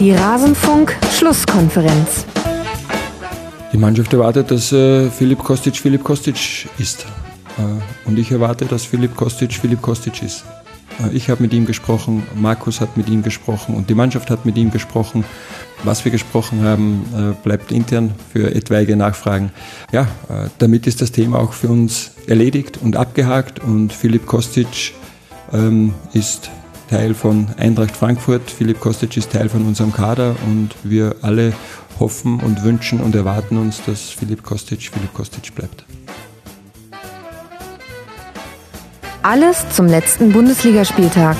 Die Rasenfunk-Schlusskonferenz. Die Mannschaft erwartet, dass äh, Philipp Kostic Philipp Kostic ist. Äh, und ich erwarte, dass Philipp Kostic Philipp Kostic ist. Äh, ich habe mit ihm gesprochen, Markus hat mit ihm gesprochen und die Mannschaft hat mit ihm gesprochen. Was wir gesprochen haben, bleibt intern für etwaige Nachfragen. Ja, damit ist das Thema auch für uns erledigt und abgehakt und Philipp Kostic ähm, ist Teil von Eintracht Frankfurt. Philipp Kostic ist Teil von unserem Kader und wir alle hoffen und wünschen und erwarten uns, dass Philipp Kostic Philipp Kostic bleibt. Alles zum letzten Bundesligaspieltag.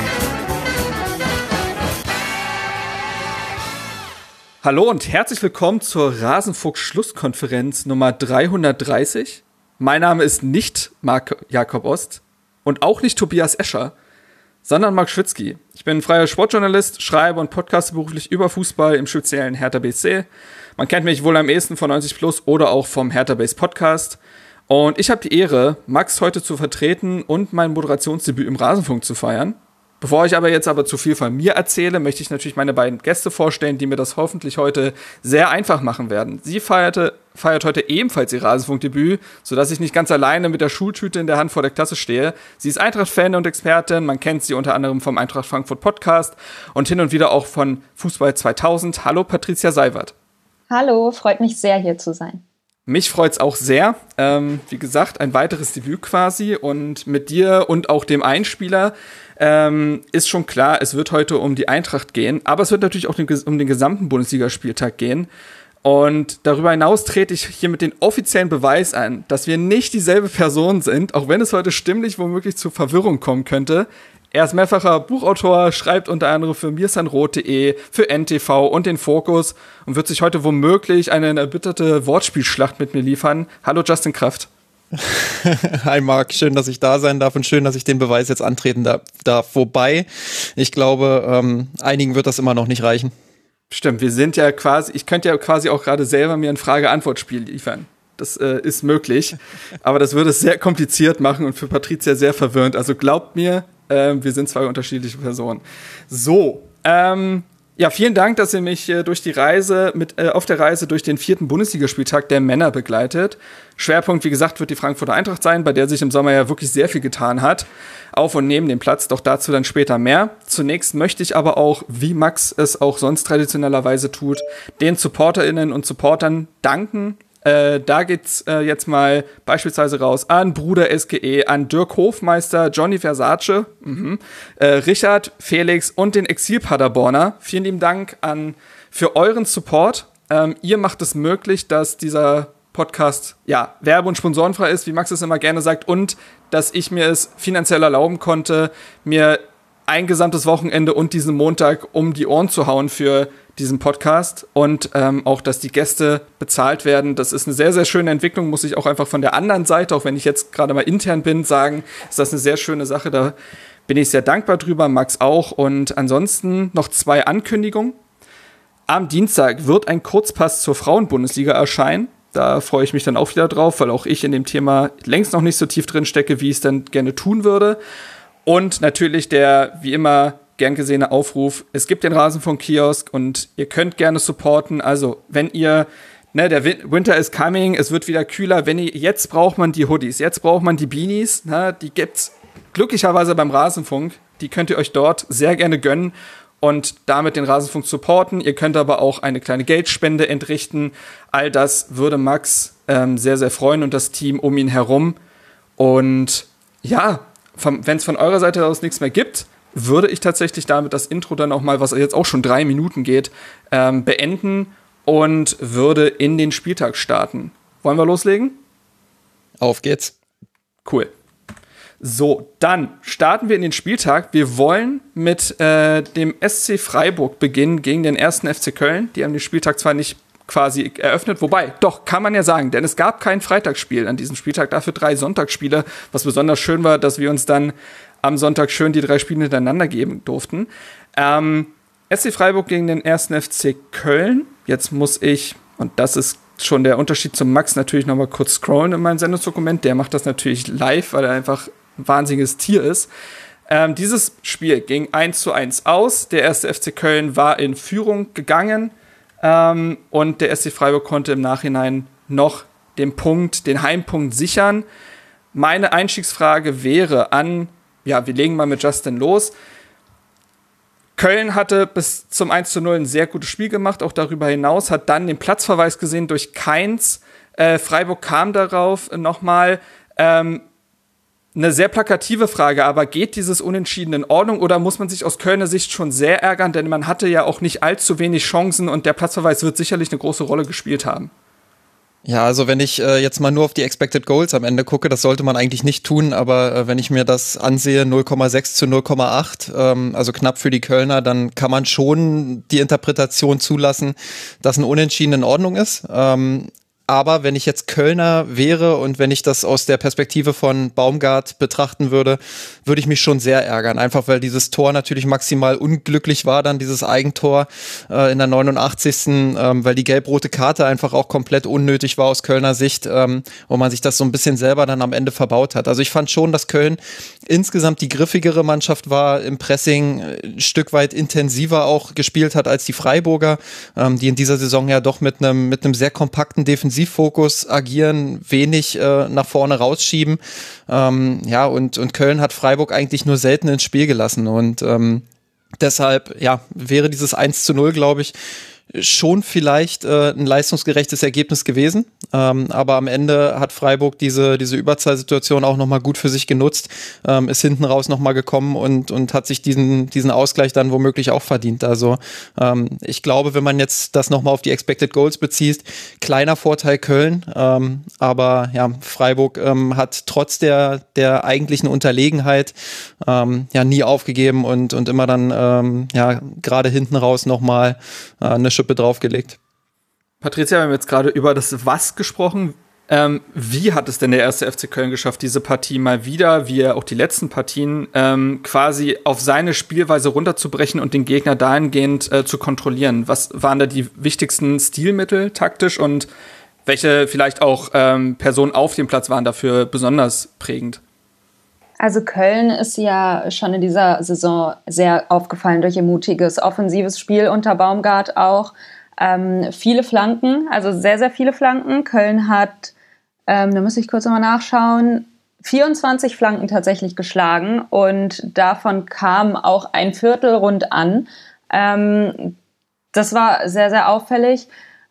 Hallo und herzlich willkommen zur Rasenfuchs-Schlusskonferenz Nummer 330. Mein Name ist nicht Marc Jakob Ost und auch nicht Tobias Escher, sondern Marc Schwitzky. Ich bin freier Sportjournalist, schreibe und podcaste beruflich über Fußball, im speziellen Hertha BC. Man kennt mich wohl am ehesten von 90 Plus oder auch vom Hertha Base Podcast. Und ich habe die Ehre, Max heute zu vertreten und mein Moderationsdebüt im Rasenfunk zu feiern. Bevor ich aber jetzt aber zu viel von mir erzähle, möchte ich natürlich meine beiden Gäste vorstellen, die mir das hoffentlich heute sehr einfach machen werden. Sie feierte, feiert heute ebenfalls ihr Rasenfunkdebüt, sodass ich nicht ganz alleine mit der Schultüte in der Hand vor der Klasse stehe. Sie ist Eintracht-Fan und Expertin. Man kennt sie unter anderem vom Eintracht Frankfurt Podcast und hin und wieder auch von Fußball 2000. Hallo Patricia Seiwert. Hallo, freut mich sehr hier zu sein. Mich freut es auch sehr. Ähm, wie gesagt, ein weiteres Debüt quasi. Und mit dir und auch dem Einspieler ähm, ist schon klar, es wird heute um die Eintracht gehen. Aber es wird natürlich auch den, um den gesamten Bundesligaspieltag gehen. Und darüber hinaus trete ich hier mit den offiziellen Beweis an, dass wir nicht dieselbe Person sind, auch wenn es heute stimmlich womöglich zu Verwirrung kommen könnte. Er ist mehrfacher Buchautor, schreibt unter anderem für mirsanrot.de, für NTV und den Fokus und wird sich heute womöglich eine erbitterte Wortspielschlacht mit mir liefern. Hallo Justin Kraft. Hi Marc, schön, dass ich da sein darf und schön, dass ich den Beweis jetzt antreten darf. Wobei, ich glaube, ähm, einigen wird das immer noch nicht reichen. Stimmt, wir sind ja quasi, ich könnte ja quasi auch gerade selber mir ein Frage-Antwort-Spiel liefern. Das äh, ist möglich. Aber das würde es sehr kompliziert machen und für Patricia sehr verwirrend. Also glaubt mir, ähm, wir sind zwei unterschiedliche Personen. So, ähm, ja, vielen Dank, dass ihr mich äh, durch die Reise mit äh, auf der Reise durch den vierten Bundesligaspieltag der Männer begleitet. Schwerpunkt, wie gesagt, wird die Frankfurter Eintracht sein, bei der sich im Sommer ja wirklich sehr viel getan hat, auf und neben dem Platz. Doch dazu dann später mehr. Zunächst möchte ich aber auch, wie Max es auch sonst traditionellerweise tut, den Supporterinnen und Supportern danken äh, da geht's äh, jetzt mal beispielsweise raus an Bruder SGE, an Dirk Hofmeister, Johnny Versace, mhm, äh, Richard, Felix und den Exil-Paderborner. Vielen lieben Dank an für euren Support. Ähm, ihr macht es möglich, dass dieser Podcast ja werbe- und sponsorenfrei ist, wie Max es immer gerne sagt, und dass ich mir es finanziell erlauben konnte, mir ein gesamtes Wochenende und diesen Montag um die Ohren zu hauen für diesen Podcast und ähm, auch, dass die Gäste bezahlt werden. Das ist eine sehr, sehr schöne Entwicklung, muss ich auch einfach von der anderen Seite, auch wenn ich jetzt gerade mal intern bin, sagen, ist das eine sehr schöne Sache. Da bin ich sehr dankbar drüber, Max auch. Und ansonsten noch zwei Ankündigungen. Am Dienstag wird ein Kurzpass zur Frauenbundesliga erscheinen. Da freue ich mich dann auch wieder drauf, weil auch ich in dem Thema längst noch nicht so tief drin stecke, wie ich es dann gerne tun würde. Und natürlich der, wie immer, gern gesehene Aufruf. Es gibt den Rasenfunk-Kiosk und ihr könnt gerne supporten. Also, wenn ihr, ne, der Winter is coming, es wird wieder kühler. Wenn ihr, jetzt braucht man die Hoodies, jetzt braucht man die Beanies, ne, die gibt's glücklicherweise beim Rasenfunk. Die könnt ihr euch dort sehr gerne gönnen und damit den Rasenfunk supporten. Ihr könnt aber auch eine kleine Geldspende entrichten. All das würde Max ähm, sehr, sehr freuen und das Team um ihn herum. Und ja, wenn es von eurer Seite aus nichts mehr gibt, würde ich tatsächlich damit das Intro dann auch mal, was jetzt auch schon drei Minuten geht, ähm, beenden und würde in den Spieltag starten. Wollen wir loslegen? Auf geht's. Cool. So, dann starten wir in den Spieltag. Wir wollen mit äh, dem SC Freiburg beginnen gegen den ersten FC Köln. Die haben den Spieltag zwar nicht quasi eröffnet, wobei, doch, kann man ja sagen, denn es gab kein Freitagsspiel an diesem Spieltag, dafür drei Sonntagsspiele, was besonders schön war, dass wir uns dann am Sonntag schön die drei Spiele hintereinander geben durften. Ähm, SC Freiburg gegen den ersten FC Köln. Jetzt muss ich, und das ist schon der Unterschied zum Max, natürlich nochmal kurz scrollen in meinem Sendungsdokument. Der macht das natürlich live, weil er einfach ein wahnsinniges Tier ist. Ähm, dieses Spiel ging 1 zu 1 aus. Der erste FC Köln war in Führung gegangen ähm, und der SC Freiburg konnte im Nachhinein noch den Punkt, den Heimpunkt sichern. Meine Einstiegsfrage wäre an, ja, wir legen mal mit Justin los. Köln hatte bis zum 1 zu 0 ein sehr gutes Spiel gemacht, auch darüber hinaus, hat dann den Platzverweis gesehen durch Keins. Äh, Freiburg kam darauf nochmal. Ähm, eine sehr plakative Frage, aber geht dieses Unentschieden in Ordnung oder muss man sich aus Kölner Sicht schon sehr ärgern, denn man hatte ja auch nicht allzu wenig Chancen und der Platzverweis wird sicherlich eine große Rolle gespielt haben. Ja, also wenn ich äh, jetzt mal nur auf die Expected Goals am Ende gucke, das sollte man eigentlich nicht tun, aber äh, wenn ich mir das ansehe, 0,6 zu 0,8, ähm, also knapp für die Kölner, dann kann man schon die Interpretation zulassen, dass ein Unentschieden in Ordnung ist. Ähm, aber wenn ich jetzt Kölner wäre und wenn ich das aus der Perspektive von Baumgart betrachten würde, würde ich mich schon sehr ärgern. Einfach weil dieses Tor natürlich maximal unglücklich war, dann dieses Eigentor äh, in der 89. Ähm, weil die gelb-rote Karte einfach auch komplett unnötig war aus Kölner Sicht, ähm, wo man sich das so ein bisschen selber dann am Ende verbaut hat. Also ich fand schon, dass Köln insgesamt die griffigere Mannschaft war, im Pressing äh, ein Stück weit intensiver auch gespielt hat als die Freiburger, ähm, die in dieser Saison ja doch mit einem mit einem sehr kompakten Defensiv Offensivfokus agieren, wenig äh, nach vorne rausschieben. Ähm, ja, und, und Köln hat Freiburg eigentlich nur selten ins Spiel gelassen. Und ähm, deshalb, ja, wäre dieses 1 zu 0, glaube ich, schon vielleicht äh, ein leistungsgerechtes Ergebnis gewesen. Ähm, aber am Ende hat Freiburg diese, diese Überzahlsituation auch nochmal gut für sich genutzt, ähm, ist hinten raus nochmal gekommen und, und hat sich diesen, diesen Ausgleich dann womöglich auch verdient. Also ähm, ich glaube, wenn man jetzt das nochmal auf die Expected Goals bezieht, kleiner Vorteil Köln, ähm, aber ja, Freiburg ähm, hat trotz der, der eigentlichen Unterlegenheit ähm, ja nie aufgegeben und, und immer dann ja gerade hinten raus nochmal äh, eine Schippe draufgelegt. Patricia, wir haben jetzt gerade über das Was gesprochen. Ähm, wie hat es denn der erste FC Köln geschafft, diese Partie mal wieder, wie auch die letzten Partien, ähm, quasi auf seine Spielweise runterzubrechen und den Gegner dahingehend äh, zu kontrollieren? Was waren da die wichtigsten Stilmittel taktisch und welche vielleicht auch ähm, Personen auf dem Platz waren dafür besonders prägend? Also Köln ist ja schon in dieser Saison sehr aufgefallen durch ihr mutiges offensives Spiel unter Baumgart auch. Ähm, viele Flanken, also sehr, sehr viele Flanken. Köln hat, ähm, da muss ich kurz nochmal nachschauen, 24 Flanken tatsächlich geschlagen und davon kam auch ein Viertel rund an. Ähm, das war sehr, sehr auffällig.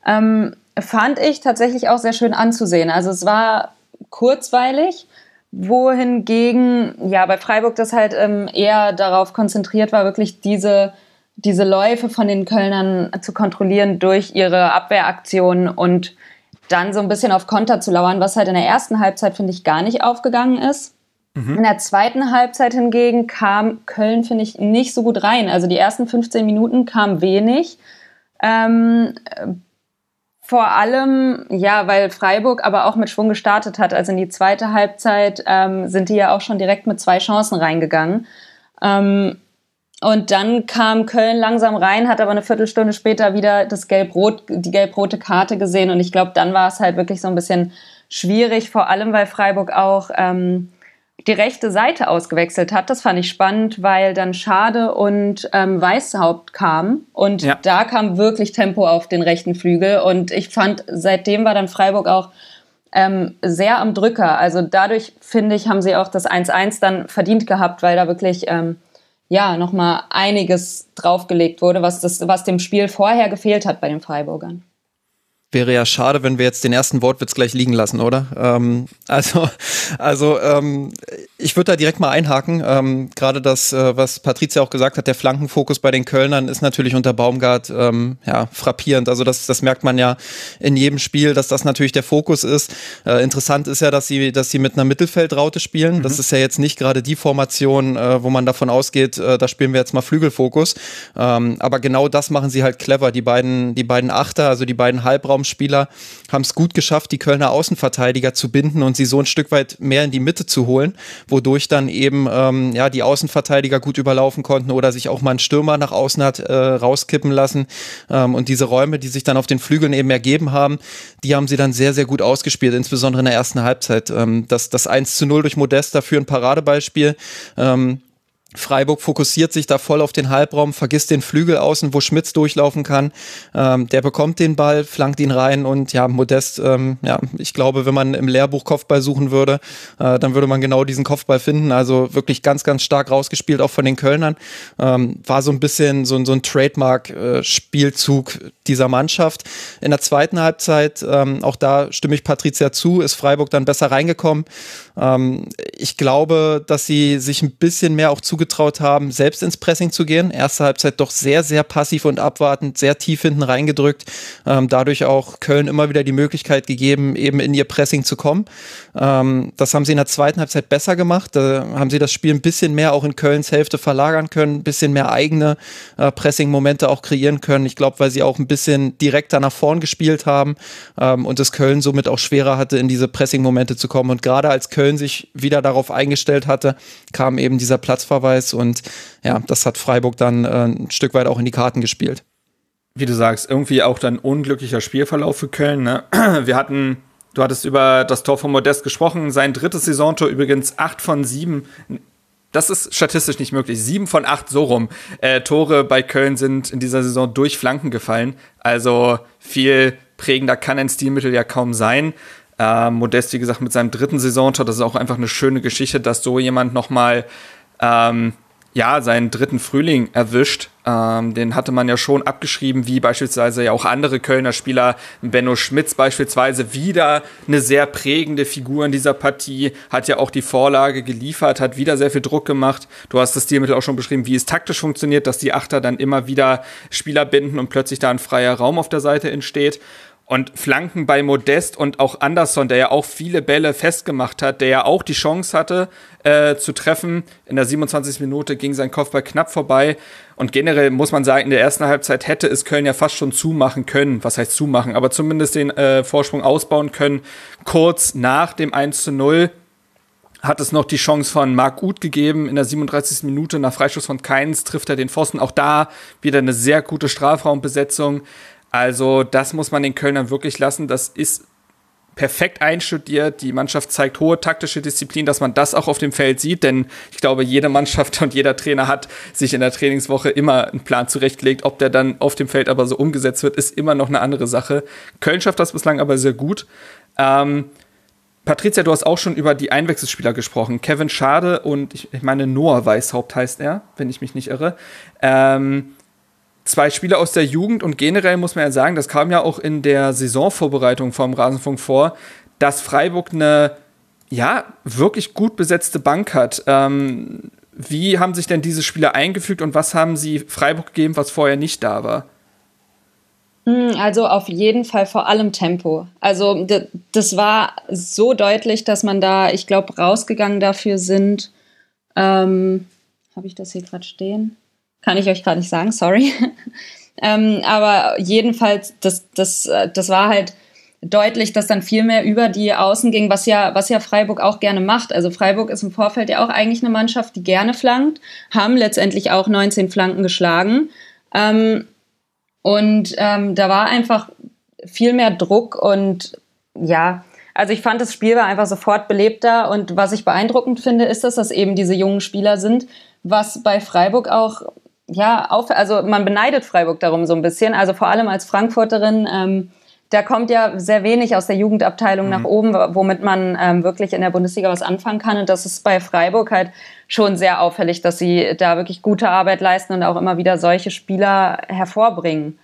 Ähm, fand ich tatsächlich auch sehr schön anzusehen. Also es war kurzweilig, wohingegen ja bei Freiburg das halt ähm, eher darauf konzentriert war, wirklich diese diese Läufe von den Kölnern zu kontrollieren durch ihre Abwehraktionen und dann so ein bisschen auf Konter zu lauern, was halt in der ersten Halbzeit, finde ich, gar nicht aufgegangen ist. Mhm. In der zweiten Halbzeit hingegen kam Köln, finde ich, nicht so gut rein. Also die ersten 15 Minuten kam wenig. Ähm, vor allem, ja, weil Freiburg aber auch mit Schwung gestartet hat. Also in die zweite Halbzeit ähm, sind die ja auch schon direkt mit zwei Chancen reingegangen. Ähm, und dann kam Köln langsam rein, hat aber eine Viertelstunde später wieder das gelb-rot, die gelb-rote Karte gesehen. Und ich glaube, dann war es halt wirklich so ein bisschen schwierig, vor allem weil Freiburg auch ähm, die rechte Seite ausgewechselt hat. Das fand ich spannend, weil dann Schade und ähm, Weißhaupt kamen. Und ja. da kam wirklich Tempo auf den rechten Flügel. Und ich fand, seitdem war dann Freiburg auch ähm, sehr am Drücker. Also dadurch, finde ich, haben sie auch das 1-1 dann verdient gehabt, weil da wirklich ähm, ja nochmal einiges draufgelegt wurde, was, das, was dem Spiel vorher gefehlt hat bei den Freiburgern. Wäre ja schade, wenn wir jetzt den ersten Wortwitz gleich liegen lassen, oder? Ähm, also, also ähm, ich würde da direkt mal einhaken. Ähm, Gerade das, äh, was Patricia auch gesagt hat, der Flankenfokus bei den Kölnern ist natürlich unter Baumgart ähm, ja, frappierend. Also das, das merkt man ja in jedem Spiel, dass das natürlich der Fokus ist. Äh, interessant ist ja, dass sie, dass sie mit einer Mittelfeldraute spielen. Mhm. Das ist ja jetzt nicht gerade die Formation, äh, wo man davon ausgeht, äh, da spielen wir jetzt mal Flügelfokus. Ähm, aber genau das machen sie halt clever. Die beiden, die beiden Achter, also die beiden Halbraum Strafraumspieler haben es gut geschafft, die Kölner Außenverteidiger zu binden und sie so ein Stück weit mehr in die Mitte zu holen, wodurch dann eben ähm, ja die Außenverteidiger gut überlaufen konnten oder sich auch mal ein Stürmer nach außen hat äh, rauskippen lassen ähm, und diese Räume, die sich dann auf den Flügeln eben ergeben haben, die haben sie dann sehr sehr gut ausgespielt, insbesondere in der ersten Halbzeit. Ähm, das das 1 zu 0 durch Modesta für ein Paradebeispiel. Ähm, Freiburg fokussiert sich da voll auf den Halbraum, vergisst den Flügel außen, wo Schmitz durchlaufen kann. Ähm, der bekommt den Ball, flankt ihn rein und ja, Modest, ähm, ja, ich glaube, wenn man im Lehrbuch Kopfball suchen würde, äh, dann würde man genau diesen Kopfball finden. Also wirklich ganz, ganz stark rausgespielt, auch von den Kölnern. Ähm, war so ein bisschen so, so ein Trademark-Spielzug äh, dieser Mannschaft. In der zweiten Halbzeit, ähm, auch da stimme ich Patricia zu, ist Freiburg dann besser reingekommen. Ähm, ich glaube, dass sie sich ein bisschen mehr auch zugetraut haben, selbst ins Pressing zu gehen. Erste Halbzeit doch sehr, sehr passiv und abwartend, sehr tief hinten reingedrückt. Ähm, dadurch auch Köln immer wieder die Möglichkeit gegeben, eben in ihr Pressing zu kommen. Ähm, das haben sie in der zweiten Halbzeit besser gemacht. Da haben sie das Spiel ein bisschen mehr auch in Kölns Hälfte verlagern können, ein bisschen mehr eigene äh, Pressing-Momente auch kreieren können. Ich glaube, weil sie auch ein bisschen direkter nach vorn gespielt haben ähm, und es Köln somit auch schwerer hatte, in diese Pressing-Momente zu kommen. Und gerade als Köln sich wieder darauf eingestellt hatte, kam eben dieser Platzverweis und ja, das hat Freiburg dann äh, ein Stück weit auch in die Karten gespielt. Wie du sagst, irgendwie auch dann unglücklicher Spielverlauf für Köln. Ne? Wir hatten Du hattest über das Tor von Modest gesprochen. Sein drittes Saisontor übrigens acht von sieben. Das ist statistisch nicht möglich. Sieben von acht so rum. Äh, Tore bei Köln sind in dieser Saison durch Flanken gefallen. Also viel prägender kann ein Stilmittel ja kaum sein. Äh, Modest, wie gesagt, mit seinem dritten Saisontor, das ist auch einfach eine schöne Geschichte, dass so jemand nochmal ähm, ja, seinen dritten Frühling erwischt. Ähm, den hatte man ja schon abgeschrieben, wie beispielsweise ja auch andere Kölner Spieler. Benno Schmitz beispielsweise wieder eine sehr prägende Figur in dieser Partie, hat ja auch die Vorlage geliefert, hat wieder sehr viel Druck gemacht. Du hast das Stilmittel auch schon beschrieben, wie es taktisch funktioniert, dass die Achter dann immer wieder Spieler binden und plötzlich da ein freier Raum auf der Seite entsteht. Und Flanken bei Modest und auch Anderson, der ja auch viele Bälle festgemacht hat, der ja auch die Chance hatte äh, zu treffen. In der 27. Minute ging sein Kopfball knapp vorbei. Und generell muss man sagen, in der ersten Halbzeit hätte es Köln ja fast schon zumachen können. Was heißt zumachen? Aber zumindest den äh, Vorsprung ausbauen können. Kurz nach dem 1 zu 0 hat es noch die Chance von Marc Uth gegeben. In der 37. Minute nach Freischuss von Keins trifft er den Pfosten. Auch da wieder eine sehr gute Strafraumbesetzung. Also das muss man den Kölnern wirklich lassen. Das ist perfekt einstudiert. Die Mannschaft zeigt hohe taktische Disziplin, dass man das auch auf dem Feld sieht. Denn ich glaube, jede Mannschaft und jeder Trainer hat sich in der Trainingswoche immer einen Plan zurechtgelegt. Ob der dann auf dem Feld aber so umgesetzt wird, ist immer noch eine andere Sache. Köln schafft das bislang aber sehr gut. Ähm, Patricia, du hast auch schon über die Einwechselspieler gesprochen. Kevin Schade und ich, meine Noah Weishaupt heißt er, wenn ich mich nicht irre. Ähm, zwei Spieler aus der Jugend und generell muss man ja sagen, das kam ja auch in der Saisonvorbereitung vom Rasenfunk vor, dass Freiburg eine ja wirklich gut besetzte Bank hat. Ähm, wie haben sich denn diese Spieler eingefügt und was haben sie Freiburg gegeben, was vorher nicht da war? Hm, also auf jeden Fall vor allem Tempo. Also das war so deutlich, dass man da, ich glaube, rausgegangen dafür sind. Ähm, Habe ich das hier gerade stehen? Kann ich euch gerade nicht sagen, sorry. ähm, aber jedenfalls, das, das, äh, das war halt deutlich, dass dann viel mehr über die Außen ging, was ja, was ja Freiburg auch gerne macht. Also Freiburg ist im Vorfeld ja auch eigentlich eine Mannschaft, die gerne flankt, haben letztendlich auch 19 Flanken geschlagen. Ähm, und ähm, da war einfach viel mehr Druck und ja, also ich fand, das Spiel war einfach sofort belebter und was ich beeindruckend finde, ist, dass das eben diese jungen Spieler sind, was bei Freiburg auch ja, auf, also man beneidet Freiburg darum so ein bisschen. Also vor allem als Frankfurterin, ähm, da kommt ja sehr wenig aus der Jugendabteilung mhm. nach oben, womit man ähm, wirklich in der Bundesliga was anfangen kann. Und das ist bei Freiburg halt schon sehr auffällig, dass sie da wirklich gute Arbeit leisten und auch immer wieder solche Spieler hervorbringen.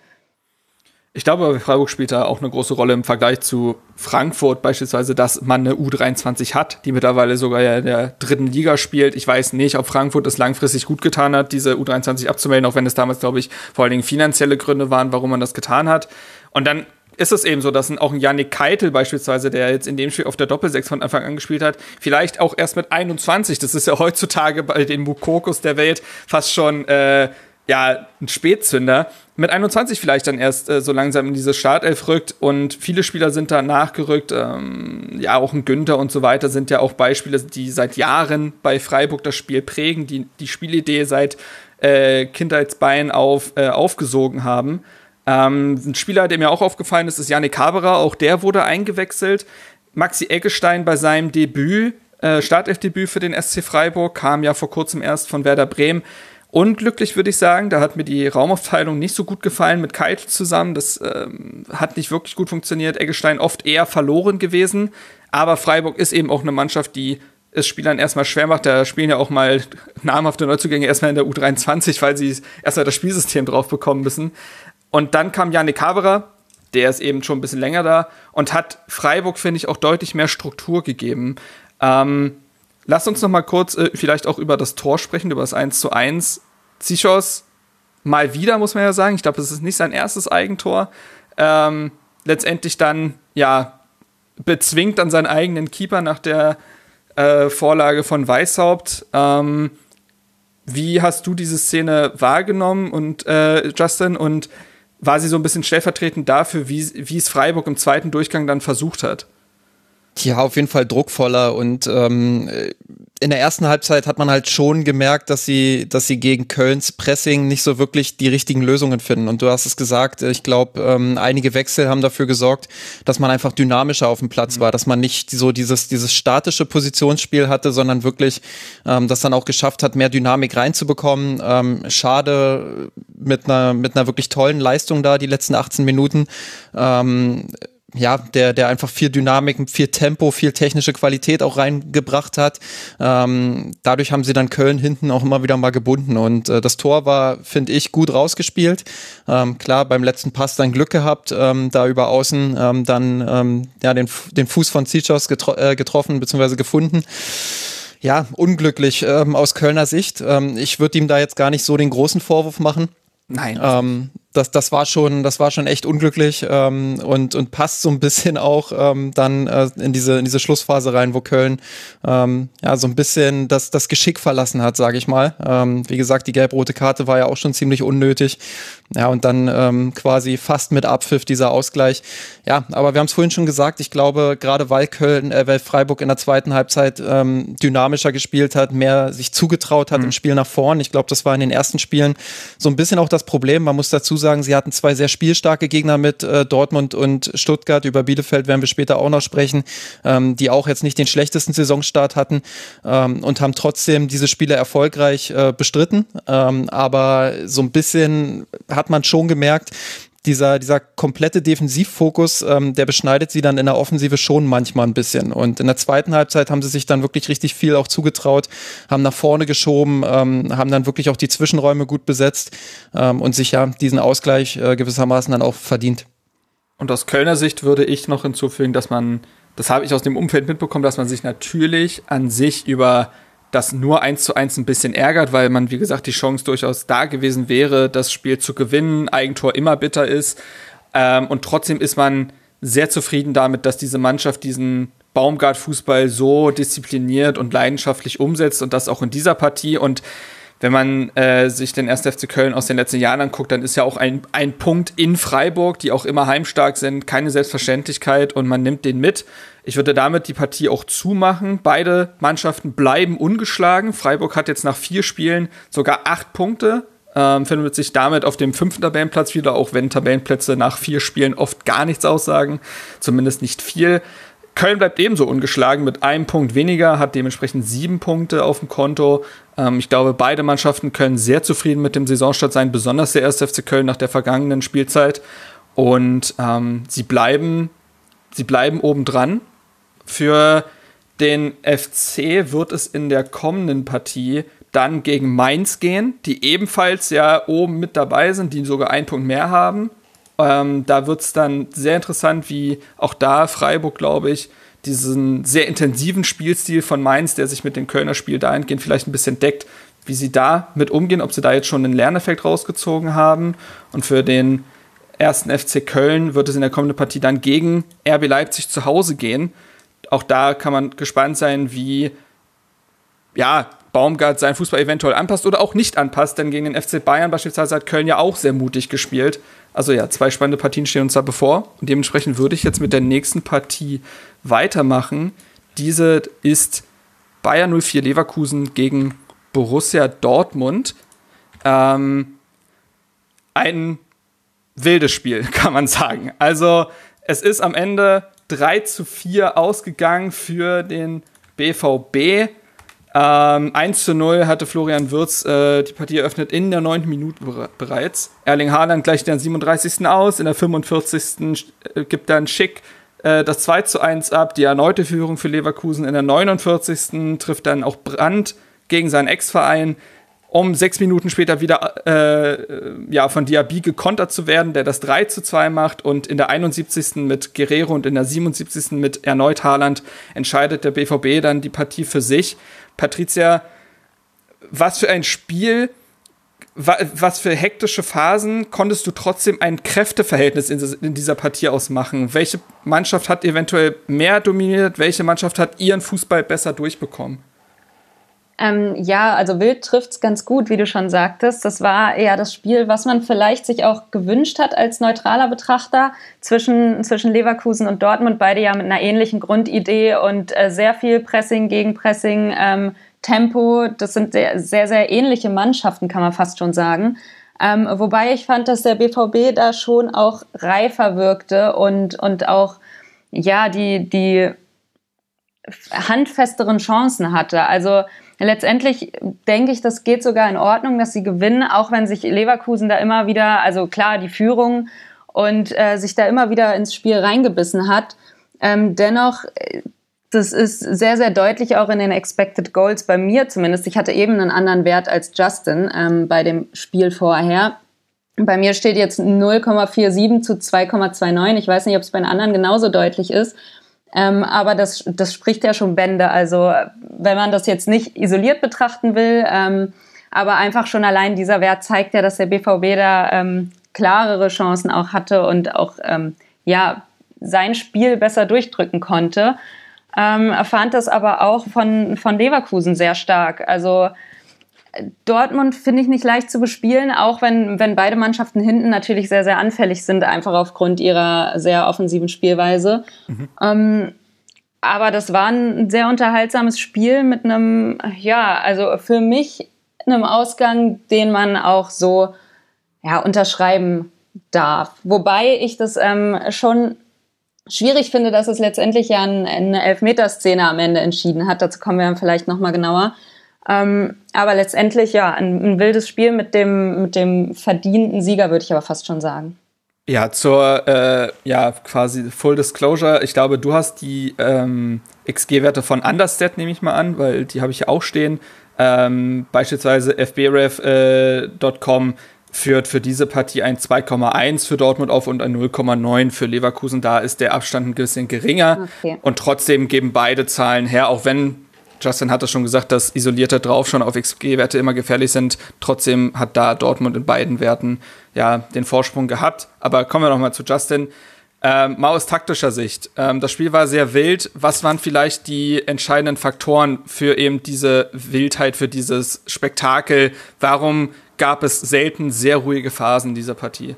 Ich glaube, Freiburg spielt da auch eine große Rolle im Vergleich zu Frankfurt beispielsweise, dass man eine U23 hat, die mittlerweile sogar ja in der dritten Liga spielt. Ich weiß nicht, ob Frankfurt es langfristig gut getan hat, diese U23 abzumelden, auch wenn es damals, glaube ich, vor allen Dingen finanzielle Gründe waren, warum man das getan hat. Und dann ist es eben so, dass auch ein Janik Keitel beispielsweise, der jetzt in dem Spiel auf der Doppelsechs von Anfang an gespielt hat, vielleicht auch erst mit 21, das ist ja heutzutage bei den Mukokos der Welt fast schon äh, ja, ein Spätzünder, mit 21 vielleicht dann erst äh, so langsam in diese Startelf rückt und viele Spieler sind da nachgerückt. Ähm, ja, auch ein Günther und so weiter sind ja auch Beispiele, die seit Jahren bei Freiburg das Spiel prägen, die die Spielidee seit äh, Kindheitsbein auf, äh, aufgesogen haben. Ähm, ein Spieler, der mir auch aufgefallen ist, ist Janik Haberer. Auch der wurde eingewechselt. Maxi Eggestein bei seinem Debüt Äh, Startelfdebüt für den SC Freiburg kam ja vor kurzem erst von Werder Bremen. Unglücklich würde ich sagen, da hat mir die Raumaufteilung nicht so gut gefallen mit Keitel zusammen. Das ähm, hat nicht wirklich gut funktioniert. Eggestein oft eher verloren gewesen. Aber Freiburg ist eben auch eine Mannschaft, die es Spielern erstmal schwer macht. Da spielen ja auch mal namhafte Neuzugänge erstmal in der U23, weil sie erstmal das Spielsystem drauf bekommen müssen. Und dann kam Janik Haberer, der ist eben schon ein bisschen länger da und hat Freiburg, finde ich, auch deutlich mehr Struktur gegeben. Ähm, Lasst uns noch mal kurz äh, vielleicht auch über das Tor sprechen, über das 1 zu 1. Zichos mal wieder, muss man ja sagen. Ich glaube, es ist nicht sein erstes Eigentor. Ähm, letztendlich dann, ja, bezwingt dann seinen eigenen Keeper nach der äh, Vorlage von Weishaupt. Ähm, wie hast du diese Szene wahrgenommen und äh, Justin und war sie so ein bisschen stellvertretend dafür, wie, wie es Freiburg im zweiten Durchgang dann versucht hat? Ja, auf jeden Fall druckvoller und ähm, in der ersten Halbzeit hat man halt schon gemerkt, dass sie, dass sie gegen Kölns Pressing nicht so wirklich die richtigen Lösungen finden. Und du hast es gesagt, ich glaube, ähm, einige Wechsel haben dafür gesorgt, dass man einfach dynamischer auf dem Platz mhm. war, dass man nicht so dieses, dieses statische Positionsspiel hatte, sondern wirklich ähm, das dann auch geschafft hat, mehr Dynamik reinzubekommen. Ähm, schade mit einer, mit einer wirklich tollen Leistung da, die letzten 18 Minuten. Ähm, ja, der, der einfach viel Dynamik, viel Tempo, viel technische Qualität auch reingebracht hat. Ähm, dadurch haben sie dann Köln hinten auch immer wieder mal gebunden. Und äh, das Tor war, finde ich, gut rausgespielt. Ähm, klar, beim letzten Pass dann Glück gehabt, ähm, da über außen ähm, dann ähm, ja, den, den Fuß von Zichos getro äh, getroffen bzw. gefunden ja, unglücklich ähm, aus Kölner Sicht. Ähm, ich würde ihm da jetzt gar nicht so den großen Vorwurf machen. Nein. Ähm, das, das war schon, das war schon echt unglücklich ähm, und, und passt so ein bisschen auch ähm, dann äh, in diese in diese Schlussphase rein, wo Köln ähm, ja so ein bisschen das das Geschick verlassen hat, sage ich mal. Ähm, wie gesagt, die gelb-rote Karte war ja auch schon ziemlich unnötig. Ja und dann ähm, quasi fast mit Abpfiff dieser Ausgleich. Ja, aber wir haben es vorhin schon gesagt. Ich glaube, gerade weil Köln, äh, weil Freiburg in der zweiten Halbzeit ähm, dynamischer gespielt hat, mehr sich zugetraut hat mhm. im Spiel nach vorn. Ich glaube, das war in den ersten Spielen so ein bisschen auch das Problem. Man muss dazu sagen sagen, sie hatten zwei sehr spielstarke Gegner mit äh, Dortmund und Stuttgart. Über Bielefeld werden wir später auch noch sprechen, ähm, die auch jetzt nicht den schlechtesten Saisonstart hatten ähm, und haben trotzdem diese Spiele erfolgreich äh, bestritten. Ähm, aber so ein bisschen hat man schon gemerkt, dieser, dieser komplette Defensivfokus, ähm, der beschneidet sie dann in der Offensive schon manchmal ein bisschen. Und in der zweiten Halbzeit haben sie sich dann wirklich richtig viel auch zugetraut, haben nach vorne geschoben, ähm, haben dann wirklich auch die Zwischenräume gut besetzt ähm, und sich ja diesen Ausgleich äh, gewissermaßen dann auch verdient. Und aus Kölner Sicht würde ich noch hinzufügen, dass man, das habe ich aus dem Umfeld mitbekommen, dass man sich natürlich an sich über das nur eins zu eins ein bisschen ärgert, weil man, wie gesagt, die Chance durchaus da gewesen wäre, das Spiel zu gewinnen, Eigentor immer bitter ist. Ähm, und trotzdem ist man sehr zufrieden damit, dass diese Mannschaft diesen Baumgart-Fußball so diszipliniert und leidenschaftlich umsetzt und das auch in dieser Partie. Und wenn man äh, sich den 1. FC Köln aus den letzten Jahren anguckt, dann ist ja auch ein, ein Punkt in Freiburg, die auch immer heimstark sind, keine Selbstverständlichkeit und man nimmt den mit. Ich würde damit die Partie auch zumachen. Beide Mannschaften bleiben ungeschlagen. Freiburg hat jetzt nach vier Spielen sogar acht Punkte, ähm, findet sich damit auf dem fünften Tabellenplatz wieder, auch wenn Tabellenplätze nach vier Spielen oft gar nichts aussagen, zumindest nicht viel. Köln bleibt ebenso ungeschlagen mit einem Punkt weniger, hat dementsprechend sieben Punkte auf dem Konto. Ähm, ich glaube, beide Mannschaften können sehr zufrieden mit dem Saisonstart sein, besonders der 1. FC Köln nach der vergangenen Spielzeit. Und ähm, sie bleiben, sie bleiben obendran. Für den FC wird es in der kommenden Partie dann gegen Mainz gehen, die ebenfalls ja oben mit dabei sind, die sogar einen Punkt mehr haben. Ähm, da wird es dann sehr interessant, wie auch da Freiburg, glaube ich, diesen sehr intensiven Spielstil von Mainz, der sich mit dem Kölner Spiel dahingehend vielleicht ein bisschen deckt, wie sie da mit umgehen, ob sie da jetzt schon einen Lerneffekt rausgezogen haben. Und für den ersten FC Köln wird es in der kommenden Partie dann gegen RB Leipzig zu Hause gehen. Auch da kann man gespannt sein, wie ja, Baumgart seinen Fußball eventuell anpasst oder auch nicht anpasst, denn gegen den FC Bayern beispielsweise hat Köln ja auch sehr mutig gespielt. Also ja, zwei spannende Partien stehen uns da bevor und dementsprechend würde ich jetzt mit der nächsten Partie weitermachen. Diese ist Bayern 04 Leverkusen gegen Borussia Dortmund. Ähm, ein wildes Spiel, kann man sagen. Also es ist am Ende 3 zu 4 ausgegangen für den BVB. Ähm, 1 zu 0 hatte Florian Würz äh, die Partie eröffnet in der 9. Minute bereits. Erling Haaland gleicht in der 37. aus, in der 45. Äh, gibt dann Schick äh, das 2 zu 1 ab, die erneute Führung für Leverkusen. In der 49. trifft dann auch Brandt gegen seinen Ex-Verein um sechs Minuten später wieder äh, ja, von Diaby gekontert zu werden, der das 3 zu 2 macht und in der 71. mit Guerrero und in der 77. mit erneut Haaland entscheidet der BVB dann die Partie für sich. Patricia, was für ein Spiel, was für hektische Phasen konntest du trotzdem ein Kräfteverhältnis in dieser Partie ausmachen? Welche Mannschaft hat eventuell mehr dominiert? Welche Mannschaft hat ihren Fußball besser durchbekommen? Ähm, ja, also Wild trifft's ganz gut, wie du schon sagtest. Das war eher das Spiel, was man vielleicht sich auch gewünscht hat als neutraler Betrachter zwischen, zwischen Leverkusen und Dortmund. Beide ja mit einer ähnlichen Grundidee und äh, sehr viel Pressing, Gegenpressing, ähm, Tempo. Das sind sehr, sehr, sehr ähnliche Mannschaften, kann man fast schon sagen. Ähm, wobei ich fand, dass der BVB da schon auch reifer wirkte und, und auch, ja, die, die handfesteren Chancen hatte. Also, letztendlich denke ich, das geht sogar in Ordnung, dass sie gewinnen, auch wenn sich Leverkusen da immer wieder, also klar, die Führung und äh, sich da immer wieder ins Spiel reingebissen hat. Ähm, dennoch, das ist sehr, sehr deutlich auch in den Expected Goals bei mir zumindest. Ich hatte eben einen anderen Wert als Justin ähm, bei dem Spiel vorher. Bei mir steht jetzt 0,47 zu 2,29. Ich weiß nicht, ob es bei den anderen genauso deutlich ist. Ähm, aber das, das spricht ja schon Bände. Also wenn man das jetzt nicht isoliert betrachten will, ähm, aber einfach schon allein dieser Wert zeigt ja, dass der BVB da ähm, klarere Chancen auch hatte und auch ähm, ja sein Spiel besser durchdrücken konnte. Ähm, fand das aber auch von, von Leverkusen sehr stark. Also Dortmund finde ich nicht leicht zu bespielen, auch wenn, wenn beide Mannschaften hinten natürlich sehr, sehr anfällig sind, einfach aufgrund ihrer sehr offensiven Spielweise. Mhm. Ähm, aber das war ein sehr unterhaltsames Spiel mit einem, ja, also für mich einem Ausgang, den man auch so ja, unterschreiben darf. Wobei ich das ähm, schon schwierig finde, dass es letztendlich ja eine Elfmeterszene am Ende entschieden hat. Dazu kommen wir vielleicht nochmal genauer. Ähm, aber letztendlich ja, ein, ein, wildes Spiel mit dem, mit dem verdienten Sieger, würde ich aber fast schon sagen. Ja, zur äh, ja quasi Full Disclosure. Ich glaube, du hast die ähm, XG-Werte von Understat, nehme ich mal an, weil die habe ich ja auch stehen. Ähm, beispielsweise fbref.com äh, führt für diese Partie ein 2,1 für Dortmund auf und ein 0,9 für Leverkusen. Da ist der Abstand ein bisschen geringer. Okay. Und trotzdem geben beide Zahlen her, auch wenn Justin hat es schon gesagt, dass isolierte drauf schon auf XG-Werte immer gefährlich sind. Trotzdem hat da Dortmund in beiden Werten ja den Vorsprung gehabt. Aber kommen wir noch mal zu Justin. Ähm, mal aus taktischer Sicht. Ähm, das Spiel war sehr wild. Was waren vielleicht die entscheidenden Faktoren für eben diese Wildheit, für dieses Spektakel? Warum gab es selten sehr ruhige Phasen dieser Partie?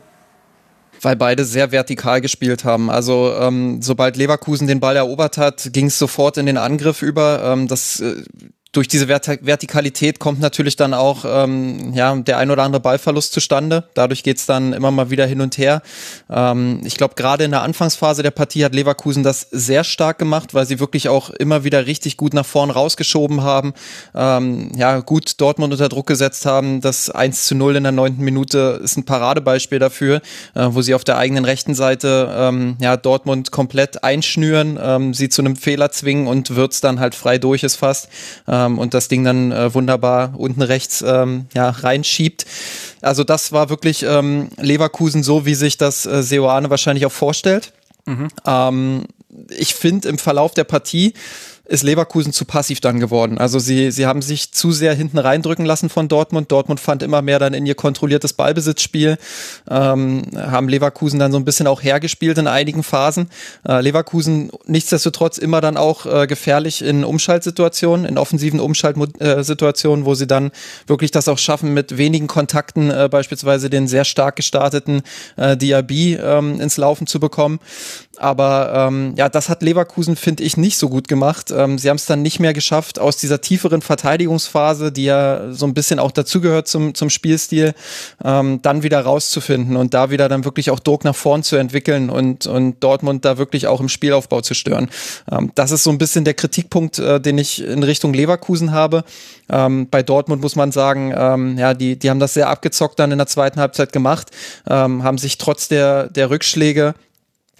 Weil beide sehr vertikal gespielt haben. Also ähm, sobald Leverkusen den Ball erobert hat, ging es sofort in den Angriff über. Ähm, das äh, durch diese Vertikalität kommt natürlich dann auch ähm, ja, der ein oder andere Ballverlust zustande. Dadurch geht's dann immer mal wieder hin und her. Ähm, ich glaube, gerade in der Anfangsphase der Partie hat Leverkusen das sehr stark gemacht, weil sie wirklich auch immer wieder richtig gut nach vorn rausgeschoben haben. Ähm, ja, gut Dortmund unter Druck gesetzt haben. Das 1 zu 0 in der neunten Minute ist ein Paradebeispiel dafür, äh, wo sie auf der eigenen rechten Seite ähm, ja, Dortmund komplett einschnüren, ähm, sie zu einem Fehler zwingen und Würz dann halt frei durch ist fast. Ähm, ähm, und das Ding dann äh, wunderbar unten rechts ähm, ja, reinschiebt. Also das war wirklich ähm, Leverkusen so, wie sich das äh, Seoane wahrscheinlich auch vorstellt. Mhm. Ähm, ich finde im Verlauf der Partie ist Leverkusen zu passiv dann geworden. Also sie, sie haben sich zu sehr hinten reindrücken lassen von Dortmund. Dortmund fand immer mehr dann in ihr kontrolliertes Ballbesitzspiel, ähm, haben Leverkusen dann so ein bisschen auch hergespielt in einigen Phasen. Äh, Leverkusen nichtsdestotrotz immer dann auch äh, gefährlich in Umschaltsituationen, in offensiven Umschaltsituationen, wo sie dann wirklich das auch schaffen, mit wenigen Kontakten äh, beispielsweise den sehr stark gestarteten äh, Diaby ähm, ins Laufen zu bekommen. Aber ähm, ja, das hat Leverkusen, finde ich, nicht so gut gemacht. Ähm, sie haben es dann nicht mehr geschafft, aus dieser tieferen Verteidigungsphase, die ja so ein bisschen auch dazugehört zum, zum Spielstil, ähm, dann wieder rauszufinden und da wieder dann wirklich auch Druck nach vorn zu entwickeln und, und Dortmund da wirklich auch im Spielaufbau zu stören. Ähm, das ist so ein bisschen der Kritikpunkt, äh, den ich in Richtung Leverkusen habe. Ähm, bei Dortmund muss man sagen, ähm, ja, die, die haben das sehr abgezockt dann in der zweiten Halbzeit gemacht, haben sich trotz der, der Rückschläge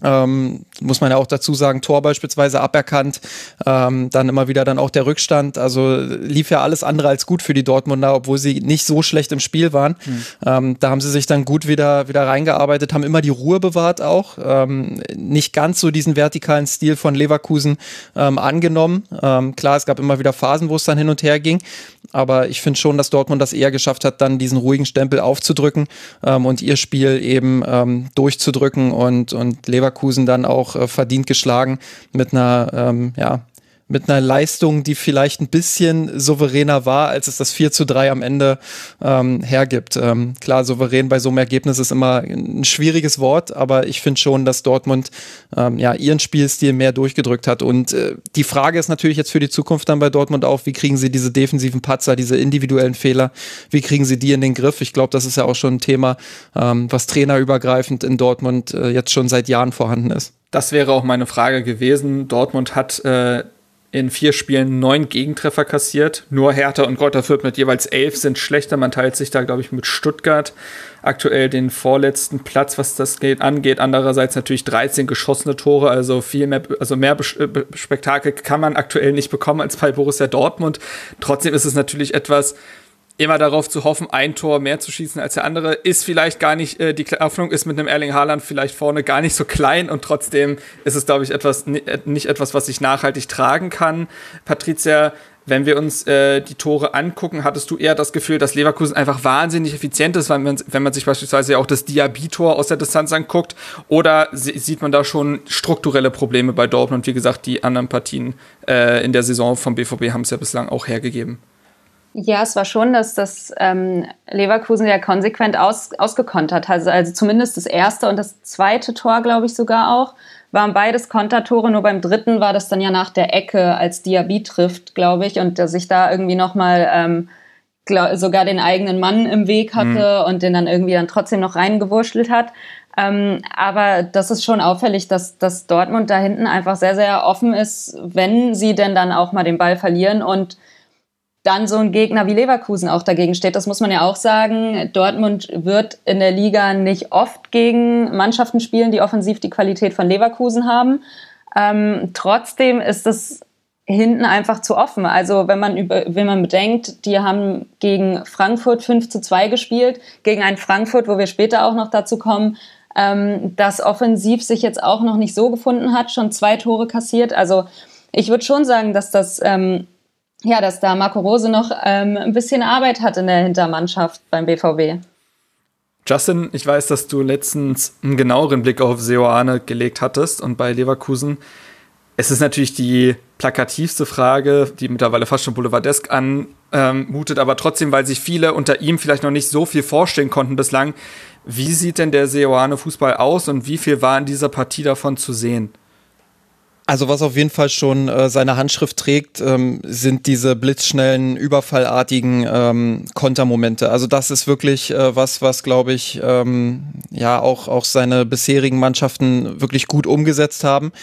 ähm, muss man ja auch dazu sagen, Tor beispielsweise aberkannt, ähm, dann immer wieder dann auch der Rückstand. Also lief ja alles andere als gut für die Dortmunder, obwohl sie nicht so schlecht im Spiel waren. Mhm. Ähm, da haben sie sich dann gut wieder, wieder reingearbeitet, haben immer die Ruhe bewahrt auch. Ähm, nicht ganz so diesen vertikalen Stil von Leverkusen ähm, angenommen. Ähm, klar, es gab immer wieder Phasen, wo es dann hin und her ging. Aber ich finde schon, dass Dortmund das eher geschafft hat, dann diesen ruhigen Stempel aufzudrücken ähm, und ihr Spiel eben ähm, durchzudrücken und, und Leverkusen dann auch äh, verdient geschlagen mit einer ähm, ja, mit einer Leistung, die vielleicht ein bisschen souveräner war, als es das 4 zu 3 am Ende ähm, hergibt. Ähm, klar, souverän bei so einem Ergebnis ist immer ein schwieriges Wort, aber ich finde schon, dass Dortmund ähm, ja ihren Spielstil mehr durchgedrückt hat. Und äh, die Frage ist natürlich jetzt für die Zukunft dann bei Dortmund auch, wie kriegen sie diese defensiven Patzer, diese individuellen Fehler, wie kriegen sie die in den Griff? Ich glaube, das ist ja auch schon ein Thema, ähm, was trainerübergreifend in Dortmund äh, jetzt schon seit Jahren vorhanden ist. Das wäre auch meine Frage gewesen. Dortmund hat äh, in vier Spielen neun Gegentreffer kassiert. Nur Hertha und Greuther Fürth mit jeweils elf sind schlechter. Man teilt sich da, glaube ich, mit Stuttgart aktuell den vorletzten Platz, was das geht, angeht. Andererseits natürlich 13 geschossene Tore, also viel mehr, also mehr äh, Spektakel kann man aktuell nicht bekommen als bei Borussia Dortmund. Trotzdem ist es natürlich etwas, immer darauf zu hoffen, ein Tor mehr zu schießen als der andere, ist vielleicht gar nicht, äh, die Hoffnung ist mit einem Erling Haaland vielleicht vorne gar nicht so klein und trotzdem ist es, glaube ich, etwas, äh, nicht etwas, was sich nachhaltig tragen kann. Patricia, wenn wir uns äh, die Tore angucken, hattest du eher das Gefühl, dass Leverkusen einfach wahnsinnig effizient ist, wenn man, wenn man sich beispielsweise auch das Diaby-Tor aus der Distanz anguckt? Oder sieht man da schon strukturelle Probleme bei Dortmund? Wie gesagt, die anderen Partien äh, in der Saison vom BVB haben es ja bislang auch hergegeben. Ja, es war schon, dass das ähm, Leverkusen ja konsequent aus, ausgekontert hat. Also, also zumindest das erste und das zweite Tor, glaube ich sogar auch, waren beides Kontertore. Nur beim dritten war das dann ja nach der Ecke, als Diaby trifft, glaube ich, und der sich da irgendwie nochmal ähm, sogar den eigenen Mann im Weg hatte mhm. und den dann irgendwie dann trotzdem noch reingewurschtelt hat. Ähm, aber das ist schon auffällig, dass, dass Dortmund da hinten einfach sehr, sehr offen ist, wenn sie denn dann auch mal den Ball verlieren und dann so ein Gegner wie Leverkusen auch dagegen steht. Das muss man ja auch sagen. Dortmund wird in der Liga nicht oft gegen Mannschaften spielen, die offensiv die Qualität von Leverkusen haben. Ähm, trotzdem ist es hinten einfach zu offen. Also wenn man über, wenn man bedenkt, die haben gegen Frankfurt 5 zu 2 gespielt, gegen ein Frankfurt, wo wir später auch noch dazu kommen, ähm, das offensiv sich jetzt auch noch nicht so gefunden hat, schon zwei Tore kassiert. Also ich würde schon sagen, dass das ähm, ja, dass da Marco Rose noch ähm, ein bisschen Arbeit hat in der Hintermannschaft beim BVB. Justin, ich weiß, dass du letztens einen genaueren Blick auf Seoane gelegt hattest und bei Leverkusen. Es ist natürlich die plakativste Frage, die mittlerweile fast schon boulevardesk anmutet, aber trotzdem, weil sich viele unter ihm vielleicht noch nicht so viel vorstellen konnten bislang. Wie sieht denn der Seoane Fußball aus und wie viel war in dieser Partie davon zu sehen? Also was auf jeden Fall schon äh, seine Handschrift trägt, ähm, sind diese blitzschnellen, überfallartigen ähm, Kontermomente. Also das ist wirklich äh, was, was glaube ich ähm, ja auch auch seine bisherigen Mannschaften wirklich gut umgesetzt haben.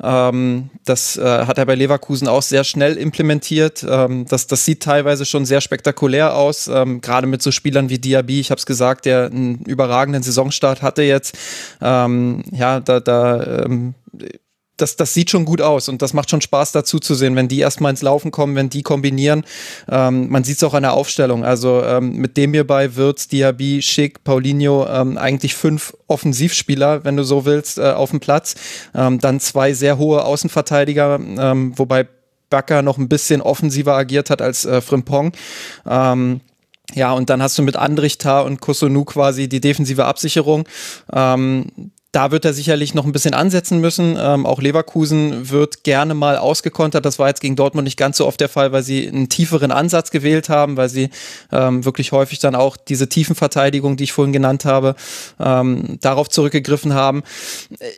Ähm, das äh, hat er bei Leverkusen auch sehr schnell implementiert. Ähm, das das sieht teilweise schon sehr spektakulär aus, ähm, gerade mit so Spielern wie Diaby. Ich habe es gesagt, der einen überragenden Saisonstart hatte jetzt. Ähm, ja, da da ähm, das, das sieht schon gut aus und das macht schon Spaß dazu zu sehen, wenn die erstmal ins Laufen kommen, wenn die kombinieren. Ähm, man sieht es auch an der Aufstellung. Also ähm, mit dem hierbei Wirtz, Diaby, Schick, Paulinho, ähm, eigentlich fünf Offensivspieler, wenn du so willst, äh, auf dem Platz. Ähm, dann zwei sehr hohe Außenverteidiger, ähm, wobei Bakker noch ein bisschen offensiver agiert hat als äh, Frimpong. Ähm, ja, und dann hast du mit Andrichtar und Kosunu quasi die defensive Absicherung. Da wird er sicherlich noch ein bisschen ansetzen müssen. Ähm, auch Leverkusen wird gerne mal ausgekontert. Das war jetzt gegen Dortmund nicht ganz so oft der Fall, weil sie einen tieferen Ansatz gewählt haben, weil sie ähm, wirklich häufig dann auch diese Tiefenverteidigung, die ich vorhin genannt habe, ähm, darauf zurückgegriffen haben.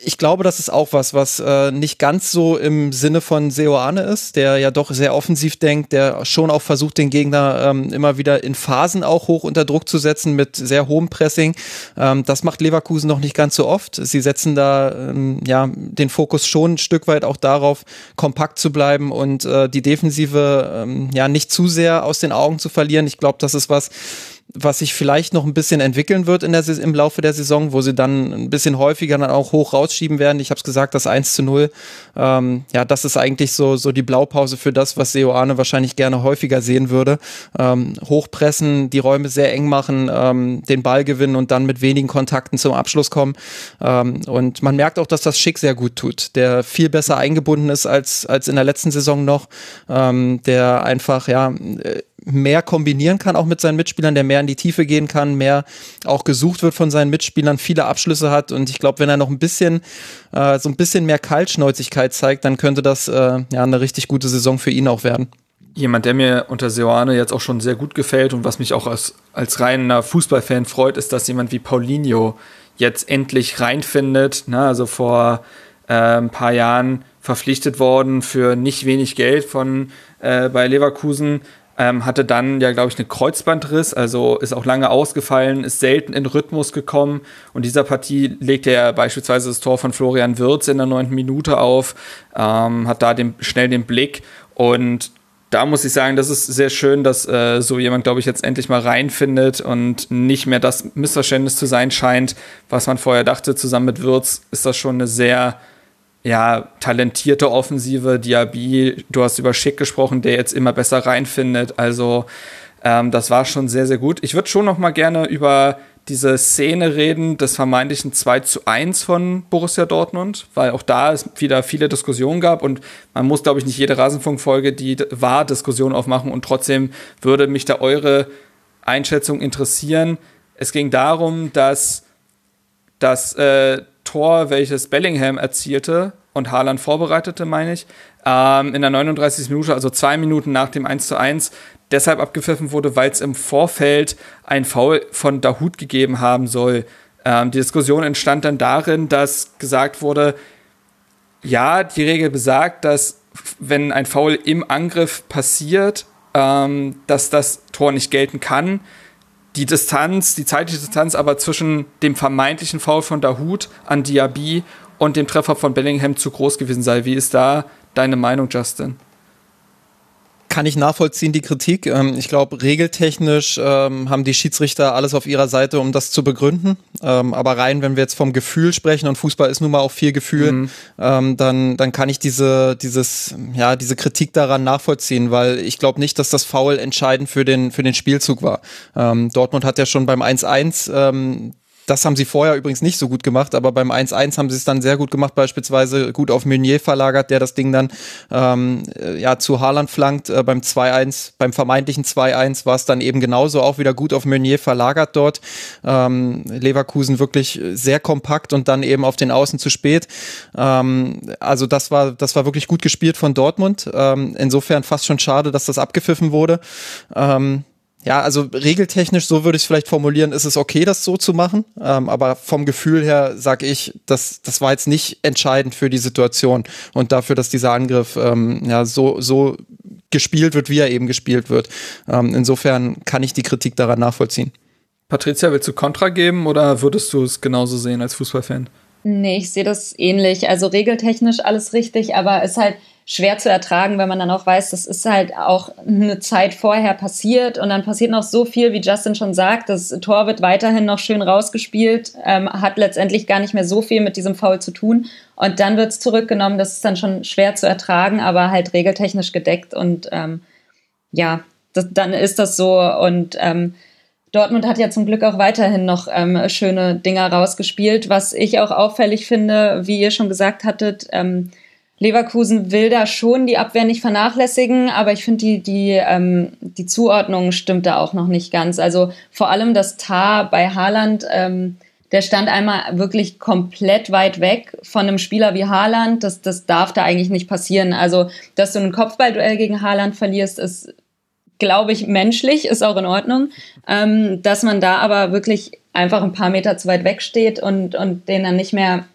Ich glaube, das ist auch was, was äh, nicht ganz so im Sinne von Seoane ist, der ja doch sehr offensiv denkt, der schon auch versucht, den Gegner ähm, immer wieder in Phasen auch hoch unter Druck zu setzen mit sehr hohem Pressing. Ähm, das macht Leverkusen noch nicht ganz so oft sie setzen da ähm, ja den Fokus schon ein Stück weit auch darauf, kompakt zu bleiben und äh, die Defensive ähm, ja nicht zu sehr aus den Augen zu verlieren. Ich glaube, das ist was, was sich vielleicht noch ein bisschen entwickeln wird in der, im Laufe der Saison, wo sie dann ein bisschen häufiger dann auch hoch rausschieben werden. Ich habe es gesagt, das 1 zu 0, ähm, ja, das ist eigentlich so, so die Blaupause für das, was Seoane wahrscheinlich gerne häufiger sehen würde. Ähm, hochpressen, die Räume sehr eng machen, ähm, den Ball gewinnen und dann mit wenigen Kontakten zum Abschluss kommen. Ähm, und man merkt auch, dass das Schick sehr gut tut, der viel besser eingebunden ist als, als in der letzten Saison noch, ähm, der einfach, ja, äh, mehr kombinieren kann, auch mit seinen Mitspielern, der mehr in die Tiefe gehen kann, mehr auch gesucht wird von seinen Mitspielern, viele Abschlüsse hat. Und ich glaube, wenn er noch ein bisschen, äh, so ein bisschen mehr Kaltschnäuzigkeit zeigt, dann könnte das äh, ja eine richtig gute Saison für ihn auch werden. Jemand, der mir unter Seoane jetzt auch schon sehr gut gefällt und was mich auch als, als reiner Fußballfan freut, ist, dass jemand wie Paulinho jetzt endlich reinfindet. Ne? Also vor äh, ein paar Jahren verpflichtet worden für nicht wenig Geld von äh, bei Leverkusen ähm, hatte dann ja, glaube ich, eine Kreuzbandriss, also ist auch lange ausgefallen, ist selten in Rhythmus gekommen. Und dieser Partie legte er beispielsweise das Tor von Florian Wirz in der neunten Minute auf, ähm, hat da den, schnell den Blick. Und da muss ich sagen, das ist sehr schön, dass äh, so jemand, glaube ich, jetzt endlich mal reinfindet und nicht mehr das Missverständnis zu sein scheint, was man vorher dachte. Zusammen mit Wirz ist das schon eine sehr ja, talentierte Offensive, Diaby, du hast über Schick gesprochen, der jetzt immer besser reinfindet. Also ähm, das war schon sehr, sehr gut. Ich würde schon noch mal gerne über diese Szene reden des vermeintlichen 2 zu 1 von Borussia Dortmund, weil auch da es wieder viele Diskussionen gab und man muss, glaube ich, nicht jede Rasenfunkfolge die war Diskussion aufmachen und trotzdem würde mich da eure Einschätzung interessieren. Es ging darum, dass das äh, Tor, welches Bellingham erzielte und Haaland vorbereitete, meine ich, ähm, in der 39. Minute, also zwei Minuten nach dem 1 zu 1, deshalb abgepfiffen wurde, weil es im Vorfeld ein Foul von Dahut gegeben haben soll. Ähm, die Diskussion entstand dann darin, dass gesagt wurde, ja, die Regel besagt, dass wenn ein Foul im Angriff passiert, ähm, dass das Tor nicht gelten kann die Distanz, die zeitliche Distanz aber zwischen dem vermeintlichen Foul von Dahut an Diaby und dem Treffer von Bellingham zu groß gewesen sei. Wie ist da deine Meinung, Justin? Kann ich nachvollziehen, die Kritik. Ähm, ich glaube, regeltechnisch ähm, haben die Schiedsrichter alles auf ihrer Seite, um das zu begründen. Ähm, aber rein, wenn wir jetzt vom Gefühl sprechen und Fußball ist nun mal auch viel Gefühl, mhm. dann, dann kann ich diese, dieses, ja, diese Kritik daran nachvollziehen, weil ich glaube nicht, dass das Foul entscheidend für den, für den Spielzug war. Dortmund hat ja schon beim 1-1 ähm, das haben sie vorher übrigens nicht so gut gemacht, aber beim 1-1 haben sie es dann sehr gut gemacht, beispielsweise gut auf Meunier verlagert, der das Ding dann ähm, äh, ja zu Haaland flankt. Äh, beim 2-1, beim vermeintlichen 2-1 war es dann eben genauso auch wieder gut auf Meunier verlagert dort. Ähm, Leverkusen wirklich sehr kompakt und dann eben auf den Außen zu spät. Ähm, also das war, das war wirklich gut gespielt von Dortmund. Ähm, insofern fast schon schade, dass das abgepfiffen wurde. Ähm, ja, also regeltechnisch, so würde ich es vielleicht formulieren, ist es okay, das so zu machen. Ähm, aber vom Gefühl her sage ich, das, das war jetzt nicht entscheidend für die Situation und dafür, dass dieser Angriff ähm, ja so, so gespielt wird, wie er eben gespielt wird. Ähm, insofern kann ich die Kritik daran nachvollziehen. Patricia, willst du Kontra geben oder würdest du es genauso sehen als Fußballfan? Nee, ich sehe das ähnlich. Also regeltechnisch alles richtig, aber es ist halt schwer zu ertragen, wenn man dann auch weiß, das ist halt auch eine Zeit vorher passiert und dann passiert noch so viel, wie Justin schon sagt. Das Tor wird weiterhin noch schön rausgespielt, ähm, hat letztendlich gar nicht mehr so viel mit diesem Foul zu tun und dann wird es zurückgenommen. Das ist dann schon schwer zu ertragen, aber halt regeltechnisch gedeckt und ähm, ja, das, dann ist das so und ähm, Dortmund hat ja zum Glück auch weiterhin noch ähm, schöne Dinger rausgespielt. Was ich auch auffällig finde, wie ihr schon gesagt hattet, ähm, Leverkusen will da schon die Abwehr nicht vernachlässigen, aber ich finde, die, die, ähm, die Zuordnung stimmt da auch noch nicht ganz. Also vor allem das Tar bei Haaland, ähm, der stand einmal wirklich komplett weit weg von einem Spieler wie Haaland. Das, das darf da eigentlich nicht passieren. Also, dass du ein Kopfballduell gegen Haaland verlierst, ist, glaube ich, menschlich, ist auch in Ordnung. Ähm, dass man da aber wirklich einfach ein paar Meter zu weit weg steht und, und den dann nicht mehr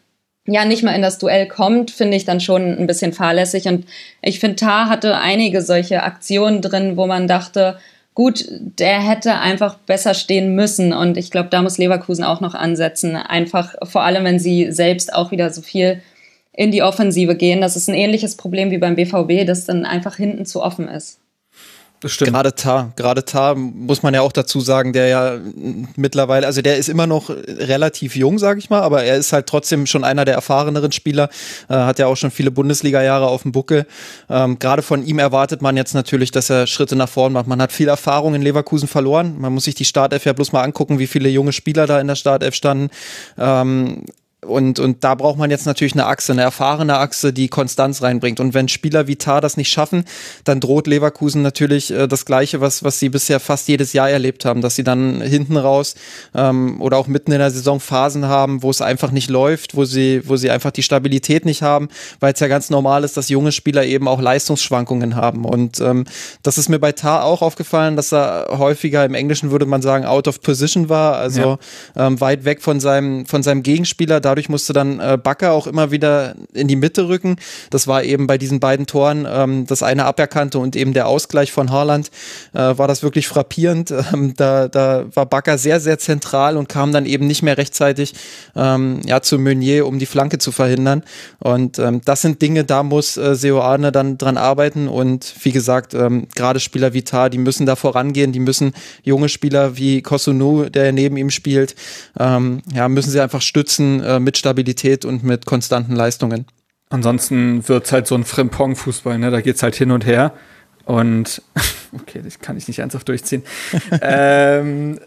ja nicht mal in das Duell kommt, finde ich dann schon ein bisschen fahrlässig. Und ich finde, Tar hatte einige solche Aktionen drin, wo man dachte, gut, der hätte einfach besser stehen müssen. Und ich glaube, da muss Leverkusen auch noch ansetzen. Einfach vor allem, wenn sie selbst auch wieder so viel in die Offensive gehen. Das ist ein ähnliches Problem wie beim BVB, das dann einfach hinten zu offen ist. Das stimmt. Gerade Tar, gerade Tar muss man ja auch dazu sagen, der ja mittlerweile, also der ist immer noch relativ jung, sage ich mal, aber er ist halt trotzdem schon einer der erfahreneren Spieler, äh, hat ja auch schon viele Bundesliga-Jahre auf dem Buckel. Ähm, gerade von ihm erwartet man jetzt natürlich, dass er Schritte nach vorn macht. Man hat viel Erfahrung in Leverkusen verloren. Man muss sich die Startelf ja bloß mal angucken, wie viele junge Spieler da in der Startelf standen. Ähm, und, und da braucht man jetzt natürlich eine Achse, eine erfahrene Achse, die Konstanz reinbringt. Und wenn Spieler wie Tar das nicht schaffen, dann droht Leverkusen natürlich äh, das Gleiche, was, was sie bisher fast jedes Jahr erlebt haben, dass sie dann hinten raus ähm, oder auch mitten in der Saison Phasen haben, wo es einfach nicht läuft, wo sie, wo sie einfach die Stabilität nicht haben, weil es ja ganz normal ist, dass junge Spieler eben auch Leistungsschwankungen haben. Und ähm, das ist mir bei Tar auch aufgefallen, dass er häufiger im Englischen würde man sagen, out of position war, also ja. ähm, weit weg von seinem, von seinem Gegenspieler dadurch musste dann äh, Bakker auch immer wieder in die Mitte rücken. Das war eben bei diesen beiden Toren, ähm, das eine aberkannte und eben der Ausgleich von Haaland, äh, war das wirklich frappierend. Ähm, da, da war Bakker sehr, sehr zentral und kam dann eben nicht mehr rechtzeitig ähm, ja, zu Meunier, um die Flanke zu verhindern. Und ähm, das sind Dinge, da muss äh, Seoane dann dran arbeiten. Und wie gesagt, ähm, gerade Spieler wie Tar, die müssen da vorangehen, die müssen junge Spieler wie Kosunu, der neben ihm spielt, ähm, ja, müssen sie einfach stützen, äh, mit Stabilität und mit konstanten Leistungen. Ansonsten wird es halt so ein Frimpong-Fußball, ne? Da es halt hin und her. Und okay, das kann ich nicht ernsthaft durchziehen. ähm,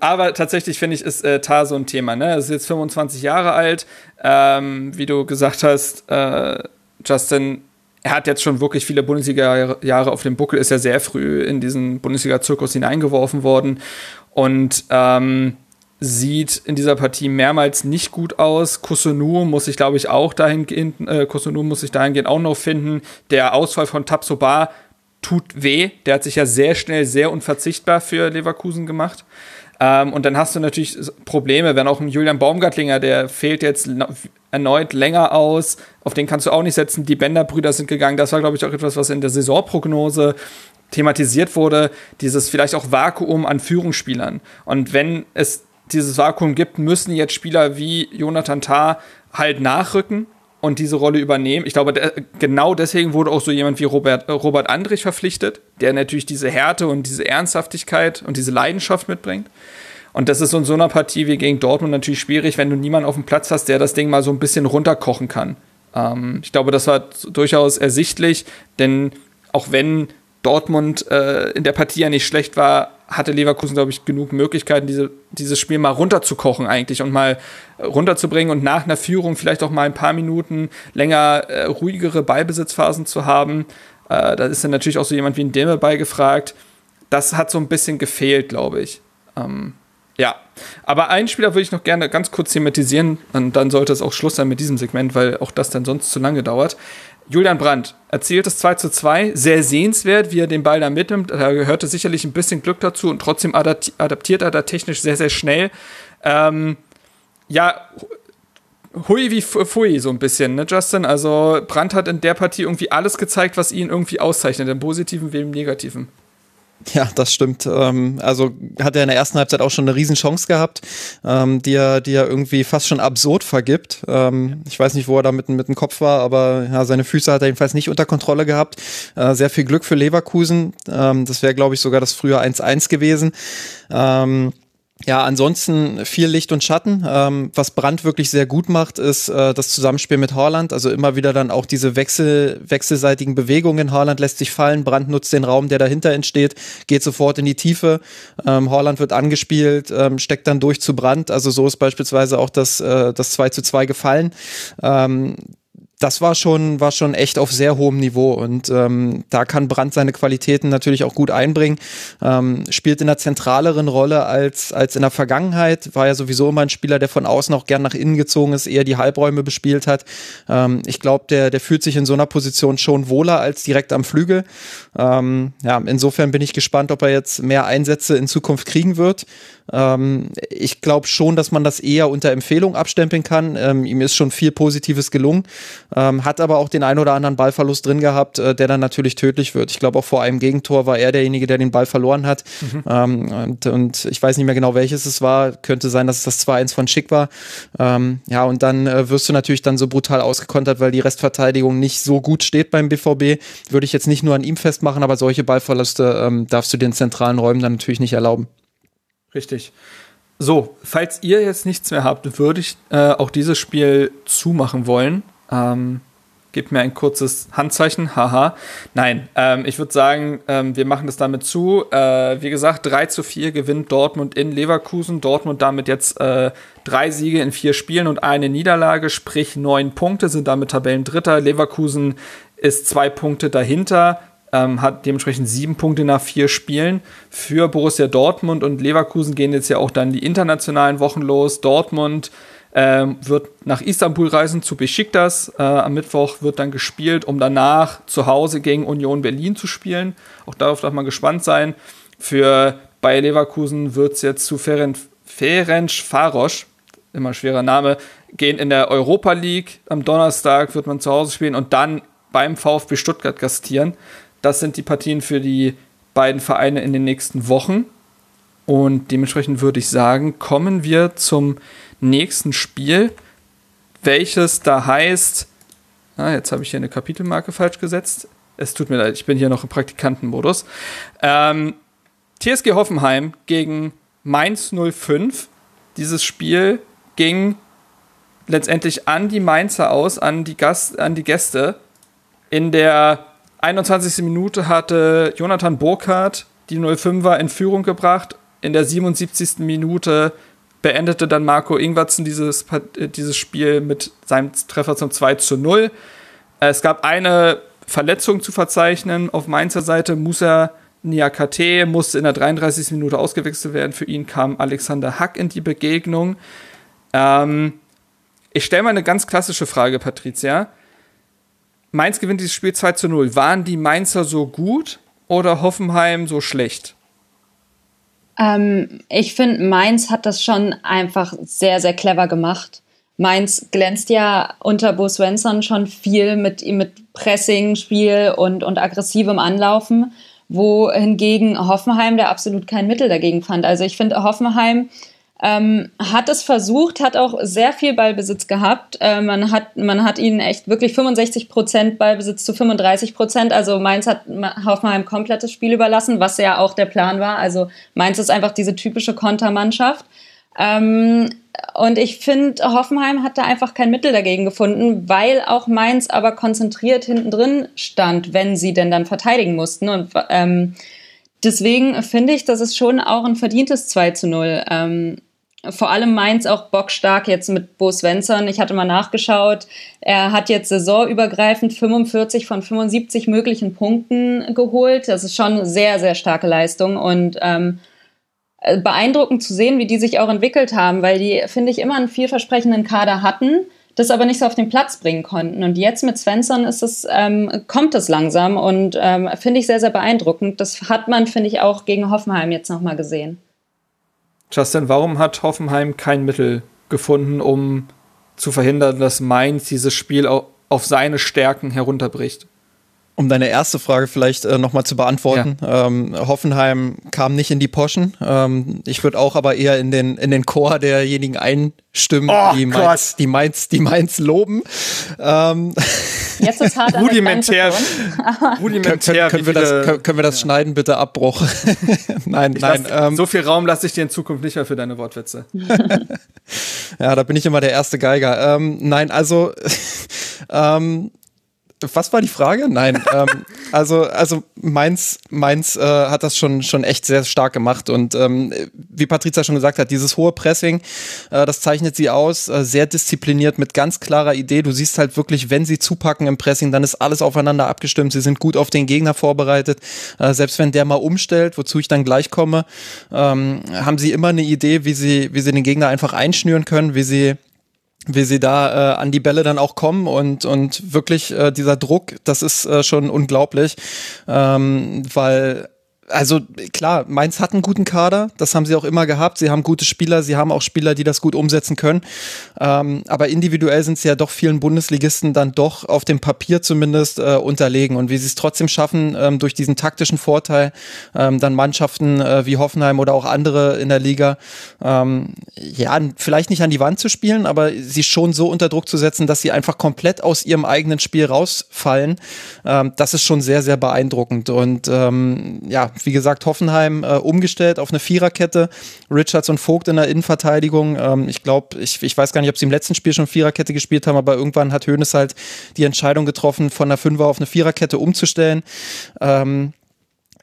aber tatsächlich finde ich, ist äh, Tar so ein Thema. Ne? Er ist jetzt 25 Jahre alt. Ähm, wie du gesagt hast, äh, Justin, er hat jetzt schon wirklich viele Bundesliga-Jahre auf dem Buckel, ist ja sehr früh in diesen Bundesliga-Zirkus hineingeworfen worden. Und ähm, sieht in dieser Partie mehrmals nicht gut aus. Kusunu muss sich, glaube ich, auch dahingehend, äh, Kusunu muss sich dahingehend auch noch finden. Der Ausfall von Tabsoba tut weh. Der hat sich ja sehr schnell sehr unverzichtbar für Leverkusen gemacht. Ähm, und dann hast du natürlich Probleme, wenn auch ein Julian Baumgartlinger, der fehlt jetzt erneut länger aus, auf den kannst du auch nicht setzen. Die Bender-Brüder sind gegangen. Das war, glaube ich, auch etwas, was in der Saisonprognose thematisiert wurde, dieses vielleicht auch Vakuum an Führungsspielern. Und wenn es dieses Vakuum gibt, müssen jetzt Spieler wie Jonathan Tah halt nachrücken und diese Rolle übernehmen. Ich glaube, der, genau deswegen wurde auch so jemand wie Robert, Robert Andrich verpflichtet, der natürlich diese Härte und diese Ernsthaftigkeit und diese Leidenschaft mitbringt. Und das ist in so einer Partie wie gegen Dortmund natürlich schwierig, wenn du niemanden auf dem Platz hast, der das Ding mal so ein bisschen runterkochen kann. Ähm, ich glaube, das war durchaus ersichtlich, denn auch wenn Dortmund äh, in der Partie ja nicht schlecht war, hatte Leverkusen, glaube ich, genug Möglichkeiten, diese, dieses Spiel mal runterzukochen eigentlich und mal runterzubringen und nach einer Führung vielleicht auch mal ein paar Minuten länger äh, ruhigere Ballbesitzphasen zu haben. Äh, da ist dann natürlich auch so jemand wie ein Demme beigefragt. Das hat so ein bisschen gefehlt, glaube ich. Ähm, ja, aber einen Spieler würde ich noch gerne ganz kurz thematisieren und dann sollte es auch Schluss sein mit diesem Segment, weil auch das dann sonst zu lange dauert. Julian Brandt erzielt das 2 zu 2, sehr sehenswert, wie er den Ball da mitnimmt. Da gehörte sicherlich ein bisschen Glück dazu und trotzdem adaptiert er da technisch sehr, sehr schnell. Ähm, ja, hui wie pfui so ein bisschen, ne, Justin? Also Brandt hat in der Partie irgendwie alles gezeigt, was ihn irgendwie auszeichnet, im Positiven wie im Negativen. Ja, das stimmt. Ähm, also hat er in der ersten Halbzeit auch schon eine Riesenchance gehabt, ähm, die, er, die er irgendwie fast schon absurd vergibt. Ähm, ich weiß nicht, wo er da mit, mit dem Kopf war, aber ja, seine Füße hat er jedenfalls nicht unter Kontrolle gehabt. Äh, sehr viel Glück für Leverkusen. Das wäre, glaube ich, sogar das frühe 1-1 gewesen. Ähm, ja, ansonsten viel Licht und Schatten. Ähm, was Brandt wirklich sehr gut macht, ist äh, das Zusammenspiel mit Haaland. Also immer wieder dann auch diese Wechsel, wechselseitigen Bewegungen. Haaland lässt sich fallen, Brandt nutzt den Raum, der dahinter entsteht, geht sofort in die Tiefe. Ähm, Haaland wird angespielt, ähm, steckt dann durch zu Brandt. Also so ist beispielsweise auch das, äh, das 2 zu 2 gefallen. Ähm, das war schon, war schon echt auf sehr hohem Niveau und ähm, da kann Brandt seine Qualitäten natürlich auch gut einbringen. Ähm, spielt in einer zentraleren Rolle als, als in der Vergangenheit, war ja sowieso immer ein Spieler, der von außen auch gern nach innen gezogen ist, eher die Halbräume bespielt hat. Ähm, ich glaube, der, der fühlt sich in so einer Position schon wohler als direkt am Flügel. Ähm, ja, insofern bin ich gespannt, ob er jetzt mehr Einsätze in Zukunft kriegen wird. Ähm, ich glaube schon, dass man das eher unter Empfehlung abstempeln kann. Ähm, ihm ist schon viel Positives gelungen, ähm, hat aber auch den ein oder anderen Ballverlust drin gehabt, äh, der dann natürlich tödlich wird. Ich glaube, auch vor einem Gegentor war er derjenige, der den Ball verloren hat. Mhm. Ähm, und, und, ich weiß nicht mehr genau, welches es war. Könnte sein, dass es das 2-1 von Schick war. Ähm, ja, und dann äh, wirst du natürlich dann so brutal ausgekontert, weil die Restverteidigung nicht so gut steht beim BVB. Würde ich jetzt nicht nur an ihm festmachen, aber solche Ballverluste ähm, darfst du den zentralen Räumen dann natürlich nicht erlauben. Richtig. So, falls ihr jetzt nichts mehr habt, würde ich äh, auch dieses Spiel zumachen wollen. Ähm, gebt mir ein kurzes Handzeichen. Haha. Nein, ähm, ich würde sagen, ähm, wir machen das damit zu. Äh, wie gesagt, 3 zu 4 gewinnt Dortmund in Leverkusen. Dortmund damit jetzt äh, drei Siege in vier Spielen und eine Niederlage, sprich neun Punkte, sind damit Tabellendritter. Leverkusen ist zwei Punkte dahinter ähm, hat dementsprechend sieben Punkte nach vier Spielen. Für Borussia Dortmund und Leverkusen gehen jetzt ja auch dann die internationalen Wochen los. Dortmund ähm, wird nach Istanbul reisen zu Besiktas. Äh, am Mittwoch wird dann gespielt, um danach zu Hause gegen Union Berlin zu spielen. Auch darauf darf man gespannt sein. Für Bayer Leverkusen wird es jetzt zu Ferenc, Ferenc Farosch, immer schwerer Name, gehen in der Europa League. Am Donnerstag wird man zu Hause spielen und dann beim VfB Stuttgart gastieren. Das sind die Partien für die beiden Vereine in den nächsten Wochen. Und dementsprechend würde ich sagen, kommen wir zum nächsten Spiel, welches da heißt, ah, jetzt habe ich hier eine Kapitelmarke falsch gesetzt. Es tut mir leid, ich bin hier noch im Praktikantenmodus. Ähm, TSG Hoffenheim gegen Mainz 05. Dieses Spiel ging letztendlich an die Mainzer aus, an die, Gast, an die Gäste. In der 21. Minute hatte Jonathan Burkhardt die 05er in Führung gebracht. In der 77. Minute beendete dann Marco Ingwertsen dieses, äh, dieses Spiel mit seinem Treffer zum 2 zu 0. Es gab eine Verletzung zu verzeichnen auf Mainzer Seite. Musa Niakate musste in der 33. Minute ausgewechselt werden. Für ihn kam Alexander Hack in die Begegnung. Ähm, ich stelle mal eine ganz klassische Frage, Patricia. Mainz gewinnt dieses Spiel 2 zu 0. Waren die Mainzer so gut oder Hoffenheim so schlecht? Ähm, ich finde, Mainz hat das schon einfach sehr, sehr clever gemacht. Mainz glänzt ja unter Bo Svensson schon viel mit, mit Pressing, Spiel und, und aggressivem Anlaufen, wohingegen Hoffenheim der absolut kein Mittel dagegen fand. Also ich finde, Hoffenheim ähm, hat es versucht, hat auch sehr viel Ballbesitz gehabt. Äh, man, hat, man hat ihnen echt wirklich 65 Prozent Ballbesitz zu 35 Prozent. Also Mainz hat Hoffenheim komplettes Spiel überlassen, was ja auch der Plan war. Also Mainz ist einfach diese typische Kontermannschaft. Ähm, und ich finde, Hoffenheim hat da einfach kein Mittel dagegen gefunden, weil auch Mainz aber konzentriert hinten drin stand, wenn sie denn dann verteidigen mussten. Und ähm, deswegen finde ich, das ist schon auch ein verdientes 2 zu 0. Ähm, vor allem Mainz auch bockstark jetzt mit Bo Svensson. Ich hatte mal nachgeschaut. Er hat jetzt saisonübergreifend 45 von 75 möglichen Punkten geholt. Das ist schon eine sehr, sehr starke Leistung und ähm, beeindruckend zu sehen, wie die sich auch entwickelt haben, weil die, finde ich, immer einen vielversprechenden Kader hatten, das aber nicht so auf den Platz bringen konnten. Und jetzt mit Svensson ist es, ähm, kommt es langsam und ähm, finde ich sehr, sehr beeindruckend. Das hat man, finde ich, auch gegen Hoffenheim jetzt nochmal gesehen. Justin, warum hat Hoffenheim kein Mittel gefunden, um zu verhindern, dass Mainz dieses Spiel auf seine Stärken herunterbricht? Um deine erste Frage vielleicht äh, nochmal zu beantworten. Ja. Ähm, Hoffenheim kam nicht in die Poschen. Ähm, ich würde auch aber eher in den, in den Chor derjenigen einstimmen, oh, die, Mainz, die, Mainz, die Mainz loben. Ähm. Jetzt ist hart rudimentär. rudimentär können, können, wir das, können, wir das, schneiden, bitte Abbruch? nein, ich nein. Lass, ähm, so viel Raum lasse ich dir in Zukunft nicht mehr für deine Wortwitze. ja, da bin ich immer der erste Geiger. Ähm, nein, also ähm, was war die Frage? Nein, ähm, also also Mainz Mainz äh, hat das schon schon echt sehr stark gemacht und ähm, wie Patrizia schon gesagt hat, dieses hohe Pressing, äh, das zeichnet sie aus, äh, sehr diszipliniert mit ganz klarer Idee. Du siehst halt wirklich, wenn sie zupacken im Pressing, dann ist alles aufeinander abgestimmt. Sie sind gut auf den Gegner vorbereitet. Äh, selbst wenn der mal umstellt, wozu ich dann gleich komme, ähm, haben sie immer eine Idee, wie sie wie sie den Gegner einfach einschnüren können, wie sie wie sie da äh, an die Bälle dann auch kommen und und wirklich äh, dieser Druck, das ist äh, schon unglaublich, ähm, weil also klar, Mainz hat einen guten Kader, das haben sie auch immer gehabt. Sie haben gute Spieler, sie haben auch Spieler, die das gut umsetzen können. Ähm, aber individuell sind sie ja doch vielen Bundesligisten dann doch auf dem Papier zumindest äh, unterlegen. Und wie sie es trotzdem schaffen, ähm, durch diesen taktischen Vorteil, ähm, dann Mannschaften äh, wie Hoffenheim oder auch andere in der Liga, ähm, ja, vielleicht nicht an die Wand zu spielen, aber sie schon so unter Druck zu setzen, dass sie einfach komplett aus ihrem eigenen Spiel rausfallen, ähm, das ist schon sehr, sehr beeindruckend. Und ähm, ja, wie gesagt, Hoffenheim äh, umgestellt auf eine Viererkette. Richards und Vogt in der Innenverteidigung. Ähm, ich glaube, ich, ich weiß gar nicht, ob sie im letzten Spiel schon Viererkette gespielt haben, aber irgendwann hat Hoeneß halt die Entscheidung getroffen, von der Fünfer auf eine Viererkette umzustellen. Ähm,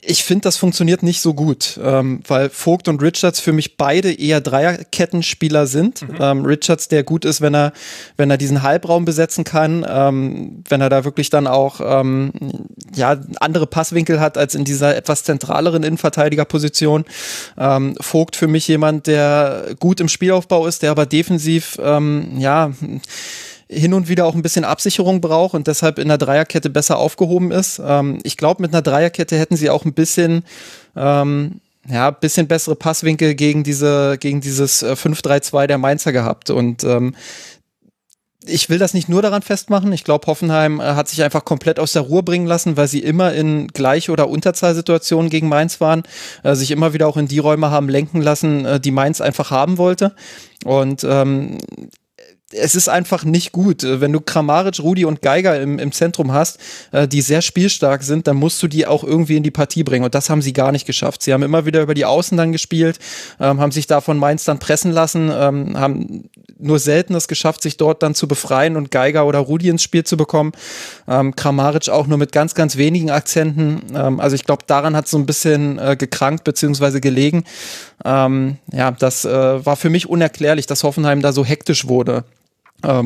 ich finde, das funktioniert nicht so gut, ähm, weil Vogt und Richards für mich beide eher Dreierkettenspieler sind. Mhm. Ähm, Richards, der gut ist, wenn er, wenn er diesen Halbraum besetzen kann, ähm, wenn er da wirklich dann auch ähm, ja, andere Passwinkel hat als in dieser etwas zentraleren Innenverteidigerposition. Ähm, Vogt für mich jemand, der gut im Spielaufbau ist, der aber defensiv ähm, ja hin und wieder auch ein bisschen Absicherung braucht und deshalb in der Dreierkette besser aufgehoben ist. Ähm, ich glaube, mit einer Dreierkette hätten sie auch ein bisschen ähm, ja, bisschen bessere Passwinkel gegen diese, gegen dieses 5-3-2 äh, der Mainzer gehabt. Und ähm, ich will das nicht nur daran festmachen. Ich glaube, Hoffenheim äh, hat sich einfach komplett aus der Ruhe bringen lassen, weil sie immer in Gleich- oder Unterzahlsituationen gegen Mainz waren, äh, sich immer wieder auch in die Räume haben lenken lassen, äh, die Mainz einfach haben wollte. Und ähm, es ist einfach nicht gut. Äh, wenn du Kramaric, Rudi und Geiger im, im Zentrum hast, äh, die sehr spielstark sind, dann musst du die auch irgendwie in die Partie bringen. Und das haben sie gar nicht geschafft. Sie haben immer wieder über die Außen dann gespielt, ähm, haben sich davon Mainz dann pressen lassen, ähm, haben nur selten es geschafft, sich dort dann zu befreien und Geiger oder Rudi ins Spiel zu bekommen. Ähm, Kramaric auch nur mit ganz, ganz wenigen Akzenten. Also ich glaube, daran hat so ein bisschen äh, gekrankt beziehungsweise gelegen. Ja, das war für mich unerklärlich, dass Hoffenheim da so hektisch wurde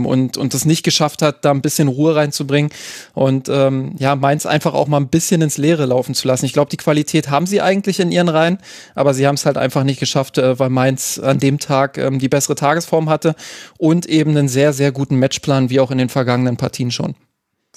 und, und das nicht geschafft hat, da ein bisschen Ruhe reinzubringen und ähm, ja, Mainz einfach auch mal ein bisschen ins Leere laufen zu lassen. Ich glaube, die Qualität haben sie eigentlich in ihren Reihen, aber sie haben es halt einfach nicht geschafft, äh, weil Mainz an dem Tag ähm, die bessere Tagesform hatte und eben einen sehr, sehr guten Matchplan, wie auch in den vergangenen Partien schon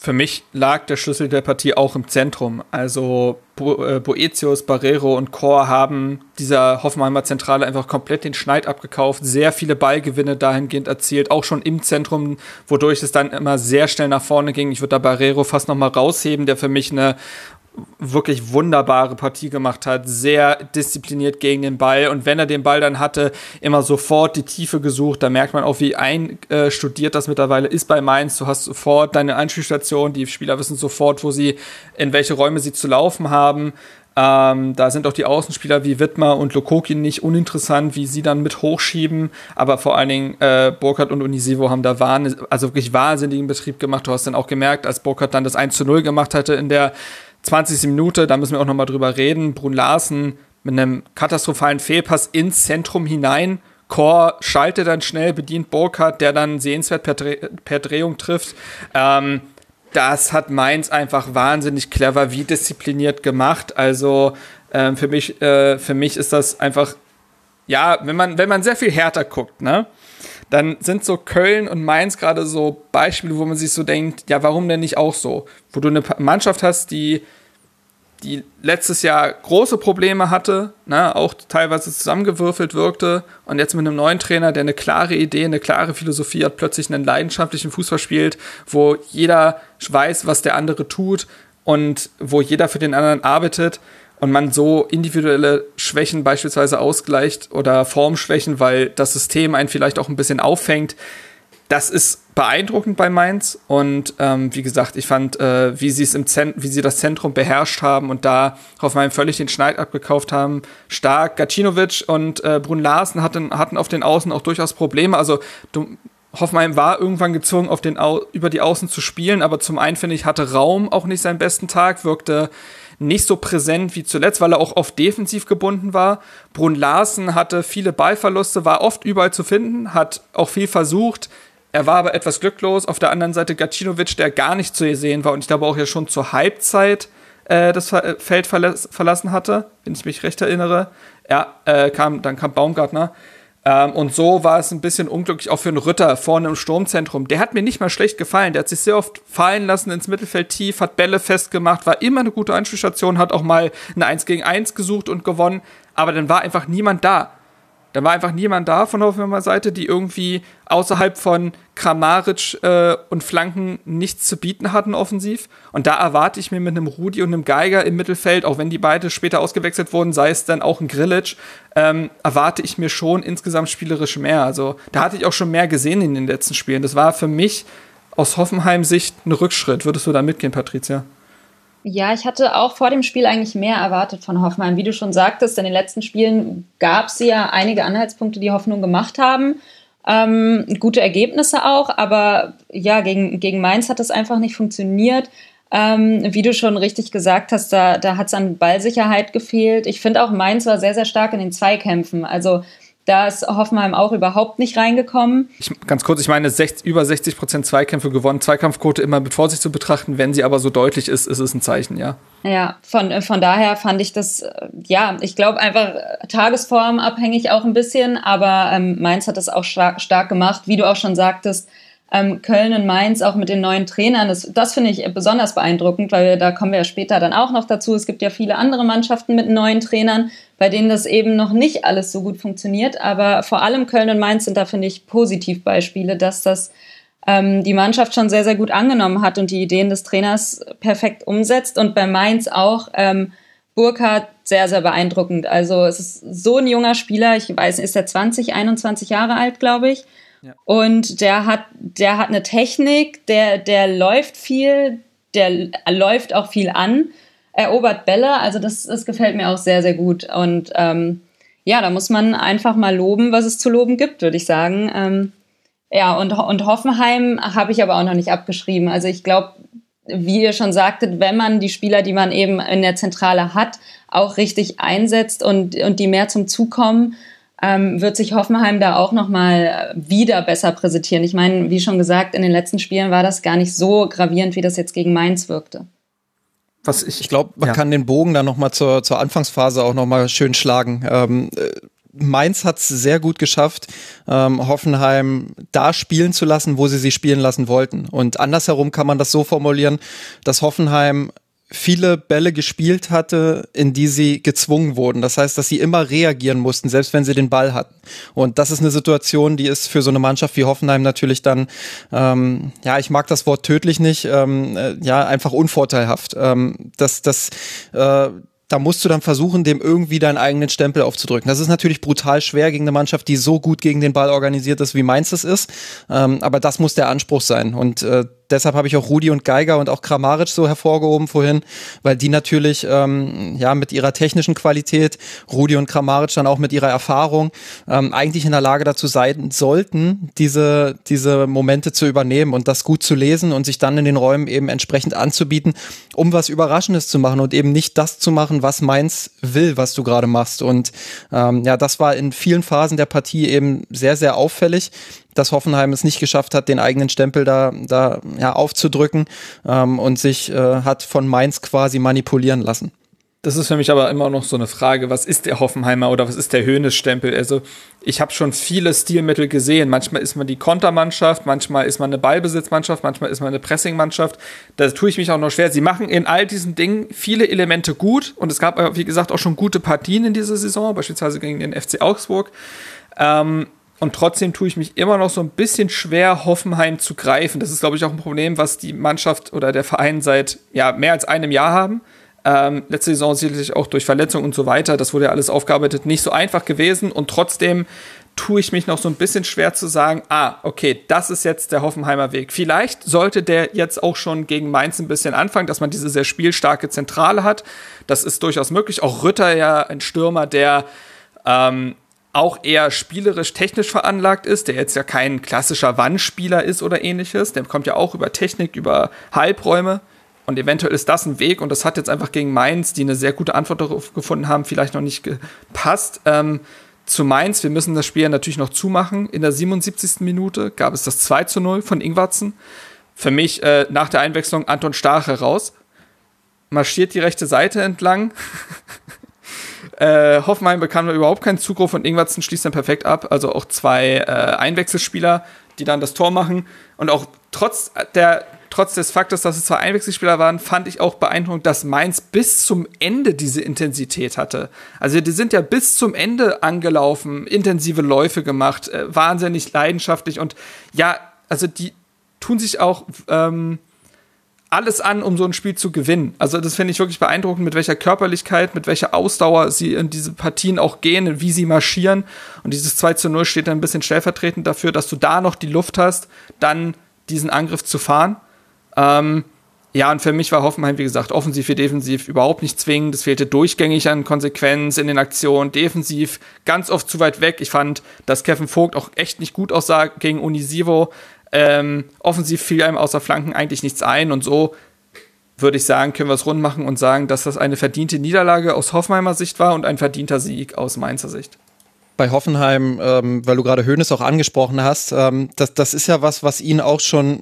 für mich lag der Schlüssel der Partie auch im Zentrum. Also Bo äh, Boetius, Barrero und Chor haben dieser Hoffenheimer Zentrale einfach komplett den Schneid abgekauft, sehr viele Ballgewinne dahingehend erzielt, auch schon im Zentrum, wodurch es dann immer sehr schnell nach vorne ging. Ich würde da Barrero fast noch mal rausheben, der für mich eine wirklich wunderbare Partie gemacht hat, sehr diszipliniert gegen den Ball und wenn er den Ball dann hatte, immer sofort die Tiefe gesucht. Da merkt man auch, wie einstudiert das mittlerweile ist bei Mainz. Du hast sofort deine Anspielstation, die Spieler wissen sofort, wo sie, in welche Räume sie zu laufen haben. Ähm, da sind auch die Außenspieler wie Wittmer und Lokokin nicht uninteressant, wie sie dann mit hochschieben. Aber vor allen Dingen äh, Burkhardt und Unisivo haben da wahn also wirklich wahnsinnigen Betrieb gemacht. Du hast dann auch gemerkt, als Burkhardt dann das 1 zu 0 gemacht hatte in der 20. Minute, da müssen wir auch nochmal drüber reden. Brun Larsen mit einem katastrophalen Fehlpass ins Zentrum hinein. Chor schaltet dann schnell, bedient Burkhardt, der dann sehenswert per, Dreh per Drehung trifft. Ähm, das hat Mainz einfach wahnsinnig clever, wie diszipliniert gemacht. Also ähm, für mich, äh, für mich ist das einfach, ja, wenn man, wenn man sehr viel härter guckt, ne? Dann sind so Köln und Mainz gerade so Beispiele, wo man sich so denkt, ja, warum denn nicht auch so? Wo du eine Mannschaft hast, die, die letztes Jahr große Probleme hatte, ne, auch teilweise zusammengewürfelt wirkte und jetzt mit einem neuen Trainer, der eine klare Idee, eine klare Philosophie hat, plötzlich einen leidenschaftlichen Fußball spielt, wo jeder weiß, was der andere tut und wo jeder für den anderen arbeitet und man so individuelle Schwächen beispielsweise ausgleicht oder Formschwächen, weil das System einen vielleicht auch ein bisschen auffängt. Das ist beeindruckend bei Mainz und ähm, wie gesagt, ich fand, äh, wie sie es im Zent wie sie das Zentrum beherrscht haben und da Hoffenheim völlig den Schneid abgekauft haben, stark. Gacinovic und äh, Brun Larsen hatten, hatten auf den Außen auch durchaus Probleme. Also du, Hoffenheim war irgendwann gezwungen, auf den Au über die Außen zu spielen, aber zum einen finde ich, hatte Raum auch nicht seinen besten Tag, wirkte nicht so präsent wie zuletzt, weil er auch oft defensiv gebunden war. Brun Larsen hatte viele Ballverluste, war oft überall zu finden, hat auch viel versucht. Er war aber etwas glücklos. Auf der anderen Seite Gacinovic, der gar nicht zu sehen war und ich glaube auch ja schon zur Halbzeit äh, das Feld verlassen hatte, wenn ich mich recht erinnere. Ja, äh, kam, dann kam Baumgartner. Ähm, und so war es ein bisschen unglücklich auch für einen Ritter vorne im Sturmzentrum. Der hat mir nicht mal schlecht gefallen. Der hat sich sehr oft fallen lassen ins Mittelfeld tief, hat Bälle festgemacht, war immer eine gute Einspielstation, hat auch mal eine 1 gegen 1 gesucht und gewonnen. Aber dann war einfach niemand da. Da war einfach niemand da von Hoffenheimer Seite, die irgendwie außerhalb von Kramaric äh, und Flanken nichts zu bieten hatten offensiv. Und da erwarte ich mir mit einem Rudi und einem Geiger im Mittelfeld, auch wenn die beide später ausgewechselt wurden, sei es dann auch ein Grillic, ähm, erwarte ich mir schon insgesamt spielerisch mehr. Also da hatte ich auch schon mehr gesehen in den letzten Spielen. Das war für mich aus Hoffenheim-Sicht ein Rückschritt. Würdest du da mitgehen, Patricia? Ja, ich hatte auch vor dem Spiel eigentlich mehr erwartet von Hoffenheim. Wie du schon sagtest, in den letzten Spielen gab es ja einige Anhaltspunkte, die Hoffnung gemacht haben. Ähm, gute Ergebnisse auch, aber ja, gegen, gegen Mainz hat das einfach nicht funktioniert. Ähm, wie du schon richtig gesagt hast, da, da hat es an Ballsicherheit gefehlt. Ich finde auch Mainz war sehr, sehr stark in den Zweikämpfen. Also da ist Hoffenheim auch überhaupt nicht reingekommen. Ich, ganz kurz, ich meine, 60, über 60 Prozent Zweikämpfe gewonnen. Zweikampfquote immer mit Vorsicht zu betrachten. Wenn sie aber so deutlich ist, ist es ein Zeichen, ja. Ja, von, von daher fand ich das, ja, ich glaube einfach tagesformabhängig auch ein bisschen, aber ähm, Mainz hat das auch stark, stark gemacht, wie du auch schon sagtest ähm, Köln und Mainz auch mit den neuen Trainern. Das, das finde ich besonders beeindruckend, weil wir, da kommen wir ja später dann auch noch dazu. Es gibt ja viele andere Mannschaften mit neuen Trainern, bei denen das eben noch nicht alles so gut funktioniert. Aber vor allem Köln und Mainz sind da, finde ich, Positivbeispiele, dass das ähm, die Mannschaft schon sehr, sehr gut angenommen hat und die Ideen des Trainers perfekt umsetzt. Und bei Mainz auch ähm, Burkhardt sehr, sehr beeindruckend. Also es ist so ein junger Spieler, ich weiß, ist er 20, 21 Jahre alt, glaube ich. Und der hat, der hat eine Technik, der, der läuft viel, der läuft auch viel an, erobert Bälle. Also das, das gefällt mir auch sehr, sehr gut. Und ähm, ja, da muss man einfach mal loben, was es zu loben gibt, würde ich sagen. Ähm, ja, und, und Hoffenheim habe ich aber auch noch nicht abgeschrieben. Also ich glaube, wie ihr schon sagtet, wenn man die Spieler, die man eben in der Zentrale hat, auch richtig einsetzt und, und die mehr zum Zug kommen, ähm, wird sich Hoffenheim da auch nochmal wieder besser präsentieren. Ich meine, wie schon gesagt, in den letzten Spielen war das gar nicht so gravierend, wie das jetzt gegen Mainz wirkte. Was ich, ich glaube, man ja. kann den Bogen dann nochmal zur, zur Anfangsphase auch nochmal schön schlagen. Ähm, äh, Mainz hat es sehr gut geschafft, ähm, Hoffenheim da spielen zu lassen, wo sie sie spielen lassen wollten. Und andersherum kann man das so formulieren, dass Hoffenheim viele Bälle gespielt hatte, in die sie gezwungen wurden. Das heißt, dass sie immer reagieren mussten, selbst wenn sie den Ball hatten. Und das ist eine Situation, die ist für so eine Mannschaft wie Hoffenheim natürlich dann, ähm, ja, ich mag das Wort tödlich nicht, ähm, äh, ja, einfach unvorteilhaft. Ähm, das, das, äh, da musst du dann versuchen, dem irgendwie deinen eigenen Stempel aufzudrücken. Das ist natürlich brutal schwer gegen eine Mannschaft, die so gut gegen den Ball organisiert ist, wie Mainz es ist. Ähm, aber das muss der Anspruch sein. Und äh, deshalb habe ich auch Rudi und Geiger und auch Kramaric so hervorgehoben vorhin, weil die natürlich ähm, ja mit ihrer technischen Qualität, Rudi und Kramaric dann auch mit ihrer Erfahrung ähm, eigentlich in der Lage dazu sein sollten, diese diese Momente zu übernehmen und das gut zu lesen und sich dann in den Räumen eben entsprechend anzubieten, um was Überraschendes zu machen und eben nicht das zu machen, was Mainz will, was du gerade machst. Und ähm, ja, das war in vielen Phasen der Partie eben sehr sehr auffällig dass Hoffenheim es nicht geschafft hat, den eigenen Stempel da, da ja, aufzudrücken ähm, und sich äh, hat von Mainz quasi manipulieren lassen. Das ist für mich aber immer noch so eine Frage, was ist der Hoffenheimer oder was ist der Höhnes-Stempel? Also ich habe schon viele Stilmittel gesehen. Manchmal ist man die Kontermannschaft, manchmal ist man eine Ballbesitzmannschaft, manchmal ist man eine Pressingmannschaft. Da tue ich mich auch noch schwer. Sie machen in all diesen Dingen viele Elemente gut und es gab, wie gesagt, auch schon gute Partien in dieser Saison, beispielsweise gegen den FC Augsburg. Ähm, und trotzdem tue ich mich immer noch so ein bisschen schwer, Hoffenheim zu greifen. Das ist, glaube ich, auch ein Problem, was die Mannschaft oder der Verein seit ja, mehr als einem Jahr haben. Ähm, letzte Saison sicherlich auch durch Verletzungen und so weiter. Das wurde ja alles aufgearbeitet. Nicht so einfach gewesen. Und trotzdem tue ich mich noch so ein bisschen schwer zu sagen, ah, okay, das ist jetzt der Hoffenheimer Weg. Vielleicht sollte der jetzt auch schon gegen Mainz ein bisschen anfangen, dass man diese sehr spielstarke Zentrale hat. Das ist durchaus möglich. Auch Rütter ja ein Stürmer, der ähm, auch eher spielerisch technisch veranlagt ist, der jetzt ja kein klassischer Wandspieler ist oder ähnliches. Der kommt ja auch über Technik, über Halbräume. Und eventuell ist das ein Weg und das hat jetzt einfach gegen Mainz, die eine sehr gute Antwort darauf gefunden haben, vielleicht noch nicht gepasst. Ähm, zu Mainz, wir müssen das Spiel natürlich noch zumachen. In der 77. Minute gab es das 2 zu 0 von Ingwarzen. Für mich äh, nach der Einwechslung Anton Stache raus. Marschiert die rechte Seite entlang. äh, Hoffenheim bekam überhaupt keinen Zugriff und Ingwarzen schließt dann perfekt ab. Also auch zwei äh, Einwechselspieler, die dann das Tor machen. Und auch trotz der trotz des Faktes, dass es zwei Einwechselspieler waren, fand ich auch beeindruckend, dass Mainz bis zum Ende diese Intensität hatte. Also die sind ja bis zum Ende angelaufen, intensive Läufe gemacht, äh, wahnsinnig leidenschaftlich und ja, also die tun sich auch ähm, alles an, um so ein Spiel zu gewinnen. Also das finde ich wirklich beeindruckend, mit welcher Körperlichkeit, mit welcher Ausdauer sie in diese Partien auch gehen, wie sie marschieren. Und dieses 2 zu 0 steht dann ein bisschen stellvertretend dafür, dass du da noch die Luft hast, dann diesen Angriff zu fahren. Ähm, ja, und für mich war Hoffenheim, wie gesagt, offensiv wie defensiv überhaupt nicht zwingend. Es fehlte durchgängig an Konsequenz in den Aktionen, defensiv ganz oft zu weit weg. Ich fand, dass Kevin Vogt auch echt nicht gut aussah gegen Unisivo. Ähm, offensiv fiel einem außer Flanken eigentlich nichts ein und so würde ich sagen, können wir es rund machen und sagen, dass das eine verdiente Niederlage aus Hoffenheimer Sicht war und ein verdienter Sieg aus Mainzer Sicht. Bei Hoffenheim, ähm, weil du gerade Hönes auch angesprochen hast, ähm, das, das ist ja was, was ihn auch schon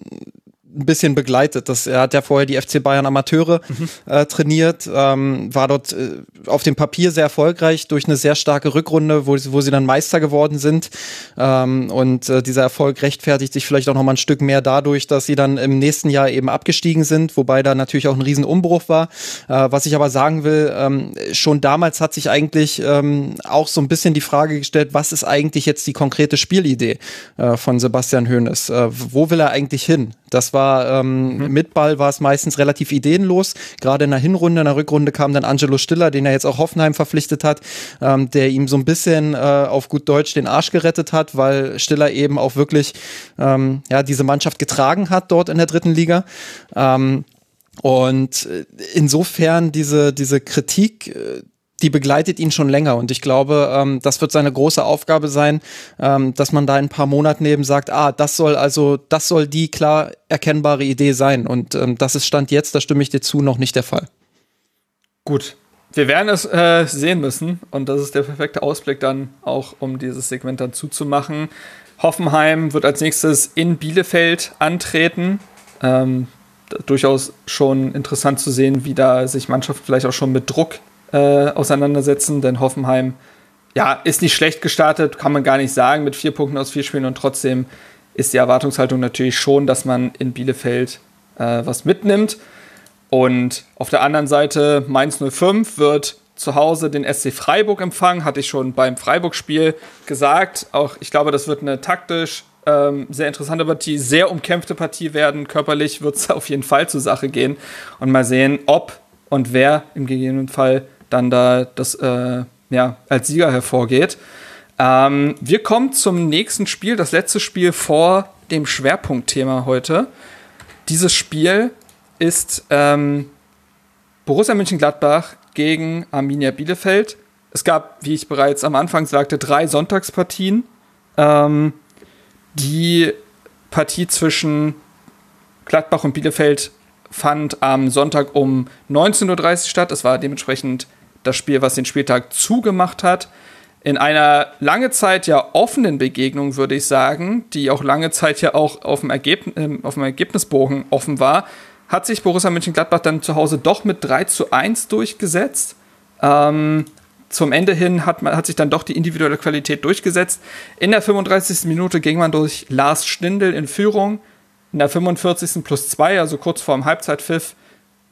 ein bisschen begleitet. Das, er hat ja vorher die FC Bayern Amateure mhm. äh, trainiert, ähm, war dort äh, auf dem Papier sehr erfolgreich durch eine sehr starke Rückrunde, wo, wo sie dann Meister geworden sind. Ähm, und äh, dieser Erfolg rechtfertigt sich vielleicht auch noch mal ein Stück mehr dadurch, dass sie dann im nächsten Jahr eben abgestiegen sind, wobei da natürlich auch ein Riesenumbruch war. Äh, was ich aber sagen will, ähm, schon damals hat sich eigentlich ähm, auch so ein bisschen die Frage gestellt, was ist eigentlich jetzt die konkrete Spielidee äh, von Sebastian Hoeneß? Äh, wo will er eigentlich hin? Das war ähm, mhm. mit Ball war es meistens relativ ideenlos. Gerade in der Hinrunde, in der Rückrunde kam dann Angelo Stiller, den er jetzt auch Hoffenheim verpflichtet hat, ähm, der ihm so ein bisschen äh, auf gut Deutsch den Arsch gerettet hat, weil Stiller eben auch wirklich ähm, ja diese Mannschaft getragen hat dort in der dritten Liga. Ähm, und äh, insofern diese diese Kritik äh, die begleitet ihn schon länger. Und ich glaube, ähm, das wird seine große Aufgabe sein, ähm, dass man da in ein paar Monaten eben sagt, ah, das soll also, das soll die klar erkennbare Idee sein. Und ähm, das ist Stand jetzt, da stimme ich dir zu, noch nicht der Fall. Gut. Wir werden es äh, sehen müssen. Und das ist der perfekte Ausblick dann auch, um dieses Segment dann zuzumachen. Hoffenheim wird als nächstes in Bielefeld antreten. Ähm, durchaus schon interessant zu sehen, wie da sich Mannschaften vielleicht auch schon mit Druck äh, auseinandersetzen, denn Hoffenheim ja, ist nicht schlecht gestartet, kann man gar nicht sagen, mit vier Punkten aus vier Spielen und trotzdem ist die Erwartungshaltung natürlich schon, dass man in Bielefeld äh, was mitnimmt. Und auf der anderen Seite, Mainz 05 wird zu Hause den SC Freiburg empfangen, hatte ich schon beim Freiburg-Spiel gesagt. Auch ich glaube, das wird eine taktisch ähm, sehr interessante Partie, sehr umkämpfte Partie werden. Körperlich wird es auf jeden Fall zur Sache gehen. Und mal sehen, ob und wer im gegebenen Fall dann da das äh, ja, als Sieger hervorgeht. Ähm, wir kommen zum nächsten Spiel, das letzte Spiel vor dem Schwerpunktthema heute. Dieses Spiel ist ähm, Borussia Mönchengladbach gegen Arminia Bielefeld. Es gab, wie ich bereits am Anfang sagte, drei Sonntagspartien. Ähm, die Partie zwischen Gladbach und Bielefeld fand am Sonntag um 19.30 Uhr statt. Das war dementsprechend das Spiel, was den Spieltag zugemacht hat. In einer lange Zeit ja offenen Begegnung, würde ich sagen, die auch lange Zeit ja auch auf dem, Ergebnis, äh, auf dem Ergebnisbogen offen war, hat sich Borussia Mönchengladbach dann zu Hause doch mit 3 zu 1 durchgesetzt. Ähm, zum Ende hin hat, man, hat sich dann doch die individuelle Qualität durchgesetzt. In der 35. Minute ging man durch Lars Stindl in Führung. In der 45. plus 2, also kurz vor dem Halbzeitpfiff,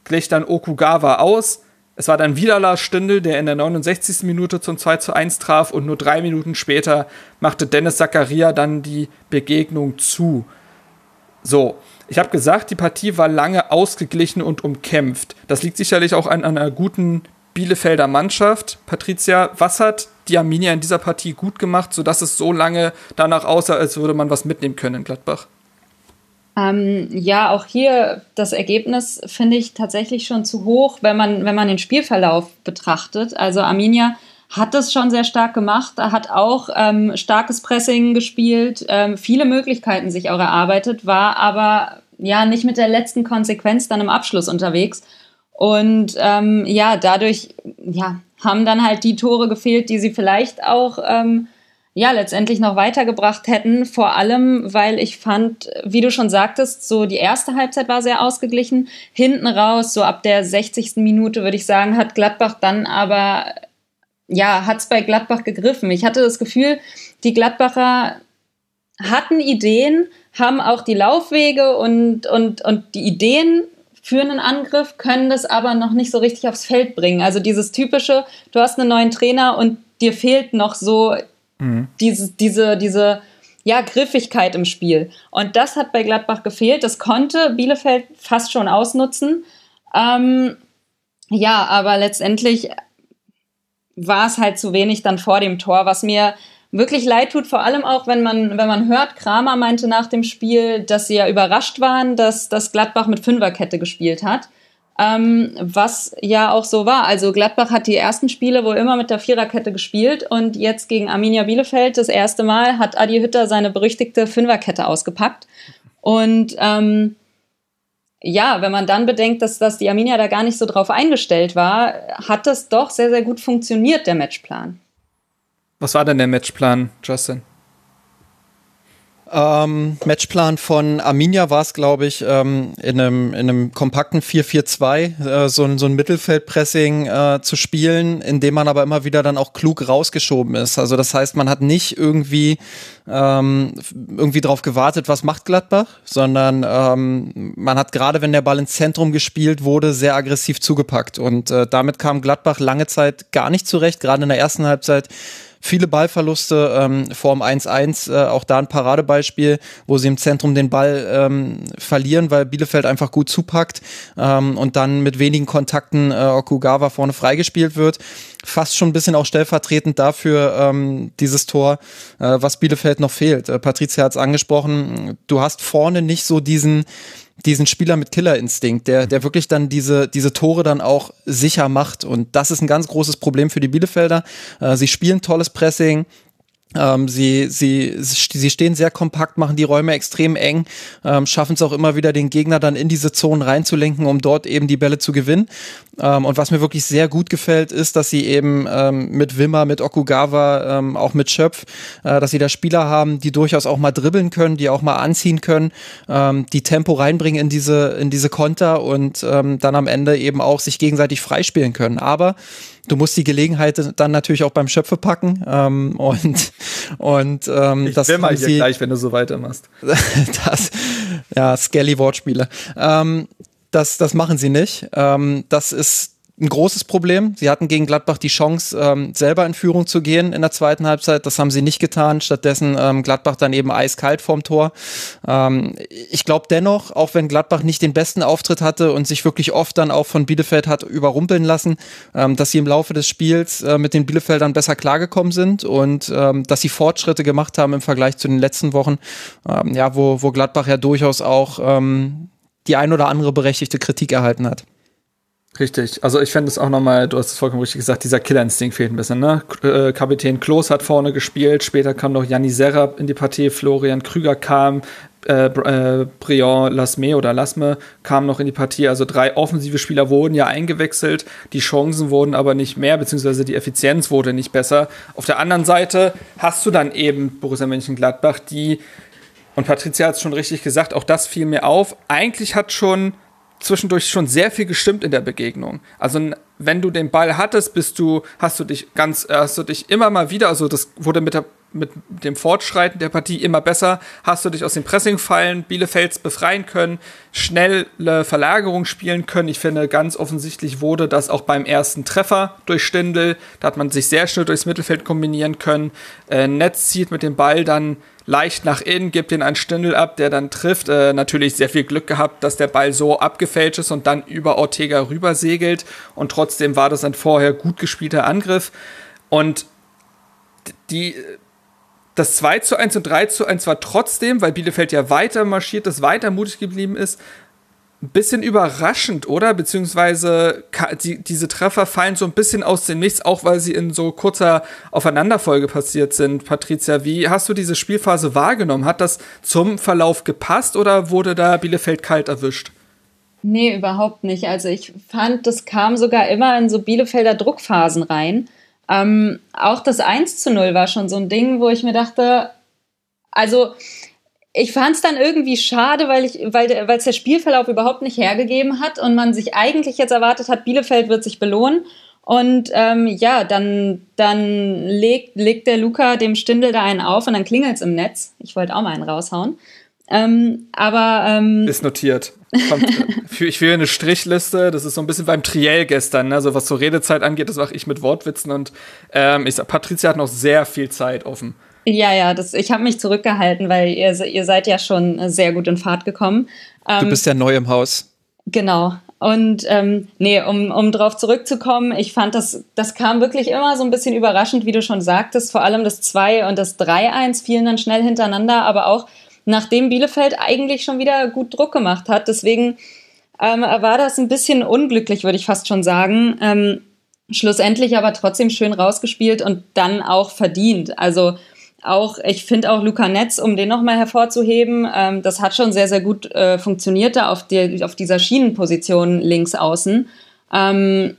glich dann Okugawa aus. Es war dann wieder Lars Stindl, der in der 69. Minute zum 2 zu 1 traf und nur drei Minuten später machte Dennis Zakaria dann die Begegnung zu. So, ich habe gesagt, die Partie war lange ausgeglichen und umkämpft. Das liegt sicherlich auch an, an einer guten Bielefelder Mannschaft. Patricia, was hat die Arminia in dieser Partie gut gemacht, sodass es so lange danach aussah, als würde man was mitnehmen können in Gladbach? Ähm, ja, auch hier das Ergebnis finde ich tatsächlich schon zu hoch, wenn man, wenn man den Spielverlauf betrachtet. Also Arminia hat das schon sehr stark gemacht, hat auch ähm, starkes Pressing gespielt, ähm, viele Möglichkeiten sich auch erarbeitet, war aber ja nicht mit der letzten Konsequenz dann im Abschluss unterwegs. Und ähm, ja, dadurch ja, haben dann halt die Tore gefehlt, die sie vielleicht auch ähm, ja letztendlich noch weitergebracht hätten. Vor allem, weil ich fand, wie du schon sagtest, so die erste Halbzeit war sehr ausgeglichen. Hinten raus, so ab der 60. Minute würde ich sagen, hat Gladbach dann aber ja hat's bei Gladbach gegriffen. Ich hatte das Gefühl, die Gladbacher hatten Ideen, haben auch die Laufwege und und und die Ideen für einen Angriff, können das aber noch nicht so richtig aufs Feld bringen. Also dieses typische, du hast einen neuen Trainer und dir fehlt noch so mhm. diese, diese, diese ja, Griffigkeit im Spiel. Und das hat bei Gladbach gefehlt. Das konnte Bielefeld fast schon ausnutzen. Ähm, ja, aber letztendlich war es halt zu wenig dann vor dem Tor, was mir wirklich leid tut, vor allem auch, wenn man, wenn man hört, Kramer meinte nach dem Spiel, dass sie ja überrascht waren, dass, dass Gladbach mit Fünferkette gespielt hat. Ähm, was ja auch so war. Also Gladbach hat die ersten Spiele wohl immer mit der Viererkette gespielt und jetzt gegen Arminia Bielefeld das erste Mal hat Adi Hütter seine berüchtigte Fünferkette ausgepackt. Und ähm, ja, wenn man dann bedenkt, dass, dass die Arminia da gar nicht so drauf eingestellt war, hat das doch sehr, sehr gut funktioniert, der Matchplan. Was war denn der Matchplan, Justin? Ähm, Matchplan von Arminia war es, glaube ich, ähm, in, einem, in einem kompakten 4-4-2 äh, so, ein, so ein Mittelfeldpressing äh, zu spielen, in dem man aber immer wieder dann auch klug rausgeschoben ist. Also das heißt, man hat nicht irgendwie ähm, irgendwie drauf gewartet, was macht Gladbach, sondern ähm, man hat gerade, wenn der Ball ins Zentrum gespielt wurde, sehr aggressiv zugepackt. Und äh, damit kam Gladbach lange Zeit gar nicht zurecht, gerade in der ersten Halbzeit viele Ballverluste, ähm, Form 1-1, äh, auch da ein Paradebeispiel, wo sie im Zentrum den Ball ähm, verlieren, weil Bielefeld einfach gut zupackt ähm, und dann mit wenigen Kontakten äh, Okugawa vorne freigespielt wird. Fast schon ein bisschen auch stellvertretend dafür ähm, dieses Tor, äh, was Bielefeld noch fehlt. Äh, Patricia hat es angesprochen, du hast vorne nicht so diesen diesen Spieler mit Killerinstinkt, der, der wirklich dann diese, diese Tore dann auch sicher macht. Und das ist ein ganz großes Problem für die Bielefelder. Äh, sie spielen tolles Pressing, ähm, sie, sie, sie stehen sehr kompakt, machen die Räume extrem eng, ähm, schaffen es auch immer wieder, den Gegner dann in diese Zonen reinzulenken, um dort eben die Bälle zu gewinnen. Ähm, und was mir wirklich sehr gut gefällt, ist, dass sie eben ähm, mit Wimmer, mit Okugawa, ähm, auch mit Schöpf, äh, dass sie da Spieler haben, die durchaus auch mal dribbeln können, die auch mal anziehen können, ähm, die Tempo reinbringen in diese, in diese Konter und dann am Ende eben auch sich gegenseitig freispielen können. Aber du musst die Gelegenheit dann natürlich auch beim Schöpfe packen ähm, und und ähm, ich das will mal hier gleich, wenn du so weitermachst. das ja Skelly Wortspiele. Ähm, das das machen sie nicht. Ähm, das ist ein großes Problem. Sie hatten gegen Gladbach die Chance, ähm, selber in Führung zu gehen in der zweiten Halbzeit. Das haben sie nicht getan. Stattdessen ähm, Gladbach dann eben eiskalt vorm Tor. Ähm, ich glaube dennoch, auch wenn Gladbach nicht den besten Auftritt hatte und sich wirklich oft dann auch von Bielefeld hat überrumpeln lassen, ähm, dass sie im Laufe des Spiels äh, mit den Bielefeldern besser klargekommen sind und ähm, dass sie Fortschritte gemacht haben im Vergleich zu den letzten Wochen, ähm, ja, wo, wo Gladbach ja durchaus auch ähm, die ein oder andere berechtigte Kritik erhalten hat. Richtig. Also ich fände es auch nochmal, du hast es vollkommen richtig gesagt, dieser Killerinstinkt fehlt ein bisschen. Ne? Äh, Kapitän Klos hat vorne gespielt, später kam noch Janni Serra in die Partie, Florian Krüger kam, äh, äh, Briand Lasme oder Lasme kam noch in die Partie. Also drei offensive Spieler wurden ja eingewechselt, die Chancen wurden aber nicht mehr, beziehungsweise die Effizienz wurde nicht besser. Auf der anderen Seite hast du dann eben Borussia Mönchengladbach, die, und Patricia hat es schon richtig gesagt, auch das fiel mir auf, eigentlich hat schon zwischendurch schon sehr viel gestimmt in der Begegnung. Also wenn du den Ball hattest, bist du, hast du dich ganz, äh, hast du dich immer mal wieder, also das wurde mit, der, mit dem Fortschreiten der Partie immer besser, hast du dich aus den Pressingfallen Bielefelds befreien können, schnelle Verlagerung spielen können. Ich finde, ganz offensichtlich wurde das auch beim ersten Treffer durch Stindl. Da hat man sich sehr schnell durchs Mittelfeld kombinieren können. Äh, Netz zieht mit dem Ball dann leicht nach innen, gibt den einen Stindel ab, der dann trifft. Äh, natürlich sehr viel Glück gehabt, dass der Ball so abgefälscht ist und dann über Ortega rüber segelt. Und trotzdem war das ein vorher gut gespielter Angriff. Und die, das 2 zu 1 und 3 zu 1 war trotzdem, weil Bielefeld ja weiter marschiert ist, weiter mutig geblieben ist, ein bisschen überraschend, oder? Beziehungsweise die, diese Treffer fallen so ein bisschen aus dem Nichts, auch weil sie in so kurzer Aufeinanderfolge passiert sind. Patricia, wie hast du diese Spielphase wahrgenommen? Hat das zum Verlauf gepasst oder wurde da Bielefeld kalt erwischt? Nee, überhaupt nicht. Also ich fand, das kam sogar immer in so Bielefelder Druckphasen rein. Ähm, auch das 1 zu 0 war schon so ein Ding, wo ich mir dachte, also ich fand es dann irgendwie schade, weil ich, weil es der Spielverlauf überhaupt nicht hergegeben hat und man sich eigentlich jetzt erwartet hat, Bielefeld wird sich belohnen. Und ähm, ja, dann, dann legt, legt der Luca dem Stindel da einen auf und dann klingelt es im Netz. Ich wollte auch mal einen raushauen. Ähm, aber ähm, ist notiert. Kommt, ich führe eine Strichliste. Das ist so ein bisschen beim Triell gestern, ne? so was so Redezeit angeht. Das mache ich mit Wortwitzen und ähm, ich sag, Patricia hat noch sehr viel Zeit offen. Ja, ja, das, ich habe mich zurückgehalten, weil ihr, ihr seid ja schon sehr gut in Fahrt gekommen. Ähm, du bist ja neu im Haus. Genau. Und ähm, nee, um, um drauf zurückzukommen, ich fand, das, das kam wirklich immer so ein bisschen überraschend, wie du schon sagtest. Vor allem das 2 und das 3-1 fielen dann schnell hintereinander, aber auch nachdem Bielefeld eigentlich schon wieder gut Druck gemacht hat. Deswegen ähm, war das ein bisschen unglücklich, würde ich fast schon sagen. Ähm, schlussendlich aber trotzdem schön rausgespielt und dann auch verdient. Also auch, ich finde auch Luca Netz, um den nochmal hervorzuheben, ähm, das hat schon sehr, sehr gut äh, funktioniert da auf, die, auf dieser Schienenposition links außen. Ähm,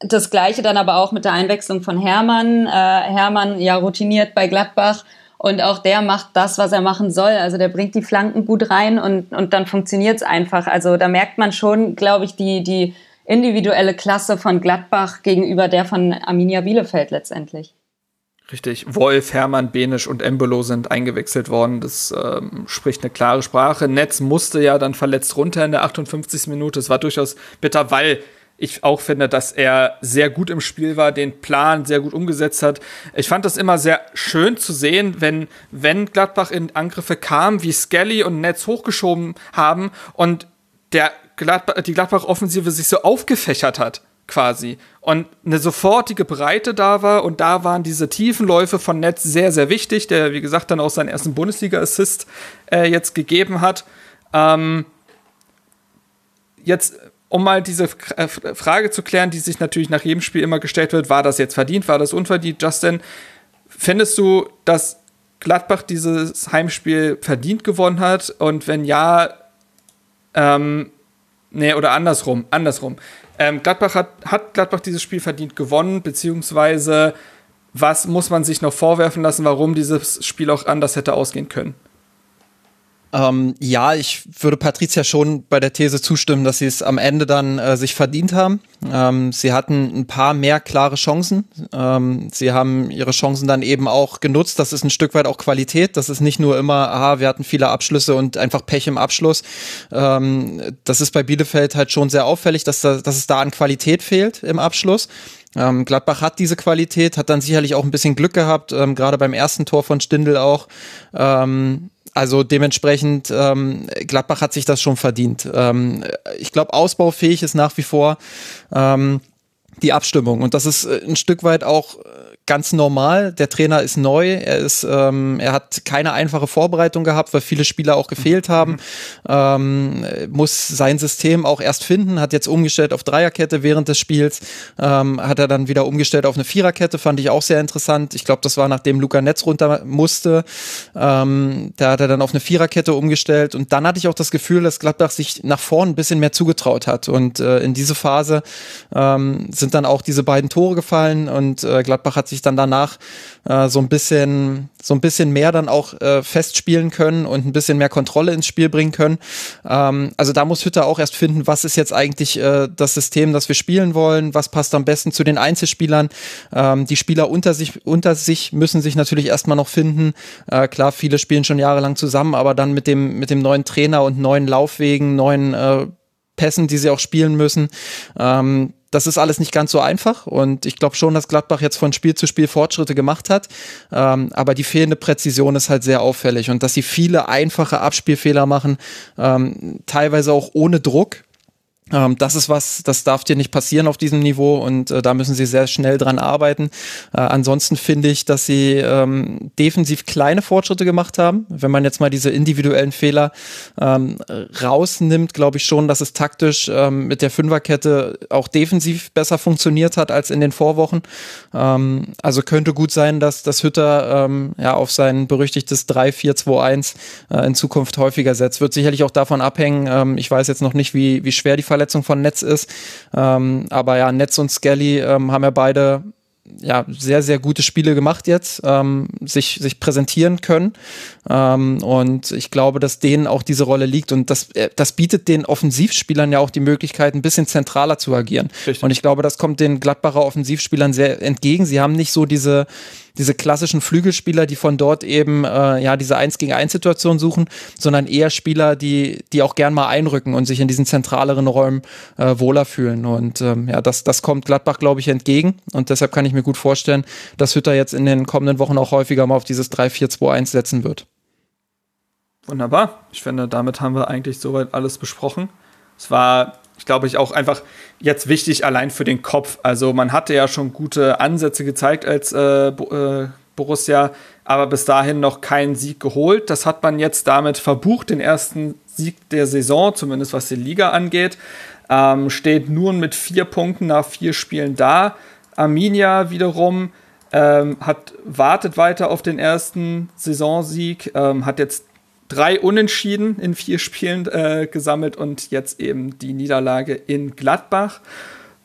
das gleiche dann aber auch mit der Einwechslung von Hermann. Äh, Hermann ja routiniert bei Gladbach und auch der macht das, was er machen soll. Also der bringt die Flanken gut rein und, und dann funktioniert es einfach. Also da merkt man schon, glaube ich, die, die individuelle Klasse von Gladbach gegenüber der von Arminia Bielefeld letztendlich. Richtig. Wolf, Hermann, Benisch und Embolo sind eingewechselt worden. Das ähm, spricht eine klare Sprache. Netz musste ja dann verletzt runter in der 58. Minute. Es war durchaus bitter, weil ich auch finde, dass er sehr gut im Spiel war, den Plan sehr gut umgesetzt hat. Ich fand das immer sehr schön zu sehen, wenn, wenn Gladbach in Angriffe kam, wie Skelly und Netz hochgeschoben haben und der Gladbach, die Gladbach-Offensive sich so aufgefächert hat quasi. Und eine sofortige Breite da war und da waren diese tiefen Läufe von Netz sehr, sehr wichtig, der, wie gesagt, dann auch seinen ersten Bundesliga-Assist äh, jetzt gegeben hat. Ähm, jetzt, um mal diese äh, Frage zu klären, die sich natürlich nach jedem Spiel immer gestellt wird, war das jetzt verdient, war das unverdient? Justin, findest du, dass Gladbach dieses Heimspiel verdient gewonnen hat? Und wenn ja, ähm, nee, oder andersrum, andersrum. Ähm, Gladbach hat, hat Gladbach dieses Spiel verdient gewonnen, beziehungsweise was muss man sich noch vorwerfen lassen, warum dieses Spiel auch anders hätte ausgehen können? Ähm, ja, ich würde Patricia schon bei der These zustimmen, dass sie es am Ende dann äh, sich verdient haben. Ähm, sie hatten ein paar mehr klare Chancen. Ähm, sie haben ihre Chancen dann eben auch genutzt. Das ist ein Stück weit auch Qualität. Das ist nicht nur immer, aha, wir hatten viele Abschlüsse und einfach Pech im Abschluss. Ähm, das ist bei Bielefeld halt schon sehr auffällig, dass, da, dass es da an Qualität fehlt im Abschluss. Ähm, Gladbach hat diese Qualität, hat dann sicherlich auch ein bisschen Glück gehabt, ähm, gerade beim ersten Tor von Stindl auch. Ähm, also dementsprechend, ähm, Gladbach hat sich das schon verdient. Ähm, ich glaube, ausbaufähig ist nach wie vor ähm, die Abstimmung. Und das ist äh, ein Stück weit auch ganz normal. Der Trainer ist neu. Er ist, ähm, er hat keine einfache Vorbereitung gehabt, weil viele Spieler auch gefehlt haben. Ähm, muss sein System auch erst finden. Hat jetzt umgestellt auf Dreierkette während des Spiels. Ähm, hat er dann wieder umgestellt auf eine Viererkette. Fand ich auch sehr interessant. Ich glaube, das war nachdem Luca Netz runter musste. Ähm, da hat er dann auf eine Viererkette umgestellt. Und dann hatte ich auch das Gefühl, dass Gladbach sich nach vorn ein bisschen mehr zugetraut hat. Und äh, in diese Phase ähm, sind dann auch diese beiden Tore gefallen und äh, Gladbach hat sich sich dann danach äh, so ein bisschen, so ein bisschen mehr dann auch äh, festspielen können und ein bisschen mehr Kontrolle ins Spiel bringen können. Ähm, also da muss Hütter auch erst finden, was ist jetzt eigentlich äh, das System, das wir spielen wollen, was passt am besten zu den Einzelspielern. Ähm, die Spieler unter sich, unter sich müssen sich natürlich erstmal noch finden. Äh, klar, viele spielen schon jahrelang zusammen, aber dann mit dem, mit dem neuen Trainer und neuen Laufwegen, neuen äh, Pässen, die sie auch spielen müssen. Ähm, das ist alles nicht ganz so einfach und ich glaube schon, dass Gladbach jetzt von Spiel zu Spiel Fortschritte gemacht hat, ähm, aber die fehlende Präzision ist halt sehr auffällig und dass sie viele einfache Abspielfehler machen, ähm, teilweise auch ohne Druck. Ähm, das ist was, das darf dir nicht passieren auf diesem Niveau und äh, da müssen sie sehr schnell dran arbeiten. Äh, ansonsten finde ich, dass sie ähm, defensiv kleine Fortschritte gemacht haben. Wenn man jetzt mal diese individuellen Fehler ähm, rausnimmt, glaube ich schon, dass es taktisch ähm, mit der Fünferkette auch defensiv besser funktioniert hat als in den Vorwochen. Ähm, also könnte gut sein, dass das Hütter ähm, ja auf sein berüchtigtes 3-4-2-1 äh, in Zukunft häufiger setzt. Wird sicherlich auch davon abhängen. Ich weiß jetzt noch nicht, wie, wie schwer die Verletzung von Netz ist. Ähm, aber ja, Netz und Skelly ähm, haben ja beide ja, sehr, sehr gute Spiele gemacht jetzt, ähm, sich, sich präsentieren können. Ähm, und ich glaube, dass denen auch diese Rolle liegt. Und das, äh, das bietet den Offensivspielern ja auch die Möglichkeit, ein bisschen zentraler zu agieren. Richtig. Und ich glaube, das kommt den Gladbacher Offensivspielern sehr entgegen. Sie haben nicht so diese, diese klassischen Flügelspieler, die von dort eben äh, ja diese Eins gegen eins Situation suchen, sondern eher Spieler, die die auch gern mal einrücken und sich in diesen zentraleren Räumen äh, wohler fühlen. Und ähm, ja, das das kommt Gladbach glaube ich entgegen und deshalb kann ich mir gut vorstellen, dass Hütter jetzt in den kommenden Wochen auch häufiger mal auf dieses 3-4-2-1 setzen wird. Wunderbar. Ich finde, damit haben wir eigentlich soweit alles besprochen. Es war ich glaube ich, auch einfach jetzt wichtig allein für den Kopf. Also man hatte ja schon gute Ansätze gezeigt als äh, äh, Borussia, aber bis dahin noch keinen Sieg geholt. Das hat man jetzt damit verbucht, den ersten Sieg der Saison, zumindest was die Liga angeht. Ähm, steht nun mit vier Punkten nach vier Spielen da. Arminia wiederum ähm, hat, wartet weiter auf den ersten Saisonsieg, ähm, hat jetzt drei Unentschieden in vier Spielen äh, gesammelt und jetzt eben die Niederlage in Gladbach.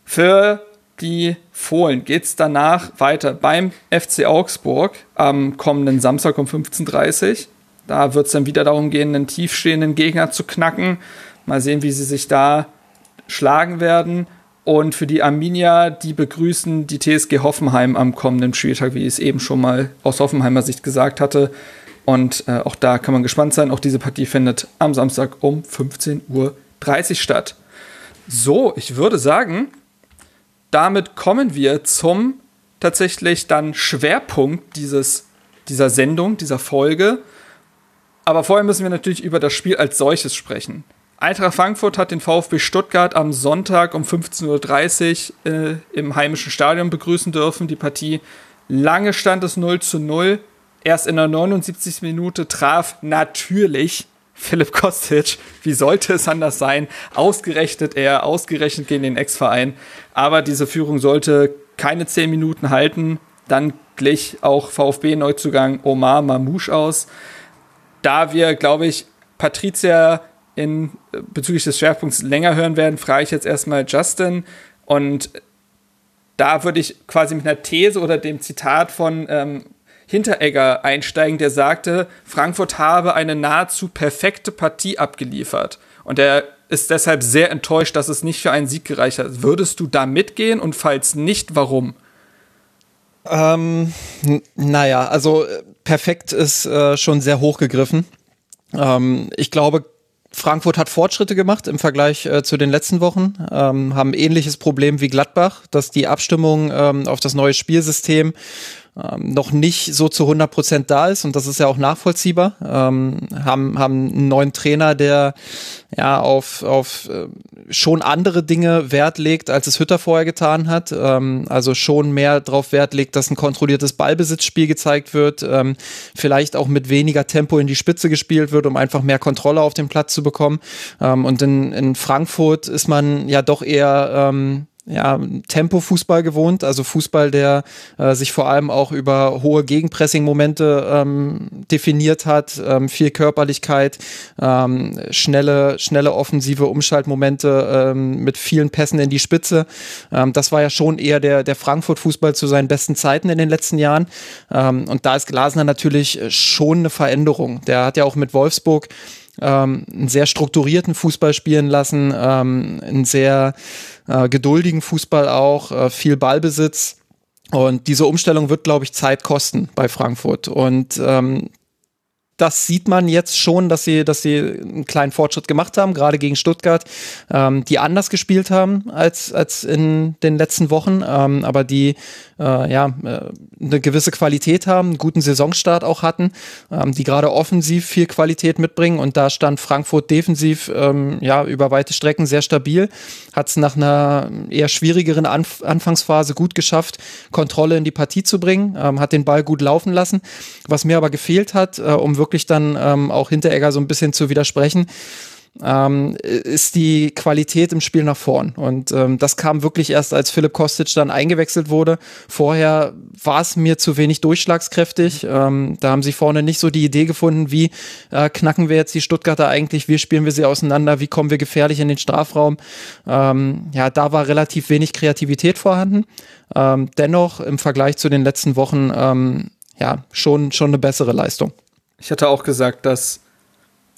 Für die Fohlen geht es danach weiter beim FC Augsburg am kommenden Samstag um 15.30 Uhr. Da wird es dann wieder darum gehen, einen tiefstehenden Gegner zu knacken. Mal sehen, wie sie sich da schlagen werden. Und für die Arminia, die begrüßen die TSG Hoffenheim am kommenden Spieltag, wie ich es eben schon mal aus Hoffenheimer Sicht gesagt hatte. Und äh, auch da kann man gespannt sein. Auch diese Partie findet am Samstag um 15.30 Uhr statt. So, ich würde sagen, damit kommen wir zum tatsächlich dann Schwerpunkt dieses, dieser Sendung, dieser Folge. Aber vorher müssen wir natürlich über das Spiel als solches sprechen. Eintracht Frankfurt hat den VfB Stuttgart am Sonntag um 15.30 Uhr äh, im heimischen Stadion begrüßen dürfen. Die Partie lange stand es 0 zu 0 erst in der 79. Minute traf natürlich Philipp Kostic. Wie sollte es anders sein? Ausgerechnet er, ausgerechnet gegen den Ex-Verein. Aber diese Führung sollte keine 10 Minuten halten. Dann glich auch VfB-Neuzugang Omar Mamouche aus. Da wir, glaube ich, Patricia in, bezüglich des Schwerpunkts länger hören werden, frage ich jetzt erstmal Justin. Und da würde ich quasi mit einer These oder dem Zitat von ähm, Hinteregger einsteigen, der sagte, Frankfurt habe eine nahezu perfekte Partie abgeliefert. Und er ist deshalb sehr enttäuscht, dass es nicht für einen Sieg gereicht hat. Würdest du da mitgehen und falls nicht, warum? Ähm, naja, also äh, perfekt ist äh, schon sehr hoch gegriffen. Ähm, ich glaube, Frankfurt hat Fortschritte gemacht im Vergleich äh, zu den letzten Wochen, ähm, haben ähnliches Problem wie Gladbach, dass die Abstimmung ähm, auf das neue Spielsystem ähm, noch nicht so zu 100 Prozent da ist und das ist ja auch nachvollziehbar. Ähm, haben, haben einen neuen Trainer, der ja auf, auf äh, schon andere Dinge Wert legt, als es Hütter vorher getan hat. Ähm, also schon mehr darauf Wert legt, dass ein kontrolliertes Ballbesitzspiel gezeigt wird, ähm, vielleicht auch mit weniger Tempo in die Spitze gespielt wird, um einfach mehr Kontrolle auf den Platz zu bekommen. Ähm, und in, in Frankfurt ist man ja doch eher ähm, ja, Tempo-Fußball gewohnt, also Fußball, der äh, sich vor allem auch über hohe Gegenpressing-Momente ähm, definiert hat, ähm, viel Körperlichkeit, ähm, schnelle, schnelle offensive Umschaltmomente ähm, mit vielen Pässen in die Spitze. Ähm, das war ja schon eher der, der Frankfurt-Fußball zu seinen besten Zeiten in den letzten Jahren. Ähm, und da ist Glasner natürlich schon eine Veränderung. Der hat ja auch mit Wolfsburg einen sehr strukturierten Fußball spielen lassen, einen sehr äh, geduldigen Fußball auch, äh, viel Ballbesitz. Und diese Umstellung wird, glaube ich, Zeit kosten bei Frankfurt. Und ähm, das sieht man jetzt schon, dass sie, dass sie einen kleinen Fortschritt gemacht haben, gerade gegen Stuttgart, ähm, die anders gespielt haben als, als in den letzten Wochen, ähm, aber die äh, ja, äh, eine gewisse Qualität haben, einen guten Saisonstart auch hatten, ähm, die gerade offensiv viel Qualität mitbringen. Und da stand Frankfurt defensiv ähm, ja über weite Strecken sehr stabil, hat es nach einer eher schwierigeren Anf Anfangsphase gut geschafft, Kontrolle in die Partie zu bringen, ähm, hat den Ball gut laufen lassen. Was mir aber gefehlt hat, äh, um wirklich dann ähm, auch Hinteregger so ein bisschen zu widersprechen, ähm, ist die Qualität im Spiel nach vorn. Und ähm, das kam wirklich erst, als Philipp Kostic dann eingewechselt wurde. Vorher war es mir zu wenig durchschlagskräftig. Ähm, da haben sie vorne nicht so die Idee gefunden, wie äh, knacken wir jetzt die Stuttgarter eigentlich, wie spielen wir sie auseinander, wie kommen wir gefährlich in den Strafraum. Ähm, ja, da war relativ wenig Kreativität vorhanden. Ähm, dennoch im Vergleich zu den letzten Wochen ähm, ja schon, schon eine bessere Leistung. Ich hatte auch gesagt, dass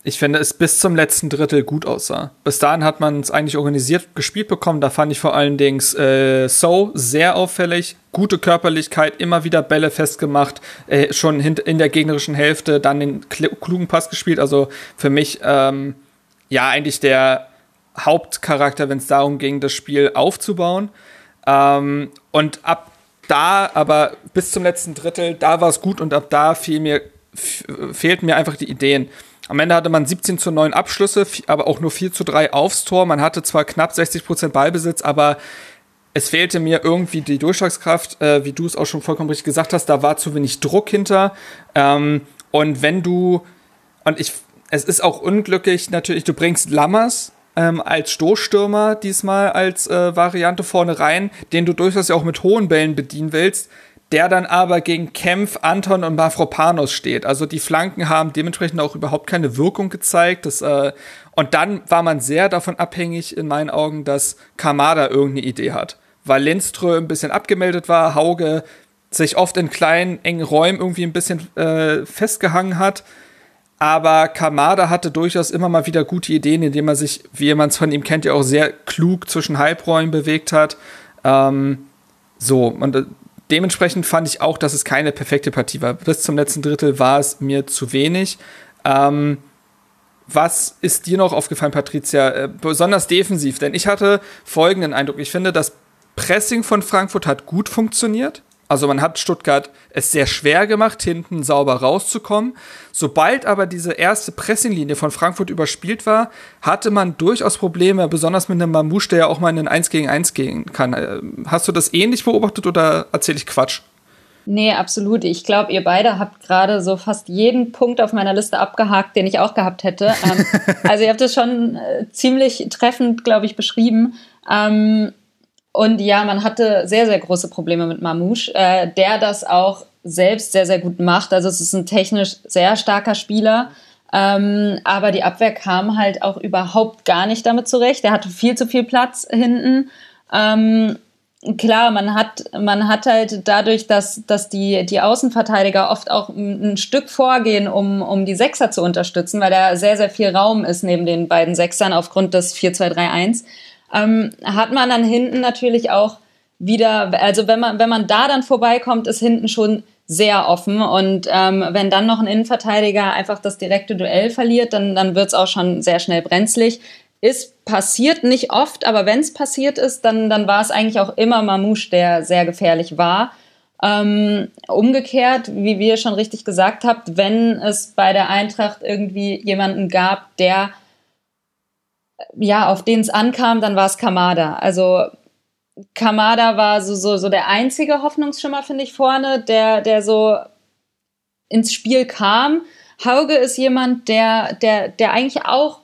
ich finde, es bis zum letzten Drittel gut aussah. Bis dahin hat man es eigentlich organisiert gespielt bekommen. Da fand ich vor allen Dingen äh, So sehr auffällig. Gute Körperlichkeit, immer wieder Bälle festgemacht, äh, schon in der gegnerischen Hälfte, dann den klugen Pass gespielt. Also für mich, ähm, ja, eigentlich der Hauptcharakter, wenn es darum ging, das Spiel aufzubauen. Ähm, und ab da, aber bis zum letzten Drittel, da war es gut und ab da fiel mir, fehlten mir einfach die Ideen. Am Ende hatte man 17 zu 9 Abschlüsse, aber auch nur 4 zu 3 aufs Tor. Man hatte zwar knapp 60 Prozent Ballbesitz, aber es fehlte mir irgendwie die Durchschlagskraft, äh, wie du es auch schon vollkommen richtig gesagt hast. Da war zu wenig Druck hinter. Ähm, und wenn du, und ich, es ist auch unglücklich natürlich, du bringst Lammers ähm, als Stoßstürmer diesmal als äh, Variante vorne rein, den du durchaus ja auch mit hohen Bällen bedienen willst der dann aber gegen Kempf, Anton und Mafropanos steht. Also die Flanken haben dementsprechend auch überhaupt keine Wirkung gezeigt. Das, äh, und dann war man sehr davon abhängig, in meinen Augen, dass Kamada irgendeine Idee hat. Weil Lindström ein bisschen abgemeldet war, Hauge sich oft in kleinen, engen Räumen irgendwie ein bisschen äh, festgehangen hat. Aber Kamada hatte durchaus immer mal wieder gute Ideen, indem er sich, wie man es von ihm kennt, ja auch sehr klug zwischen Halbräumen bewegt hat. Ähm, so, und äh, dementsprechend fand ich auch, dass es keine perfekte Partie war. Bis zum letzten Drittel war es mir zu wenig. Ähm, was ist dir noch aufgefallen, Patricia? Äh, besonders defensiv, denn ich hatte folgenden Eindruck. Ich finde, das Pressing von Frankfurt hat gut funktioniert. Also man hat Stuttgart es sehr schwer gemacht, hinten sauber rauszukommen. Sobald aber diese erste Pressinglinie von Frankfurt überspielt war, hatte man durchaus Probleme, besonders mit einem Mamouche, der ja auch mal in ein 1 gegen 1 gehen kann. Äh, hast du das ähnlich beobachtet oder erzähle ich Quatsch? Nee, absolut. Ich glaube, ihr beide habt gerade so fast jeden Punkt auf meiner Liste abgehakt, den ich auch gehabt hätte. Ähm, also ihr habt es schon äh, ziemlich treffend, glaube ich, beschrieben. Ähm, und ja, man hatte sehr, sehr große Probleme mit Mamouche, äh, der das auch selbst sehr, sehr gut macht. Also es ist ein technisch sehr starker Spieler. Ähm, aber die Abwehr kam halt auch überhaupt gar nicht damit zurecht. Er hatte viel zu viel Platz hinten. Ähm, klar, man hat, man hat halt dadurch, dass, dass die, die Außenverteidiger oft auch ein, Stück vorgehen, um, um die Sechser zu unterstützen, weil da sehr, sehr viel Raum ist neben den beiden Sechsern aufgrund des 4-2-3-1 ähm, hat man dann hinten natürlich auch wieder, also wenn man, wenn man da dann vorbeikommt, ist hinten schon sehr offen. Und ähm, wenn dann noch ein Innenverteidiger einfach das direkte Duell verliert, dann, dann wird es auch schon sehr schnell brenzlig. Ist passiert nicht oft, aber wenn es passiert ist, dann, dann war es eigentlich auch immer Mamouche, der sehr gefährlich war. Ähm, umgekehrt, wie wir schon richtig gesagt habt, wenn es bei der Eintracht irgendwie jemanden gab, der ja, auf den es ankam, dann war es Kamada. Also Kamada war so, so, so der einzige Hoffnungsschimmer, finde ich, vorne, der, der so ins Spiel kam. Hauge ist jemand, der, der, der eigentlich auch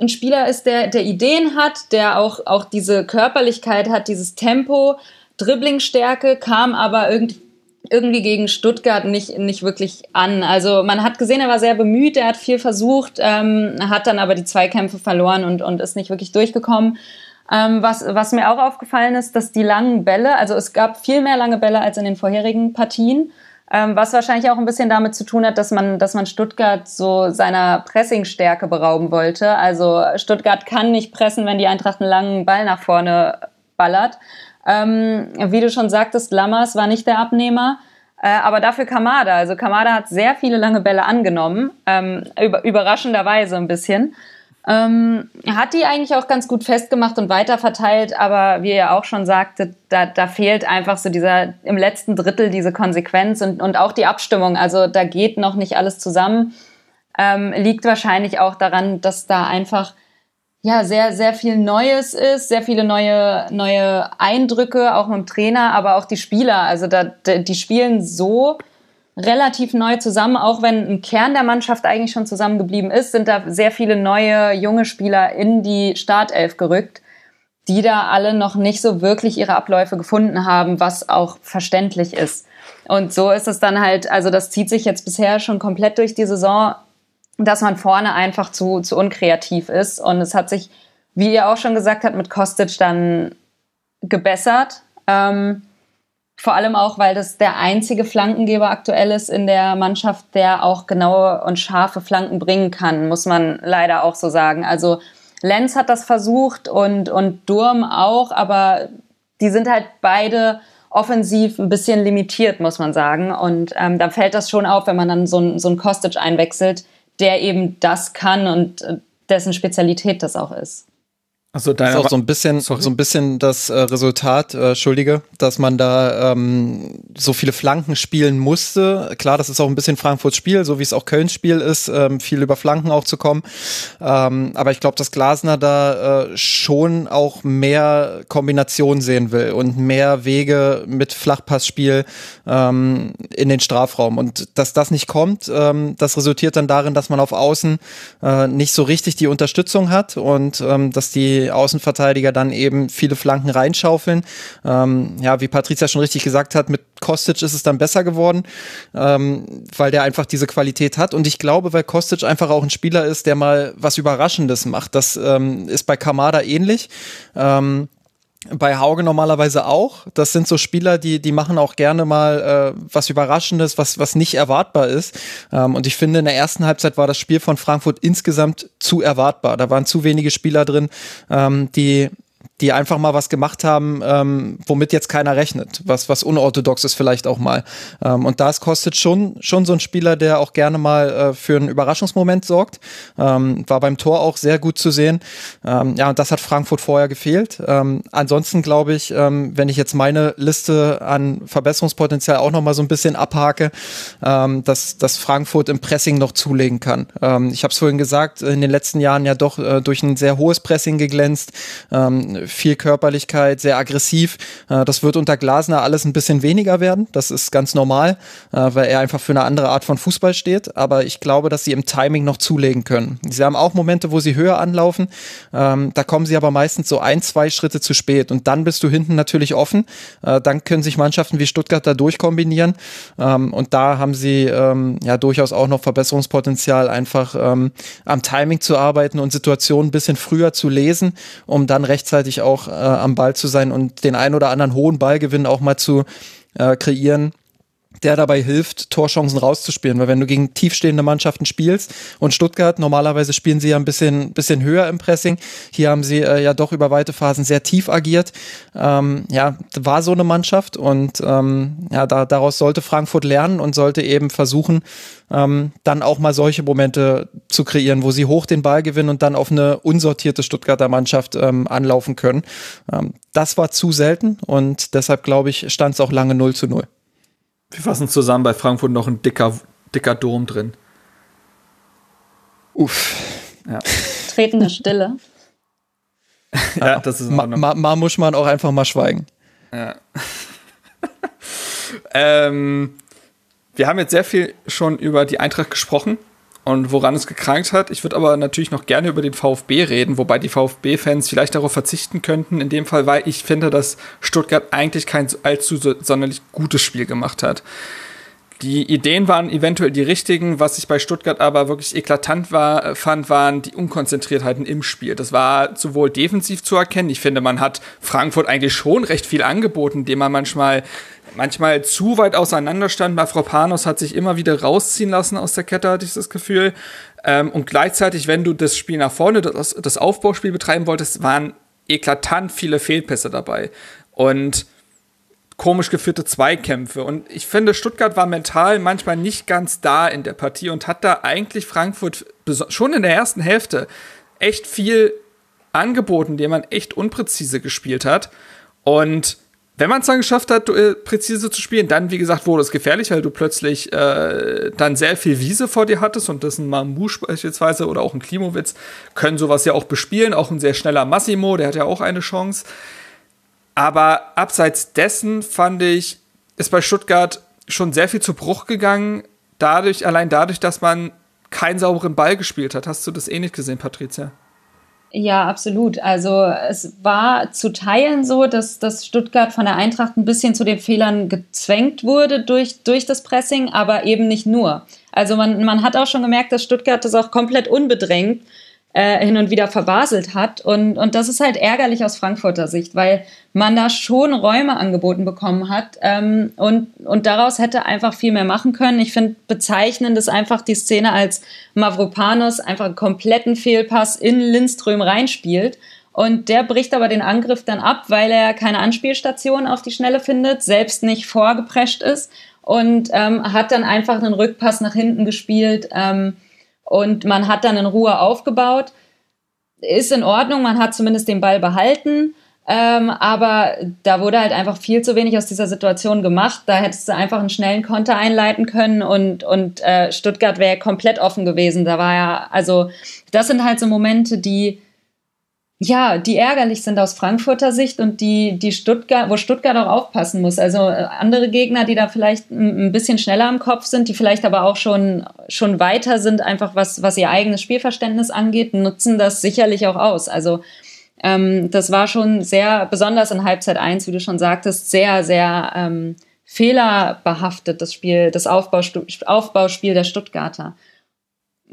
ein Spieler ist, der, der Ideen hat, der auch, auch diese Körperlichkeit hat, dieses Tempo, Dribblingstärke, kam aber irgendwie irgendwie gegen Stuttgart nicht, nicht wirklich an. Also man hat gesehen, er war sehr bemüht, er hat viel versucht, ähm, hat dann aber die Zweikämpfe verloren und, und ist nicht wirklich durchgekommen. Ähm, was, was mir auch aufgefallen ist, dass die langen Bälle, also es gab viel mehr lange Bälle als in den vorherigen Partien, ähm, was wahrscheinlich auch ein bisschen damit zu tun hat, dass man, dass man Stuttgart so seiner Pressingstärke berauben wollte. Also Stuttgart kann nicht pressen, wenn die Eintracht einen langen Ball nach vorne ballert. Ähm, wie du schon sagtest, Lammers war nicht der Abnehmer. Äh, aber dafür Kamada. Also Kamada hat sehr viele lange Bälle angenommen, ähm, über, überraschenderweise ein bisschen. Ähm, hat die eigentlich auch ganz gut festgemacht und weiterverteilt, aber wie ihr auch schon sagte, da, da fehlt einfach so dieser im letzten Drittel diese Konsequenz und, und auch die Abstimmung. Also da geht noch nicht alles zusammen. Ähm, liegt wahrscheinlich auch daran, dass da einfach ja sehr, sehr viel Neues ist, sehr viele neue, neue Eindrücke, auch mit dem Trainer, aber auch die Spieler. Also da, die spielen so relativ neu zusammen, auch wenn ein Kern der Mannschaft eigentlich schon zusammengeblieben ist, sind da sehr viele neue junge Spieler in die Startelf gerückt, die da alle noch nicht so wirklich ihre Abläufe gefunden haben, was auch verständlich ist. Und so ist es dann halt, also das zieht sich jetzt bisher schon komplett durch die Saison, dass man vorne einfach zu, zu unkreativ ist. Und es hat sich, wie ihr auch schon gesagt habt, mit Kostic dann gebessert. Ähm, vor allem auch, weil das der einzige Flankengeber aktuell ist in der Mannschaft, der auch genaue und scharfe Flanken bringen kann, muss man leider auch so sagen. Also Lenz hat das versucht und, und Durm auch, aber die sind halt beide offensiv ein bisschen limitiert, muss man sagen. Und ähm, da fällt das schon auf, wenn man dann so ein, so ein Kostic einwechselt, der eben das kann und äh, dessen Spezialität das auch ist. Also da ist auch so ein bisschen, Sorry. so ein bisschen das äh, Resultat, äh, Entschuldige, dass man da ähm, so viele Flanken spielen musste. Klar, das ist auch ein bisschen Frankfurts Spiel, so wie es auch Kölns Spiel ist, ähm, viel über Flanken auch zu kommen. Ähm, aber ich glaube, dass Glasner da äh, schon auch mehr Kombination sehen will und mehr Wege mit Flachpassspiel ähm, in den Strafraum. Und dass das nicht kommt, ähm, das resultiert dann darin, dass man auf Außen äh, nicht so richtig die Unterstützung hat und ähm, dass die Außenverteidiger dann eben viele Flanken reinschaufeln. Ähm, ja, wie Patricia schon richtig gesagt hat, mit Kostic ist es dann besser geworden, ähm, weil der einfach diese Qualität hat. Und ich glaube, weil Kostic einfach auch ein Spieler ist, der mal was Überraschendes macht. Das ähm, ist bei Kamada ähnlich. Ähm, bei Hauge normalerweise auch. Das sind so Spieler, die, die machen auch gerne mal äh, was Überraschendes, was, was nicht erwartbar ist. Ähm, und ich finde, in der ersten Halbzeit war das Spiel von Frankfurt insgesamt zu erwartbar. Da waren zu wenige Spieler drin, ähm, die die einfach mal was gemacht haben, ähm, womit jetzt keiner rechnet, was, was unorthodox ist vielleicht auch mal. Ähm, und das kostet schon, schon so ein Spieler, der auch gerne mal äh, für einen Überraschungsmoment sorgt. Ähm, war beim Tor auch sehr gut zu sehen. Ähm, ja, und das hat Frankfurt vorher gefehlt. Ähm, ansonsten glaube ich, ähm, wenn ich jetzt meine Liste an Verbesserungspotenzial auch noch mal so ein bisschen abhake, ähm, dass, dass Frankfurt im Pressing noch zulegen kann. Ähm, ich habe es vorhin gesagt, in den letzten Jahren ja doch äh, durch ein sehr hohes Pressing geglänzt. Ähm, viel Körperlichkeit, sehr aggressiv. Äh, das wird unter Glasner alles ein bisschen weniger werden. Das ist ganz normal, äh, weil er einfach für eine andere Art von Fußball steht. Aber ich glaube, dass sie im Timing noch zulegen können. Sie haben auch Momente, wo sie höher anlaufen. Ähm, da kommen sie aber meistens so ein, zwei Schritte zu spät. Und dann bist du hinten natürlich offen. Äh, dann können sich Mannschaften wie Stuttgart da durchkombinieren. Ähm, und da haben sie ähm, ja durchaus auch noch Verbesserungspotenzial, einfach am Timing zu arbeiten und Situationen ein bisschen früher zu lesen, um dann rechtzeitig auch äh, am Ball zu sein und den ein oder anderen hohen Ballgewinn auch mal zu äh, kreieren der dabei hilft, Torchancen rauszuspielen. Weil wenn du gegen tiefstehende Mannschaften spielst und Stuttgart, normalerweise spielen sie ja ein bisschen, bisschen höher im Pressing. Hier haben sie äh, ja doch über weite Phasen sehr tief agiert. Ähm, ja, war so eine Mannschaft und ähm, ja, da, daraus sollte Frankfurt lernen und sollte eben versuchen, ähm, dann auch mal solche Momente zu kreieren, wo sie hoch den Ball gewinnen und dann auf eine unsortierte Stuttgarter Mannschaft ähm, anlaufen können. Ähm, das war zu selten und deshalb glaube ich, stand es auch lange 0 zu 0. Wir fassen zusammen, bei Frankfurt noch ein dicker, dicker Dom drin. Uff. Ja. Tretende Stille. ja, das ist ma, ma, ma, muss man auch einfach mal schweigen. Ja. ähm, wir haben jetzt sehr viel schon über die Eintracht gesprochen und woran es gekrankt hat. Ich würde aber natürlich noch gerne über den VfB reden, wobei die VfB-Fans vielleicht darauf verzichten könnten. In dem Fall, weil ich finde, dass Stuttgart eigentlich kein allzu sonderlich gutes Spiel gemacht hat. Die Ideen waren eventuell die richtigen, was ich bei Stuttgart aber wirklich eklatant war, fand, waren die Unkonzentriertheiten im Spiel. Das war sowohl defensiv zu erkennen. Ich finde, man hat Frankfurt eigentlich schon recht viel angeboten, indem man manchmal manchmal zu weit auseinander stand. Bei Frau Panos hat sich immer wieder rausziehen lassen aus der Kette, hatte ich das Gefühl. Ähm, und gleichzeitig, wenn du das Spiel nach vorne, das, das Aufbauspiel betreiben wolltest, waren eklatant viele Fehlpässe dabei. Und komisch geführte Zweikämpfe. Und ich finde, Stuttgart war mental manchmal nicht ganz da in der Partie und hat da eigentlich Frankfurt schon in der ersten Hälfte echt viel angeboten, indem man echt unpräzise gespielt hat. Und wenn man es dann geschafft hat, äh, präzise zu spielen, dann, wie gesagt, wurde es gefährlich, weil du plötzlich äh, dann sehr viel Wiese vor dir hattest und das ein Mamouche beispielsweise oder auch ein Klimowitz können sowas ja auch bespielen. Auch ein sehr schneller Massimo, der hat ja auch eine Chance. Aber abseits dessen fand ich, ist bei Stuttgart schon sehr viel zu Bruch gegangen. Dadurch, allein dadurch, dass man keinen sauberen Ball gespielt hat. Hast du das ähnlich gesehen, Patricia? Ja, absolut. Also es war zu Teilen so, dass, dass Stuttgart von der Eintracht ein bisschen zu den Fehlern gezwängt wurde durch, durch das Pressing, aber eben nicht nur. Also man, man hat auch schon gemerkt, dass Stuttgart das auch komplett unbedrängt äh, hin und wieder verbaselt hat. Und, und das ist halt ärgerlich aus Frankfurter Sicht, weil man da schon Räume angeboten bekommen hat ähm, und, und daraus hätte einfach viel mehr machen können. Ich finde bezeichnend ist einfach die Szene, als Mavropanos einfach einen kompletten Fehlpass in Lindström reinspielt. Und der bricht aber den Angriff dann ab, weil er keine Anspielstation auf die Schnelle findet, selbst nicht vorgeprescht ist und ähm, hat dann einfach einen Rückpass nach hinten gespielt. Ähm, und man hat dann in Ruhe aufgebaut. Ist in Ordnung, man hat zumindest den Ball behalten. Ähm, aber da wurde halt einfach viel zu wenig aus dieser Situation gemacht. Da hättest du einfach einen schnellen Konter einleiten können und, und äh, Stuttgart wäre komplett offen gewesen. Da war ja, also das sind halt so Momente, die ja, die ärgerlich sind aus Frankfurter Sicht und die, die Stuttgart, wo Stuttgart auch aufpassen muss. Also äh, andere Gegner, die da vielleicht ein bisschen schneller am Kopf sind, die vielleicht aber auch schon, schon weiter sind, einfach was, was ihr eigenes Spielverständnis angeht, nutzen das sicherlich auch aus. Also ähm, das war schon sehr, besonders in Halbzeit 1, wie du schon sagtest, sehr, sehr ähm, fehlerbehaftet, das Spiel, das Aufbauspiel der Stuttgarter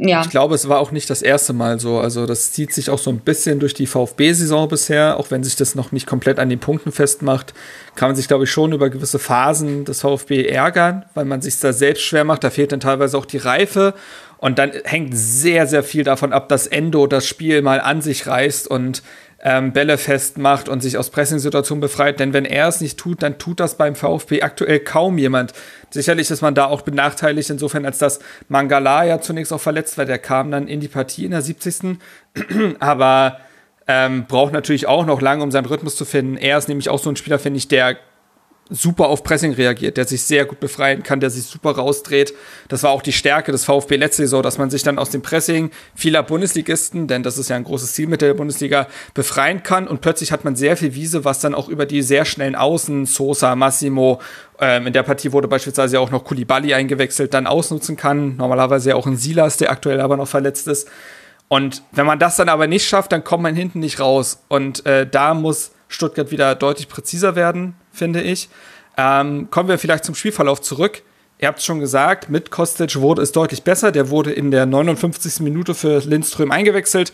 ja. Ich glaube, es war auch nicht das erste Mal so. Also das zieht sich auch so ein bisschen durch die VfB-Saison bisher, auch wenn sich das noch nicht komplett an den Punkten festmacht, kann man sich, glaube ich, schon über gewisse Phasen des VfB ärgern, weil man sich da selbst schwer macht. Da fehlt dann teilweise auch die Reife. Und dann hängt sehr, sehr viel davon ab, dass Endo das Spiel mal an sich reißt und ähm, Bälle festmacht und sich aus Pressingsituationen befreit. Denn wenn er es nicht tut, dann tut das beim VfB aktuell kaum jemand. Sicherlich ist man da auch benachteiligt, insofern, als dass Mangala ja zunächst auch verletzt war. Der kam dann in die Partie in der 70. Aber ähm, braucht natürlich auch noch lange, um seinen Rhythmus zu finden. Er ist nämlich auch so ein Spieler, finde ich, der super auf Pressing reagiert, der sich sehr gut befreien kann, der sich super rausdreht. Das war auch die Stärke des VfB letzte Saison, dass man sich dann aus dem Pressing vieler Bundesligisten, denn das ist ja ein großes Ziel mit der Bundesliga, befreien kann und plötzlich hat man sehr viel Wiese, was dann auch über die sehr schnellen Außen, Sosa, Massimo, ähm, in der Partie wurde beispielsweise auch noch Kulibali eingewechselt, dann ausnutzen kann. Normalerweise ja auch ein Silas, der aktuell aber noch verletzt ist. Und wenn man das dann aber nicht schafft, dann kommt man hinten nicht raus. Und äh, da muss Stuttgart wieder deutlich präziser werden, finde ich. Ähm, kommen wir vielleicht zum Spielverlauf zurück. Ihr habt es schon gesagt, mit Kostic wurde es deutlich besser. Der wurde in der 59. Minute für Lindström eingewechselt.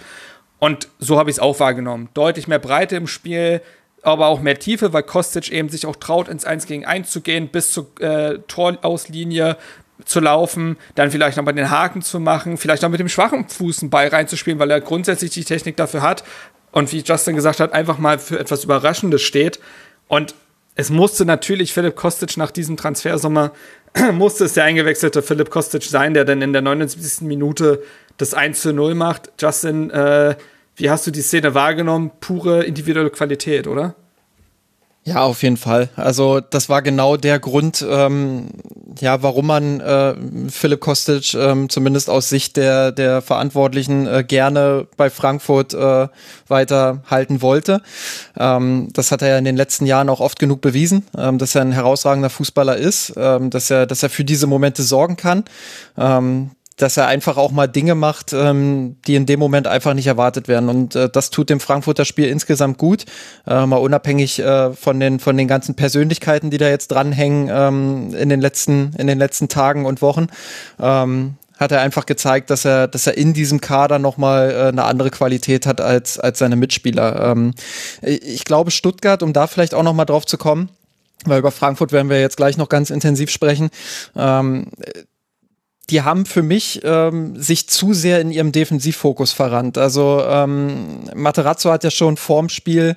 Und so habe ich es auch wahrgenommen. Deutlich mehr Breite im Spiel, aber auch mehr Tiefe, weil Kostic eben sich auch traut, ins 1 gegen 1 zu gehen, bis zur äh, Torauslinie zu laufen, dann vielleicht noch mal den Haken zu machen, vielleicht noch mit dem schwachen Fuß einen Ball reinzuspielen, weil er grundsätzlich die Technik dafür hat und wie Justin gesagt hat, einfach mal für etwas Überraschendes steht. Und es musste natürlich Philipp Kostic nach diesem Transfersommer, musste es der eingewechselte Philipp Kostic sein, der dann in der 79. Minute das 1 zu 0 macht. Justin, äh, wie hast du die Szene wahrgenommen? Pure individuelle Qualität, oder? Ja, auf jeden Fall. Also das war genau der Grund, ähm, ja, warum man äh, Philipp Kostic ähm, zumindest aus Sicht der der Verantwortlichen äh, gerne bei Frankfurt äh, weiterhalten wollte. Ähm, das hat er ja in den letzten Jahren auch oft genug bewiesen, ähm, dass er ein herausragender Fußballer ist, ähm, dass er dass er für diese Momente sorgen kann. Ähm, dass er einfach auch mal Dinge macht, ähm, die in dem Moment einfach nicht erwartet werden. Und äh, das tut dem Frankfurter Spiel insgesamt gut, äh, mal unabhängig äh, von den von den ganzen Persönlichkeiten, die da jetzt dranhängen ähm, in den letzten in den letzten Tagen und Wochen. Ähm, hat er einfach gezeigt, dass er, dass er in diesem Kader nochmal äh, eine andere Qualität hat als, als seine Mitspieler. Ähm, ich glaube, Stuttgart, um da vielleicht auch nochmal drauf zu kommen, weil über Frankfurt werden wir jetzt gleich noch ganz intensiv sprechen. Ähm, die haben für mich ähm, sich zu sehr in ihrem Defensivfokus verrannt. Also ähm, Materazzo hat ja schon vorm Spiel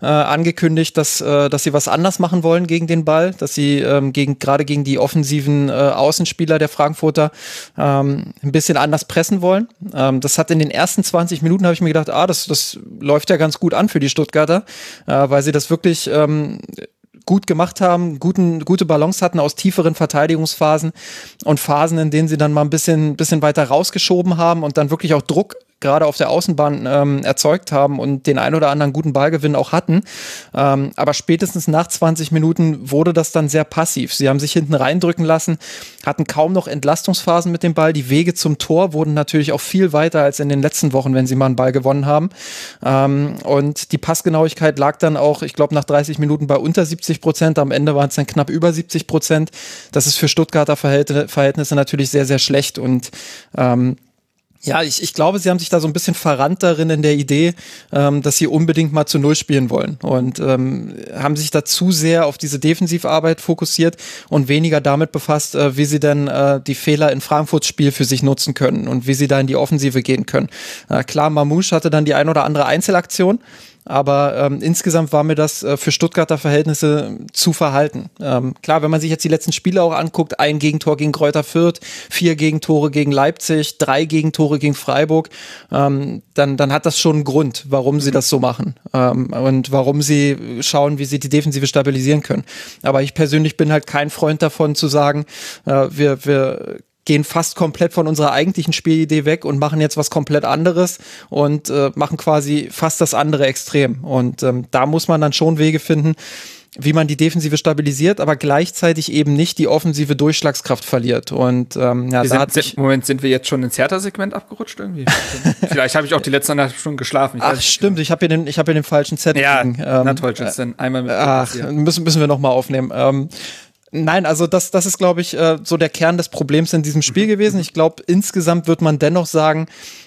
äh, angekündigt, dass, äh, dass sie was anders machen wollen gegen den Ball, dass sie ähm, gegen, gerade gegen die offensiven äh, Außenspieler der Frankfurter ähm, ein bisschen anders pressen wollen. Ähm, das hat in den ersten 20 Minuten, habe ich mir gedacht, ah, das, das läuft ja ganz gut an für die Stuttgarter, äh, weil sie das wirklich ähm, gut gemacht haben, guten, gute Balance hatten aus tieferen Verteidigungsphasen und Phasen, in denen sie dann mal ein bisschen, bisschen weiter rausgeschoben haben und dann wirklich auch Druck gerade auf der Außenbahn ähm, erzeugt haben und den ein oder anderen guten Ballgewinn auch hatten. Ähm, aber spätestens nach 20 Minuten wurde das dann sehr passiv. Sie haben sich hinten reindrücken lassen, hatten kaum noch Entlastungsphasen mit dem Ball. Die Wege zum Tor wurden natürlich auch viel weiter als in den letzten Wochen, wenn sie mal einen Ball gewonnen haben. Ähm, und die Passgenauigkeit lag dann auch, ich glaube, nach 30 Minuten bei unter 70 Prozent. Am Ende waren es dann knapp über 70 Prozent. Das ist für Stuttgarter Verhältnisse natürlich sehr, sehr schlecht und ähm, ja, ich, ich glaube, sie haben sich da so ein bisschen verrannt darin in der Idee, ähm, dass sie unbedingt mal zu Null spielen wollen und ähm, haben sich da zu sehr auf diese Defensivarbeit fokussiert und weniger damit befasst, äh, wie sie denn äh, die Fehler in Frankfurts Spiel für sich nutzen können und wie sie da in die Offensive gehen können. Äh, klar, Mamouche hatte dann die ein oder andere Einzelaktion, aber ähm, insgesamt war mir das äh, für Stuttgarter Verhältnisse zu verhalten. Ähm, klar, wenn man sich jetzt die letzten Spiele auch anguckt, ein Gegentor gegen Kräuter Fürth, vier Gegentore gegen Leipzig, drei Gegentore gegen Freiburg, ähm, dann, dann hat das schon einen Grund, warum sie das so machen ähm, und warum sie schauen, wie sie die Defensive stabilisieren können. Aber ich persönlich bin halt kein Freund davon zu sagen, äh, wir, wir gehen fast komplett von unserer eigentlichen Spielidee weg und machen jetzt was komplett anderes und äh, machen quasi fast das andere Extrem. Und ähm, da muss man dann schon Wege finden, wie man die Defensive stabilisiert, aber gleichzeitig eben nicht die offensive Durchschlagskraft verliert. Und ähm, ja, wir da sind, hat sich Moment, sind wir jetzt schon ins Hertha-Segment abgerutscht irgendwie? Vielleicht habe ich auch die letzten anderthalb Stunden geschlafen. Ich Ach, stimmt, ich habe hier den, ich habe hier den falschen Zettel. Ja, liegen. ähm, na toll, jetzt dann einmal mit. Ach, müssen müssen wir noch mal aufnehmen. Ähm, Nein, also das, das ist, glaube ich, äh, so der Kern des Problems in diesem Spiel gewesen. Ich glaube, insgesamt wird man dennoch sagen,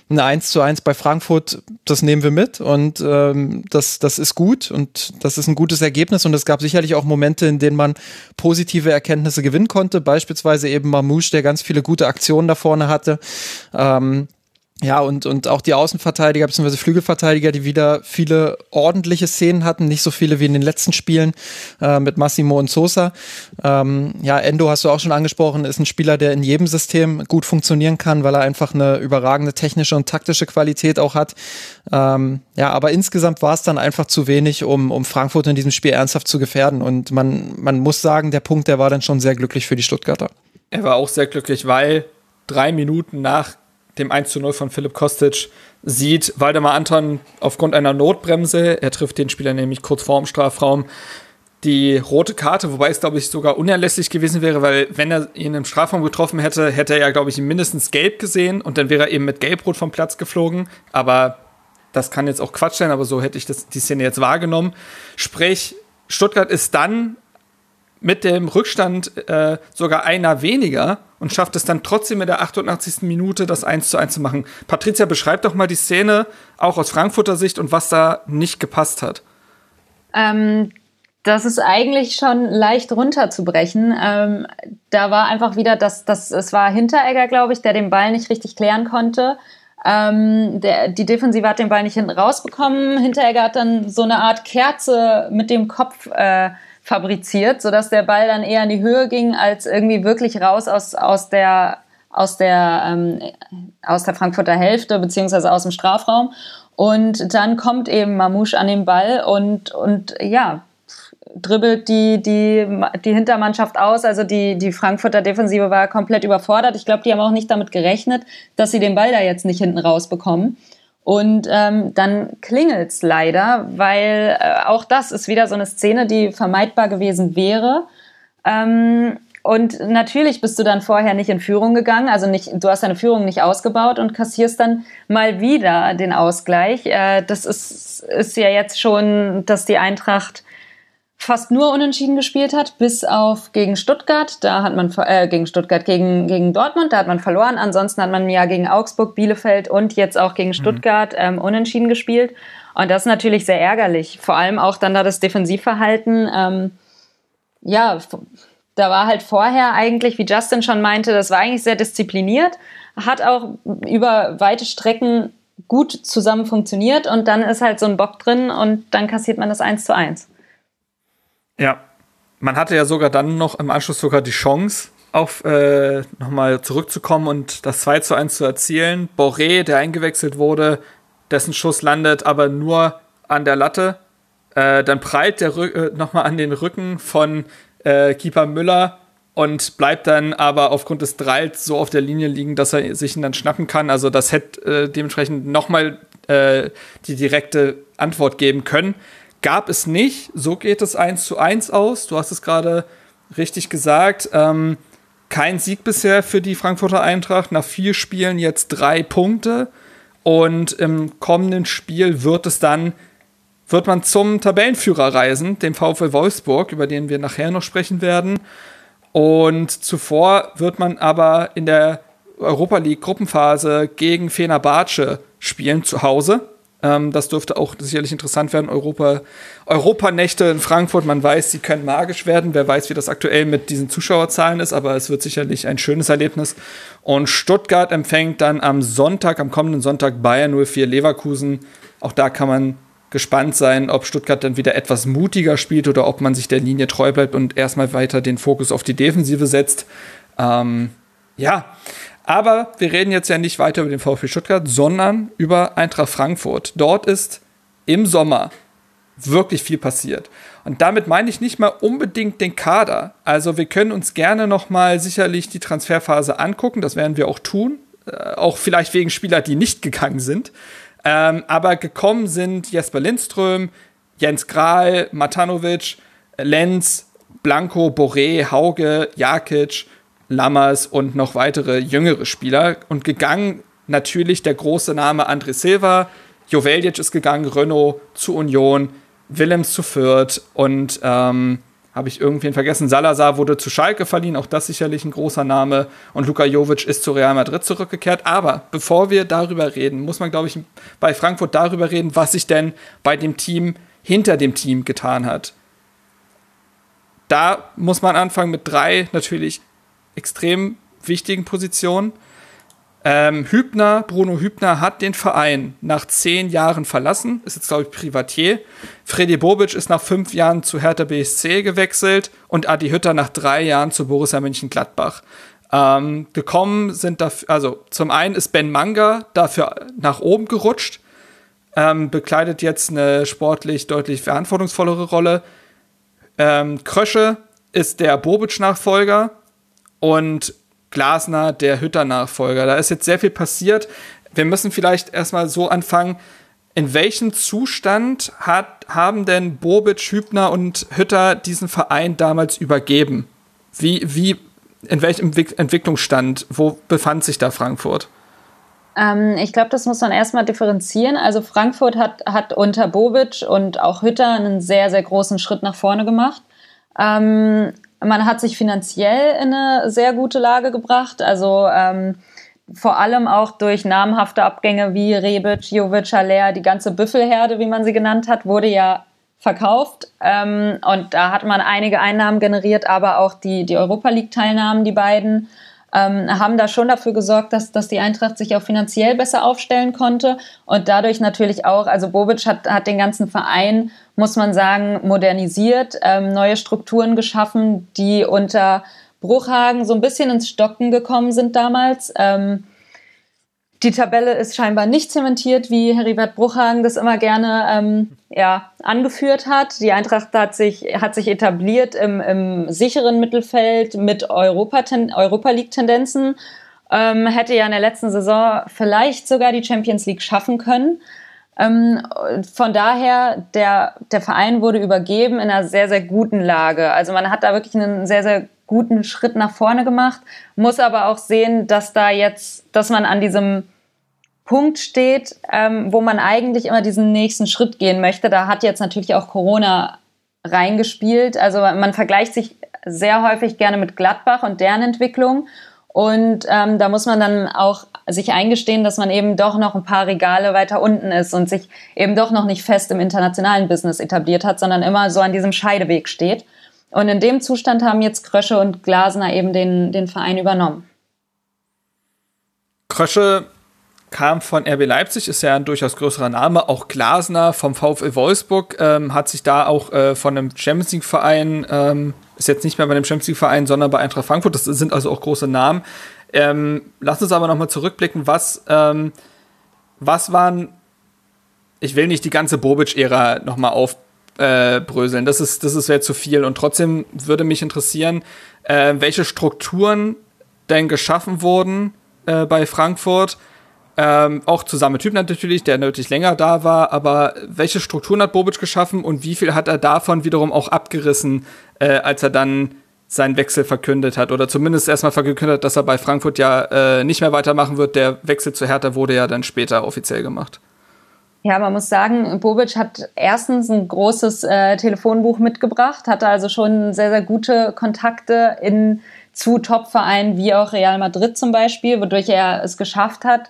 eine 1 zu 1 bei Frankfurt, das nehmen wir mit und ähm, das, das ist gut und das ist ein gutes Ergebnis und es gab sicherlich auch Momente, in denen man positive Erkenntnisse gewinnen konnte, beispielsweise eben Mamouche, der ganz viele gute Aktionen da vorne hatte. Ähm, ja, und, und auch die Außenverteidiger bzw. Flügelverteidiger, die wieder viele ordentliche Szenen hatten, nicht so viele wie in den letzten Spielen äh, mit Massimo und Sosa. Ähm, ja, Endo hast du auch schon angesprochen, ist ein Spieler, der in jedem System gut funktionieren kann, weil er einfach eine überragende technische und taktische Qualität auch hat. Ähm, ja, aber insgesamt war es dann einfach zu wenig, um, um Frankfurt in diesem Spiel ernsthaft zu gefährden. Und man, man muss sagen, der Punkt, der war dann schon sehr glücklich für die Stuttgarter. Er war auch sehr glücklich, weil drei Minuten nach dem 1 zu 0 von Philipp Kostic sieht Waldemar Anton aufgrund einer Notbremse, er trifft den Spieler nämlich kurz vorm Strafraum, die rote Karte, wobei es, glaube ich, sogar unerlässlich gewesen wäre, weil wenn er ihn im Strafraum getroffen hätte, hätte er ja, glaube ich, mindestens gelb gesehen und dann wäre er eben mit Gelbrot vom Platz geflogen. Aber das kann jetzt auch Quatsch sein, aber so hätte ich das, die Szene jetzt wahrgenommen. Sprich, Stuttgart ist dann mit dem Rückstand äh, sogar einer weniger und schafft es dann trotzdem in der 88. Minute das 1 zu 1 zu machen. Patricia, beschreibt doch mal die Szene auch aus Frankfurter Sicht und was da nicht gepasst hat. Ähm, das ist eigentlich schon leicht runterzubrechen. Ähm, da war einfach wieder das, das, es war Hinteregger, glaube ich, der den Ball nicht richtig klären konnte. Ähm, der, die Defensive hat den Ball nicht hinten rausbekommen. Hinteregger hat dann so eine Art Kerze mit dem Kopf äh, fabriziert, sodass der Ball dann eher in die Höhe ging, als irgendwie wirklich raus aus, aus der aus der ähm, aus der Frankfurter Hälfte beziehungsweise aus dem Strafraum. Und dann kommt eben Mamouche an den Ball und und ja dribbelt die die die Hintermannschaft aus. Also die die Frankfurter Defensive war komplett überfordert. Ich glaube die haben auch nicht damit gerechnet dass sie den Ball da jetzt nicht hinten rausbekommen und ähm, dann klingelt's leider, weil äh, auch das ist wieder so eine Szene, die vermeidbar gewesen wäre. Ähm, und natürlich bist du dann vorher nicht in Führung gegangen, also nicht, du hast deine Führung nicht ausgebaut und kassierst dann mal wieder den Ausgleich. Äh, das ist, ist ja jetzt schon, dass die Eintracht fast nur unentschieden gespielt hat, bis auf gegen Stuttgart. Da hat man äh, gegen Stuttgart, gegen, gegen Dortmund, da hat man verloren. Ansonsten hat man ja gegen Augsburg, Bielefeld und jetzt auch gegen mhm. Stuttgart ähm, unentschieden gespielt. Und das ist natürlich sehr ärgerlich. Vor allem auch dann da das Defensivverhalten. Ähm, ja, da war halt vorher eigentlich, wie Justin schon meinte, das war eigentlich sehr diszipliniert, hat auch über weite Strecken gut zusammen funktioniert und dann ist halt so ein Bock drin und dann kassiert man das 1 zu 1. Ja, man hatte ja sogar dann noch im Anschluss sogar die Chance, auf äh, nochmal zurückzukommen und das 2 zu 1 zu erzielen. Boré, der eingewechselt wurde, dessen Schuss landet aber nur an der Latte. Äh, dann prallt der äh, nochmal an den Rücken von äh, Keeper Müller und bleibt dann aber aufgrund des Dralls so auf der Linie liegen, dass er sich ihn dann schnappen kann. Also das hätte äh, dementsprechend nochmal äh, die direkte Antwort geben können. Gab es nicht. So geht es 1 zu 1 aus. Du hast es gerade richtig gesagt. Ähm, kein Sieg bisher für die Frankfurter Eintracht. Nach vier Spielen jetzt drei Punkte. Und im kommenden Spiel wird es dann, wird man zum Tabellenführer reisen, dem VfL Wolfsburg, über den wir nachher noch sprechen werden. Und zuvor wird man aber in der Europa League Gruppenphase gegen Fenerbahce spielen zu Hause. Ähm, das dürfte auch sicherlich interessant werden. Europa, Europanächte in Frankfurt, man weiß, sie können magisch werden. Wer weiß, wie das aktuell mit diesen Zuschauerzahlen ist, aber es wird sicherlich ein schönes Erlebnis. Und Stuttgart empfängt dann am Sonntag, am kommenden Sonntag Bayern 04 Leverkusen. Auch da kann man gespannt sein, ob Stuttgart dann wieder etwas mutiger spielt oder ob man sich der Linie treu bleibt und erstmal weiter den Fokus auf die Defensive setzt. Ähm, ja, aber wir reden jetzt ja nicht weiter über den VfB Stuttgart, sondern über Eintracht Frankfurt. Dort ist im Sommer wirklich viel passiert. Und damit meine ich nicht mal unbedingt den Kader. Also wir können uns gerne noch mal sicherlich die Transferphase angucken, das werden wir auch tun, äh, auch vielleicht wegen Spieler, die nicht gegangen sind. Ähm, aber gekommen sind Jesper Lindström, Jens Grahl, Matanovic, Lenz, Blanco, Boré, Hauge, Jakic Lammers und noch weitere jüngere Spieler. Und gegangen natürlich der große Name André Silva, Joveljic ist gegangen, Renault zu Union, Willems zu Fürth und ähm, habe ich irgendwen vergessen. Salazar wurde zu Schalke verliehen, auch das sicherlich ein großer Name. Und Luka Jovic ist zu Real Madrid zurückgekehrt. Aber bevor wir darüber reden, muss man, glaube ich, bei Frankfurt darüber reden, was sich denn bei dem Team hinter dem Team getan hat. Da muss man anfangen mit drei natürlich extrem wichtigen Position. Ähm, Hübner, Bruno Hübner hat den Verein nach zehn Jahren verlassen, ist jetzt, glaube ich, Privatier. Freddy Bobic ist nach fünf Jahren zu Hertha BSC gewechselt und Adi Hütter nach drei Jahren zu Borussia Mönchengladbach. Ähm, gekommen sind dafür, also zum einen ist Ben Manga dafür nach oben gerutscht, ähm, bekleidet jetzt eine sportlich deutlich verantwortungsvollere Rolle. Ähm, Krösche ist der Bobic-Nachfolger und Glasner der Hütter-Nachfolger. Da ist jetzt sehr viel passiert. Wir müssen vielleicht erstmal so anfangen. In welchem Zustand hat, haben denn Bobic, Hübner und Hütter diesen Verein damals übergeben? Wie, wie, in welchem Entwicklungsstand? Wo befand sich da Frankfurt? Ähm, ich glaube, das muss man erstmal differenzieren. Also Frankfurt hat, hat unter Bobic und auch Hütter einen sehr, sehr großen Schritt nach vorne gemacht. Ähm, man hat sich finanziell in eine sehr gute Lage gebracht. Also ähm, vor allem auch durch namhafte Abgänge wie Rebic, Jovic, Haller, die ganze Büffelherde, wie man sie genannt hat, wurde ja verkauft. Ähm, und da hat man einige Einnahmen generiert, aber auch die, die Europa League-Teilnahmen, die beiden ähm, haben da schon dafür gesorgt, dass, dass die Eintracht sich auch finanziell besser aufstellen konnte und dadurch natürlich auch, also Bobic hat, hat den ganzen Verein, muss man sagen, modernisiert, ähm, neue Strukturen geschaffen, die unter Bruchhagen so ein bisschen ins Stocken gekommen sind damals. Ähm, die Tabelle ist scheinbar nicht zementiert, wie Heribert Bruchhagen das immer gerne ähm, ja, angeführt hat. Die Eintracht hat sich, hat sich etabliert im, im sicheren Mittelfeld mit Europa, Europa League-Tendenzen. Ähm, hätte ja in der letzten Saison vielleicht sogar die Champions League schaffen können. Ähm, von daher, der, der Verein wurde übergeben in einer sehr, sehr guten Lage. Also man hat da wirklich einen sehr, sehr guten Schritt nach vorne gemacht, muss aber auch sehen, dass da jetzt, dass man an diesem Punkt steht, ähm, wo man eigentlich immer diesen nächsten Schritt gehen möchte. Da hat jetzt natürlich auch Corona reingespielt. Also man vergleicht sich sehr häufig gerne mit Gladbach und deren Entwicklung. Und ähm, da muss man dann auch sich eingestehen, dass man eben doch noch ein paar Regale weiter unten ist und sich eben doch noch nicht fest im internationalen Business etabliert hat, sondern immer so an diesem Scheideweg steht. Und in dem Zustand haben jetzt Krösche und Glasner eben den, den Verein übernommen. Krösche kam von RB Leipzig, ist ja ein durchaus größerer Name. Auch Glasner vom VfL Wolfsburg ähm, hat sich da auch äh, von einem Champions League Verein, ähm, ist jetzt nicht mehr bei einem Champions League Verein, sondern bei Eintracht Frankfurt. Das sind also auch große Namen. Ähm, lass uns aber nochmal zurückblicken, was, ähm, was waren, ich will nicht die ganze Bobic-Ära nochmal aufbröseln, äh, das ist, das ist sehr zu viel. Und trotzdem würde mich interessieren, äh, welche Strukturen denn geschaffen wurden äh, bei Frankfurt, ähm, auch zusammen mit Typ natürlich, der natürlich länger da war, aber welche Strukturen hat Bobic geschaffen und wie viel hat er davon wiederum auch abgerissen, äh, als er dann seinen Wechsel verkündet hat oder zumindest erstmal verkündet hat, dass er bei Frankfurt ja äh, nicht mehr weitermachen wird. Der Wechsel zu Hertha wurde ja dann später offiziell gemacht. Ja, man muss sagen, Bobic hat erstens ein großes äh, Telefonbuch mitgebracht, hatte also schon sehr, sehr gute Kontakte in, zu Topvereinen wie auch Real Madrid zum Beispiel, wodurch er es geschafft hat,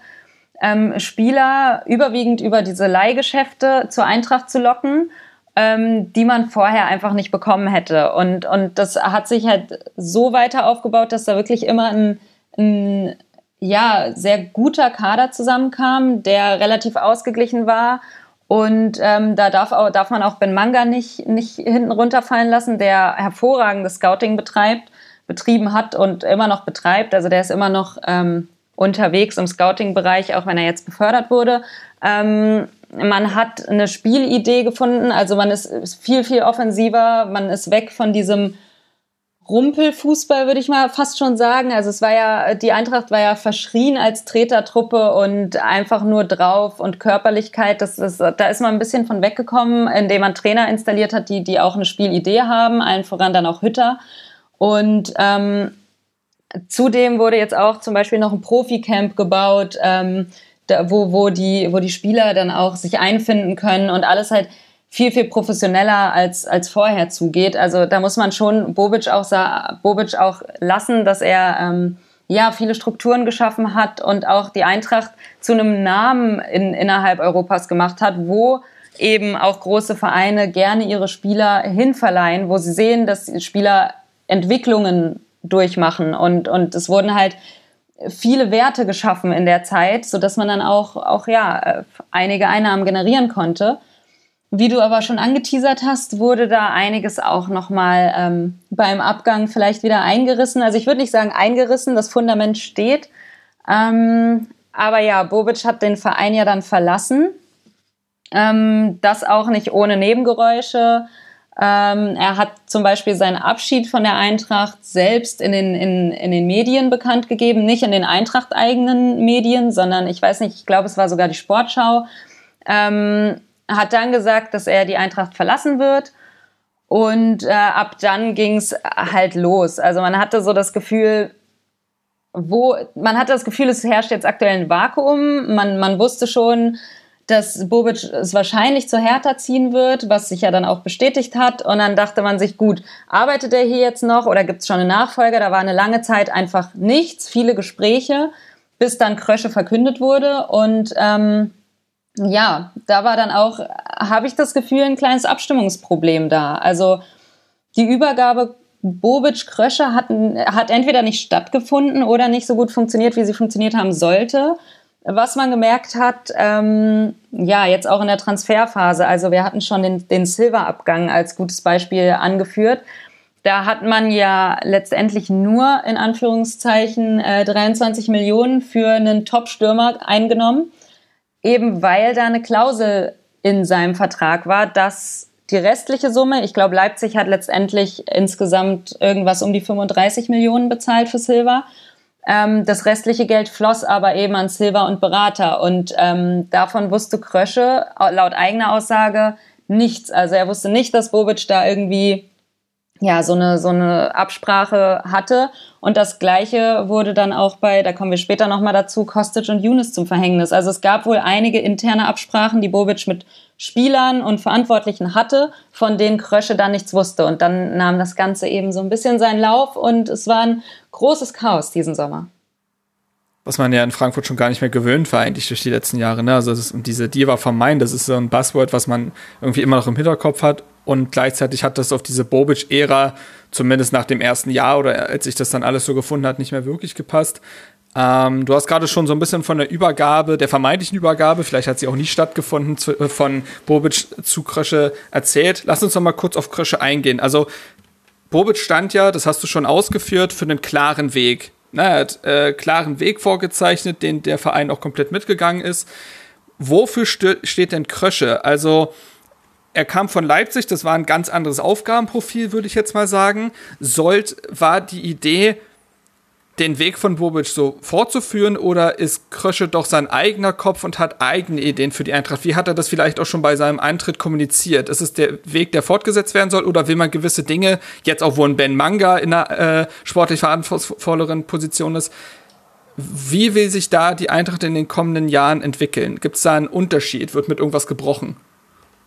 ähm, Spieler überwiegend über diese Leihgeschäfte zur Eintracht zu locken, ähm, die man vorher einfach nicht bekommen hätte. Und, und das hat sich halt so weiter aufgebaut, dass da wirklich immer ein, ein ja, sehr guter Kader zusammenkam, der relativ ausgeglichen war. Und ähm, da darf, auch, darf man auch Ben Manga nicht, nicht hinten runterfallen lassen, der hervorragendes Scouting betreibt, betrieben hat und immer noch betreibt. Also der ist immer noch ähm, unterwegs im Scouting-Bereich, auch wenn er jetzt befördert wurde. Ähm, man hat eine Spielidee gefunden, also man ist viel, viel offensiver, man ist weg von diesem Rumpelfußball, würde ich mal fast schon sagen. Also es war ja, die Eintracht war ja verschrien als Tretertruppe und einfach nur drauf und Körperlichkeit. Das, das, da ist man ein bisschen von weggekommen, indem man Trainer installiert hat, die, die auch eine Spielidee haben, allen voran dann auch Hütter. Und ähm, Zudem wurde jetzt auch zum Beispiel noch ein Profi-Camp gebaut, ähm, da, wo, wo, die, wo die Spieler dann auch sich einfinden können und alles halt viel, viel professioneller als, als vorher zugeht. Also da muss man schon Bobic auch, Bobic auch lassen, dass er ähm, ja viele Strukturen geschaffen hat und auch die Eintracht zu einem Namen in, innerhalb Europas gemacht hat, wo eben auch große Vereine gerne ihre Spieler hinverleihen, wo sie sehen, dass Spieler Entwicklungen durchmachen. Und, und es wurden halt viele Werte geschaffen in der Zeit, so dass man dann auch, auch ja, einige Einnahmen generieren konnte. Wie du aber schon angeteasert hast, wurde da einiges auch nochmal ähm, beim Abgang vielleicht wieder eingerissen. Also ich würde nicht sagen eingerissen, das Fundament steht. Ähm, aber ja, Bobic hat den Verein ja dann verlassen. Ähm, das auch nicht ohne Nebengeräusche. Ähm, er hat zum Beispiel seinen Abschied von der Eintracht selbst in den, in, in den Medien bekannt gegeben, nicht in den Eintracht-eigenen Medien, sondern ich weiß nicht, ich glaube, es war sogar die Sportschau. Ähm, hat dann gesagt, dass er die Eintracht verlassen wird. Und äh, ab dann ging es halt los. Also man hatte so das Gefühl, wo man hatte das Gefühl, es herrscht jetzt aktuell ein Vakuum. Man, man wusste schon, dass Bobic es wahrscheinlich zur Hertha ziehen wird, was sich ja dann auch bestätigt hat. Und dann dachte man sich, gut, arbeitet er hier jetzt noch oder gibt es schon eine Nachfolger? Da war eine lange Zeit einfach nichts, viele Gespräche, bis dann Krösche verkündet wurde. Und ähm, ja, da war dann auch, habe ich das Gefühl, ein kleines Abstimmungsproblem da. Also die Übergabe Bobic-Krösche hat, hat entweder nicht stattgefunden oder nicht so gut funktioniert, wie sie funktioniert haben sollte. Was man gemerkt hat, ähm, ja, jetzt auch in der Transferphase, also wir hatten schon den, den Silver-Abgang als gutes Beispiel angeführt. Da hat man ja letztendlich nur in Anführungszeichen äh, 23 Millionen für einen Top-Stürmer eingenommen, eben weil da eine Klausel in seinem Vertrag war, dass die restliche Summe, ich glaube, Leipzig hat letztendlich insgesamt irgendwas um die 35 Millionen bezahlt für Silver ähm, das restliche Geld floss aber eben an Silver und Berater. Und ähm, davon wusste Krösche laut eigener Aussage nichts. Also er wusste nicht, dass Bobic da irgendwie ja, so eine, so eine Absprache hatte. Und das Gleiche wurde dann auch bei, da kommen wir später nochmal dazu, Kostic und Younes zum Verhängnis. Also es gab wohl einige interne Absprachen, die Bobic mit Spielern und Verantwortlichen hatte, von denen Krösche dann nichts wusste. Und dann nahm das Ganze eben so ein bisschen seinen Lauf und es war ein großes Chaos diesen Sommer. Was man ja in Frankfurt schon gar nicht mehr gewöhnt war eigentlich durch die letzten Jahre. Ne? Also ist, und diese Diva Main, das ist so ein Buzzword, was man irgendwie immer noch im Hinterkopf hat. Und gleichzeitig hat das auf diese Bobic-Ära, zumindest nach dem ersten Jahr oder als sich das dann alles so gefunden hat, nicht mehr wirklich gepasst. Ähm, du hast gerade schon so ein bisschen von der Übergabe, der vermeintlichen Übergabe, vielleicht hat sie auch nie stattgefunden, zu, äh, von Bobic zu Krösche erzählt. Lass uns noch mal kurz auf Krösche eingehen. Also Bobic stand ja, das hast du schon ausgeführt, für einen klaren Weg na, er hat äh, klaren Weg vorgezeichnet, den der Verein auch komplett mitgegangen ist. Wofür steht denn Krösche? Also er kam von Leipzig, das war ein ganz anderes Aufgabenprofil, würde ich jetzt mal sagen. Sollt war die Idee, den Weg von Bobic so fortzuführen oder ist Krösche doch sein eigener Kopf und hat eigene Ideen für die Eintracht? Wie hat er das vielleicht auch schon bei seinem Eintritt kommuniziert? Ist es der Weg, der fortgesetzt werden soll oder will man gewisse Dinge, jetzt auch wo ein Ben Manga in einer äh, sportlich verantwortungsvolleren Position ist, wie will sich da die Eintracht in den kommenden Jahren entwickeln? Gibt es da einen Unterschied? Wird mit irgendwas gebrochen?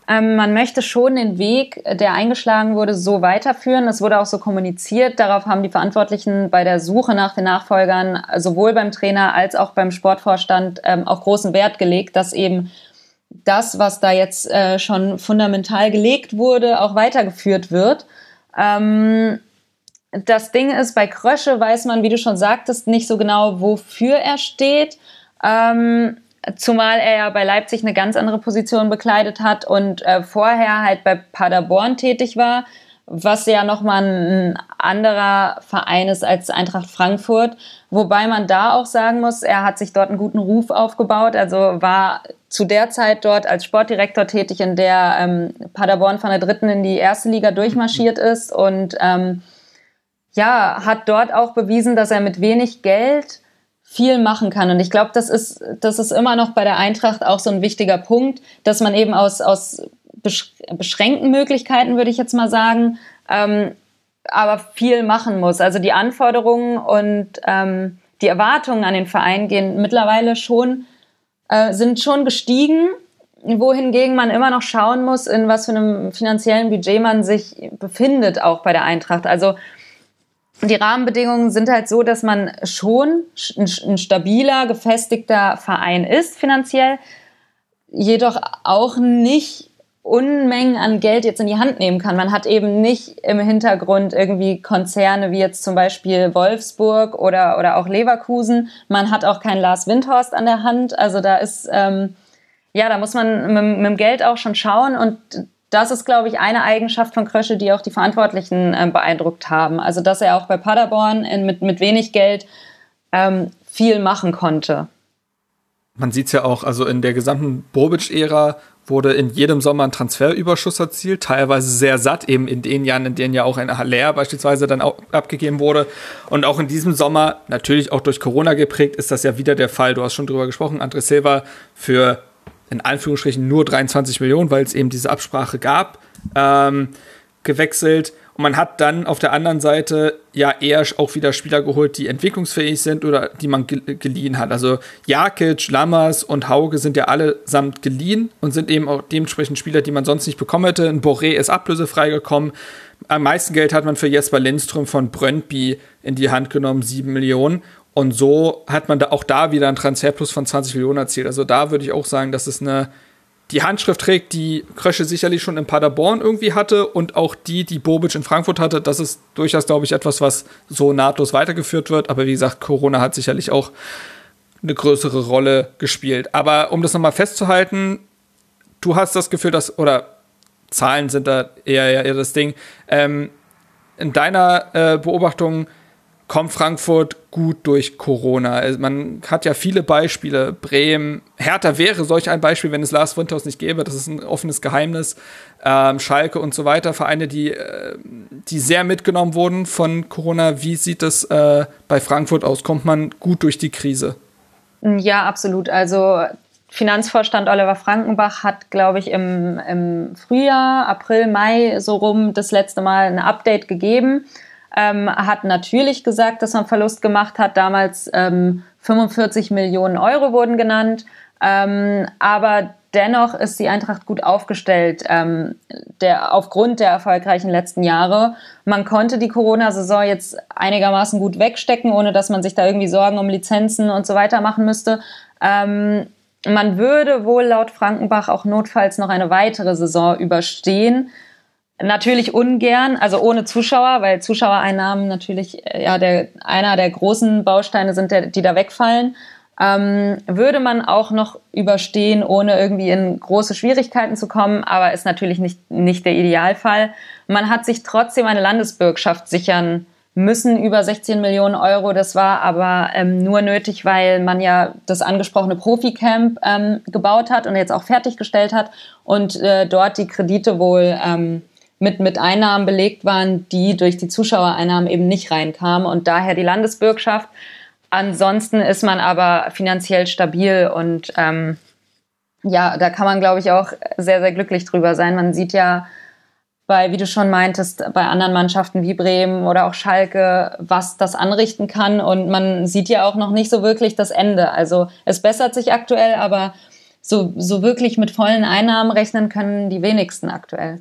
Ähm, man möchte schon den Weg, der eingeschlagen wurde, so weiterführen. Es wurde auch so kommuniziert. Darauf haben die Verantwortlichen bei der Suche nach den Nachfolgern sowohl beim Trainer als auch beim Sportvorstand ähm, auch großen Wert gelegt, dass eben das, was da jetzt äh, schon fundamental gelegt wurde, auch weitergeführt wird. Ähm, das Ding ist, bei Krösche weiß man, wie du schon sagtest, nicht so genau, wofür er steht. Ähm, Zumal er ja bei Leipzig eine ganz andere Position bekleidet hat und äh, vorher halt bei Paderborn tätig war, was ja nochmal ein anderer Verein ist als Eintracht Frankfurt. Wobei man da auch sagen muss, er hat sich dort einen guten Ruf aufgebaut, also war zu der Zeit dort als Sportdirektor tätig, in der ähm, Paderborn von der dritten in die erste Liga durchmarschiert ist und ähm, ja, hat dort auch bewiesen, dass er mit wenig Geld viel machen kann. Und ich glaube, das ist, das ist immer noch bei der Eintracht auch so ein wichtiger Punkt, dass man eben aus, aus beschränkten Möglichkeiten, würde ich jetzt mal sagen, ähm, aber viel machen muss. Also die Anforderungen und ähm, die Erwartungen an den Verein gehen mittlerweile schon, äh, sind schon gestiegen, wohingegen man immer noch schauen muss, in was für einem finanziellen Budget man sich befindet, auch bei der Eintracht. Also die Rahmenbedingungen sind halt so, dass man schon ein stabiler, gefestigter Verein ist finanziell, jedoch auch nicht Unmengen an Geld jetzt in die Hand nehmen kann. Man hat eben nicht im Hintergrund irgendwie Konzerne wie jetzt zum Beispiel Wolfsburg oder, oder auch Leverkusen. Man hat auch keinen Lars Windhorst an der Hand. Also da ist, ähm, ja, da muss man mit, mit dem Geld auch schon schauen und das ist, glaube ich, eine Eigenschaft von Krösche, die auch die Verantwortlichen äh, beeindruckt haben. Also, dass er auch bei Paderborn in, mit, mit wenig Geld ähm, viel machen konnte. Man sieht es ja auch, also in der gesamten Bobic-Ära wurde in jedem Sommer ein Transferüberschuss erzielt, teilweise sehr satt, eben in den Jahren, in denen ja auch ein Haller beispielsweise dann auch abgegeben wurde. Und auch in diesem Sommer, natürlich auch durch Corona geprägt, ist das ja wieder der Fall. Du hast schon drüber gesprochen, André Silva für in Anführungsstrichen nur 23 Millionen, weil es eben diese Absprache gab, ähm, gewechselt. Und man hat dann auf der anderen Seite ja eher auch wieder Spieler geholt, die entwicklungsfähig sind oder die man geliehen hat. Also Jakic, Lammers und Hauge sind ja allesamt geliehen und sind eben auch dementsprechend Spieler, die man sonst nicht bekommen hätte. Ein Boré ist ablösefrei gekommen. Am meisten Geld hat man für Jesper Lindström von Brøndby in die Hand genommen, 7 Millionen. Und so hat man da auch da wieder einen Transferplus von 20 Millionen erzielt. Also da würde ich auch sagen, dass es eine die Handschrift trägt, die Krösche sicherlich schon in Paderborn irgendwie hatte und auch die, die Bobic in Frankfurt hatte. Das ist durchaus, glaube ich, etwas, was so nahtlos weitergeführt wird. Aber wie gesagt, Corona hat sicherlich auch eine größere Rolle gespielt. Aber um das nochmal festzuhalten, du hast das Gefühl, dass, oder Zahlen sind da eher, eher das Ding, ähm, in deiner äh, Beobachtung, kommt Frankfurt gut durch Corona. Also man hat ja viele Beispiele. Bremen, Hertha wäre solch ein Beispiel, wenn es Lars Winters nicht gäbe. Das ist ein offenes Geheimnis. Ähm, Schalke und so weiter. Vereine, die, äh, die sehr mitgenommen wurden von Corona. Wie sieht es äh, bei Frankfurt aus? Kommt man gut durch die Krise? Ja, absolut. Also Finanzvorstand Oliver Frankenbach hat, glaube ich, im, im Frühjahr, April, Mai so rum das letzte Mal ein Update gegeben ähm, hat natürlich gesagt, dass man Verlust gemacht hat. Damals ähm, 45 Millionen Euro wurden genannt. Ähm, aber dennoch ist die Eintracht gut aufgestellt, ähm, der, aufgrund der erfolgreichen letzten Jahre. Man konnte die Corona-Saison jetzt einigermaßen gut wegstecken, ohne dass man sich da irgendwie Sorgen um Lizenzen und so weiter machen müsste. Ähm, man würde wohl laut Frankenbach auch notfalls noch eine weitere Saison überstehen. Natürlich ungern, also ohne Zuschauer, weil Zuschauereinnahmen natürlich äh, ja der einer der großen Bausteine sind, der, die da wegfallen. Ähm, würde man auch noch überstehen, ohne irgendwie in große Schwierigkeiten zu kommen, aber ist natürlich nicht, nicht der Idealfall. Man hat sich trotzdem eine Landesbürgschaft sichern müssen, über 16 Millionen Euro. Das war aber ähm, nur nötig, weil man ja das angesprochene Profi-Camp ähm, gebaut hat und jetzt auch fertiggestellt hat und äh, dort die Kredite wohl ähm, mit, mit Einnahmen belegt waren, die durch die Zuschauereinnahmen eben nicht reinkamen und daher die Landesbürgschaft. Ansonsten ist man aber finanziell stabil und ähm, ja, da kann man, glaube ich, auch sehr, sehr glücklich drüber sein. Man sieht ja bei, wie du schon meintest, bei anderen Mannschaften wie Bremen oder auch Schalke, was das anrichten kann. Und man sieht ja auch noch nicht so wirklich das Ende. Also es bessert sich aktuell, aber so, so wirklich mit vollen Einnahmen rechnen können die wenigsten aktuell.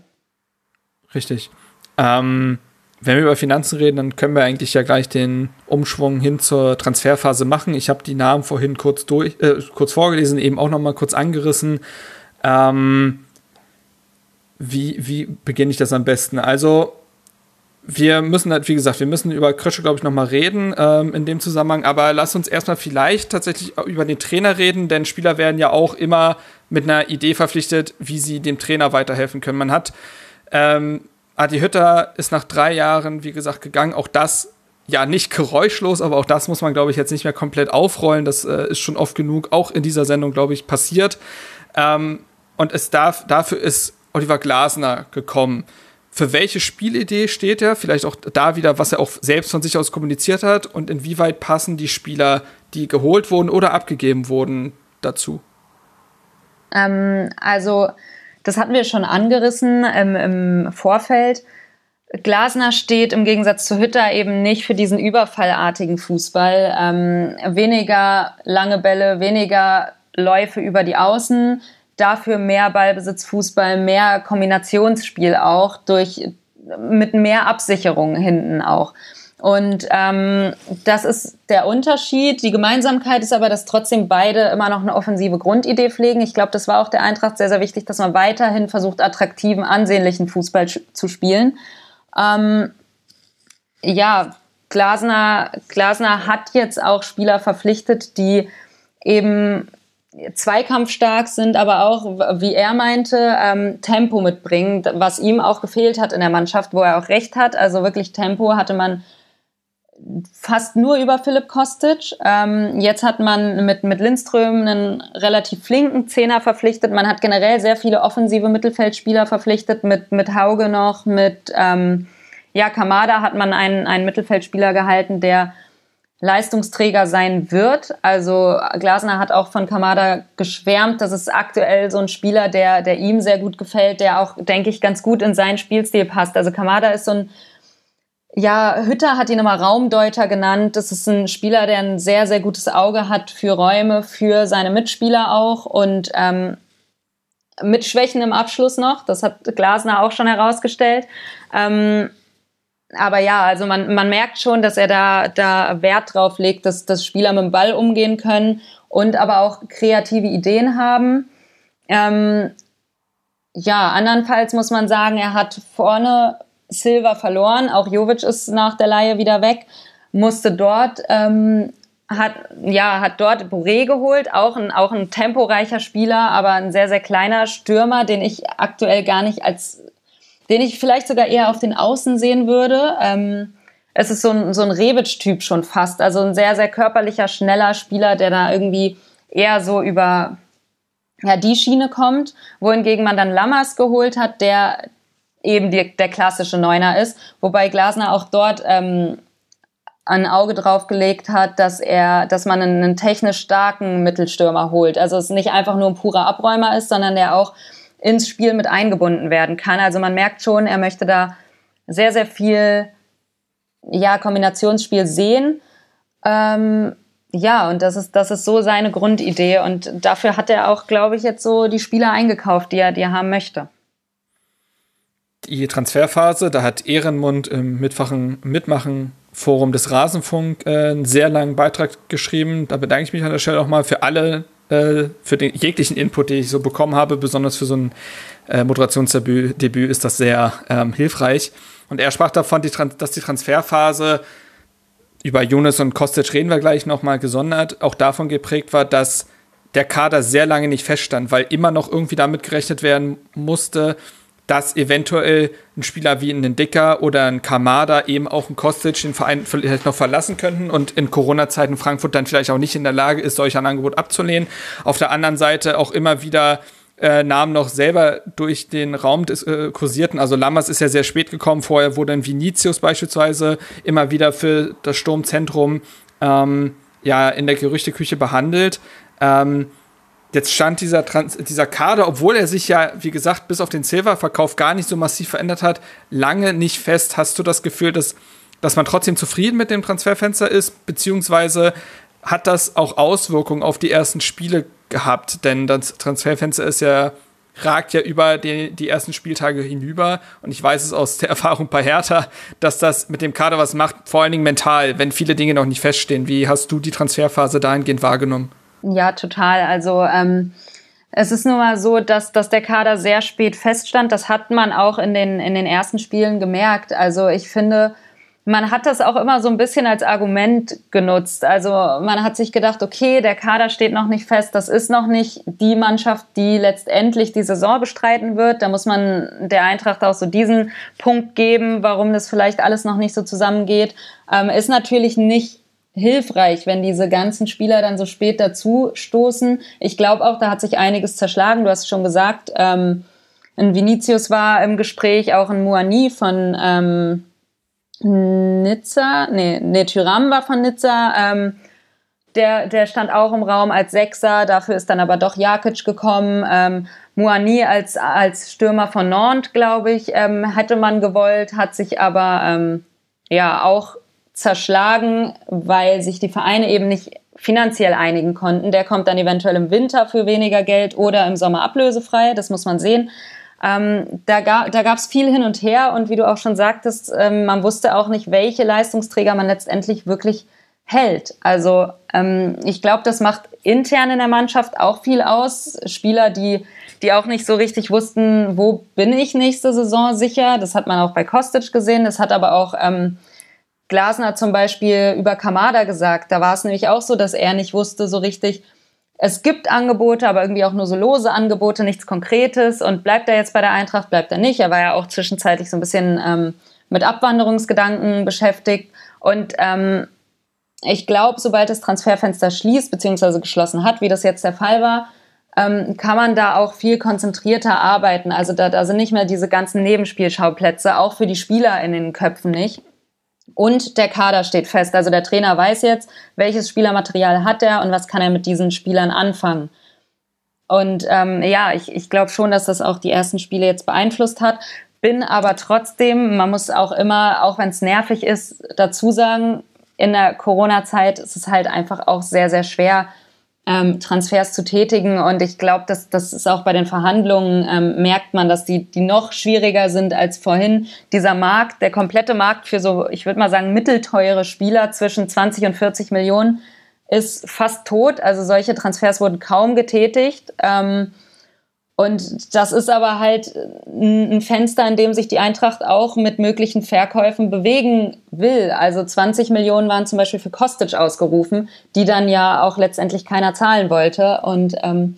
Richtig. Ähm, wenn wir über Finanzen reden, dann können wir eigentlich ja gleich den Umschwung hin zur Transferphase machen. Ich habe die Namen vorhin kurz, durch, äh, kurz vorgelesen, eben auch noch mal kurz angerissen. Ähm, wie, wie beginne ich das am besten? Also, wir müssen halt, wie gesagt, wir müssen über Krösche, glaube ich, noch mal reden ähm, in dem Zusammenhang. Aber lass uns erstmal vielleicht tatsächlich über den Trainer reden, denn Spieler werden ja auch immer mit einer Idee verpflichtet, wie sie dem Trainer weiterhelfen können. Man hat ähm, Adi Hütter ist nach drei Jahren, wie gesagt, gegangen. Auch das ja nicht geräuschlos, aber auch das muss man, glaube ich, jetzt nicht mehr komplett aufrollen. Das äh, ist schon oft genug, auch in dieser Sendung, glaube ich, passiert. Ähm, und es darf, dafür ist Oliver Glasner gekommen. Für welche Spielidee steht er? Vielleicht auch da wieder, was er auch selbst von sich aus kommuniziert hat und inwieweit passen die Spieler, die geholt wurden oder abgegeben wurden, dazu? Ähm, also das hatten wir schon angerissen ähm, im Vorfeld. Glasner steht im Gegensatz zu Hütter eben nicht für diesen überfallartigen Fußball. Ähm, weniger lange Bälle, weniger Läufe über die Außen, dafür mehr Ballbesitz, Fußball, mehr Kombinationsspiel auch durch mit mehr Absicherung hinten auch. Und ähm, das ist der Unterschied. Die Gemeinsamkeit ist aber, dass trotzdem beide immer noch eine offensive Grundidee pflegen. Ich glaube, das war auch der Eintracht sehr, sehr wichtig, dass man weiterhin versucht, attraktiven, ansehnlichen Fußball zu spielen. Ähm, ja, Glasner, Glasner hat jetzt auch Spieler verpflichtet, die eben zweikampfstark sind, aber auch, wie er meinte, ähm, Tempo mitbringen, was ihm auch gefehlt hat in der Mannschaft, wo er auch recht hat. Also wirklich Tempo hatte man fast nur über Philipp Kostic. Ähm, jetzt hat man mit, mit Lindström einen relativ flinken Zehner verpflichtet. Man hat generell sehr viele offensive Mittelfeldspieler verpflichtet, mit, mit Hauge noch, mit ähm, ja, Kamada hat man einen, einen Mittelfeldspieler gehalten, der Leistungsträger sein wird. Also Glasner hat auch von Kamada geschwärmt. Das ist aktuell so ein Spieler, der, der ihm sehr gut gefällt, der auch, denke ich, ganz gut in seinen Spielstil passt. Also Kamada ist so ein ja, Hütter hat ihn immer Raumdeuter genannt. Das ist ein Spieler, der ein sehr, sehr gutes Auge hat für Räume, für seine Mitspieler auch und ähm, mit Schwächen im Abschluss noch. Das hat Glasner auch schon herausgestellt. Ähm, aber ja, also man, man merkt schon, dass er da, da Wert drauf legt, dass, dass Spieler mit dem Ball umgehen können und aber auch kreative Ideen haben. Ähm, ja, andernfalls muss man sagen, er hat vorne Silva verloren. Auch Jovic ist nach der Laie wieder weg. Musste dort, ähm, hat, ja, hat dort Boré geholt. Auch ein, auch ein temporeicher Spieler, aber ein sehr, sehr kleiner Stürmer, den ich aktuell gar nicht als, den ich vielleicht sogar eher auf den Außen sehen würde. Ähm, es ist so ein, so ein Rebic-Typ schon fast. Also ein sehr, sehr körperlicher, schneller Spieler, der da irgendwie eher so über ja, die Schiene kommt, wohingegen man dann Lammers geholt hat, der eben die, der klassische Neuner ist. Wobei Glasner auch dort ähm, ein Auge drauf gelegt hat, dass er, dass man einen, technisch starken Mittelstürmer holt. Also es nicht einfach nur ein purer Abräumer ist, sondern der auch ins Spiel mit eingebunden werden kann. Also man merkt schon, er möchte da sehr, sehr viel ja, Kombinationsspiel sehen. Ähm, ja, und das ist, das ist so seine Grundidee. Und dafür hat er auch, glaube ich, jetzt so die Spieler eingekauft, die er, die er haben möchte. Die Transferphase, da hat Ehrenmund im Mitfachen, Mitmachen Forum des Rasenfunk äh, einen sehr langen Beitrag geschrieben. Da bedanke ich mich an der Stelle auch mal für alle, äh, für den jeglichen Input, den ich so bekommen habe. Besonders für so ein äh, Moderationsdebüt Debüt ist das sehr ähm, hilfreich. Und er sprach davon, die dass die Transferphase über Jonas und Kostic reden wir gleich nochmal gesondert, auch davon geprägt war, dass der Kader sehr lange nicht feststand, weil immer noch irgendwie damit gerechnet werden musste, dass eventuell ein Spieler wie ein Dicker oder ein Kamada eben auch ein Kostic den Verein vielleicht noch verlassen könnten und in Corona-Zeiten Frankfurt dann vielleicht auch nicht in der Lage ist, solch ein Angebot abzulehnen. Auf der anderen Seite auch immer wieder äh, Namen noch selber durch den Raum des, äh, kursierten. Also Lammers ist ja sehr spät gekommen. Vorher wurde dann Vinicius beispielsweise immer wieder für das Sturmzentrum ähm, ja in der Gerüchteküche behandelt. Ähm, jetzt stand dieser, Trans dieser Kader, obwohl er sich ja, wie gesagt, bis auf den Silver-Verkauf gar nicht so massiv verändert hat, lange nicht fest. Hast du das Gefühl, dass, dass man trotzdem zufrieden mit dem Transferfenster ist? Beziehungsweise hat das auch Auswirkungen auf die ersten Spiele gehabt? Denn das Transferfenster ist ja ragt ja über die, die ersten Spieltage hinüber. Und ich weiß es aus der Erfahrung bei Hertha, dass das mit dem Kader was macht, vor allen Dingen mental, wenn viele Dinge noch nicht feststehen. Wie hast du die Transferphase dahingehend wahrgenommen? Ja, total. Also ähm, es ist nun mal so, dass, dass der Kader sehr spät feststand. Das hat man auch in den, in den ersten Spielen gemerkt. Also ich finde, man hat das auch immer so ein bisschen als Argument genutzt. Also man hat sich gedacht, okay, der Kader steht noch nicht fest, das ist noch nicht die Mannschaft, die letztendlich die Saison bestreiten wird. Da muss man der Eintracht auch so diesen Punkt geben, warum das vielleicht alles noch nicht so zusammengeht. Ähm, ist natürlich nicht hilfreich, wenn diese ganzen Spieler dann so spät dazu stoßen. Ich glaube auch, da hat sich einiges zerschlagen. Du hast schon gesagt, ähm, ein Vinicius war im Gespräch, auch ein Muani von ähm, Nizza, nee, nee, Tyram war von Nizza. Ähm, der, der stand auch im Raum als Sechser, dafür ist dann aber doch Jakic gekommen. Ähm, Muani als, als Stürmer von Nantes, glaube ich, ähm, hätte man gewollt, hat sich aber ähm, ja auch zerschlagen, weil sich die Vereine eben nicht finanziell einigen konnten. Der kommt dann eventuell im Winter für weniger Geld oder im Sommer ablösefrei, das muss man sehen. Ähm, da gab da gab's viel hin und her und wie du auch schon sagtest, ähm, man wusste auch nicht, welche Leistungsträger man letztendlich wirklich hält. Also ähm, ich glaube, das macht intern in der Mannschaft auch viel aus. Spieler, die die auch nicht so richtig wussten, wo bin ich nächste Saison sicher. Das hat man auch bei Kostic gesehen. Das hat aber auch ähm, Glasner zum Beispiel über Kamada gesagt. Da war es nämlich auch so, dass er nicht wusste so richtig, es gibt Angebote, aber irgendwie auch nur so lose Angebote, nichts Konkretes. Und bleibt er jetzt bei der Eintracht, bleibt er nicht. Er war ja auch zwischenzeitlich so ein bisschen ähm, mit Abwanderungsgedanken beschäftigt. Und ähm, ich glaube, sobald das Transferfenster schließt, beziehungsweise geschlossen hat, wie das jetzt der Fall war, ähm, kann man da auch viel konzentrierter arbeiten. Also da, da sind nicht mehr diese ganzen Nebenspielschauplätze, auch für die Spieler in den Köpfen nicht. Und der Kader steht fest. Also der Trainer weiß jetzt, welches Spielermaterial hat er und was kann er mit diesen Spielern anfangen. Und ähm, ja, ich, ich glaube schon, dass das auch die ersten Spiele jetzt beeinflusst hat. Bin aber trotzdem, man muss auch immer, auch wenn es nervig ist, dazu sagen, in der Corona-Zeit ist es halt einfach auch sehr, sehr schwer, ähm, Transfers zu tätigen. Und ich glaube, dass das ist auch bei den Verhandlungen, ähm, merkt man, dass die, die noch schwieriger sind als vorhin. Dieser Markt, der komplette Markt für so, ich würde mal sagen, mittelteure Spieler zwischen 20 und 40 Millionen ist fast tot. Also solche Transfers wurden kaum getätigt. Ähm, und das ist aber halt ein Fenster, in dem sich die Eintracht auch mit möglichen Verkäufen bewegen will. Also 20 Millionen waren zum Beispiel für Kostic ausgerufen, die dann ja auch letztendlich keiner zahlen wollte. Und ähm,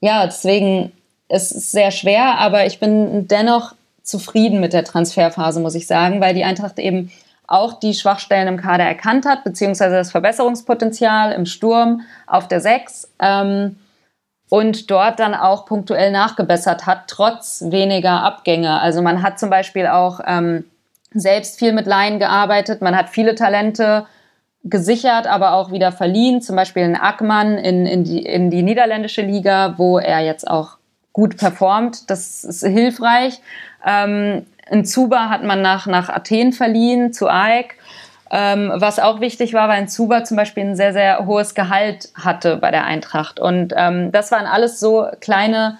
ja, deswegen ist es sehr schwer, aber ich bin dennoch zufrieden mit der Transferphase, muss ich sagen, weil die Eintracht eben auch die Schwachstellen im Kader erkannt hat, beziehungsweise das Verbesserungspotenzial im Sturm auf der 6. Ähm, und dort dann auch punktuell nachgebessert hat, trotz weniger Abgänge. Also man hat zum Beispiel auch ähm, selbst viel mit Laien gearbeitet, man hat viele Talente gesichert, aber auch wieder verliehen, zum Beispiel in Ackmann in, in, die, in die niederländische Liga, wo er jetzt auch gut performt. Das ist hilfreich. Ähm, in Zuba hat man nach, nach Athen verliehen, zu AEK. Ähm, was auch wichtig war, weil Zuba zum Beispiel ein sehr, sehr hohes Gehalt hatte bei der Eintracht. Und ähm, das waren alles so kleine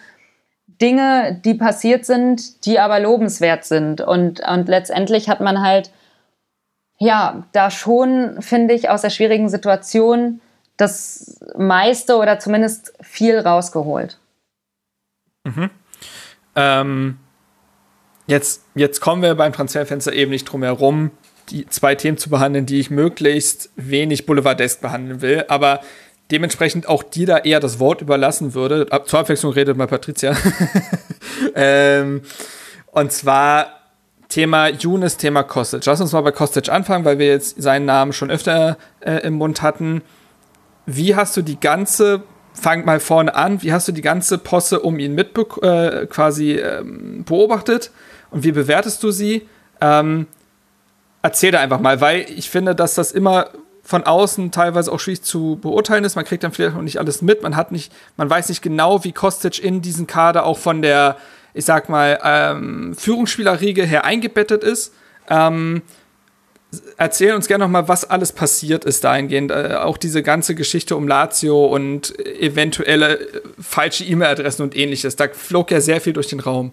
Dinge, die passiert sind, die aber lobenswert sind. Und, und letztendlich hat man halt, ja, da schon, finde ich, aus der schwierigen Situation das meiste oder zumindest viel rausgeholt. Mhm. Ähm, jetzt, jetzt kommen wir beim Transferfenster eben nicht drum herum, die zwei Themen zu behandeln, die ich möglichst wenig boulevardesk behandeln will, aber dementsprechend auch dir da eher das Wort überlassen würde. Ab, zur Abwechslung redet mal Patricia. ähm, und zwar Thema Younes, Thema Kostic. Lass uns mal bei Kostic anfangen, weil wir jetzt seinen Namen schon öfter äh, im Mund hatten. Wie hast du die ganze, fang mal vorne an, wie hast du die ganze Posse um ihn mit äh, quasi ähm, beobachtet und wie bewertest du sie? Ähm, erzähl da einfach mal, weil ich finde, dass das immer von außen teilweise auch schwierig zu beurteilen ist. Man kriegt dann vielleicht auch nicht alles mit. Man hat nicht, man weiß nicht genau, wie Kostic in diesen Kader auch von der, ich sag mal, ähm, Führungsspielerriege her eingebettet ist. Ähm, erzähl uns gerne noch mal, was alles passiert ist dahingehend. Äh, auch diese ganze Geschichte um Lazio und eventuelle äh, falsche E-Mail-Adressen und ähnliches. Da flog ja sehr viel durch den Raum.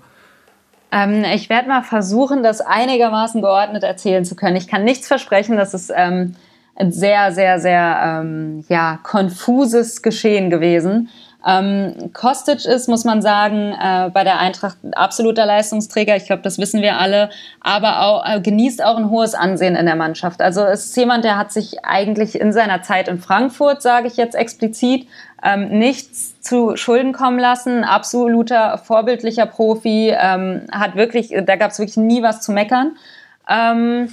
Ähm, ich werde mal versuchen, das einigermaßen geordnet erzählen zu können. Ich kann nichts versprechen, dass es ähm, ein sehr, sehr, sehr ähm, ja, konfuses Geschehen gewesen. Ähm, Kostic ist, muss man sagen, äh, bei der Eintracht ein absoluter Leistungsträger. Ich glaube, das wissen wir alle. Aber auch, äh, genießt auch ein hohes Ansehen in der Mannschaft. Also es ist jemand, der hat sich eigentlich in seiner Zeit in Frankfurt, sage ich jetzt explizit, ähm, nichts zu Schulden kommen lassen. Absoluter vorbildlicher Profi. Ähm, hat wirklich, da gab es wirklich nie was zu meckern. Ähm,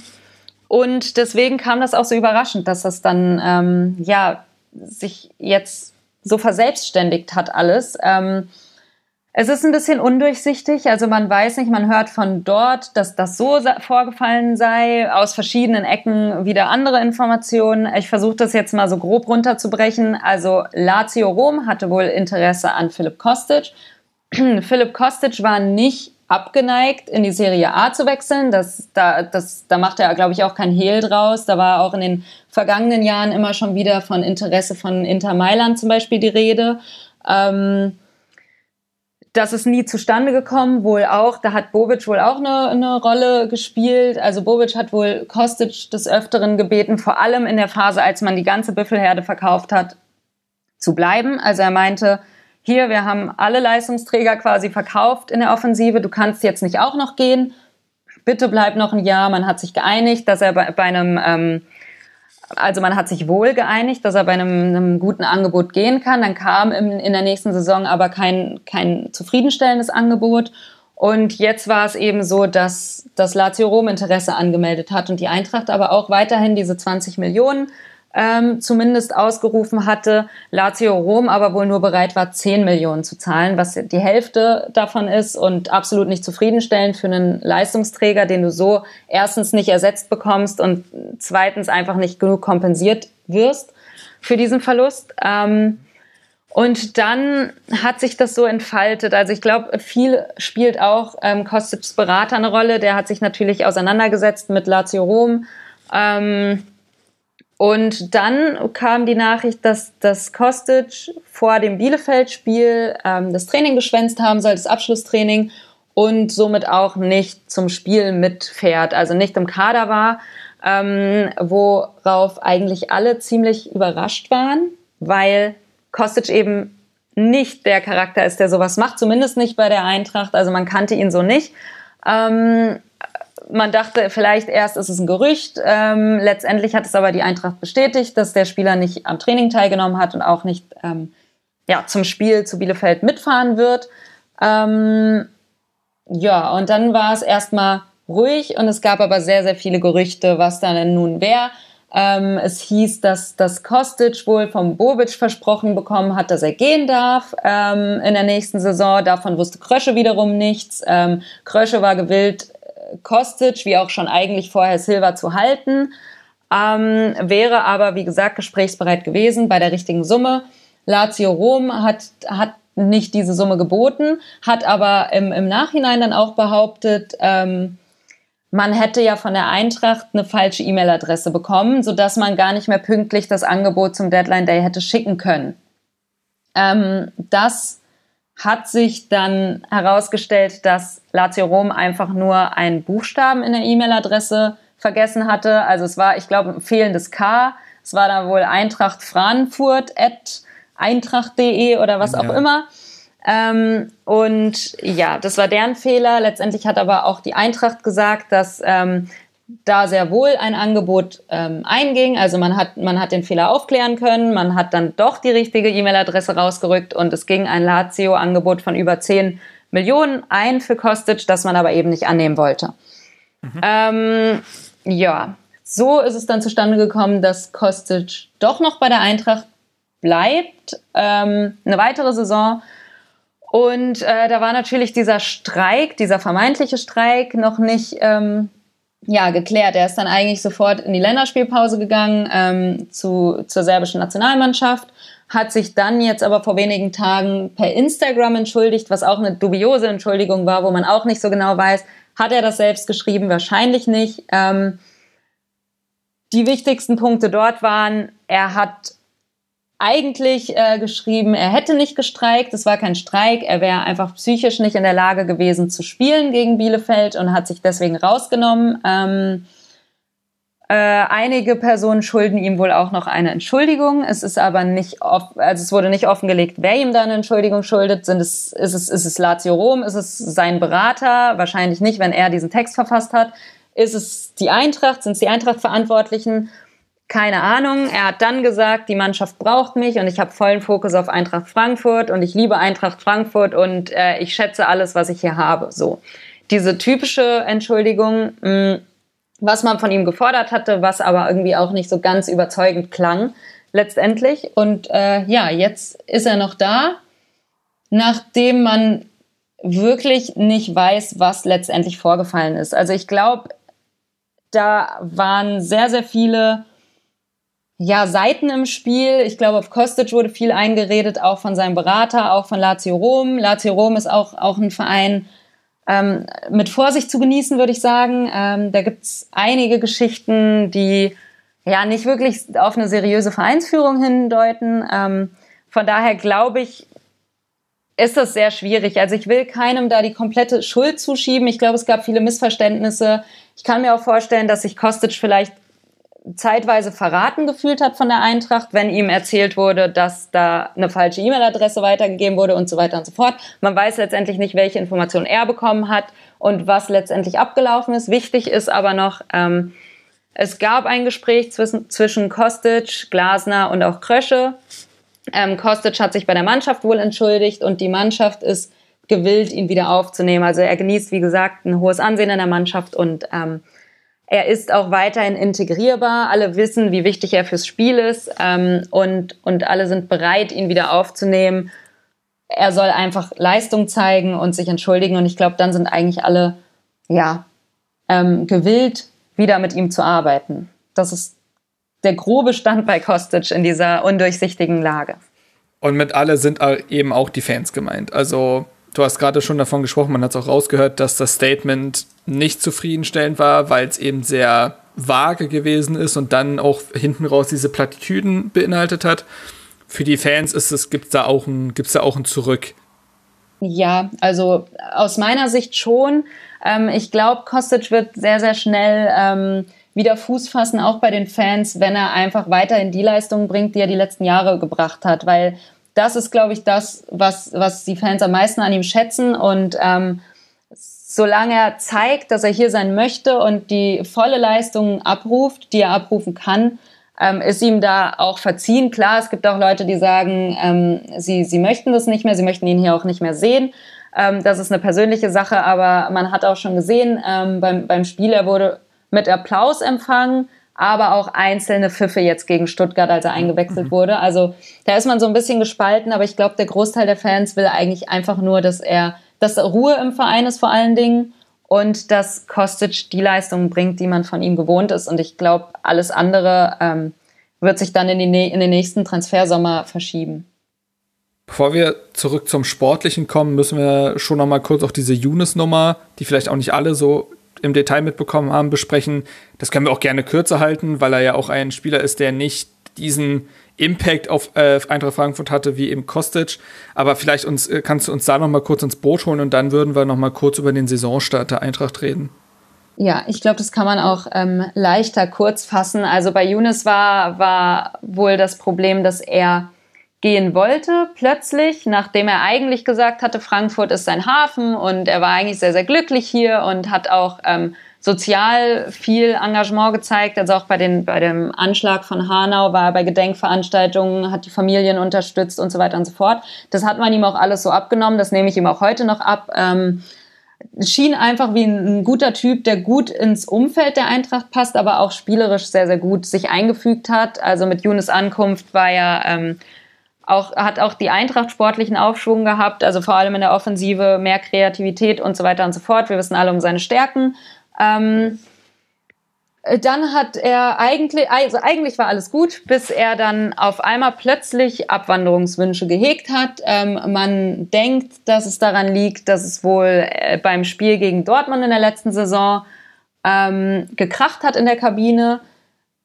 und deswegen kam das auch so überraschend, dass das dann ähm, ja sich jetzt so verselbstständigt hat alles. Ähm, es ist ein bisschen undurchsichtig, also man weiß nicht, man hört von dort, dass das so vorgefallen sei, aus verschiedenen Ecken wieder andere Informationen. Ich versuche das jetzt mal so grob runterzubrechen. Also Lazio Rom hatte wohl Interesse an Philipp Kostic. Philipp Kostic war nicht abgeneigt, in die Serie A zu wechseln. Das, da, das, da macht er, glaube ich, auch kein Hehl draus. Da war auch in den vergangenen Jahren immer schon wieder von Interesse von Inter Mailand zum Beispiel die Rede. Ähm, das ist nie zustande gekommen, wohl auch, da hat Bobic wohl auch eine, eine Rolle gespielt. Also Bobic hat wohl Kostic des Öfteren gebeten, vor allem in der Phase, als man die ganze Büffelherde verkauft hat, zu bleiben. Also er meinte, hier, wir haben alle Leistungsträger quasi verkauft in der Offensive, du kannst jetzt nicht auch noch gehen, bitte bleib noch ein Jahr. Man hat sich geeinigt, dass er bei, bei einem, ähm, also man hat sich wohl geeinigt, dass er bei einem, einem guten Angebot gehen kann. Dann kam im, in der nächsten Saison aber kein, kein zufriedenstellendes Angebot. Und jetzt war es eben so, dass das Lazio Rom Interesse angemeldet hat und die Eintracht aber auch weiterhin diese 20 Millionen ähm, zumindest ausgerufen hatte, Lazio Rom aber wohl nur bereit war, 10 Millionen zu zahlen, was die Hälfte davon ist und absolut nicht zufriedenstellend für einen Leistungsträger, den du so erstens nicht ersetzt bekommst und zweitens einfach nicht genug kompensiert wirst für diesen Verlust. Ähm, und dann hat sich das so entfaltet. Also ich glaube, viel spielt auch ähm, Kostic's Berater eine Rolle. Der hat sich natürlich auseinandergesetzt mit Lazio Rom. Ähm, und dann kam die Nachricht, dass, dass Kostic vor dem Bielefeld-Spiel ähm, das Training geschwänzt haben soll, das Abschlusstraining, und somit auch nicht zum Spiel mitfährt, also nicht im Kader war, ähm, worauf eigentlich alle ziemlich überrascht waren, weil Kostic eben nicht der Charakter ist, der sowas macht, zumindest nicht bei der Eintracht, also man kannte ihn so nicht. Ähm, man dachte vielleicht erst, ist es ein Gerücht. Ähm, letztendlich hat es aber die Eintracht bestätigt, dass der Spieler nicht am Training teilgenommen hat und auch nicht ähm, ja, zum Spiel zu Bielefeld mitfahren wird. Ähm, ja, und dann war es erstmal ruhig und es gab aber sehr, sehr viele Gerüchte, was da denn nun wäre. Ähm, es hieß, dass das Kostic wohl vom Bobic versprochen bekommen hat, dass er gehen darf ähm, in der nächsten Saison. Davon wusste Krösche wiederum nichts. Ähm, Krösche war gewillt, Kostic, wie auch schon eigentlich vorher Silva zu halten, ähm, wäre aber, wie gesagt, gesprächsbereit gewesen bei der richtigen Summe. Lazio Rom hat, hat nicht diese Summe geboten, hat aber im, im Nachhinein dann auch behauptet, ähm, man hätte ja von der Eintracht eine falsche E-Mail-Adresse bekommen, sodass man gar nicht mehr pünktlich das Angebot zum Deadline Day hätte schicken können. Ähm, das hat sich dann herausgestellt, dass Lazio Rom einfach nur einen Buchstaben in der E-Mail-Adresse vergessen hatte. Also es war, ich glaube, ein fehlendes K. Es war da wohl Eintracht Frankfurt at eintracht.de oder was ja. auch immer. Ähm, und ja, das war deren Fehler. Letztendlich hat aber auch die Eintracht gesagt, dass ähm, da sehr wohl ein Angebot ähm, einging. Also man hat, man hat den Fehler aufklären können, man hat dann doch die richtige E-Mail-Adresse rausgerückt und es ging ein Lazio-Angebot von über 10 Millionen ein für Kostic, das man aber eben nicht annehmen wollte. Mhm. Ähm, ja, so ist es dann zustande gekommen, dass Kostic doch noch bei der Eintracht bleibt, ähm, eine weitere Saison und äh, da war natürlich dieser Streik, dieser vermeintliche Streik noch nicht ähm, ja, geklärt. Er ist dann eigentlich sofort in die Länderspielpause gegangen ähm, zu, zur serbischen Nationalmannschaft, hat sich dann jetzt aber vor wenigen Tagen per Instagram entschuldigt, was auch eine dubiose Entschuldigung war, wo man auch nicht so genau weiß, hat er das selbst geschrieben? Wahrscheinlich nicht. Ähm, die wichtigsten Punkte dort waren, er hat eigentlich äh, geschrieben, er hätte nicht gestreikt, es war kein Streik, er wäre einfach psychisch nicht in der Lage gewesen zu spielen gegen Bielefeld und hat sich deswegen rausgenommen. Ähm, äh, einige Personen schulden ihm wohl auch noch eine Entschuldigung. Es ist aber nicht, off also es wurde nicht offengelegt, wer ihm da eine Entschuldigung schuldet. Sind es, ist es, ist es Lazio Rom? Ist es sein Berater? Wahrscheinlich nicht, wenn er diesen Text verfasst hat. Ist es die Eintracht? Sind es die Eintracht-Verantwortlichen? Keine Ahnung. Er hat dann gesagt, die Mannschaft braucht mich und ich habe vollen Fokus auf Eintracht Frankfurt und ich liebe Eintracht Frankfurt und äh, ich schätze alles, was ich hier habe. So diese typische Entschuldigung, mh, mm, was man von ihm gefordert hatte, was aber irgendwie auch nicht so ganz überzeugend klang letztendlich. Und äh, ja, jetzt ist er noch da, nachdem man wirklich nicht weiß, was letztendlich vorgefallen ist. Also ich glaube, da waren sehr, sehr viele ja, Seiten im Spiel. Ich glaube, auf Kostic wurde viel eingeredet, auch von seinem Berater, auch von Lazio Rom. Lazio Rom ist auch, auch ein Verein ähm, mit Vorsicht zu genießen, würde ich sagen. Ähm, da gibt's einige Geschichten, die ja nicht wirklich auf eine seriöse Vereinsführung hindeuten. Ähm, von daher glaube ich, ist das sehr schwierig. Also ich will keinem da die komplette Schuld zuschieben. Ich glaube, es gab viele Missverständnisse. Ich kann mir auch vorstellen, dass sich Kostic vielleicht zeitweise verraten gefühlt hat von der Eintracht, wenn ihm erzählt wurde, dass da eine falsche E-Mail-Adresse weitergegeben wurde und so weiter und so fort. Man weiß letztendlich nicht, welche Informationen er bekommen hat und was letztendlich abgelaufen ist. Wichtig ist aber noch, ähm, es gab ein Gespräch zwischen, zwischen Kostic, Glasner und auch Krösche. Ähm, Kostic hat sich bei der Mannschaft wohl entschuldigt und die Mannschaft ist gewillt, ihn wieder aufzunehmen. Also er genießt, wie gesagt, ein hohes Ansehen in der Mannschaft und ähm, er ist auch weiterhin integrierbar. Alle wissen, wie wichtig er fürs Spiel ist ähm, und, und alle sind bereit, ihn wieder aufzunehmen. Er soll einfach Leistung zeigen und sich entschuldigen. Und ich glaube, dann sind eigentlich alle ja, ähm, gewillt, wieder mit ihm zu arbeiten. Das ist der grobe Stand bei Kostic in dieser undurchsichtigen Lage. Und mit alle sind eben auch die Fans gemeint. Also du hast gerade schon davon gesprochen, man hat es auch rausgehört, dass das Statement nicht zufriedenstellend war, weil es eben sehr vage gewesen ist und dann auch hinten raus diese Plattitüden beinhaltet hat. Für die Fans ist es, gibt's da auch ein, da auch ein Zurück. Ja, also aus meiner Sicht schon. Ähm, ich glaube, Kostic wird sehr, sehr schnell ähm, wieder Fuß fassen, auch bei den Fans, wenn er einfach weiterhin die Leistungen bringt, die er die letzten Jahre gebracht hat. Weil das ist, glaube ich, das, was, was die Fans am meisten an ihm schätzen. Und ähm, solange er zeigt, dass er hier sein möchte und die volle Leistung abruft, die er abrufen kann, ähm, ist ihm da auch verziehen. Klar, es gibt auch Leute, die sagen, ähm, sie, sie möchten das nicht mehr, sie möchten ihn hier auch nicht mehr sehen. Ähm, das ist eine persönliche Sache, aber man hat auch schon gesehen, ähm, beim, beim Spiel, er wurde mit Applaus empfangen aber auch einzelne Pfiffe jetzt gegen Stuttgart, als er eingewechselt mhm. wurde. Also da ist man so ein bisschen gespalten, aber ich glaube, der Großteil der Fans will eigentlich einfach nur, dass er, dass Ruhe im Verein ist vor allen Dingen und dass Kostic die Leistungen bringt, die man von ihm gewohnt ist. Und ich glaube, alles andere ähm, wird sich dann in, die, in den nächsten Transfersommer verschieben. Bevor wir zurück zum Sportlichen kommen, müssen wir schon noch mal kurz auf diese Younes-Nummer, die vielleicht auch nicht alle so im Detail mitbekommen haben, besprechen. Das können wir auch gerne kürzer halten, weil er ja auch ein Spieler ist, der nicht diesen Impact auf äh, Eintracht Frankfurt hatte wie im Kostic. Aber vielleicht uns, äh, kannst du uns da noch mal kurz ins Boot holen und dann würden wir noch mal kurz über den Saisonstart der Eintracht reden. Ja, ich glaube, das kann man auch ähm, leichter kurz fassen. Also bei Younes war, war wohl das Problem, dass er gehen wollte, plötzlich, nachdem er eigentlich gesagt hatte, Frankfurt ist sein Hafen und er war eigentlich sehr, sehr glücklich hier und hat auch ähm, sozial viel Engagement gezeigt. Also auch bei, den, bei dem Anschlag von Hanau war er bei Gedenkveranstaltungen, hat die Familien unterstützt und so weiter und so fort. Das hat man ihm auch alles so abgenommen. Das nehme ich ihm auch heute noch ab. Ähm, schien einfach wie ein, ein, guter Typ, der gut ins Umfeld der Eintracht passt, aber auch spielerisch sehr, sehr gut sich eingefügt hat. Also mit Younes Ankunft war ja ähm, auch, hat auch die Eintracht sportlichen Aufschwung gehabt, also vor allem in der Offensive mehr Kreativität und so weiter und so fort. Wir wissen alle um seine Stärken. Ähm, dann hat er eigentlich, also eigentlich war alles gut, bis er dann auf einmal plötzlich Abwanderungswünsche gehegt hat. Ähm, man denkt, dass es daran liegt, dass es wohl äh, beim Spiel gegen Dortmund in der letzten Saison ähm, gekracht hat in der Kabine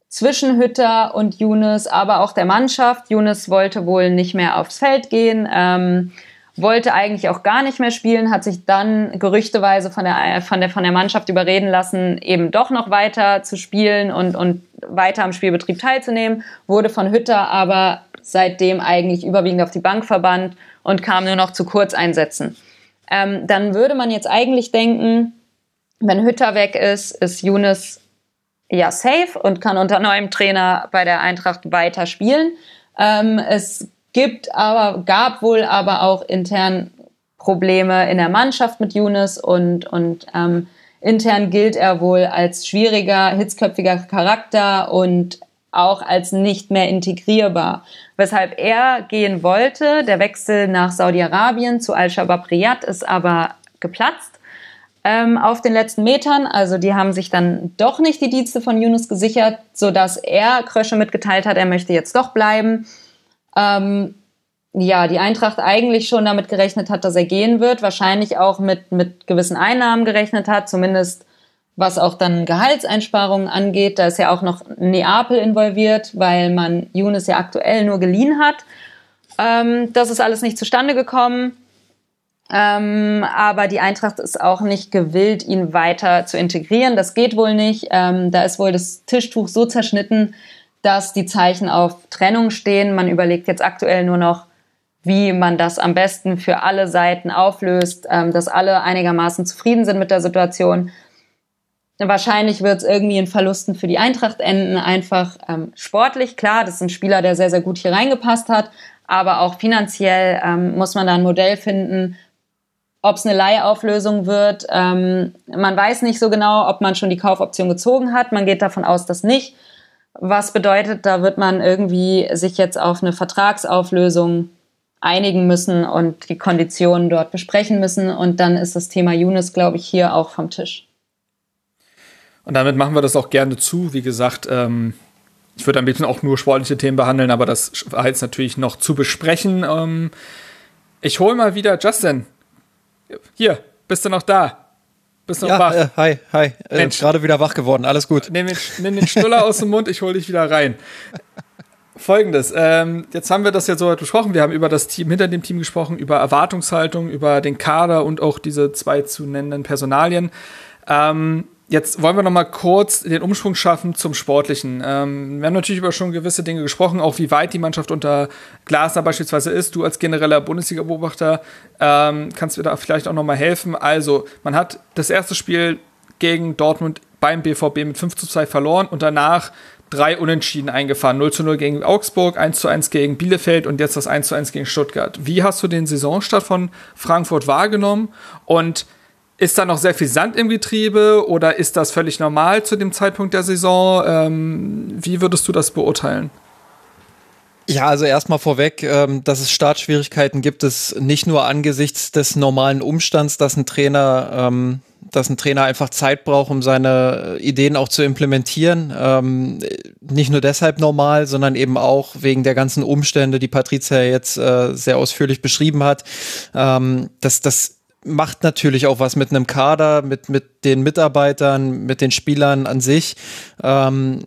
zwischen Hütter und Younes, aber auch der Mannschaft. Younes wollte wohl nicht mehr aufs Feld gehen. Ähm, wollte eigentlich auch gar nicht mehr spielen, hat sich dann gerüchteweise von der, von der, von der Mannschaft überreden lassen, eben doch noch weiter zu spielen und, und weiter am Spielbetrieb teilzunehmen, wurde von Hütter aber seitdem eigentlich überwiegend auf die Bank verbannt und kam nur noch zu Kurzeinsätzen. Ähm, dann würde man jetzt eigentlich denken, wenn Hütter weg ist, ist Younes ja safe und kann unter neuem Trainer bei der Eintracht weiter spielen. Ähm, es gibt aber, gab wohl aber auch intern Probleme in der Mannschaft mit Younes und, und ähm, intern gilt er wohl als schwieriger, hitzköpfiger Charakter und auch als nicht mehr integrierbar. Weshalb er gehen wollte. Der Wechsel nach Saudi-Arabien zu Al-Shabaab Riyadh ist aber geplatzt ähm, auf den letzten Metern. Also die haben sich dann doch nicht die Dienste von Yunus gesichert, sodass er Krösche mitgeteilt hat, er möchte jetzt doch bleiben ähm, ja, die Eintracht eigentlich schon damit gerechnet hat, dass er gehen wird, wahrscheinlich auch mit, mit gewissen Einnahmen gerechnet hat, zumindest was auch dann Gehaltseinsparungen angeht. Da ist ja auch noch Neapel involviert, weil man Younes ja aktuell nur geliehen hat. Ähm, das ist alles nicht zustande gekommen. Ähm, aber die Eintracht ist auch nicht gewillt, ihn weiter zu integrieren. Das geht wohl nicht. Ähm, da ist wohl das Tischtuch so zerschnitten, dass die Zeichen auf Trennung stehen. Man überlegt jetzt aktuell nur noch, wie man das am besten für alle Seiten auflöst, ähm, dass alle einigermaßen zufrieden sind mit der Situation. Wahrscheinlich wird es irgendwie in Verlusten für die Eintracht enden, einfach ähm, sportlich. Klar, das ist ein Spieler, der sehr, sehr gut hier reingepasst hat, aber auch finanziell ähm, muss man da ein Modell finden, ob es eine Leihauflösung wird. Ähm, man weiß nicht so genau, ob man schon die Kaufoption gezogen hat. Man geht davon aus, dass nicht. Was bedeutet, da wird man irgendwie sich jetzt auf eine Vertragsauflösung einigen müssen und die Konditionen dort besprechen müssen. Und dann ist das Thema Younes, glaube ich, hier auch vom Tisch. Und damit machen wir das auch gerne zu. Wie gesagt, ähm, ich würde am liebsten auch nur sportliche Themen behandeln, aber das war jetzt natürlich noch zu besprechen. Ähm, ich hole mal wieder Justin. Hier, bist du noch da? Bist du ja, wach? Äh, hi, hi. Äh, Gerade wieder wach geworden, alles gut. Nimm den, nimm den Stuller aus dem Mund, ich hole dich wieder rein. Folgendes, ähm, jetzt haben wir das ja so besprochen, wir haben über das Team, hinter dem Team gesprochen, über Erwartungshaltung, über den Kader und auch diese zwei zu nennenden Personalien. Ähm, Jetzt wollen wir noch mal kurz den Umschwung schaffen zum Sportlichen. Ähm, wir haben natürlich über schon gewisse Dinge gesprochen, auch wie weit die Mannschaft unter Glasner beispielsweise ist. Du als genereller Bundesliga-Beobachter ähm, kannst mir da vielleicht auch noch mal helfen. Also, man hat das erste Spiel gegen Dortmund beim BVB mit 5 zu 2 verloren und danach drei Unentschieden eingefahren. 0 zu 0 gegen Augsburg, 1 zu 1 gegen Bielefeld und jetzt das 1 zu 1 gegen Stuttgart. Wie hast du den Saisonstart von Frankfurt wahrgenommen? Und ist da noch sehr viel Sand im Getriebe oder ist das völlig normal zu dem Zeitpunkt der Saison? Ähm, wie würdest du das beurteilen? Ja, also erstmal vorweg, ähm, dass es Startschwierigkeiten gibt, es nicht nur angesichts des normalen Umstands, dass ein Trainer, ähm, dass ein Trainer einfach Zeit braucht, um seine Ideen auch zu implementieren. Ähm, nicht nur deshalb normal, sondern eben auch wegen der ganzen Umstände, die Patricia jetzt äh, sehr ausführlich beschrieben hat. Dass das macht natürlich auch was mit einem Kader, mit, mit den Mitarbeitern, mit den Spielern an sich. Ähm,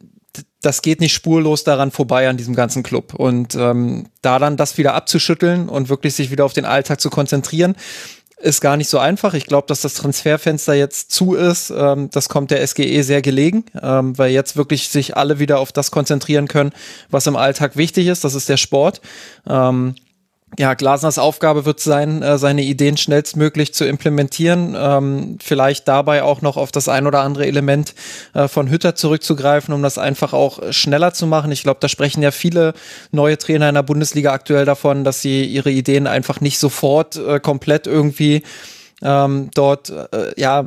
das geht nicht spurlos daran vorbei an diesem ganzen Club. Und ähm, da dann das wieder abzuschütteln und wirklich sich wieder auf den Alltag zu konzentrieren, ist gar nicht so einfach. Ich glaube, dass das Transferfenster jetzt zu ist. Ähm, das kommt der SGE sehr gelegen, ähm, weil jetzt wirklich sich alle wieder auf das konzentrieren können, was im Alltag wichtig ist. Das ist der Sport. Ähm, ja, Glasners Aufgabe wird sein, äh, seine Ideen schnellstmöglich zu implementieren, ähm, vielleicht dabei auch noch auf das ein oder andere Element äh, von Hütter zurückzugreifen, um das einfach auch schneller zu machen. Ich glaube, da sprechen ja viele neue Trainer in der Bundesliga aktuell davon, dass sie ihre Ideen einfach nicht sofort äh, komplett irgendwie ähm, dort äh, ja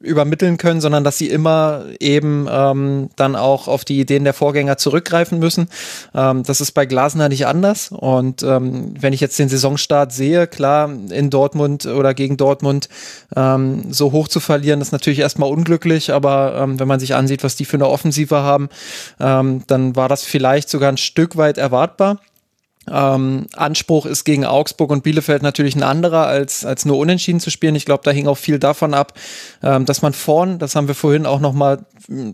übermitteln können, sondern dass sie immer eben ähm, dann auch auf die Ideen der Vorgänger zurückgreifen müssen. Ähm, das ist bei Glasner nicht anders. Und ähm, wenn ich jetzt den Saisonstart sehe, klar, in Dortmund oder gegen Dortmund ähm, so hoch zu verlieren, ist natürlich erstmal unglücklich, aber ähm, wenn man sich ansieht, was die für eine Offensive haben, ähm, dann war das vielleicht sogar ein Stück weit erwartbar. Ähm, Anspruch ist gegen Augsburg und Bielefeld natürlich ein anderer, als, als nur unentschieden zu spielen. Ich glaube, da hing auch viel davon ab, ähm, dass man vorn, das haben wir vorhin auch nochmal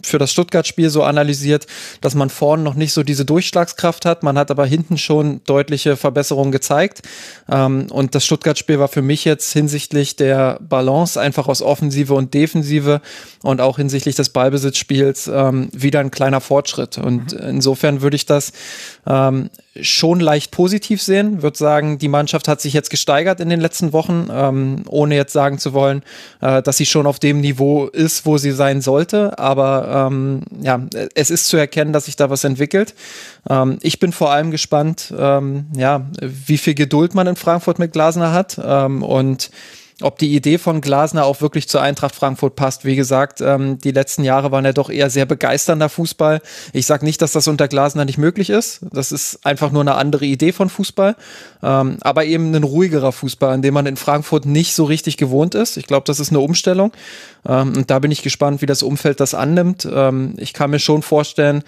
für das Stuttgart-Spiel so analysiert, dass man vorn noch nicht so diese Durchschlagskraft hat. Man hat aber hinten schon deutliche Verbesserungen gezeigt. Ähm, und das Stuttgart-Spiel war für mich jetzt hinsichtlich der Balance einfach aus Offensive und Defensive und auch hinsichtlich des Ballbesitzspiels ähm, wieder ein kleiner Fortschritt. Und mhm. insofern würde ich das ähm, schon leicht positiv sehen. Würde sagen, die Mannschaft hat sich jetzt gesteigert in den letzten Wochen, ähm, ohne jetzt sagen zu wollen, äh, dass sie schon auf dem Niveau ist, wo sie sein sollte. Aber ähm, ja, es ist zu erkennen, dass sich da was entwickelt. Ähm, ich bin vor allem gespannt, ähm, ja, wie viel Geduld man in Frankfurt mit Glasner hat ähm, und ob die Idee von Glasner auch wirklich zur Eintracht Frankfurt passt. Wie gesagt, ähm, die letzten Jahre waren ja doch eher sehr begeisternder Fußball. Ich sage nicht, dass das unter Glasner nicht möglich ist. Das ist einfach nur eine andere Idee von Fußball. Ähm, aber eben ein ruhigerer Fußball, an dem man in Frankfurt nicht so richtig gewohnt ist. Ich glaube, das ist eine Umstellung. Ähm, und da bin ich gespannt, wie das Umfeld das annimmt. Ähm, ich kann mir schon vorstellen,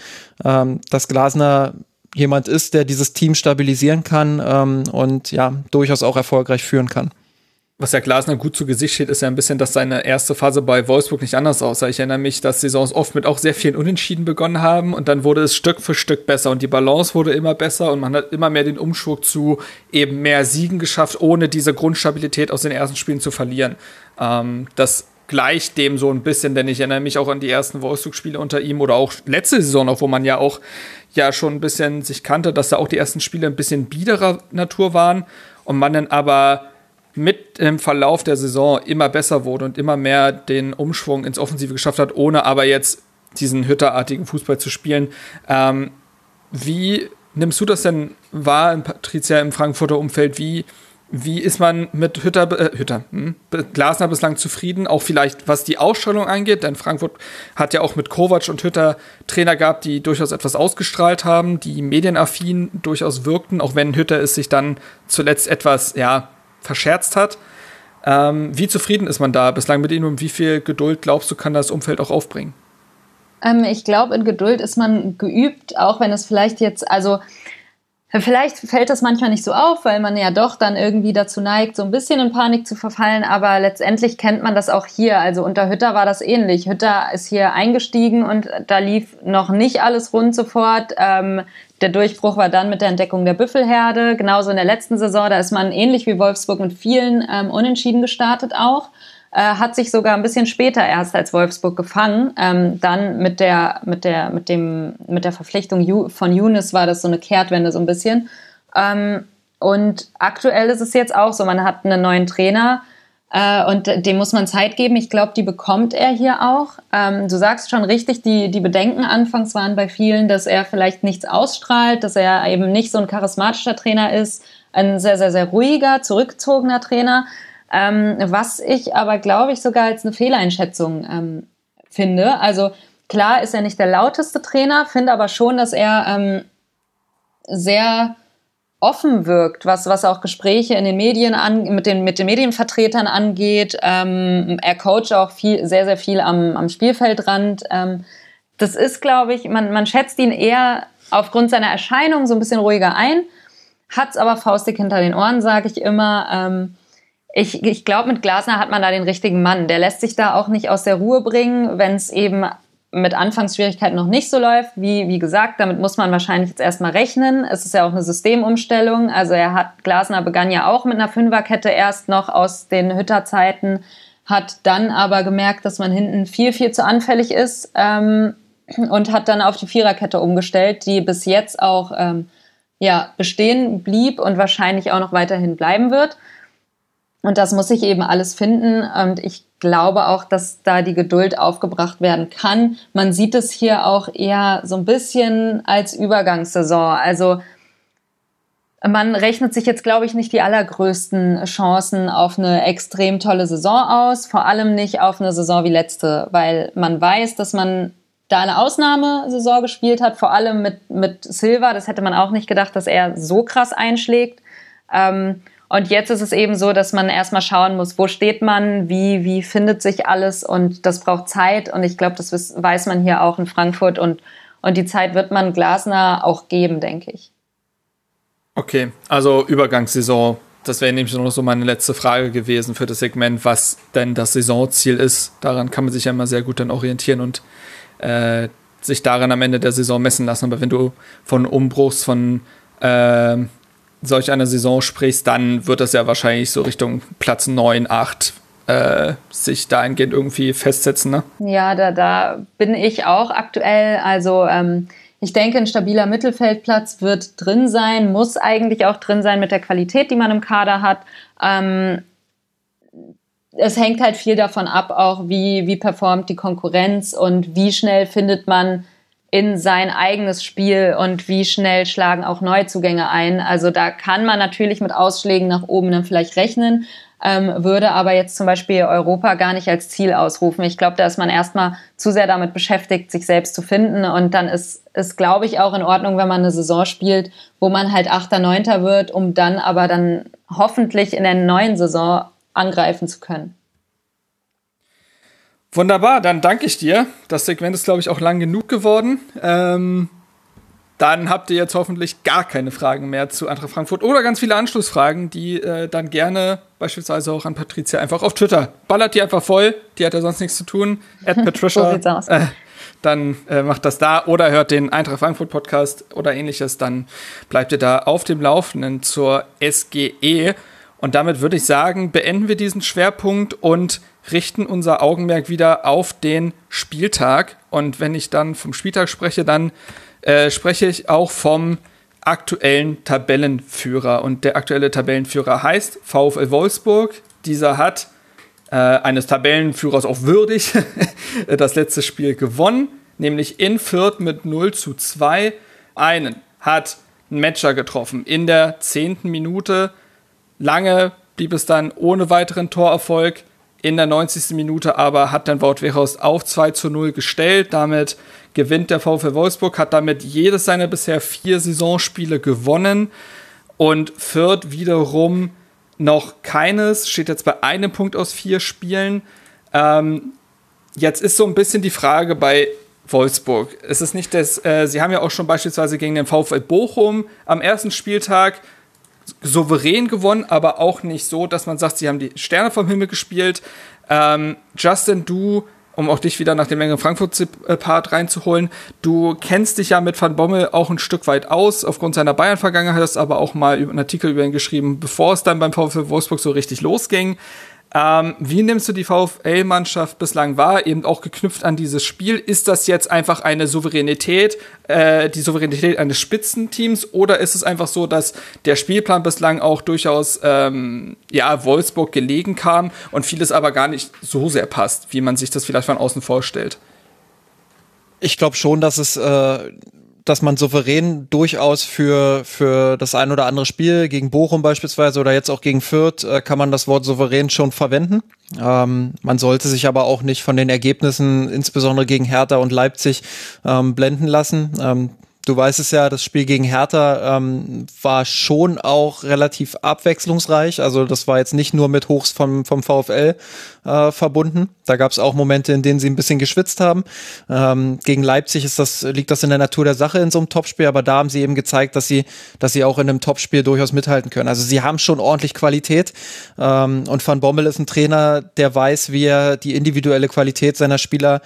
ähm, dass Glasner jemand ist, der dieses Team stabilisieren kann ähm, und ja, durchaus auch erfolgreich führen kann was ja Glasner gut zu Gesicht steht, ist ja ein bisschen, dass seine erste Phase bei Wolfsburg nicht anders aussah. Ich erinnere mich, dass Saisons oft mit auch sehr vielen Unentschieden begonnen haben und dann wurde es Stück für Stück besser und die Balance wurde immer besser und man hat immer mehr den Umschwung zu eben mehr Siegen geschafft, ohne diese Grundstabilität aus den ersten Spielen zu verlieren. Ähm, das gleicht dem so ein bisschen, denn ich erinnere mich auch an die ersten Wolfsburg-Spiele unter ihm oder auch letzte Saison noch, wo man ja auch ja schon ein bisschen sich kannte, dass da auch die ersten Spiele ein bisschen biederer Natur waren und man dann aber mit dem Verlauf der Saison immer besser wurde und immer mehr den Umschwung ins Offensive geschafft hat, ohne aber jetzt diesen hütterartigen Fußball zu spielen. Ähm, wie nimmst du das denn wahr, Patricia, im Frankfurter Umfeld? Wie, wie ist man mit Hütter, äh, Hütter hm, Glasner bislang zufrieden? Auch vielleicht, was die Ausstrahlung angeht, denn Frankfurt hat ja auch mit Kovac und Hütter Trainer gehabt, die durchaus etwas ausgestrahlt haben, die medienaffin durchaus wirkten, auch wenn Hütter es sich dann zuletzt etwas, ja, verscherzt hat. Ähm, wie zufrieden ist man da bislang mit ihnen und wie viel Geduld glaubst du, kann das Umfeld auch aufbringen? Ähm, ich glaube, in Geduld ist man geübt, auch wenn es vielleicht jetzt, also Vielleicht fällt das manchmal nicht so auf, weil man ja doch dann irgendwie dazu neigt, so ein bisschen in Panik zu verfallen, aber letztendlich kennt man das auch hier. Also unter Hütter war das ähnlich. Hütter ist hier eingestiegen und da lief noch nicht alles rund sofort. Ähm, der Durchbruch war dann mit der Entdeckung der Büffelherde. Genauso in der letzten Saison, da ist man ähnlich wie Wolfsburg mit vielen ähm, Unentschieden gestartet auch äh, hat sich sogar ein bisschen später erst als Wolfsburg gefangen. Ähm, dann mit der, mit der, mit dem, mit der Verpflichtung von Younes war das so eine Kehrtwende so ein bisschen. Ähm, und aktuell ist es jetzt auch so, man hat einen neuen Trainer äh, und dem muss man Zeit geben. Ich glaube, die bekommt er hier auch. Ähm, du sagst schon richtig, die, die Bedenken anfangs waren bei vielen, dass er vielleicht nichts ausstrahlt, dass er eben nicht so ein charismatischer Trainer ist, ein sehr, sehr, sehr ruhiger, zurückgezogener Trainer. Ähm, was ich aber, glaube ich, sogar als eine Fehleinschätzung ähm, finde. Also klar ist er nicht der lauteste Trainer, finde aber schon, dass er ähm, sehr offen wirkt, was, was auch Gespräche in den Medien an, mit den, mit den Medienvertretern angeht. Ähm, er coacht auch viel, sehr, sehr viel am, am Spielfeldrand. Ähm, das ist, glaube ich, man, man schätzt ihn eher aufgrund seiner Erscheinung so ein bisschen ruhiger ein, hat's aber faustig hinter den Ohren, sage ich immer. Ähm, ich, ich glaube, mit Glasner hat man da den richtigen Mann. Der lässt sich da auch nicht aus der Ruhe bringen, wenn es eben mit Anfangsschwierigkeiten noch nicht so läuft. Wie, wie gesagt, damit muss man wahrscheinlich jetzt erstmal rechnen. Es ist ja auch eine Systemumstellung. Also er hat, Glasner begann ja auch mit einer Fünferkette erst noch aus den Hütterzeiten, hat dann aber gemerkt, dass man hinten viel, viel zu anfällig ist ähm, und hat dann auf die Viererkette umgestellt, die bis jetzt auch ähm, ja, bestehen blieb und wahrscheinlich auch noch weiterhin bleiben wird. Und das muss ich eben alles finden. Und ich glaube auch, dass da die Geduld aufgebracht werden kann. Man sieht es hier auch eher so ein bisschen als Übergangssaison. Also man rechnet sich jetzt, glaube ich, nicht die allergrößten Chancen auf eine extrem tolle Saison aus. Vor allem nicht auf eine Saison wie letzte, weil man weiß, dass man da eine Ausnahmesaison gespielt hat, vor allem mit, mit Silva. Das hätte man auch nicht gedacht, dass er so krass einschlägt. Ähm, und jetzt ist es eben so, dass man erstmal schauen muss, wo steht man, wie, wie findet sich alles und das braucht Zeit. Und ich glaube, das weiß man hier auch in Frankfurt und, und die Zeit wird man Glasner auch geben, denke ich. Okay, also Übergangssaison. Das wäre nämlich noch so meine letzte Frage gewesen für das Segment, was denn das Saisonziel ist. Daran kann man sich ja immer sehr gut dann orientieren und äh, sich daran am Ende der Saison messen lassen. Aber wenn du von Umbruchs, von äh, solch einer Saison sprichst, dann wird das ja wahrscheinlich so Richtung Platz 9, 8 äh, sich dahingehend irgendwie festsetzen. Ne? Ja, da, da bin ich auch aktuell. Also ähm, ich denke, ein stabiler Mittelfeldplatz wird drin sein, muss eigentlich auch drin sein mit der Qualität, die man im Kader hat. Ähm, es hängt halt viel davon ab, auch wie, wie performt die Konkurrenz und wie schnell findet man in sein eigenes Spiel und wie schnell schlagen auch Neuzugänge ein. Also da kann man natürlich mit Ausschlägen nach oben dann vielleicht rechnen, ähm, würde aber jetzt zum Beispiel Europa gar nicht als Ziel ausrufen. Ich glaube, da ist man erstmal zu sehr damit beschäftigt, sich selbst zu finden und dann ist es, glaube ich, auch in Ordnung, wenn man eine Saison spielt, wo man halt Achter, Neunter wird, um dann aber dann hoffentlich in der neuen Saison angreifen zu können. Wunderbar, dann danke ich dir. Das Segment ist, glaube ich, auch lang genug geworden. Ähm, dann habt ihr jetzt hoffentlich gar keine Fragen mehr zu Eintracht Frankfurt oder ganz viele Anschlussfragen, die äh, dann gerne beispielsweise auch an Patricia einfach auf Twitter. Ballert die einfach voll, die hat ja sonst nichts zu tun. At Patricia. so äh, dann äh, macht das da oder hört den Eintracht Frankfurt Podcast oder ähnliches. Dann bleibt ihr da auf dem Laufenden zur SGE. Und damit würde ich sagen, beenden wir diesen Schwerpunkt und richten unser Augenmerk wieder auf den Spieltag. Und wenn ich dann vom Spieltag spreche, dann äh, spreche ich auch vom aktuellen Tabellenführer. Und der aktuelle Tabellenführer heißt VfL Wolfsburg. Dieser hat äh, eines Tabellenführers auch würdig das letzte Spiel gewonnen, nämlich in Fürth mit 0 zu 2. Einen hat ein Matcher getroffen in der zehnten Minute. Lange blieb es dann ohne weiteren Torerfolg in der 90. Minute aber hat dann Wout Weghorst auf 2 zu 0 gestellt. Damit gewinnt der VfL Wolfsburg, hat damit jedes seiner bisher vier Saisonspiele gewonnen und führt wiederum noch keines, steht jetzt bei einem Punkt aus vier Spielen. Ähm, jetzt ist so ein bisschen die Frage bei Wolfsburg. Es ist nicht das, äh, sie haben ja auch schon beispielsweise gegen den VfL Bochum am ersten Spieltag souverän gewonnen, aber auch nicht so, dass man sagt, sie haben die Sterne vom Himmel gespielt. Ähm, Justin, du, um auch dich wieder nach dem längeren Frankfurt-Part reinzuholen, du kennst dich ja mit Van Bommel auch ein Stück weit aus, aufgrund seiner Bayern-Vergangenheit, hast aber auch mal einen Artikel über ihn geschrieben, bevor es dann beim VfL Wolfsburg so richtig losging. Ähm, wie nimmst du die VfL-Mannschaft bislang wahr? Eben auch geknüpft an dieses Spiel. Ist das jetzt einfach eine Souveränität, äh, die Souveränität eines Spitzenteams, oder ist es einfach so, dass der Spielplan bislang auch durchaus ähm, ja Wolfsburg gelegen kam und vieles aber gar nicht so sehr passt, wie man sich das vielleicht von außen vorstellt? Ich glaube schon, dass es äh, dass man souverän durchaus für, für das ein oder andere Spiel gegen Bochum beispielsweise oder jetzt auch gegen Fürth äh, kann man das Wort souverän schon verwenden. Ähm, man sollte sich aber auch nicht von den Ergebnissen, insbesondere gegen Hertha und Leipzig, ähm, blenden lassen. Ähm, du weißt es ja, das Spiel gegen Hertha ähm, war schon auch relativ abwechslungsreich. Also das war jetzt nicht nur mit Hochs vom, vom VfL äh, verbunden. Da gab es auch Momente, in denen sie ein bisschen geschwitzt haben. Ähm, gegen Leipzig ist das, liegt das in der Natur der Sache in so einem Topspiel, aber da haben sie eben gezeigt, dass sie, dass sie auch in einem Topspiel durchaus mithalten können. Also sie haben schon ordentlich Qualität. Ähm, und Van Bommel ist ein Trainer, der weiß, wie er die individuelle Qualität seiner Spieler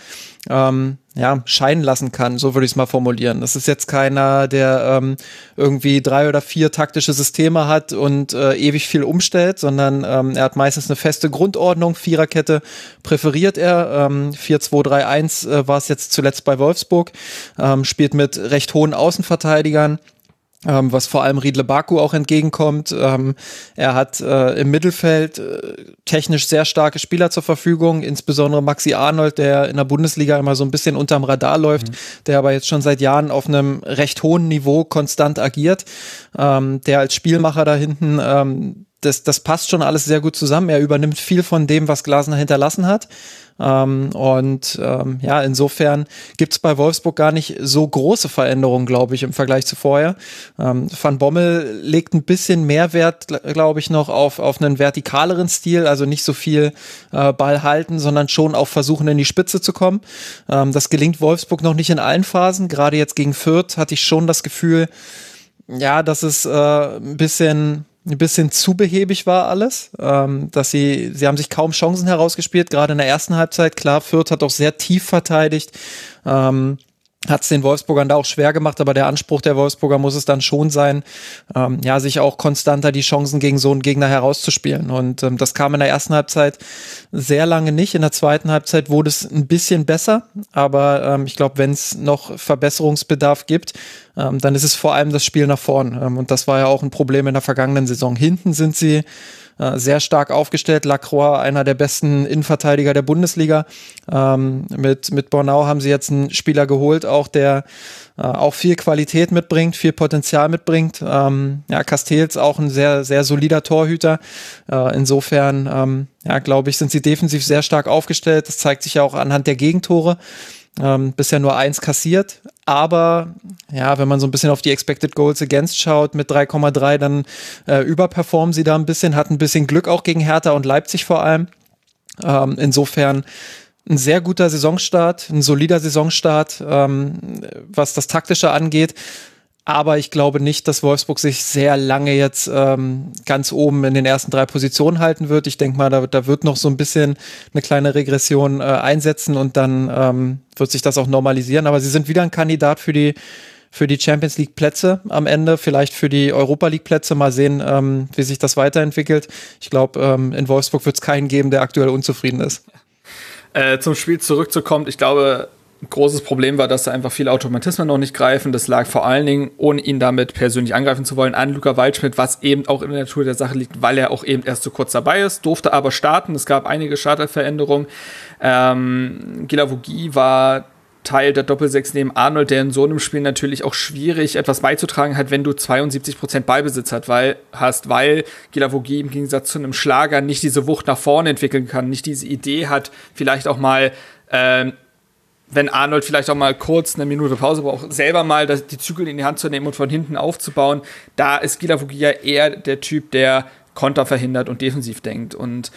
ähm, ja, scheinen lassen kann, so würde ich es mal formulieren. Das ist jetzt keiner, der ähm, irgendwie drei oder vier taktische Systeme hat und äh, ewig viel umstellt, sondern ähm, er hat meistens eine feste Grundordnung. Viererkette präferiert er. Ähm, 4-2-3-1 äh, war es jetzt zuletzt bei Wolfsburg. Ähm, spielt mit recht hohen Außenverteidigern ähm, was vor allem Riedle Baku auch entgegenkommt. Ähm, er hat äh, im Mittelfeld äh, technisch sehr starke Spieler zur Verfügung, insbesondere Maxi Arnold, der in der Bundesliga immer so ein bisschen unterm Radar läuft, mhm. der aber jetzt schon seit Jahren auf einem recht hohen Niveau konstant agiert, ähm, der als Spielmacher da hinten ähm, das, das passt schon alles sehr gut zusammen. Er übernimmt viel von dem, was Glasner hinterlassen hat. Ähm, und ähm, ja, insofern gibt's bei Wolfsburg gar nicht so große Veränderungen, glaube ich, im Vergleich zu vorher. Ähm, Van Bommel legt ein bisschen mehr Wert, glaube ich, noch auf, auf einen vertikaleren Stil, also nicht so viel äh, Ball halten, sondern schon auch versuchen, in die Spitze zu kommen. Ähm, das gelingt Wolfsburg noch nicht in allen Phasen. Gerade jetzt gegen Fürth hatte ich schon das Gefühl, ja, dass es äh, ein bisschen ein bisschen zu behäbig war alles, ähm, dass sie, sie haben sich kaum Chancen herausgespielt, gerade in der ersten Halbzeit. Klar, Fürth hat auch sehr tief verteidigt. Ähm, hat es den Wolfsburgern da auch schwer gemacht, aber der Anspruch der Wolfsburger muss es dann schon sein, ähm, ja, sich auch konstanter die Chancen gegen so einen Gegner herauszuspielen. Und ähm, das kam in der ersten Halbzeit sehr lange nicht. In der zweiten Halbzeit wurde es ein bisschen besser, aber ähm, ich glaube, wenn es noch Verbesserungsbedarf gibt, ähm, dann ist es vor allem das Spiel nach vorn. Ähm, und das war ja auch ein Problem in der vergangenen Saison. Hinten sind sie äh, sehr stark aufgestellt. Lacroix, einer der besten Innenverteidiger der Bundesliga. Ähm, mit, mit Bornau haben sie jetzt einen Spieler geholt, auch der äh, auch viel Qualität mitbringt, viel Potenzial mitbringt. Ähm, ja, Castells auch ein sehr, sehr solider Torhüter. Äh, insofern, ähm, ja, glaube ich, sind sie defensiv sehr stark aufgestellt. Das zeigt sich ja auch anhand der Gegentore. Ähm, bisher nur eins kassiert. Aber ja, wenn man so ein bisschen auf die Expected Goals Against schaut mit 3,3, dann äh, überperformen sie da ein bisschen, hat ein bisschen Glück auch gegen Hertha und Leipzig vor allem. Ähm, insofern ein sehr guter Saisonstart, ein solider Saisonstart, ähm, was das Taktische angeht. Aber ich glaube nicht, dass Wolfsburg sich sehr lange jetzt ähm, ganz oben in den ersten drei Positionen halten wird. Ich denke mal, da, da, wird noch so ein bisschen eine kleine Regression äh, einsetzen und dann ähm, wird sich das auch normalisieren. Aber sie sind wieder ein Kandidat für die für die Champions League Plätze am Ende, vielleicht für die Europa League Plätze. Mal sehen, ähm, wie sich das weiterentwickelt. Ich glaube, ähm, in Wolfsburg wird es keinen geben, der aktuell unzufrieden ist. Äh, zum Spiel zurückzukommen, ich glaube, großes Problem war, dass da einfach viele Automatismen noch nicht greifen. Das lag vor allen Dingen, ohne ihn damit persönlich angreifen zu wollen, an Luca Waldschmidt, was eben auch in der Natur der Sache liegt, weil er auch eben erst so kurz dabei ist, durfte aber starten. Es gab einige Starterveränderungen. Ähm, Gilavogi war Teil der Doppelsechs neben Arnold, der in so einem Spiel natürlich auch schwierig etwas beizutragen hat, wenn du 72% Ballbesitz hat, weil, hast, weil Gilavogi im Gegensatz zu einem Schlager nicht diese Wucht nach vorne entwickeln kann, nicht diese Idee hat, vielleicht auch mal ähm, wenn Arnold vielleicht auch mal kurz eine Minute Pause braucht, selber mal das, die Zügel in die Hand zu nehmen und von hinten aufzubauen, da ist Gila Fugia eher der Typ, der Konter verhindert und defensiv denkt. Und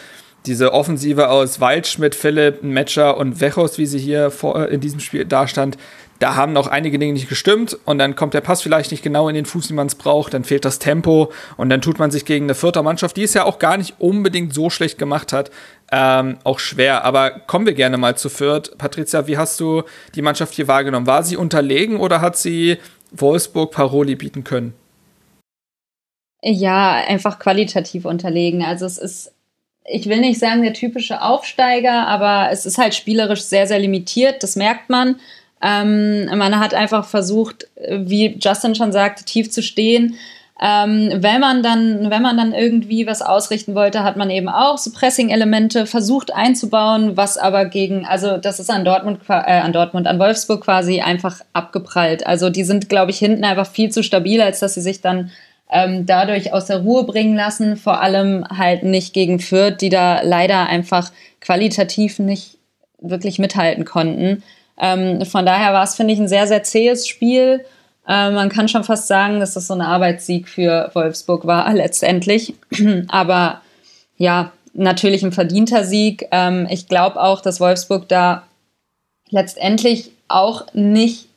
diese Offensive aus Waldschmidt, Philipp, Metscher und Wechos, wie sie hier vor, in diesem Spiel dastand, da haben noch einige Dinge nicht gestimmt und dann kommt der Pass vielleicht nicht genau in den Fuß, wie man es braucht, dann fehlt das Tempo und dann tut man sich gegen eine vierte Mannschaft, die es ja auch gar nicht unbedingt so schlecht gemacht hat, ähm, auch schwer. Aber kommen wir gerne mal zu Fürth. Patricia, wie hast du die Mannschaft hier wahrgenommen? War sie unterlegen oder hat sie Wolfsburg Paroli bieten können? Ja, einfach qualitativ unterlegen. Also es ist ich will nicht sagen der typische Aufsteiger, aber es ist halt spielerisch sehr, sehr limitiert, das merkt man. Ähm, man hat einfach versucht, wie Justin schon sagte, tief zu stehen. Ähm, wenn man dann, wenn man dann irgendwie was ausrichten wollte, hat man eben auch so Pressing-Elemente versucht einzubauen, was aber gegen, also das ist an Dortmund, äh, an Dortmund, an Wolfsburg quasi einfach abgeprallt. Also die sind, glaube ich, hinten einfach viel zu stabil, als dass sie sich dann ähm, dadurch aus der Ruhe bringen lassen. Vor allem halt nicht gegen Fürth, die da leider einfach qualitativ nicht wirklich mithalten konnten. Ähm, von daher war es, finde ich, ein sehr, sehr zähes Spiel. Äh, man kann schon fast sagen, dass das so ein Arbeitssieg für Wolfsburg war letztendlich. Aber ja, natürlich ein verdienter Sieg. Ähm, ich glaube auch, dass Wolfsburg da letztendlich auch nicht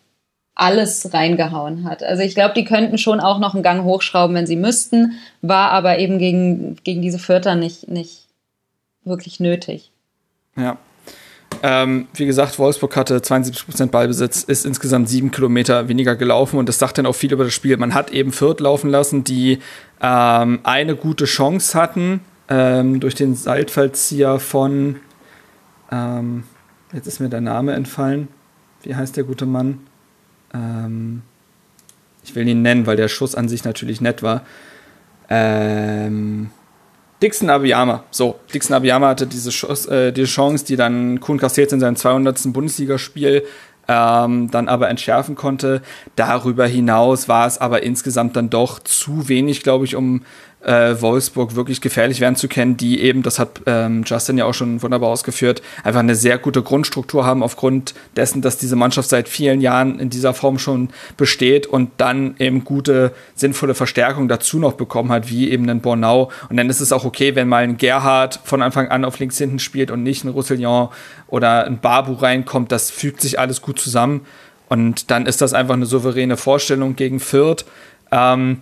alles reingehauen hat. Also ich glaube, die könnten schon auch noch einen Gang hochschrauben, wenn sie müssten, war aber eben gegen, gegen diese Vierter nicht, nicht wirklich nötig. Ja. Ähm, wie gesagt, Wolfsburg hatte 72% Ballbesitz, ist insgesamt sieben Kilometer weniger gelaufen und das sagt dann auch viel über das Spiel. Man hat eben Fürth laufen lassen, die ähm, eine gute Chance hatten ähm, durch den Seitfallzieher von, ähm, jetzt ist mir der Name entfallen, wie heißt der gute Mann? Ähm, ich will ihn nennen, weil der Schuss an sich natürlich nett war. Ähm, Dixon Abiyama. So, Dixon Abiyama hatte diese, Schuss, äh, die Chance, die dann Kuhn Castells in seinem 200. Bundesligaspiel ähm, dann aber entschärfen konnte. Darüber hinaus war es aber insgesamt dann doch zu wenig, glaube ich, um äh, Wolfsburg wirklich gefährlich werden zu können, die eben, das hat ähm, Justin ja auch schon wunderbar ausgeführt, einfach eine sehr gute Grundstruktur haben aufgrund dessen, dass diese Mannschaft seit vielen Jahren in dieser Form schon besteht und dann eben gute, sinnvolle Verstärkung dazu noch bekommen hat, wie eben ein Bornau. Und dann ist es auch okay, wenn mal ein Gerhard von Anfang an auf links hinten spielt und nicht ein Roussillon oder ein Babu reinkommt. Das fügt sich alles gut zusammen. Und dann ist das einfach eine souveräne Vorstellung gegen Fürth. Ähm,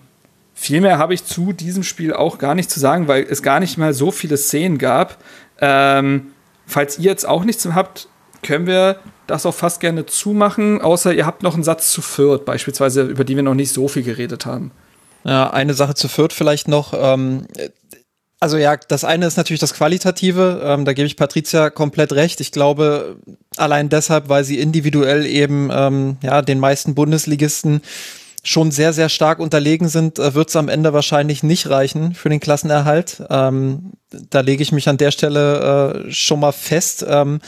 viel mehr habe ich zu diesem Spiel auch gar nicht zu sagen, weil es gar nicht mal so viele Szenen gab. Ähm, falls ihr jetzt auch nichts habt, können wir das auch fast gerne zumachen, außer ihr habt noch einen Satz zu Fürth, beispielsweise, über die wir noch nicht so viel geredet haben. Ja, eine Sache zu Fürth vielleicht noch. Ähm, also ja, das eine ist natürlich das Qualitative. Ähm, da gebe ich Patricia komplett recht. Ich glaube, allein deshalb, weil sie individuell eben ähm, ja den meisten Bundesligisten schon sehr, sehr stark unterlegen sind, äh, wird es am Ende wahrscheinlich nicht reichen für den Klassenerhalt. Ähm, da lege ich mich an der Stelle äh, schon mal fest. Ähm,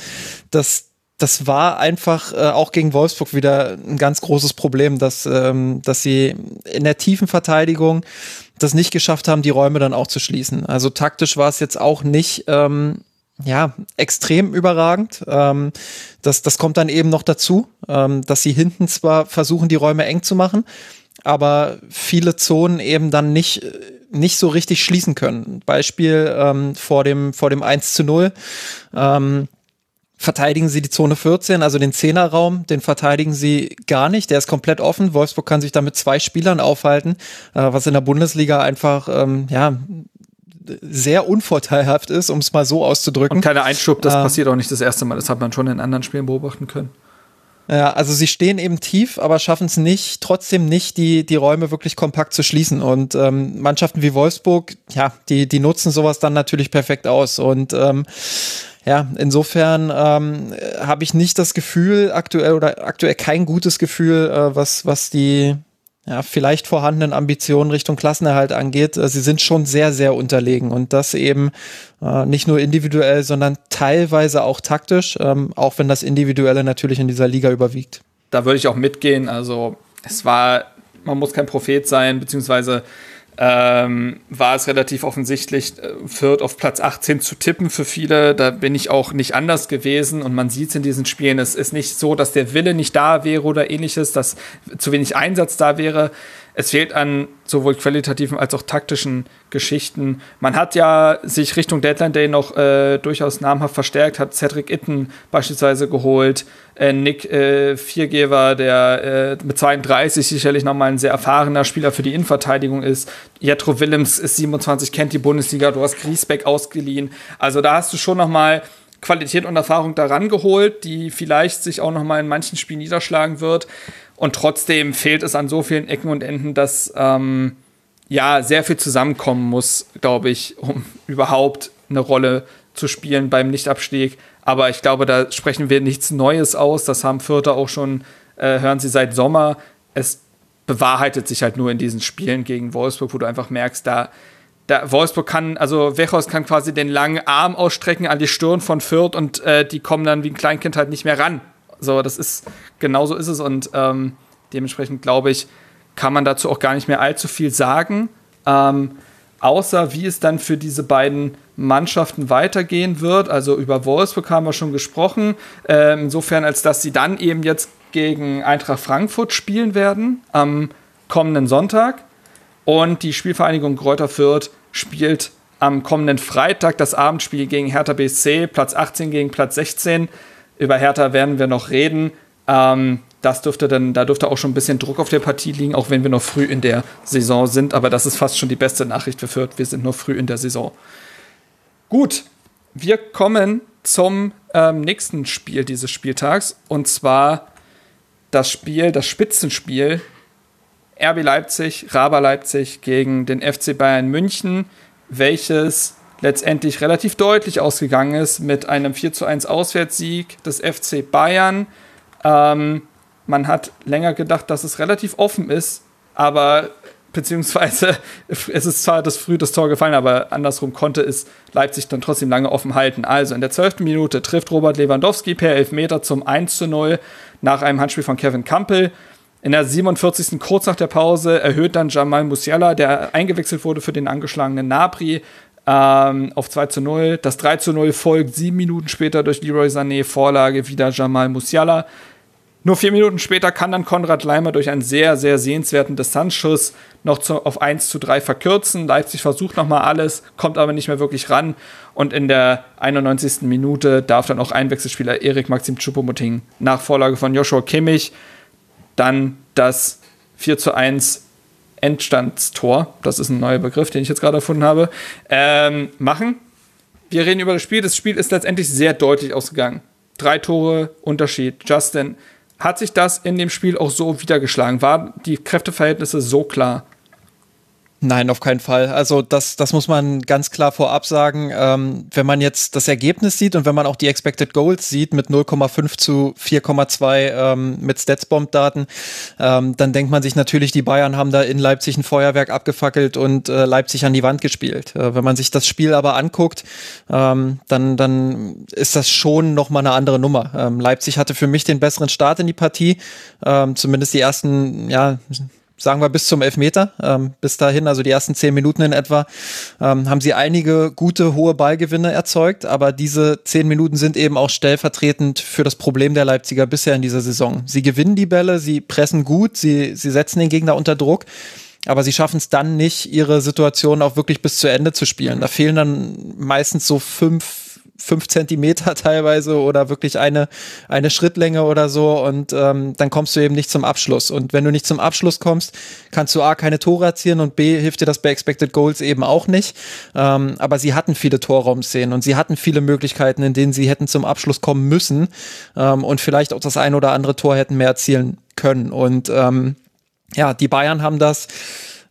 dass das war einfach äh, auch gegen Wolfsburg wieder ein ganz großes Problem, dass, ähm, dass sie in der tiefen Verteidigung das nicht geschafft haben, die Räume dann auch zu schließen. Also taktisch war es jetzt auch nicht ähm, ja, extrem überragend. Ähm, das, das kommt dann eben noch dazu, ähm, dass sie hinten zwar versuchen, die Räume eng zu machen, aber viele Zonen eben dann nicht, nicht so richtig schließen können. Beispiel ähm, vor, dem, vor dem 1 zu 0. Ähm, verteidigen sie die Zone 14, also den Zehnerraum, den verteidigen sie gar nicht. Der ist komplett offen. Wolfsburg kann sich da mit zwei Spielern aufhalten, äh, was in der Bundesliga einfach ähm, ja sehr unvorteilhaft ist, um es mal so auszudrücken. Und keine Einschub, das ähm, passiert auch nicht das erste Mal. Das hat man schon in anderen Spielen beobachten können. Ja, also sie stehen eben tief, aber schaffen es nicht, trotzdem nicht, die, die Räume wirklich kompakt zu schließen. Und ähm, Mannschaften wie Wolfsburg, ja, die, die nutzen sowas dann natürlich perfekt aus. Und ähm, ja, insofern ähm, habe ich nicht das Gefühl, aktuell oder aktuell kein gutes Gefühl, äh, was, was die ja, vielleicht vorhandenen Ambitionen Richtung Klassenerhalt angeht, äh, sie sind schon sehr, sehr unterlegen und das eben äh, nicht nur individuell, sondern teilweise auch taktisch, ähm, auch wenn das Individuelle natürlich in dieser Liga überwiegt. Da würde ich auch mitgehen. Also es war, man muss kein Prophet sein, beziehungsweise ähm, war es relativ offensichtlich, äh, Fürth auf Platz 18 zu tippen für viele. Da bin ich auch nicht anders gewesen und man sieht es in diesen Spielen. Es ist nicht so, dass der Wille nicht da wäre oder ähnliches, dass zu wenig Einsatz da wäre es fehlt an sowohl qualitativen als auch taktischen Geschichten. Man hat ja sich Richtung Deadline Day noch äh, durchaus namhaft verstärkt, hat Cedric Itten beispielsweise geholt, äh, Nick äh, Viergeber, der äh, mit 32 sicherlich nochmal ein sehr erfahrener Spieler für die Innenverteidigung ist. Jetro Willems ist 27, kennt die Bundesliga, du hast Griesbeck ausgeliehen. Also da hast du schon nochmal Qualität und Erfahrung daran geholt, die vielleicht sich auch nochmal in manchen Spielen niederschlagen wird. Und trotzdem fehlt es an so vielen Ecken und Enden, dass ähm, ja sehr viel zusammenkommen muss, glaube ich, um überhaupt eine Rolle zu spielen beim Nichtabstieg. Aber ich glaube, da sprechen wir nichts Neues aus. Das haben Fürther auch schon, äh, hören sie seit Sommer. Es bewahrheitet sich halt nur in diesen Spielen gegen Wolfsburg, wo du einfach merkst, da, da Wolfsburg kann, also Wechhaus kann quasi den langen Arm ausstrecken an die Stirn von Fürth und äh, die kommen dann wie ein Kleinkind halt nicht mehr ran. So, das ist, genau so ist es und ähm, dementsprechend glaube ich, kann man dazu auch gar nicht mehr allzu viel sagen. Ähm, außer wie es dann für diese beiden Mannschaften weitergehen wird. Also über Wolfsburg haben wir schon gesprochen. Ähm, insofern, als dass sie dann eben jetzt gegen Eintracht Frankfurt spielen werden am kommenden Sonntag. Und die Spielvereinigung Kräuter Fürth spielt am kommenden Freitag das Abendspiel gegen Hertha BSC, Platz 18 gegen Platz 16. Über Hertha werden wir noch reden. Ähm, das dürfte dann, da dürfte auch schon ein bisschen Druck auf der Partie liegen, auch wenn wir noch früh in der Saison sind. Aber das ist fast schon die beste Nachricht für Fürth. Wir sind nur früh in der Saison. Gut, wir kommen zum ähm, nächsten Spiel dieses Spieltags und zwar das Spiel, das Spitzenspiel RB Leipzig, Raba Leipzig gegen den FC Bayern München, welches letztendlich relativ deutlich ausgegangen ist mit einem 4 zu 1 Auswärtssieg des FC Bayern. Ähm, man hat länger gedacht, dass es relativ offen ist, aber beziehungsweise es ist zwar das früh das Tor gefallen, aber andersrum konnte es Leipzig dann trotzdem lange offen halten. Also in der zwölften Minute trifft Robert Lewandowski per Elfmeter zum 1 zu 0 nach einem Handspiel von Kevin Campbell. In der 47. kurz nach der Pause erhöht dann Jamal Musiala, der eingewechselt wurde für den angeschlagenen Nabri, ähm, auf 2 zu 0. Das 3 zu 0 folgt sieben Minuten später durch Leroy Sané, Vorlage wieder Jamal Musiala. Nur vier Minuten später kann dann Konrad Leimer durch einen sehr, sehr sehenswerten Distanzschuss noch zu, auf 1 zu 3 verkürzen. Leipzig versucht nochmal alles, kommt aber nicht mehr wirklich ran. Und in der 91. Minute darf dann auch Einwechselspieler Erik Maxim Choupo-Moting nach Vorlage von Joshua Kimmich dann das 4 zu 1 Endstandstor, das ist ein neuer Begriff, den ich jetzt gerade erfunden habe, ähm, machen. Wir reden über das Spiel. Das Spiel ist letztendlich sehr deutlich ausgegangen. Drei Tore Unterschied. Justin hat sich das in dem Spiel auch so wiedergeschlagen? Waren die Kräfteverhältnisse so klar? Nein, auf keinen Fall. Also das, das muss man ganz klar vorab sagen. Ähm, wenn man jetzt das Ergebnis sieht und wenn man auch die Expected Goals sieht mit 0,5 zu 4,2 ähm, mit Statsbomb-Daten, ähm, dann denkt man sich natürlich, die Bayern haben da in Leipzig ein Feuerwerk abgefackelt und äh, Leipzig an die Wand gespielt. Äh, wenn man sich das Spiel aber anguckt, ähm, dann, dann ist das schon nochmal eine andere Nummer. Ähm, Leipzig hatte für mich den besseren Start in die Partie, ähm, zumindest die ersten, ja, sagen wir bis zum Elfmeter. Ähm, bis dahin, also die ersten zehn Minuten in etwa, ähm, haben sie einige gute hohe Ballgewinne erzeugt, aber diese zehn Minuten sind eben auch stellvertretend für das Problem der Leipziger bisher in dieser Saison. Sie gewinnen die Bälle, sie pressen gut, sie, sie setzen den Gegner unter Druck. Aber sie schaffen es dann nicht, ihre Situation auch wirklich bis zu Ende zu spielen. Da fehlen dann meistens so fünf, fünf Zentimeter teilweise oder wirklich eine, eine Schrittlänge oder so und ähm, dann kommst du eben nicht zum Abschluss. Und wenn du nicht zum Abschluss kommst, kannst du A, keine Tore erzielen und B, hilft dir das bei Expected Goals eben auch nicht. Ähm, aber sie hatten viele Torraumszenen und sie hatten viele Möglichkeiten, in denen sie hätten zum Abschluss kommen müssen ähm, und vielleicht auch das ein oder andere Tor hätten mehr erzielen können. Und ähm, ja, die Bayern haben das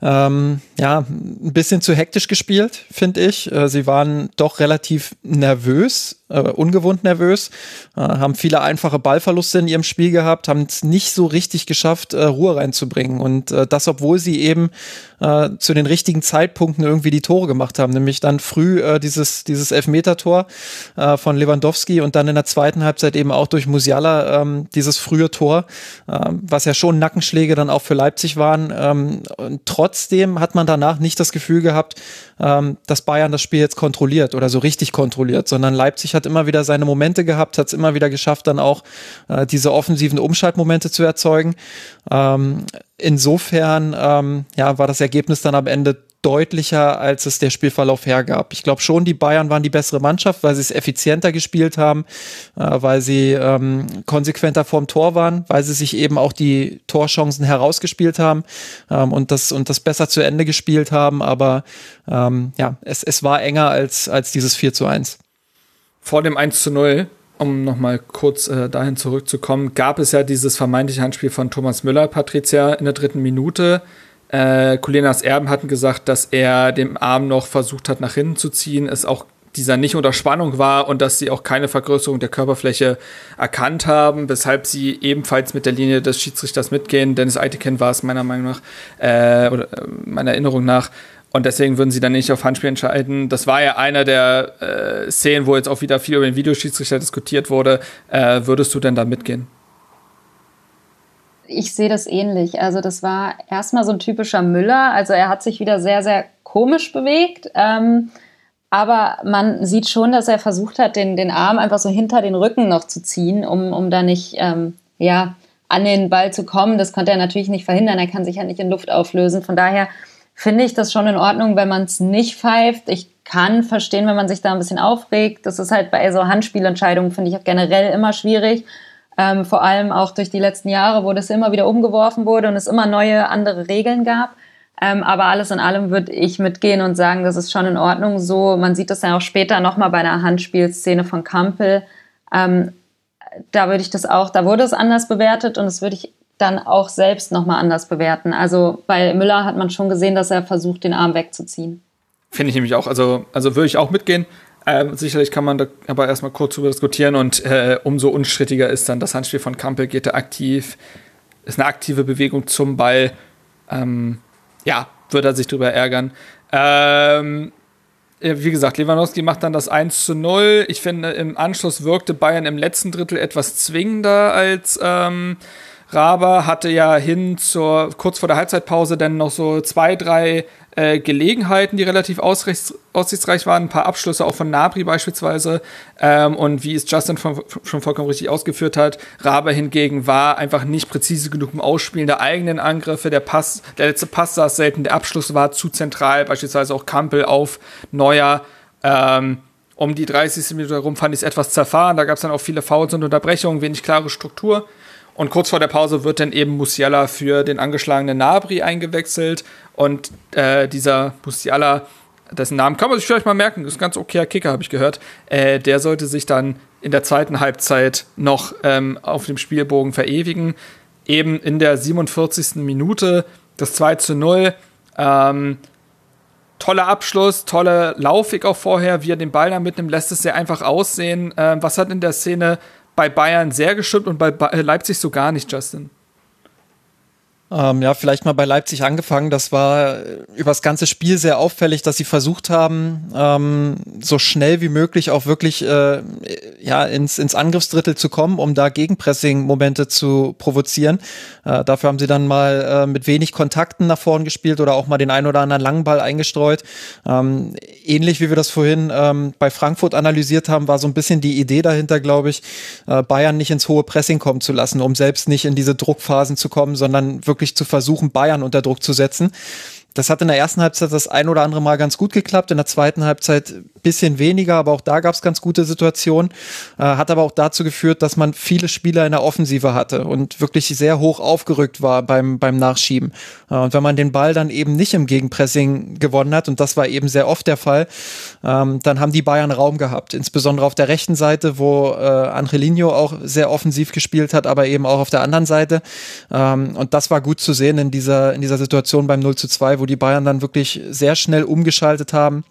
ähm, ja, ein bisschen zu hektisch gespielt, finde ich. Äh, sie waren doch relativ nervös äh, ungewohnt nervös, äh, haben viele einfache Ballverluste in ihrem Spiel gehabt, haben es nicht so richtig geschafft, äh, Ruhe reinzubringen. Und äh, das, obwohl sie eben äh, zu den richtigen Zeitpunkten irgendwie die Tore gemacht haben, nämlich dann früh äh, dieses, dieses Elfmeter-Tor äh, von Lewandowski und dann in der zweiten Halbzeit eben auch durch Musiala ähm, dieses frühe Tor, äh, was ja schon Nackenschläge dann auch für Leipzig waren. Ähm, und trotzdem hat man danach nicht das Gefühl gehabt, ähm, dass Bayern das Spiel jetzt kontrolliert oder so richtig kontrolliert, sondern Leipzig hat hat immer wieder seine Momente gehabt, hat es immer wieder geschafft, dann auch äh, diese offensiven Umschaltmomente zu erzeugen. Ähm, insofern ähm, ja, war das Ergebnis dann am Ende deutlicher, als es der Spielverlauf hergab. Ich glaube schon, die Bayern waren die bessere Mannschaft, weil sie es effizienter gespielt haben, äh, weil sie ähm, konsequenter vorm Tor waren, weil sie sich eben auch die Torchancen herausgespielt haben ähm, und, das, und das besser zu Ende gespielt haben. Aber ähm, ja, es, es war enger als, als dieses 4 zu 1 vor dem 1 zu 0, um nochmal kurz äh, dahin zurückzukommen, gab es ja dieses vermeintliche Handspiel von Thomas Müller, Patricia, in der dritten Minute. Äh, Kulinas Erben hatten gesagt, dass er dem Arm noch versucht hat, nach hinten zu ziehen, es auch dieser nicht unter Spannung war und dass sie auch keine Vergrößerung der Körperfläche erkannt haben, weshalb sie ebenfalls mit der Linie des Schiedsrichters mitgehen. Dennis Eitiken war es meiner Meinung nach, äh, oder äh, meiner Erinnerung nach, und deswegen würden sie dann nicht auf Handspiel entscheiden. Das war ja einer der äh, Szenen, wo jetzt auch wieder viel über den Videoschiedsrichter diskutiert wurde. Äh, würdest du denn da mitgehen? Ich sehe das ähnlich. Also das war erstmal so ein typischer Müller. Also er hat sich wieder sehr, sehr komisch bewegt. Ähm, aber man sieht schon, dass er versucht hat, den, den Arm einfach so hinter den Rücken noch zu ziehen, um, um da nicht ähm, ja, an den Ball zu kommen. Das konnte er natürlich nicht verhindern. Er kann sich ja nicht in Luft auflösen. Von daher finde ich das schon in Ordnung, wenn man es nicht pfeift. Ich kann verstehen, wenn man sich da ein bisschen aufregt. Das ist halt bei so Handspielentscheidungen, finde ich auch generell immer schwierig. Ähm, vor allem auch durch die letzten Jahre, wo das immer wieder umgeworfen wurde und es immer neue andere Regeln gab. Ähm, aber alles in allem würde ich mitgehen und sagen, das ist schon in Ordnung so. Man sieht das ja auch später nochmal bei der Handspielszene von Kampel. Ähm, da würde ich das auch, da wurde es anders bewertet und das würde ich dann auch selbst nochmal anders bewerten. Also bei Müller hat man schon gesehen, dass er versucht, den Arm wegzuziehen. Finde ich nämlich auch. Also, also würde ich auch mitgehen. Ähm, sicherlich kann man da aber erstmal kurz drüber diskutieren und äh, umso unstrittiger ist dann das Handspiel von Kampel, geht er aktiv, ist eine aktive Bewegung zum Ball. Ähm, ja, würde er sich drüber ärgern. Ähm, wie gesagt, Lewandowski macht dann das 1 zu 0. Ich finde, im Anschluss wirkte Bayern im letzten Drittel etwas zwingender als ähm, Raber. Hatte ja hin zur, kurz vor der Halbzeitpause dann noch so zwei, drei äh, Gelegenheiten, die relativ aussichtsreich waren. Ein paar Abschlüsse auch von Nabri beispielsweise. Ähm, und wie es Justin von, schon vollkommen richtig ausgeführt hat, Raber hingegen war einfach nicht präzise genug im Ausspielen der eigenen Angriffe. Der Pass, der letzte Pass saß selten, der Abschluss war zu zentral, beispielsweise auch Kampel auf Neuer. Ähm, um die 30. Minute herum fand ich es etwas zerfahren. Da gab es dann auch viele Fouls und Unterbrechungen, wenig klare Struktur. Und kurz vor der Pause wird dann eben Musiala für den angeschlagenen Nabri eingewechselt. Und äh, dieser Musiala, dessen Namen kann man sich vielleicht mal merken, ist ein ganz okayer Kicker, habe ich gehört. Äh, der sollte sich dann in der zweiten Halbzeit noch ähm, auf dem Spielbogen verewigen. Eben in der 47. Minute das 2 zu 0. Ähm, toller Abschluss, tolle Laufweg auch vorher, wie er den Ball da mitnimmt, lässt es sehr einfach aussehen. Ähm, was hat in der Szene bei Bayern sehr gestimmt und bei äh, Leipzig so gar nicht, Justin. Ähm, ja, vielleicht mal bei Leipzig angefangen. Das war äh, über das ganze Spiel sehr auffällig, dass sie versucht haben, ähm, so schnell wie möglich auch wirklich äh, ja, ins, ins Angriffsdrittel zu kommen, um da Gegenpressing-Momente zu provozieren. Äh, dafür haben sie dann mal äh, mit wenig Kontakten nach vorn gespielt oder auch mal den ein oder anderen langen Ball eingestreut. Ähm, ähnlich wie wir das vorhin ähm, bei Frankfurt analysiert haben, war so ein bisschen die Idee dahinter, glaube ich, äh, Bayern nicht ins hohe Pressing kommen zu lassen, um selbst nicht in diese Druckphasen zu kommen, sondern wirklich wirklich zu versuchen, Bayern unter Druck zu setzen. Das hat in der ersten Halbzeit das ein oder andere Mal ganz gut geklappt, in der zweiten Halbzeit bisschen weniger, aber auch da gab es ganz gute Situationen. Äh, hat aber auch dazu geführt, dass man viele Spieler in der Offensive hatte und wirklich sehr hoch aufgerückt war beim, beim Nachschieben. Äh, und wenn man den Ball dann eben nicht im Gegenpressing gewonnen hat, und das war eben sehr oft der Fall, ähm, dann haben die Bayern Raum gehabt. Insbesondere auf der rechten Seite, wo äh, Angelino auch sehr offensiv gespielt hat, aber eben auch auf der anderen Seite. Ähm, und das war gut zu sehen in dieser, in dieser Situation beim 0 zu 2, wo die Bayern dann wirklich sehr schnell umgeschaltet haben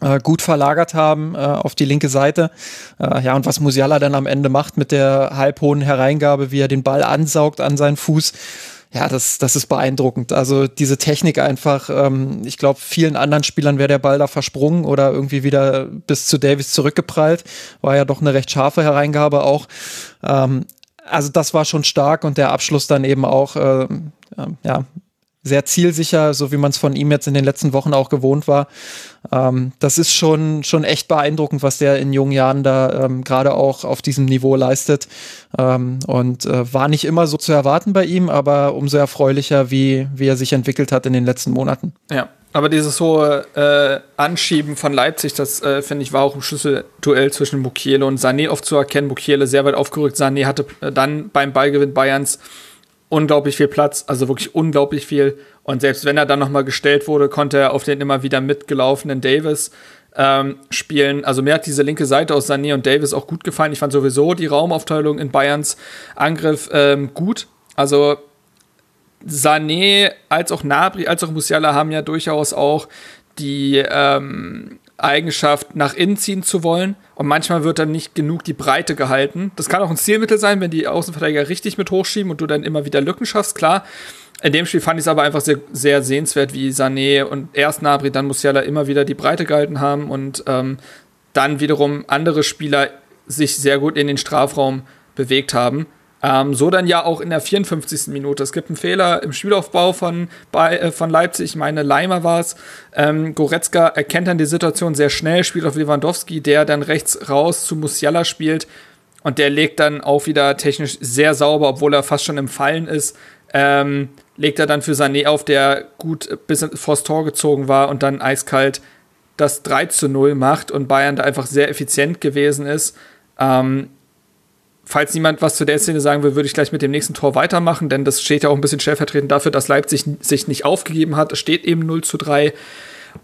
äh, gut verlagert haben äh, auf die linke Seite. Äh, ja, und was Musiala dann am Ende macht mit der halbhohen Hereingabe, wie er den Ball ansaugt an seinen Fuß, ja, das, das ist beeindruckend. Also diese Technik einfach, ähm, ich glaube, vielen anderen Spielern wäre der Ball da versprungen oder irgendwie wieder bis zu Davis zurückgeprallt. War ja doch eine recht scharfe Hereingabe auch. Ähm, also das war schon stark und der Abschluss dann eben auch, äh, ja, sehr zielsicher, so wie man es von ihm jetzt in den letzten Wochen auch gewohnt war. Ähm, das ist schon, schon echt beeindruckend, was der in jungen Jahren da ähm, gerade auch auf diesem Niveau leistet. Ähm, und äh, war nicht immer so zu erwarten bei ihm, aber umso erfreulicher, wie, wie er sich entwickelt hat in den letzten Monaten. Ja, aber dieses hohe äh, Anschieben von Leipzig, das äh, finde ich war auch im Schlüsselduell zwischen Mukiele und Sané oft zu erkennen. Mukiele sehr weit aufgerückt, Sané hatte äh, dann beim Ballgewinn Bayerns unglaublich viel Platz, also wirklich unglaublich viel. Und selbst wenn er dann nochmal gestellt wurde, konnte er auf den immer wieder mitgelaufenen Davis ähm, spielen. Also mir hat diese linke Seite aus Sané und Davis auch gut gefallen. Ich fand sowieso die Raumaufteilung in Bayerns Angriff ähm, gut. Also Sané als auch Nabri als auch Musiala haben ja durchaus auch die ähm, Eigenschaft, nach innen ziehen zu wollen. Und manchmal wird dann nicht genug die Breite gehalten. Das kann auch ein Zielmittel sein, wenn die Außenverteidiger richtig mit hochschieben und du dann immer wieder Lücken schaffst, klar. In dem Spiel fand ich es aber einfach sehr, sehr sehenswert, wie Sané und erst Nabri, dann Musiala immer wieder die Breite gehalten haben und ähm, dann wiederum andere Spieler sich sehr gut in den Strafraum bewegt haben. Ähm, so dann ja auch in der 54. Minute. Es gibt einen Fehler im Spielaufbau von, bei, äh, von Leipzig. Ich meine, Leimer war es. Ähm, Goretzka erkennt dann die Situation sehr schnell, spielt auf Lewandowski, der dann rechts raus zu Musiala spielt. und der legt dann auch wieder technisch sehr sauber, obwohl er fast schon im Fallen ist. Ähm, legt er dann für Sané auf, der gut bis vors Tor gezogen war und dann eiskalt das 3 zu 0 macht und Bayern da einfach sehr effizient gewesen ist. Ähm, falls niemand was zu der Szene sagen will, würde ich gleich mit dem nächsten Tor weitermachen, denn das steht ja auch ein bisschen stellvertretend dafür, dass Leipzig sich nicht aufgegeben hat. Es steht eben 0 zu 3.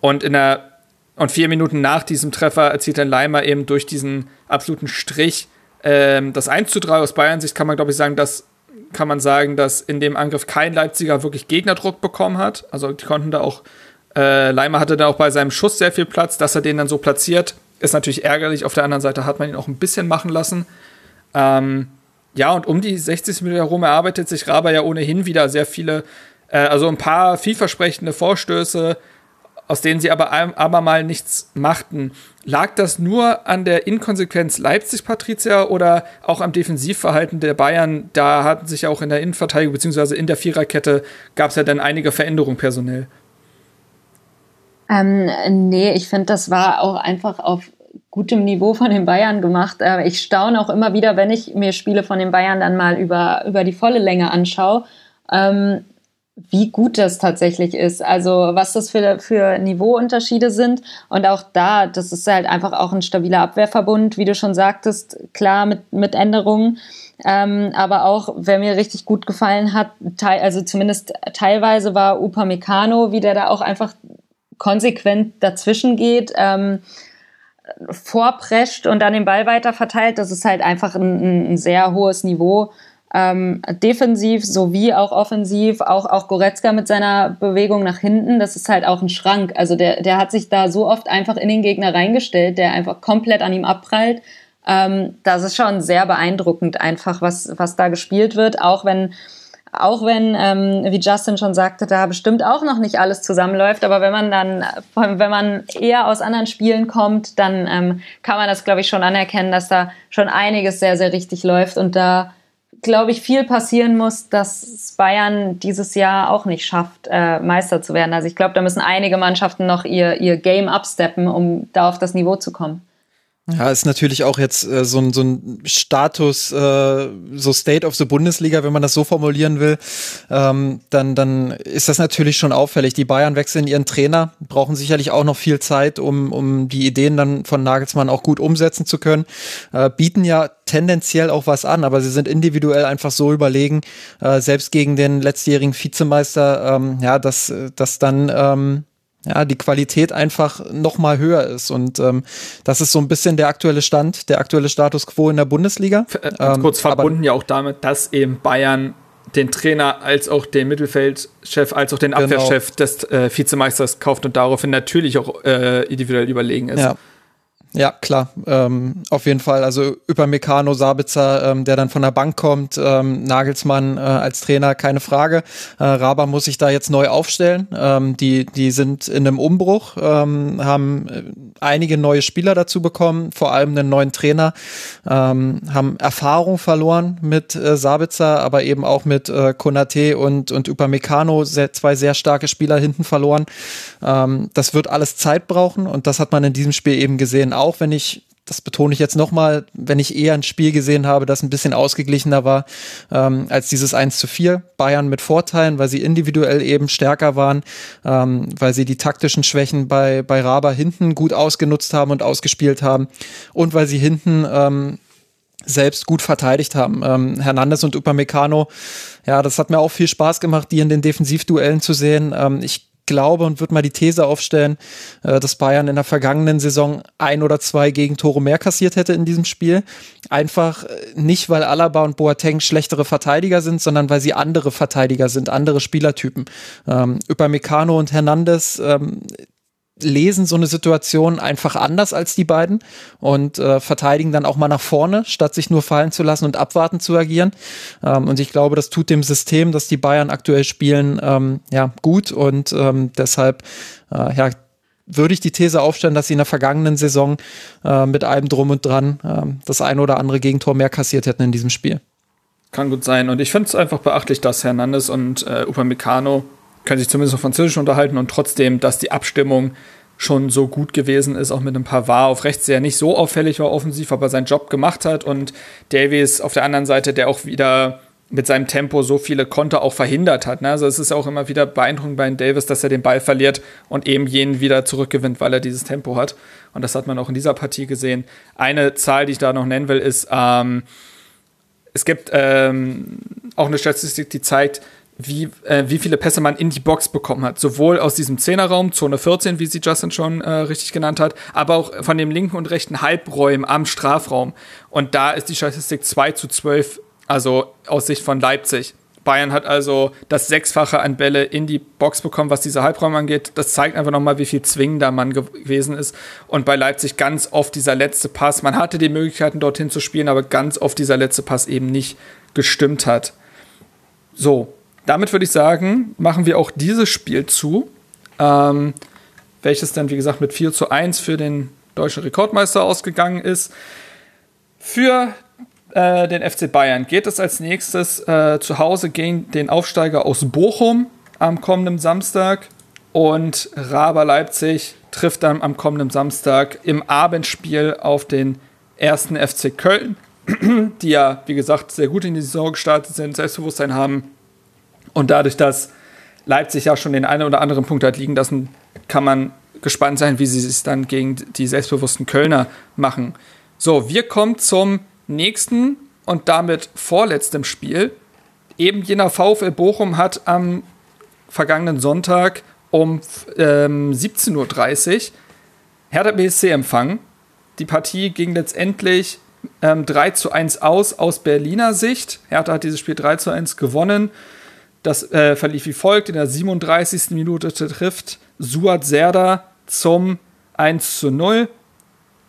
Und in der und vier Minuten nach diesem Treffer erzielt dann Leimer eben durch diesen absoluten Strich ähm, das 1 zu 3 aus Bayern-Sicht kann man, glaube ich, sagen, dass kann man sagen, dass in dem Angriff kein Leipziger wirklich Gegnerdruck bekommen hat. Also die konnten da auch, äh, Leimer hatte da auch bei seinem Schuss sehr viel Platz, dass er den dann so platziert, ist natürlich ärgerlich. Auf der anderen Seite hat man ihn auch ein bisschen machen lassen. Ähm, ja, und um die 60 Minuten herum erarbeitet sich Raber ja ohnehin wieder sehr viele, äh, also ein paar vielversprechende Vorstöße, aus denen sie aber, aber mal nichts machten. Lag das nur an der Inkonsequenz Leipzig, Patricia, oder auch am Defensivverhalten der Bayern? Da hatten sich ja auch in der Innenverteidigung bzw. in der Viererkette gab es ja dann einige Veränderungen personell. Ähm, nee, ich finde, das war auch einfach auf gutem Niveau von den Bayern gemacht. Äh, ich staune auch immer wieder, wenn ich mir Spiele von den Bayern dann mal über, über die volle Länge anschaue. Ähm, wie gut das tatsächlich ist. Also was das für, für Niveauunterschiede sind. Und auch da, das ist halt einfach auch ein stabiler Abwehrverbund, wie du schon sagtest, klar mit, mit Änderungen. Ähm, aber auch, wer mir richtig gut gefallen hat, also zumindest teilweise war Upamecano, wie der da auch einfach konsequent dazwischen geht, ähm, vorprescht und dann den Ball weiter verteilt. Das ist halt einfach ein, ein sehr hohes Niveau ähm, defensiv sowie auch offensiv, auch, auch Goretzka mit seiner Bewegung nach hinten, das ist halt auch ein Schrank. Also der, der hat sich da so oft einfach in den Gegner reingestellt, der einfach komplett an ihm abprallt. Ähm, das ist schon sehr beeindruckend einfach, was, was da gespielt wird, auch wenn auch wenn, ähm, wie Justin schon sagte, da bestimmt auch noch nicht alles zusammenläuft, aber wenn man dann, wenn man eher aus anderen Spielen kommt, dann ähm, kann man das, glaube ich, schon anerkennen, dass da schon einiges sehr, sehr richtig läuft und da glaube ich, viel passieren muss, dass Bayern dieses Jahr auch nicht schafft, äh, Meister zu werden. Also ich glaube, da müssen einige Mannschaften noch ihr, ihr Game upsteppen, um da auf das Niveau zu kommen. Ja, ist natürlich auch jetzt äh, so, ein, so ein Status, äh, so State of the Bundesliga, wenn man das so formulieren will, ähm, dann, dann ist das natürlich schon auffällig. Die Bayern wechseln ihren Trainer, brauchen sicherlich auch noch viel Zeit, um, um die Ideen dann von Nagelsmann auch gut umsetzen zu können, äh, bieten ja tendenziell auch was an, aber sie sind individuell einfach so überlegen, äh, selbst gegen den letztjährigen Vizemeister, ähm, ja, dass, dass dann ähm, ja, die Qualität einfach noch mal höher ist. Und ähm, das ist so ein bisschen der aktuelle Stand, der aktuelle Status quo in der Bundesliga. Äh, ganz ähm, kurz verbunden ja auch damit, dass eben Bayern den Trainer als auch den Mittelfeldchef, als auch den genau. Abwehrchef genau. des äh, Vizemeisters kauft und daraufhin natürlich auch äh, individuell überlegen ist. Ja. Ja, klar, ähm, auf jeden Fall. Also über Meccano, Sabitzer, ähm, der dann von der Bank kommt, ähm, Nagelsmann äh, als Trainer, keine Frage. Äh, Raba muss sich da jetzt neu aufstellen. Ähm, die, die sind in einem Umbruch, ähm, haben äh, einige neue Spieler dazu bekommen, vor allem einen neuen Trainer, ähm, haben Erfahrung verloren mit äh, Sabitzer, aber eben auch mit äh, Konate und, und Upamecano, sehr, zwei sehr starke Spieler hinten verloren. Ähm, das wird alles Zeit brauchen und das hat man in diesem Spiel eben gesehen auch wenn ich das betone ich jetzt nochmal, wenn ich eher ein Spiel gesehen habe, das ein bisschen ausgeglichener war ähm, als dieses 1 zu 4. Bayern mit Vorteilen, weil sie individuell eben stärker waren, ähm, weil sie die taktischen Schwächen bei, bei Raber hinten gut ausgenutzt haben und ausgespielt haben und weil sie hinten ähm, selbst gut verteidigt haben. Ähm, Hernandez und Upamecano, ja, das hat mir auch viel Spaß gemacht, die in den Defensivduellen zu sehen. Ähm, ich glaube und würde mal die These aufstellen, äh, dass Bayern in der vergangenen Saison ein oder zwei Gegentore mehr kassiert hätte in diesem Spiel. Einfach äh, nicht, weil Alaba und Boateng schlechtere Verteidiger sind, sondern weil sie andere Verteidiger sind, andere Spielertypen. Ähm, Upamecano und Hernandez ähm, lesen so eine Situation einfach anders als die beiden und äh, verteidigen dann auch mal nach vorne, statt sich nur fallen zu lassen und abwarten zu agieren. Ähm, und ich glaube, das tut dem System, das die Bayern aktuell spielen, ähm, ja gut und ähm, deshalb äh, ja würde ich die These aufstellen, dass sie in der vergangenen Saison äh, mit allem drum und dran äh, das ein oder andere Gegentor mehr kassiert hätten in diesem Spiel. Kann gut sein. Und ich finde es einfach beachtlich, dass Hernandez und äh, Upamecano können sich zumindest auf Französisch unterhalten und trotzdem, dass die Abstimmung schon so gut gewesen ist, auch mit einem Pavard auf rechts, der nicht so auffällig war offensiv, aber seinen Job gemacht hat und Davies auf der anderen Seite, der auch wieder mit seinem Tempo so viele Konter auch verhindert hat. Ne? Also es ist auch immer wieder beeindruckend bei Davis, dass er den Ball verliert und eben jenen wieder zurückgewinnt, weil er dieses Tempo hat. Und das hat man auch in dieser Partie gesehen. Eine Zahl, die ich da noch nennen will, ist, ähm, es gibt ähm, auch eine Statistik, die zeigt, wie, äh, wie viele Pässe man in die Box bekommen hat. Sowohl aus diesem Zehnerraum, Zone 14, wie sie Justin schon äh, richtig genannt hat, aber auch von dem linken und rechten Halbräumen am Strafraum. Und da ist die Statistik 2 zu 12 also aus Sicht von Leipzig. Bayern hat also das Sechsfache an Bälle in die Box bekommen, was diese Halbräume angeht. Das zeigt einfach nochmal, wie viel zwingender man gewesen ist. Und bei Leipzig ganz oft dieser letzte Pass. Man hatte die Möglichkeiten, dorthin zu spielen, aber ganz oft dieser letzte Pass eben nicht gestimmt hat. So, damit würde ich sagen, machen wir auch dieses Spiel zu. Ähm, welches dann, wie gesagt, mit 4 zu 1 für den deutschen Rekordmeister ausgegangen ist. Für äh, den FC Bayern geht es als nächstes äh, zu Hause gegen den Aufsteiger aus Bochum am kommenden Samstag und Raber Leipzig trifft dann am kommenden Samstag im Abendspiel auf den ersten FC Köln, die ja, wie gesagt, sehr gut in die Saison gestartet sind, Selbstbewusstsein haben und dadurch, dass Leipzig ja schon den einen oder anderen Punkt hat liegen lassen, kann man gespannt sein, wie sie es dann gegen die selbstbewussten Kölner machen. So, wir kommen zum nächsten und damit vorletztem Spiel. Eben jener VfL Bochum hat am vergangenen Sonntag um ähm, 17.30 Uhr Hertha BSC empfangen. Die Partie ging letztendlich ähm, 3 zu 1 aus, aus Berliner Sicht. Hertha hat dieses Spiel 3 zu 1 gewonnen. Das äh, verlief wie folgt. In der 37. Minute trifft Suat Serda zum 1 zu 0.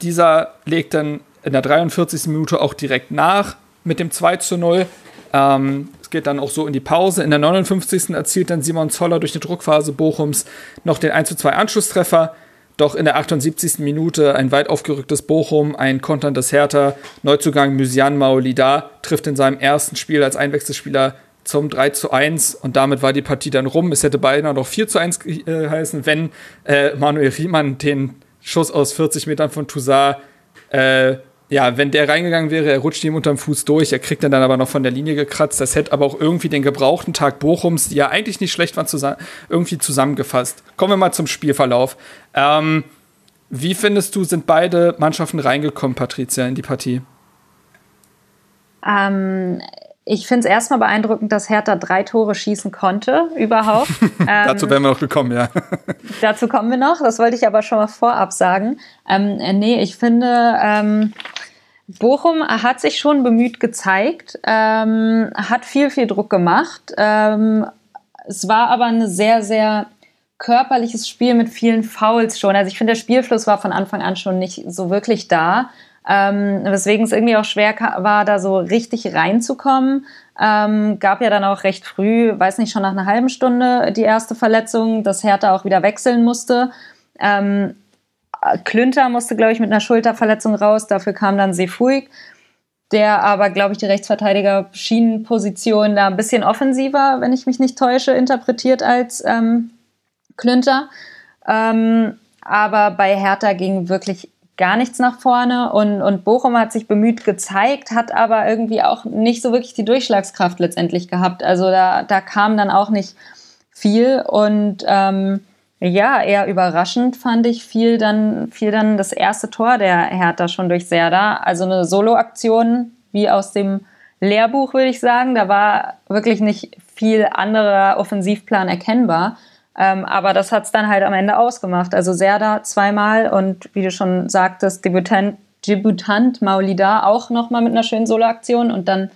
Dieser legt dann in der 43. Minute auch direkt nach mit dem 2 zu 0. Ähm, es geht dann auch so in die Pause. In der 59. erzielt dann Simon Zoller durch eine Druckphase Bochums noch den 1 zu 2 Anschlusstreffer. Doch in der 78. Minute ein weit aufgerücktes Bochum, ein konterndes Hertha, Neuzugang Mysian Maolida trifft in seinem ersten Spiel als Einwechselspieler zum 3 zu 1 und damit war die Partie dann rum. Es hätte beinahe noch 4 zu 1 äh, heißen, wenn äh, Manuel Riemann den Schuss aus 40 Metern von Toussaint äh, ja, wenn der reingegangen wäre, er rutscht ihm unterm Fuß durch, er kriegt dann, dann aber noch von der Linie gekratzt. Das hätte aber auch irgendwie den gebrauchten Tag Bochums, die ja eigentlich nicht schlecht waren, zusammen, irgendwie zusammengefasst. Kommen wir mal zum Spielverlauf. Ähm, wie findest du, sind beide Mannschaften reingekommen, Patricia, in die Partie? Ähm, ich finde es erstmal beeindruckend, dass Hertha drei Tore schießen konnte, überhaupt. ähm, dazu wären wir noch gekommen, ja. dazu kommen wir noch, das wollte ich aber schon mal vorab sagen. Ähm, äh, nee, ich finde, ähm, Bochum hat sich schon bemüht gezeigt, ähm, hat viel, viel Druck gemacht. Ähm, es war aber ein sehr, sehr körperliches Spiel mit vielen Fouls schon. Also ich finde, der Spielfluss war von Anfang an schon nicht so wirklich da. Ähm, weswegen es irgendwie auch schwer war, da so richtig reinzukommen. Ähm, gab ja dann auch recht früh, weiß nicht, schon nach einer halben Stunde die erste Verletzung, dass Hertha auch wieder wechseln musste. Ähm, Klünter musste, glaube ich, mit einer Schulterverletzung raus. Dafür kam dann Sefuig, der aber, glaube ich, die Rechtsverteidiger-Schienenposition da ein bisschen offensiver, wenn ich mich nicht täusche, interpretiert als ähm, Klünter. Ähm, aber bei Hertha ging wirklich gar nichts nach vorne und, und Bochum hat sich bemüht gezeigt, hat aber irgendwie auch nicht so wirklich die Durchschlagskraft letztendlich gehabt. Also da, da kam dann auch nicht viel und ähm, ja, eher überraschend fand ich viel dann, viel dann das erste Tor der Hertha schon durch Serda. Also eine Solo-Aktion wie aus dem Lehrbuch, würde ich sagen. Da war wirklich nicht viel anderer Offensivplan erkennbar. Ähm, aber das hat's dann halt am Ende ausgemacht. Also Serda zweimal und wie du schon sagtest, Debütant, Debütant Maulida auch nochmal mit einer schönen Solo-Aktion und dann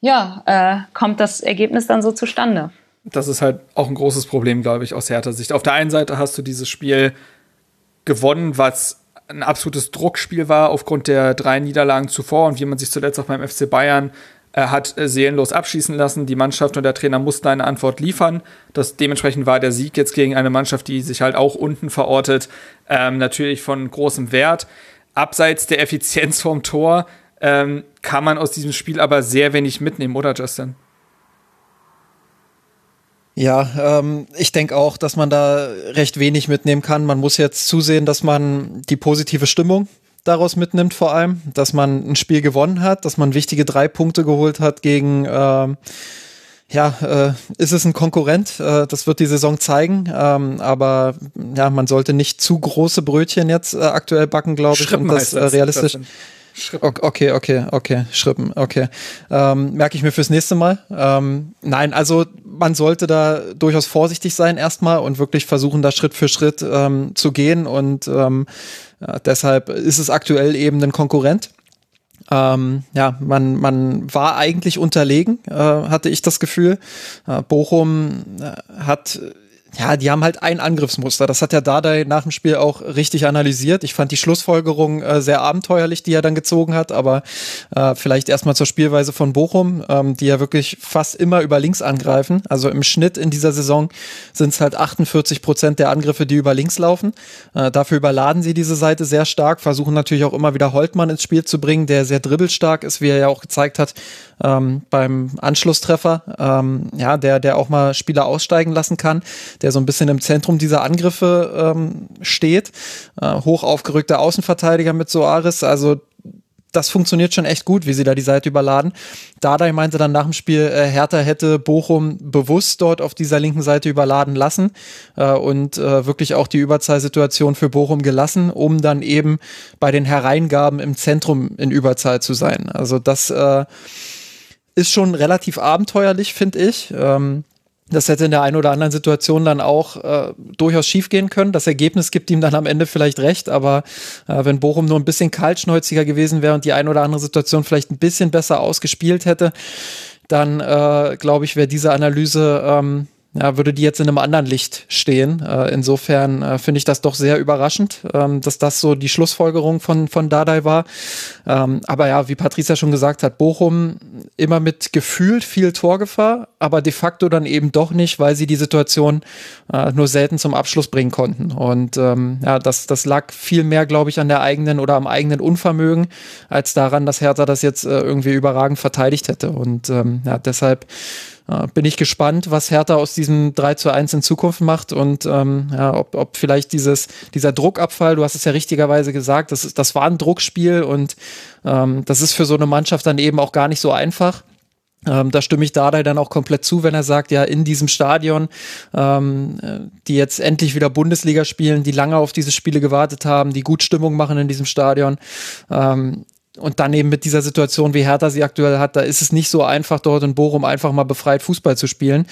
ja, äh, kommt das Ergebnis dann so zustande das ist halt auch ein großes Problem, glaube ich, aus härter Sicht. Auf der einen Seite hast du dieses Spiel gewonnen, was ein absolutes Druckspiel war aufgrund der drei Niederlagen zuvor und wie man sich zuletzt auch beim FC Bayern äh, hat äh, seelenlos abschießen lassen. Die Mannschaft und der Trainer mussten eine Antwort liefern. Das dementsprechend war der Sieg jetzt gegen eine Mannschaft, die sich halt auch unten verortet, ähm, natürlich von großem Wert. Abseits der Effizienz vom Tor ähm, kann man aus diesem Spiel aber sehr wenig mitnehmen, oder Justin? Ja, ähm, ich denke auch, dass man da recht wenig mitnehmen kann. Man muss jetzt zusehen, dass man die positive Stimmung daraus mitnimmt, vor allem, dass man ein Spiel gewonnen hat, dass man wichtige drei Punkte geholt hat gegen ähm, ja, äh, ist es ein Konkurrent? Äh, das wird die Saison zeigen. Ähm, aber ja, man sollte nicht zu große Brötchen jetzt äh, aktuell backen, glaube ich, um das, äh, realistisch. Schrippen. Okay, okay, okay, Schrippen, okay. Ähm, merke ich mir fürs nächste Mal. Ähm, nein, also man sollte da durchaus vorsichtig sein erstmal und wirklich versuchen, da Schritt für Schritt ähm, zu gehen. Und ähm, ja, deshalb ist es aktuell eben ein Konkurrent. Ähm, ja, man, man war eigentlich unterlegen, äh, hatte ich das Gefühl. Äh, Bochum äh, hat ja, die haben halt ein Angriffsmuster. Das hat der Dardai nach dem Spiel auch richtig analysiert. Ich fand die Schlussfolgerung äh, sehr abenteuerlich, die er dann gezogen hat, aber äh, vielleicht erstmal zur Spielweise von Bochum, ähm, die ja wirklich fast immer über links angreifen. Also im Schnitt in dieser Saison sind es halt 48 Prozent der Angriffe, die über links laufen. Äh, dafür überladen sie diese Seite sehr stark, versuchen natürlich auch immer wieder Holtmann ins Spiel zu bringen, der sehr dribbelstark ist, wie er ja auch gezeigt hat ähm, beim Anschlusstreffer. Ähm, ja, der, der auch mal Spieler aussteigen lassen kann der so ein bisschen im Zentrum dieser Angriffe ähm, steht. Äh, hoch aufgerückter Außenverteidiger mit Soares. Also das funktioniert schon echt gut, wie sie da die Seite überladen. Dardai meinte dann nach dem Spiel, äh, Hertha hätte Bochum bewusst dort auf dieser linken Seite überladen lassen äh, und äh, wirklich auch die Überzahlsituation für Bochum gelassen, um dann eben bei den Hereingaben im Zentrum in Überzahl zu sein. Also das äh, ist schon relativ abenteuerlich, finde ich. Ähm, das hätte in der einen oder anderen Situation dann auch äh, durchaus schiefgehen können. Das Ergebnis gibt ihm dann am Ende vielleicht recht, aber äh, wenn Bochum nur ein bisschen kaltschnäuziger gewesen wäre und die eine oder andere Situation vielleicht ein bisschen besser ausgespielt hätte, dann äh, glaube ich, wäre diese Analyse ähm, ja, würde die jetzt in einem anderen Licht stehen. Äh, insofern äh, finde ich das doch sehr überraschend, ähm, dass das so die Schlussfolgerung von, von Dardai war. Ähm, aber ja, wie Patricia schon gesagt hat, Bochum immer mit gefühlt viel Torgefahr, aber de facto dann eben doch nicht, weil sie die Situation äh, nur selten zum Abschluss bringen konnten. Und ähm, ja, das, das lag viel mehr, glaube ich, an der eigenen oder am eigenen Unvermögen, als daran, dass Hertha das jetzt äh, irgendwie überragend verteidigt hätte. Und ähm, ja, deshalb bin ich gespannt, was Hertha aus diesem 3 zu 1 in Zukunft macht und ähm, ja, ob, ob vielleicht dieses, dieser Druckabfall, du hast es ja richtigerweise gesagt, das, ist, das war ein Druckspiel und ähm, das ist für so eine Mannschaft dann eben auch gar nicht so einfach. Ähm, da stimme ich Dardai dann auch komplett zu, wenn er sagt, ja, in diesem Stadion, ähm, die jetzt endlich wieder Bundesliga spielen, die lange auf diese Spiele gewartet haben, die gut Stimmung machen in diesem Stadion, ähm, und dann eben mit dieser Situation, wie Hertha sie aktuell hat, da ist es nicht so einfach, dort in Bochum einfach mal befreit Fußball zu spielen.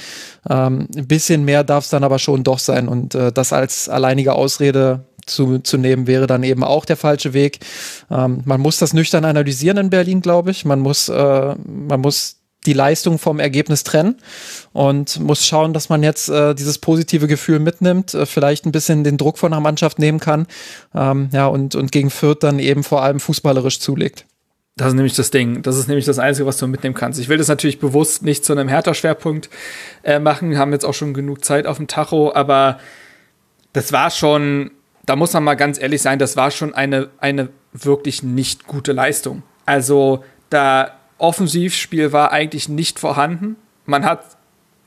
Ähm, ein bisschen mehr darf es dann aber schon doch sein. Und äh, das als alleinige Ausrede zu, zu nehmen, wäre dann eben auch der falsche Weg. Ähm, man muss das nüchtern analysieren in Berlin, glaube ich. Man muss, äh, man muss die Leistung vom Ergebnis trennen und muss schauen, dass man jetzt äh, dieses positive Gefühl mitnimmt, äh, vielleicht ein bisschen den Druck von der Mannschaft nehmen kann, ähm, ja, und, und gegen Fürth dann eben vor allem fußballerisch zulegt. Das ist nämlich das Ding. Das ist nämlich das Einzige, was du mitnehmen kannst. Ich will das natürlich bewusst nicht zu einem Hertha-Schwerpunkt äh, machen. Wir haben jetzt auch schon genug Zeit auf dem Tacho, aber das war schon, da muss man mal ganz ehrlich sein, das war schon eine, eine wirklich nicht gute Leistung. Also da Offensivspiel war eigentlich nicht vorhanden. Man hat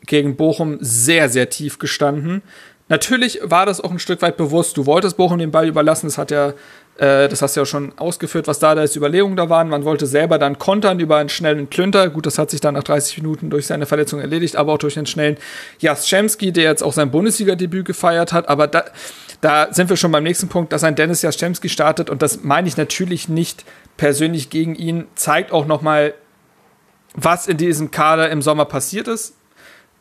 gegen Bochum sehr, sehr tief gestanden. Natürlich war das auch ein Stück weit bewusst. Du wolltest Bochum den Ball überlassen. Das hat ja, äh, das hast du ja schon ausgeführt, was da als Überlegungen da waren. Man wollte selber dann kontern über einen schnellen Klünter. Gut, das hat sich dann nach 30 Minuten durch seine Verletzung erledigt, aber auch durch einen schnellen Jaschemski, der jetzt auch sein Bundesliga-Debüt gefeiert hat. Aber da, da sind wir schon beim nächsten Punkt, dass ein Dennis Jaschemski startet. Und das meine ich natürlich nicht persönlich gegen ihn. Zeigt auch noch mal was in diesem Kader im Sommer passiert ist.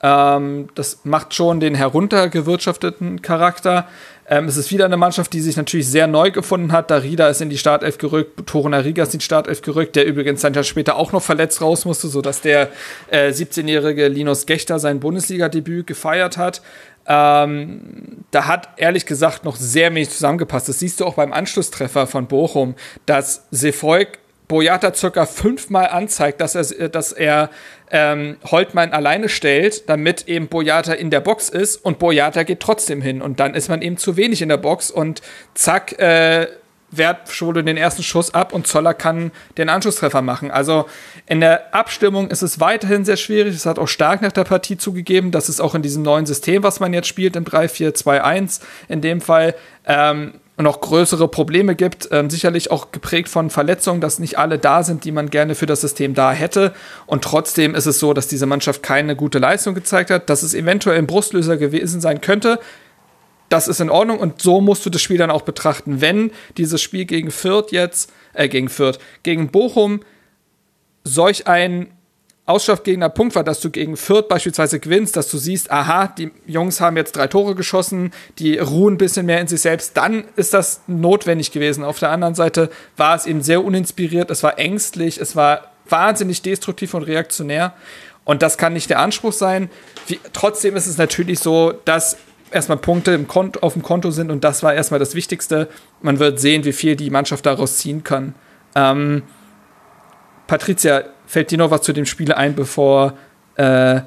Ähm, das macht schon den heruntergewirtschafteten Charakter. Ähm, es ist wieder eine Mannschaft, die sich natürlich sehr neu gefunden hat. Darida ist in die Startelf gerückt, Toruna Riga ist in die Startelf gerückt, der übrigens ein Jahr später auch noch verletzt raus musste, sodass der äh, 17-jährige Linus Gechter sein Bundesliga-Debüt gefeiert hat. Ähm, da hat ehrlich gesagt noch sehr wenig zusammengepasst. Das siehst du auch beim Anschlusstreffer von Bochum, dass Sefolk Boyata circa fünfmal anzeigt, dass er, dass er ähm, Holtmann alleine stellt, damit eben Boyata in der Box ist und Boyata geht trotzdem hin und dann ist man eben zu wenig in der Box und zack, äh, wehrt Schwolo den ersten Schuss ab und Zoller kann den Anschlusstreffer machen. Also in der Abstimmung ist es weiterhin sehr schwierig. Es hat auch stark nach der Partie zugegeben, dass es auch in diesem neuen System, was man jetzt spielt, im 3-4-2-1 in dem Fall, ähm, noch größere Probleme gibt. Ähm, sicherlich auch geprägt von Verletzungen, dass nicht alle da sind, die man gerne für das System da hätte. Und trotzdem ist es so, dass diese Mannschaft keine gute Leistung gezeigt hat, dass es eventuell ein Brustlöser gewesen sein könnte das ist in Ordnung und so musst du das Spiel dann auch betrachten. Wenn dieses Spiel gegen Fürth jetzt, äh, gegen Fürth, gegen Bochum solch ein ausschlaggebender Punkt war, dass du gegen Fürth beispielsweise gewinnst, dass du siehst, aha, die Jungs haben jetzt drei Tore geschossen, die ruhen ein bisschen mehr in sich selbst, dann ist das notwendig gewesen. Auf der anderen Seite war es eben sehr uninspiriert, es war ängstlich, es war wahnsinnig destruktiv und reaktionär. Und das kann nicht der Anspruch sein. Wie, trotzdem ist es natürlich so, dass erstmal Punkte im Konto, auf dem Konto sind und das war erstmal das Wichtigste. Man wird sehen, wie viel die Mannschaft daraus ziehen kann. Ähm, Patricia, fällt dir noch was zu dem Spiel ein, bevor äh,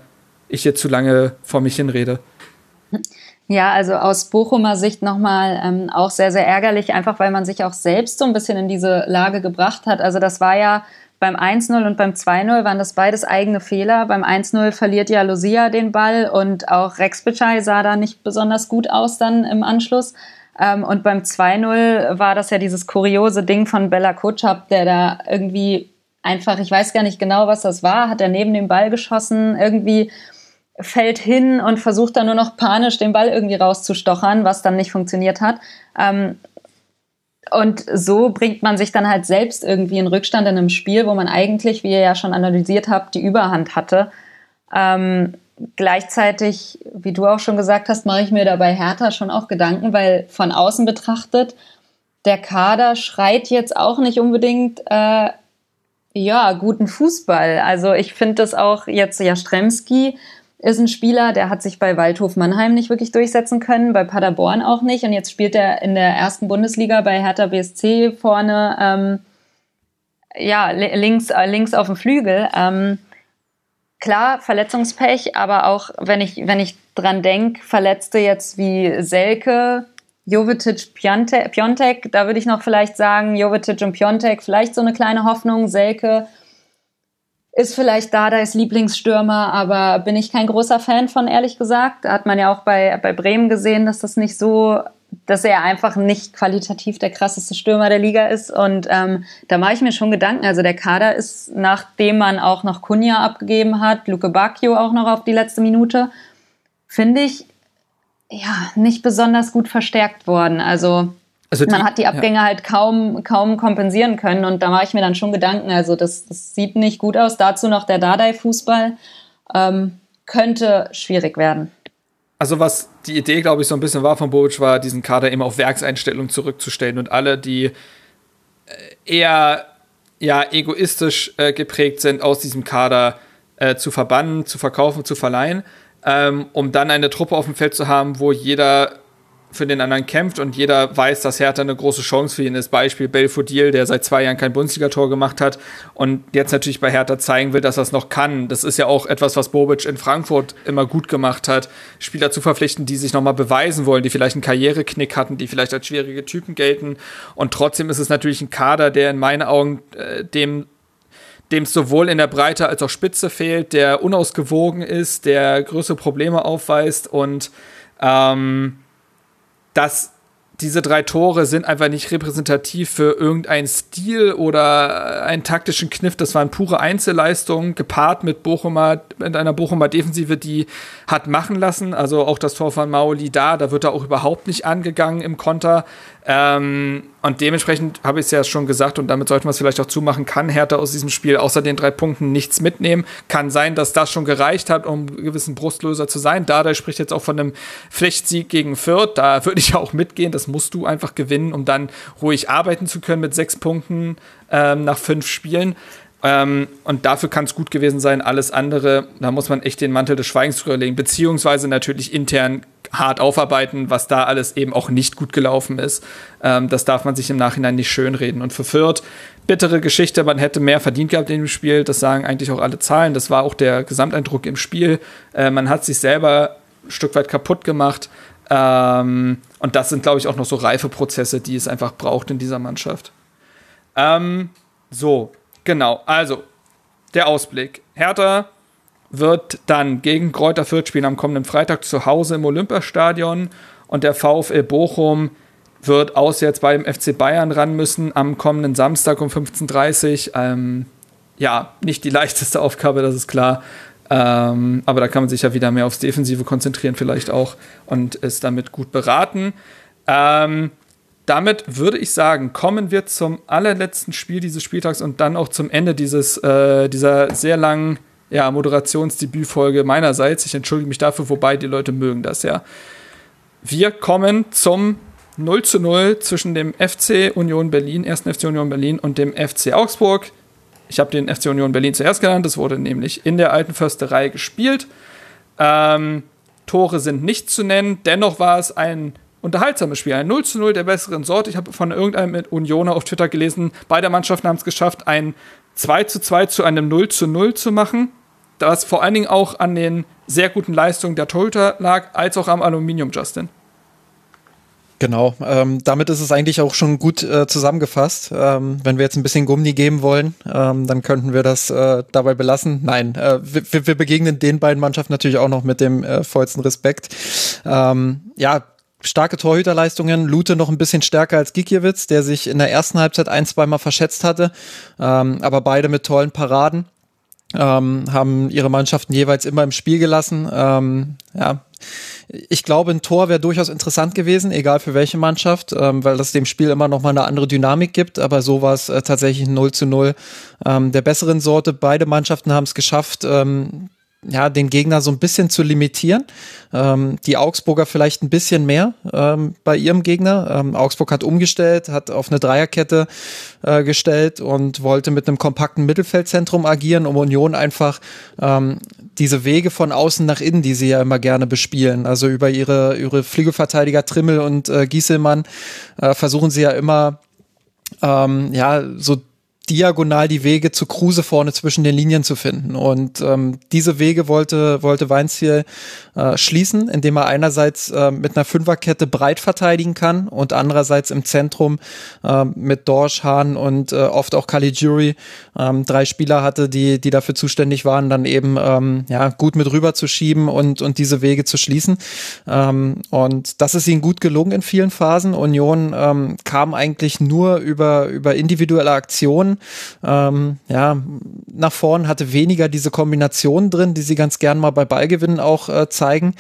ich jetzt zu lange vor mich hinrede? Ja, also aus Bochumer Sicht nochmal ähm, auch sehr, sehr ärgerlich, einfach weil man sich auch selbst so ein bisschen in diese Lage gebracht hat. Also das war ja beim 1-0 und beim 2-0 waren das beides eigene Fehler. Beim 1-0 verliert ja Lucia den Ball und auch Rex Bitschei sah da nicht besonders gut aus dann im Anschluss. Ähm, und beim 2-0 war das ja dieses kuriose Ding von Bella Kotschap, der da irgendwie einfach, ich weiß gar nicht genau, was das war, hat er neben dem Ball geschossen, irgendwie fällt hin und versucht dann nur noch panisch den Ball irgendwie rauszustochern, was dann nicht funktioniert hat. Ähm, und so bringt man sich dann halt selbst irgendwie in Rückstand in einem Spiel, wo man eigentlich, wie ihr ja schon analysiert habt, die Überhand hatte. Ähm, gleichzeitig, wie du auch schon gesagt hast, mache ich mir dabei Hertha schon auch Gedanken, weil von außen betrachtet, der Kader schreit jetzt auch nicht unbedingt, äh, ja, guten Fußball. Also ich finde das auch jetzt, ja, Stremski ist ein Spieler, der hat sich bei Waldhof Mannheim nicht wirklich durchsetzen können, bei Paderborn auch nicht. Und jetzt spielt er in der ersten Bundesliga bei Hertha BSC vorne, ähm, ja, links, äh, links auf dem Flügel. Ähm, klar, Verletzungspech, aber auch wenn ich, wenn ich dran denke, Verletzte jetzt wie Selke, Jovetic, Piontek, da würde ich noch vielleicht sagen, Jovetic und Piontek, vielleicht so eine kleine Hoffnung, Selke, ist vielleicht Dardais Lieblingsstürmer, aber bin ich kein großer Fan von, ehrlich gesagt. Da hat man ja auch bei, bei Bremen gesehen, dass das nicht so, dass er einfach nicht qualitativ der krasseste Stürmer der Liga ist. Und ähm, da mache ich mir schon Gedanken. Also der Kader ist, nachdem man auch noch Kunja abgegeben hat, Luke Bacchio auch noch auf die letzte Minute, finde ich, ja, nicht besonders gut verstärkt worden. Also also die, man hat die Abgänge ja. halt kaum, kaum kompensieren können und da mache ich mir dann schon Gedanken. Also das, das sieht nicht gut aus. Dazu noch der Dardai-Fußball ähm, könnte schwierig werden. Also was die Idee, glaube ich, so ein bisschen war von Bobic, war diesen Kader eben auf Werkseinstellung zurückzustellen und alle, die äh, eher ja, egoistisch äh, geprägt sind, aus diesem Kader äh, zu verbannen, zu verkaufen, zu verleihen, ähm, um dann eine Truppe auf dem Feld zu haben, wo jeder für den anderen kämpft und jeder weiß, dass Hertha eine große Chance für ihn ist. Beispiel Belfodil, der seit zwei Jahren kein Bundesligator gemacht hat und jetzt natürlich bei Hertha zeigen will, dass er es noch kann. Das ist ja auch etwas, was Bobic in Frankfurt immer gut gemacht hat, Spieler zu verpflichten, die sich nochmal beweisen wollen, die vielleicht einen Karriereknick hatten, die vielleicht als schwierige Typen gelten. Und trotzdem ist es natürlich ein Kader, der in meinen Augen äh, dem dem es sowohl in der Breite als auch Spitze fehlt, der unausgewogen ist, der größere Probleme aufweist und ähm, dass diese drei Tore sind einfach nicht repräsentativ für irgendeinen Stil oder einen taktischen Kniff. Das waren pure Einzelleistungen, gepaart mit Bochumer, mit einer Bochumer Defensive, die hat machen lassen. Also auch das Tor von Maoli da, da wird er auch überhaupt nicht angegangen im Konter. Ähm, und dementsprechend habe ich es ja schon gesagt und damit sollten wir es vielleicht auch zumachen, kann Hertha aus diesem Spiel außer den drei Punkten nichts mitnehmen. Kann sein, dass das schon gereicht hat, um einen gewissen Brustlöser zu sein. Dada spricht jetzt auch von einem Pflichtsieg gegen Fürth. Da würde ich auch mitgehen. Das musst du einfach gewinnen, um dann ruhig arbeiten zu können mit sechs Punkten ähm, nach fünf Spielen. Ähm, und dafür kann es gut gewesen sein. Alles andere, da muss man echt den Mantel des Schweigens drüber legen, beziehungsweise natürlich intern hart aufarbeiten, was da alles eben auch nicht gut gelaufen ist. Ähm, das darf man sich im Nachhinein nicht schönreden. Und für Fürth, bittere Geschichte, man hätte mehr verdient gehabt in dem Spiel. Das sagen eigentlich auch alle Zahlen. Das war auch der Gesamteindruck im Spiel. Äh, man hat sich selber ein Stück weit kaputt gemacht. Ähm, und das sind, glaube ich, auch noch so reife Prozesse, die es einfach braucht in dieser Mannschaft. Ähm, so, genau. Also, der Ausblick. Hertha wird dann gegen Kräuter Fürth spielen am kommenden Freitag zu Hause im Olympiastadion und der VfL Bochum wird auswärts beim FC Bayern ran müssen am kommenden Samstag um 15.30 Uhr. Ähm, ja, nicht die leichteste Aufgabe, das ist klar. Ähm, aber da kann man sich ja wieder mehr aufs Defensive konzentrieren, vielleicht auch, und ist damit gut beraten. Ähm, damit würde ich sagen, kommen wir zum allerletzten Spiel dieses Spieltags und dann auch zum Ende dieses, äh, dieser sehr langen ja, Moderationsdebütfolge meinerseits. Ich entschuldige mich dafür, wobei die Leute mögen das ja. Wir kommen zum 0 zu 0 zwischen dem FC Union Berlin, 1. FC Union Berlin und dem FC Augsburg. Ich habe den FC Union Berlin zuerst genannt. Das wurde nämlich in der alten Försterei gespielt. Ähm, Tore sind nicht zu nennen. Dennoch war es ein unterhaltsames Spiel. Ein 0 zu 0 der besseren Sorte. Ich habe von irgendeinem Unioner auf Twitter gelesen, beide Mannschaften haben es geschafft, ein 2 zu 2 zu einem 0 zu 0 zu machen. Das vor allen Dingen auch an den sehr guten Leistungen der Torhüter lag, als auch am Aluminium, Justin. Genau, ähm, damit ist es eigentlich auch schon gut äh, zusammengefasst. Ähm, wenn wir jetzt ein bisschen Gummi geben wollen, ähm, dann könnten wir das äh, dabei belassen. Nein, äh, wir, wir, begegnen den beiden Mannschaften natürlich auch noch mit dem äh, vollsten Respekt. Ähm, ja, starke Torhüterleistungen. Lute noch ein bisschen stärker als Gikiewicz, der sich in der ersten Halbzeit ein, zweimal verschätzt hatte, ähm, aber beide mit tollen Paraden. Ähm, haben ihre Mannschaften jeweils immer im Spiel gelassen. Ähm, ja, ich glaube, ein Tor wäre durchaus interessant gewesen, egal für welche Mannschaft, ähm, weil das dem Spiel immer noch mal eine andere Dynamik gibt. Aber so war es äh, tatsächlich ein 0 zu 0 ähm, der besseren Sorte. Beide Mannschaften haben es geschafft, ähm, ja, den Gegner so ein bisschen zu limitieren. Ähm, die Augsburger vielleicht ein bisschen mehr ähm, bei ihrem Gegner. Ähm, Augsburg hat umgestellt, hat auf eine Dreierkette äh, gestellt und wollte mit einem kompakten Mittelfeldzentrum agieren, um Union einfach ähm, diese Wege von außen nach innen, die sie ja immer gerne bespielen, also über ihre, ihre Flügelverteidiger Trimmel und äh, Gieselmann, äh, versuchen sie ja immer ähm, ja, so diagonal die Wege zu Kruse vorne zwischen den Linien zu finden. Und ähm, diese Wege wollte, wollte Weinziel äh, schließen, indem er einerseits äh, mit einer Fünferkette breit verteidigen kann und andererseits im Zentrum äh, mit Dorsch, Hahn und äh, oft auch Caligiuri ähm, drei Spieler hatte, die, die dafür zuständig waren, dann eben ähm, ja, gut mit rüber zu schieben und, und diese Wege zu schließen. Ähm, und das ist ihnen gut gelungen in vielen Phasen. Union ähm, kam eigentlich nur über, über individuelle Aktionen ähm, ja, nach vorn, hatte weniger diese Kombinationen drin, die sie ganz gern mal bei Ballgewinnen auch äh, zeigen.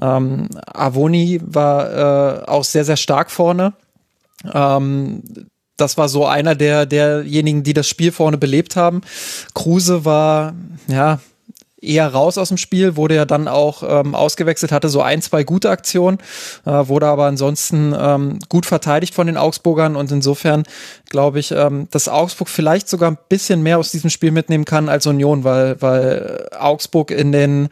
Ähm, Avoni war äh, auch sehr, sehr stark vorne. Ähm, das war so einer der derjenigen, die das Spiel vorne belebt haben. Kruse war ja eher raus aus dem Spiel, wurde ja dann auch ähm, ausgewechselt, hatte so ein, zwei gute Aktionen, äh, wurde aber ansonsten ähm, gut verteidigt von den Augsburgern und insofern glaube ich, ähm, dass Augsburg vielleicht sogar ein bisschen mehr aus diesem Spiel mitnehmen kann als Union, weil, weil Augsburg in den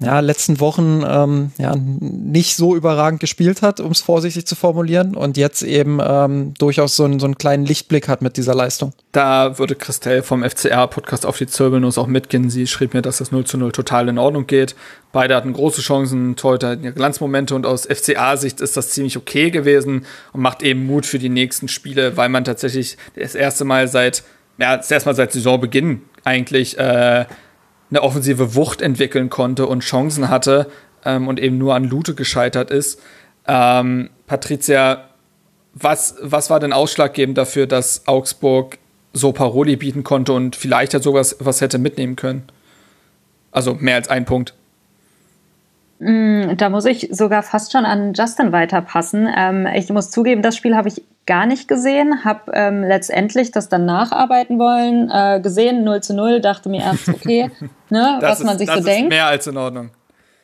ja, letzten Wochen ähm, ja, nicht so überragend gespielt hat, um es vorsichtig zu formulieren, und jetzt eben ähm, durchaus so, einen, so einen kleinen Lichtblick hat mit dieser Leistung. Da würde Christelle vom FCR-Podcast auf die Zirbelnuss auch mitgehen. Sie schrieb mir, dass das 0 zu 0 total in Ordnung geht. Beide hatten große Chancen, heute hatten ihre Glanzmomente und aus FCA-Sicht ist das ziemlich okay gewesen und macht eben Mut für die nächsten Spiele, weil man tatsächlich das erste Mal seit, ja, das erste Mal seit Saisonbeginn eigentlich äh, eine offensive Wucht entwickeln konnte und Chancen hatte ähm, und eben nur an Lute gescheitert ist. Ähm, Patricia, was, was war denn ausschlaggebend dafür, dass Augsburg so Paroli bieten konnte und vielleicht halt sowas was hätte mitnehmen können? Also mehr als ein Punkt. Mm, da muss ich sogar fast schon an Justin weiterpassen. Ähm, ich muss zugeben, das Spiel habe ich gar nicht gesehen, habe ähm, letztendlich das dann nacharbeiten wollen, äh, gesehen 0 zu 0, dachte mir erst, okay, ne, was ist, man sich das so ist denkt. Mehr als in Ordnung.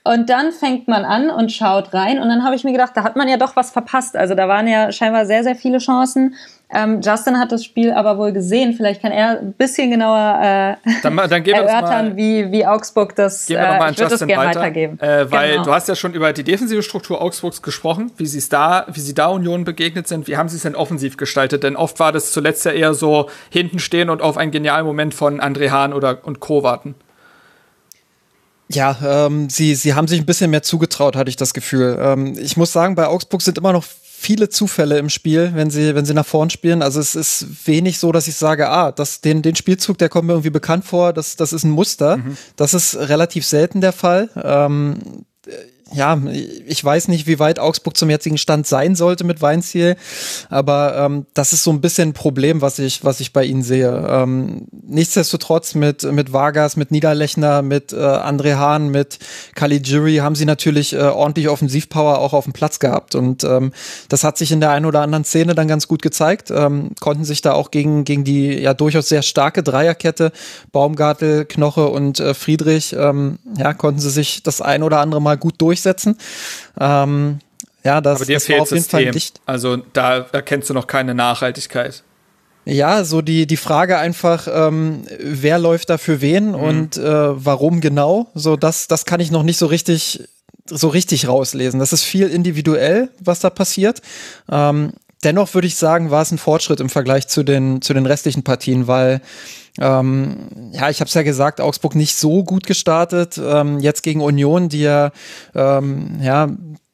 Und dann fängt man an und schaut rein und dann habe ich mir gedacht, da hat man ja doch was verpasst. Also da waren ja scheinbar sehr, sehr viele Chancen. Ähm, Justin hat das Spiel aber wohl gesehen. Vielleicht kann er ein bisschen genauer äh, dann, dann erörtern, mal, wie, wie Augsburg das. Gehen wir noch mal äh, ich würde das gerne weiter. weitergeben. Äh, weil genau. du hast ja schon über die defensive Struktur Augsburgs gesprochen, wie sie da, wie sie da Union begegnet sind. Wie haben sie es denn offensiv gestaltet? Denn oft war das zuletzt ja eher so hinten stehen und auf einen genialen Moment von André Hahn oder und Co. warten. Ja, ähm, sie, sie haben sich ein bisschen mehr zugetraut, hatte ich das Gefühl. Ähm, ich muss sagen, bei Augsburg sind immer noch viele Zufälle im Spiel, wenn sie, wenn sie nach vorn spielen. Also es ist wenig so, dass ich sage, ah, das, den, den Spielzug, der kommt mir irgendwie bekannt vor, das, das ist ein Muster. Mhm. Das ist relativ selten der Fall. Ähm, ja, ich weiß nicht, wie weit Augsburg zum jetzigen Stand sein sollte mit Weinziel, aber ähm, das ist so ein bisschen ein Problem, was ich, was ich bei ihnen sehe. Ähm, nichtsdestotrotz mit, mit Vargas, mit Niederlechner, mit äh, André Hahn, mit Caligiuri haben sie natürlich äh, ordentlich Offensivpower auch auf dem Platz gehabt und ähm, das hat sich in der einen oder anderen Szene dann ganz gut gezeigt, ähm, konnten sich da auch gegen, gegen die ja durchaus sehr starke Dreierkette, Baumgartel, Knoche und äh, Friedrich, ähm, ja, konnten sie sich das ein oder andere Mal gut durch durchsetzen. Ähm, ja, das, Aber dir das fehlt auf jeden System. Fall dicht. Also da erkennst du noch keine Nachhaltigkeit. Ja, so die, die Frage einfach, ähm, wer läuft da für wen mhm. und äh, warum genau, so das, das kann ich noch nicht so richtig, so richtig rauslesen. Das ist viel individuell, was da passiert. Ähm, dennoch würde ich sagen, war es ein Fortschritt im Vergleich zu den, zu den restlichen Partien, weil ähm, ja, ich habe es ja gesagt, Augsburg nicht so gut gestartet. Ähm, jetzt gegen Union, die ja, ähm, ja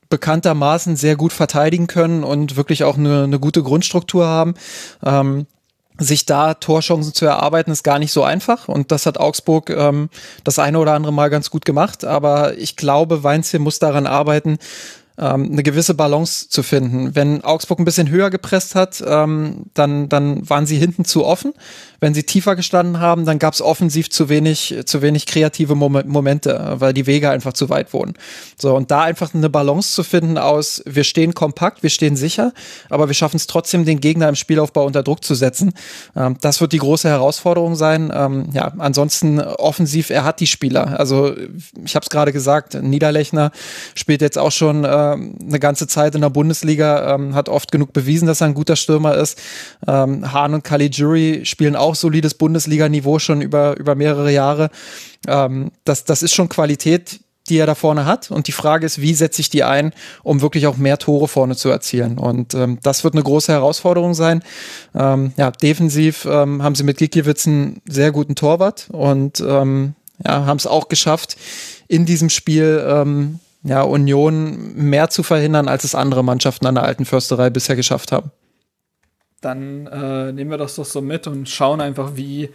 bekanntermaßen sehr gut verteidigen können und wirklich auch eine, eine gute Grundstruktur haben. Ähm, sich da Torchancen zu erarbeiten, ist gar nicht so einfach. Und das hat Augsburg ähm, das eine oder andere Mal ganz gut gemacht. Aber ich glaube, Weinziel muss daran arbeiten, ähm, eine gewisse Balance zu finden. Wenn Augsburg ein bisschen höher gepresst hat, ähm, dann, dann waren sie hinten zu offen. Wenn sie tiefer gestanden haben, dann gab es offensiv zu wenig, zu wenig kreative Mom Momente, weil die Wege einfach zu weit wurden. So, und da einfach eine Balance zu finden aus, wir stehen kompakt, wir stehen sicher, aber wir schaffen es trotzdem, den Gegner im Spielaufbau unter Druck zu setzen. Ähm, das wird die große Herausforderung sein. Ähm, ja, ansonsten offensiv, er hat die Spieler. Also ich habe es gerade gesagt, Niederlechner spielt jetzt auch schon äh, eine ganze Zeit in der Bundesliga, ähm, hat oft genug bewiesen, dass er ein guter Stürmer ist. Ähm, Hahn und Caligiuri spielen auch auch solides Bundesliga-Niveau schon über, über mehrere Jahre. Ähm, das, das ist schon Qualität, die er da vorne hat. Und die Frage ist, wie setze ich die ein, um wirklich auch mehr Tore vorne zu erzielen? Und ähm, das wird eine große Herausforderung sein. Ähm, ja, defensiv ähm, haben sie mit Gikiewicz einen sehr guten Torwart und ähm, ja, haben es auch geschafft, in diesem Spiel ähm, ja, Union mehr zu verhindern, als es andere Mannschaften an der alten Försterei bisher geschafft haben dann äh, nehmen wir das doch so mit und schauen einfach, wie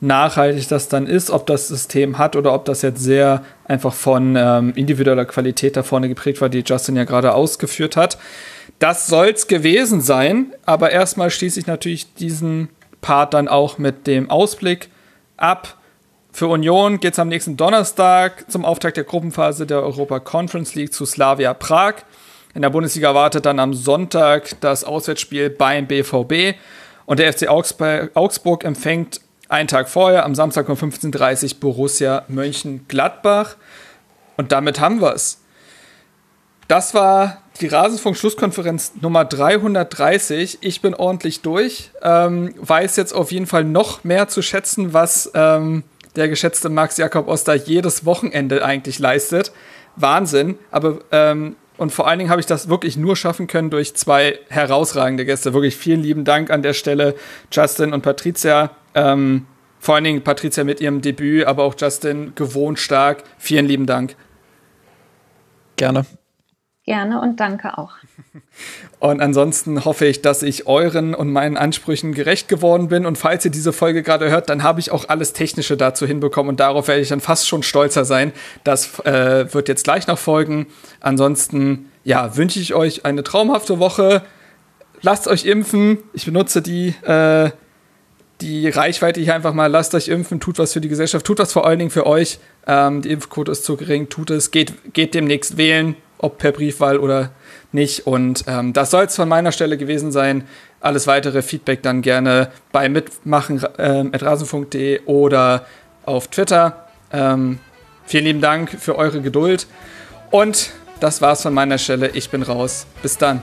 nachhaltig das dann ist, ob das System hat oder ob das jetzt sehr einfach von ähm, individueller Qualität da vorne geprägt war, die Justin ja gerade ausgeführt hat. Das soll's gewesen sein, aber erstmal schließe ich natürlich diesen Part dann auch mit dem Ausblick ab. Für Union geht es am nächsten Donnerstag zum Auftakt der Gruppenphase der Europa Conference League zu Slavia Prag. In der Bundesliga wartet dann am Sonntag das Auswärtsspiel beim BVB und der FC Augsburg empfängt einen Tag vorher, am Samstag um 15.30 Uhr, Borussia Mönchengladbach. Und damit haben wir es. Das war die Rasenfunk-Schlusskonferenz Nummer 330. Ich bin ordentlich durch. Ähm, weiß jetzt auf jeden Fall noch mehr zu schätzen, was ähm, der geschätzte Max Jakob Oster jedes Wochenende eigentlich leistet. Wahnsinn. Aber ähm, und vor allen Dingen habe ich das wirklich nur schaffen können durch zwei herausragende Gäste. Wirklich vielen lieben Dank an der Stelle, Justin und Patricia. Ähm, vor allen Dingen Patricia mit ihrem Debüt, aber auch Justin gewohnt stark. Vielen lieben Dank. Gerne. Gerne und danke auch. Und ansonsten hoffe ich, dass ich euren und meinen Ansprüchen gerecht geworden bin. Und falls ihr diese Folge gerade hört, dann habe ich auch alles Technische dazu hinbekommen. Und darauf werde ich dann fast schon stolzer sein. Das äh, wird jetzt gleich noch folgen. Ansonsten, ja, wünsche ich euch eine traumhafte Woche. Lasst euch impfen. Ich benutze die, äh, die Reichweite hier einfach mal. Lasst euch impfen. Tut was für die Gesellschaft. Tut was vor allen Dingen für euch. Ähm, die Impfquote ist zu gering. Tut es. Geht, geht demnächst wählen ob per Briefwahl oder nicht. Und ähm, das soll es von meiner Stelle gewesen sein. Alles weitere Feedback dann gerne bei mitmachen ähm, rasenfunk.de oder auf Twitter. Ähm, vielen lieben Dank für eure Geduld. Und das war's von meiner Stelle. Ich bin raus. Bis dann.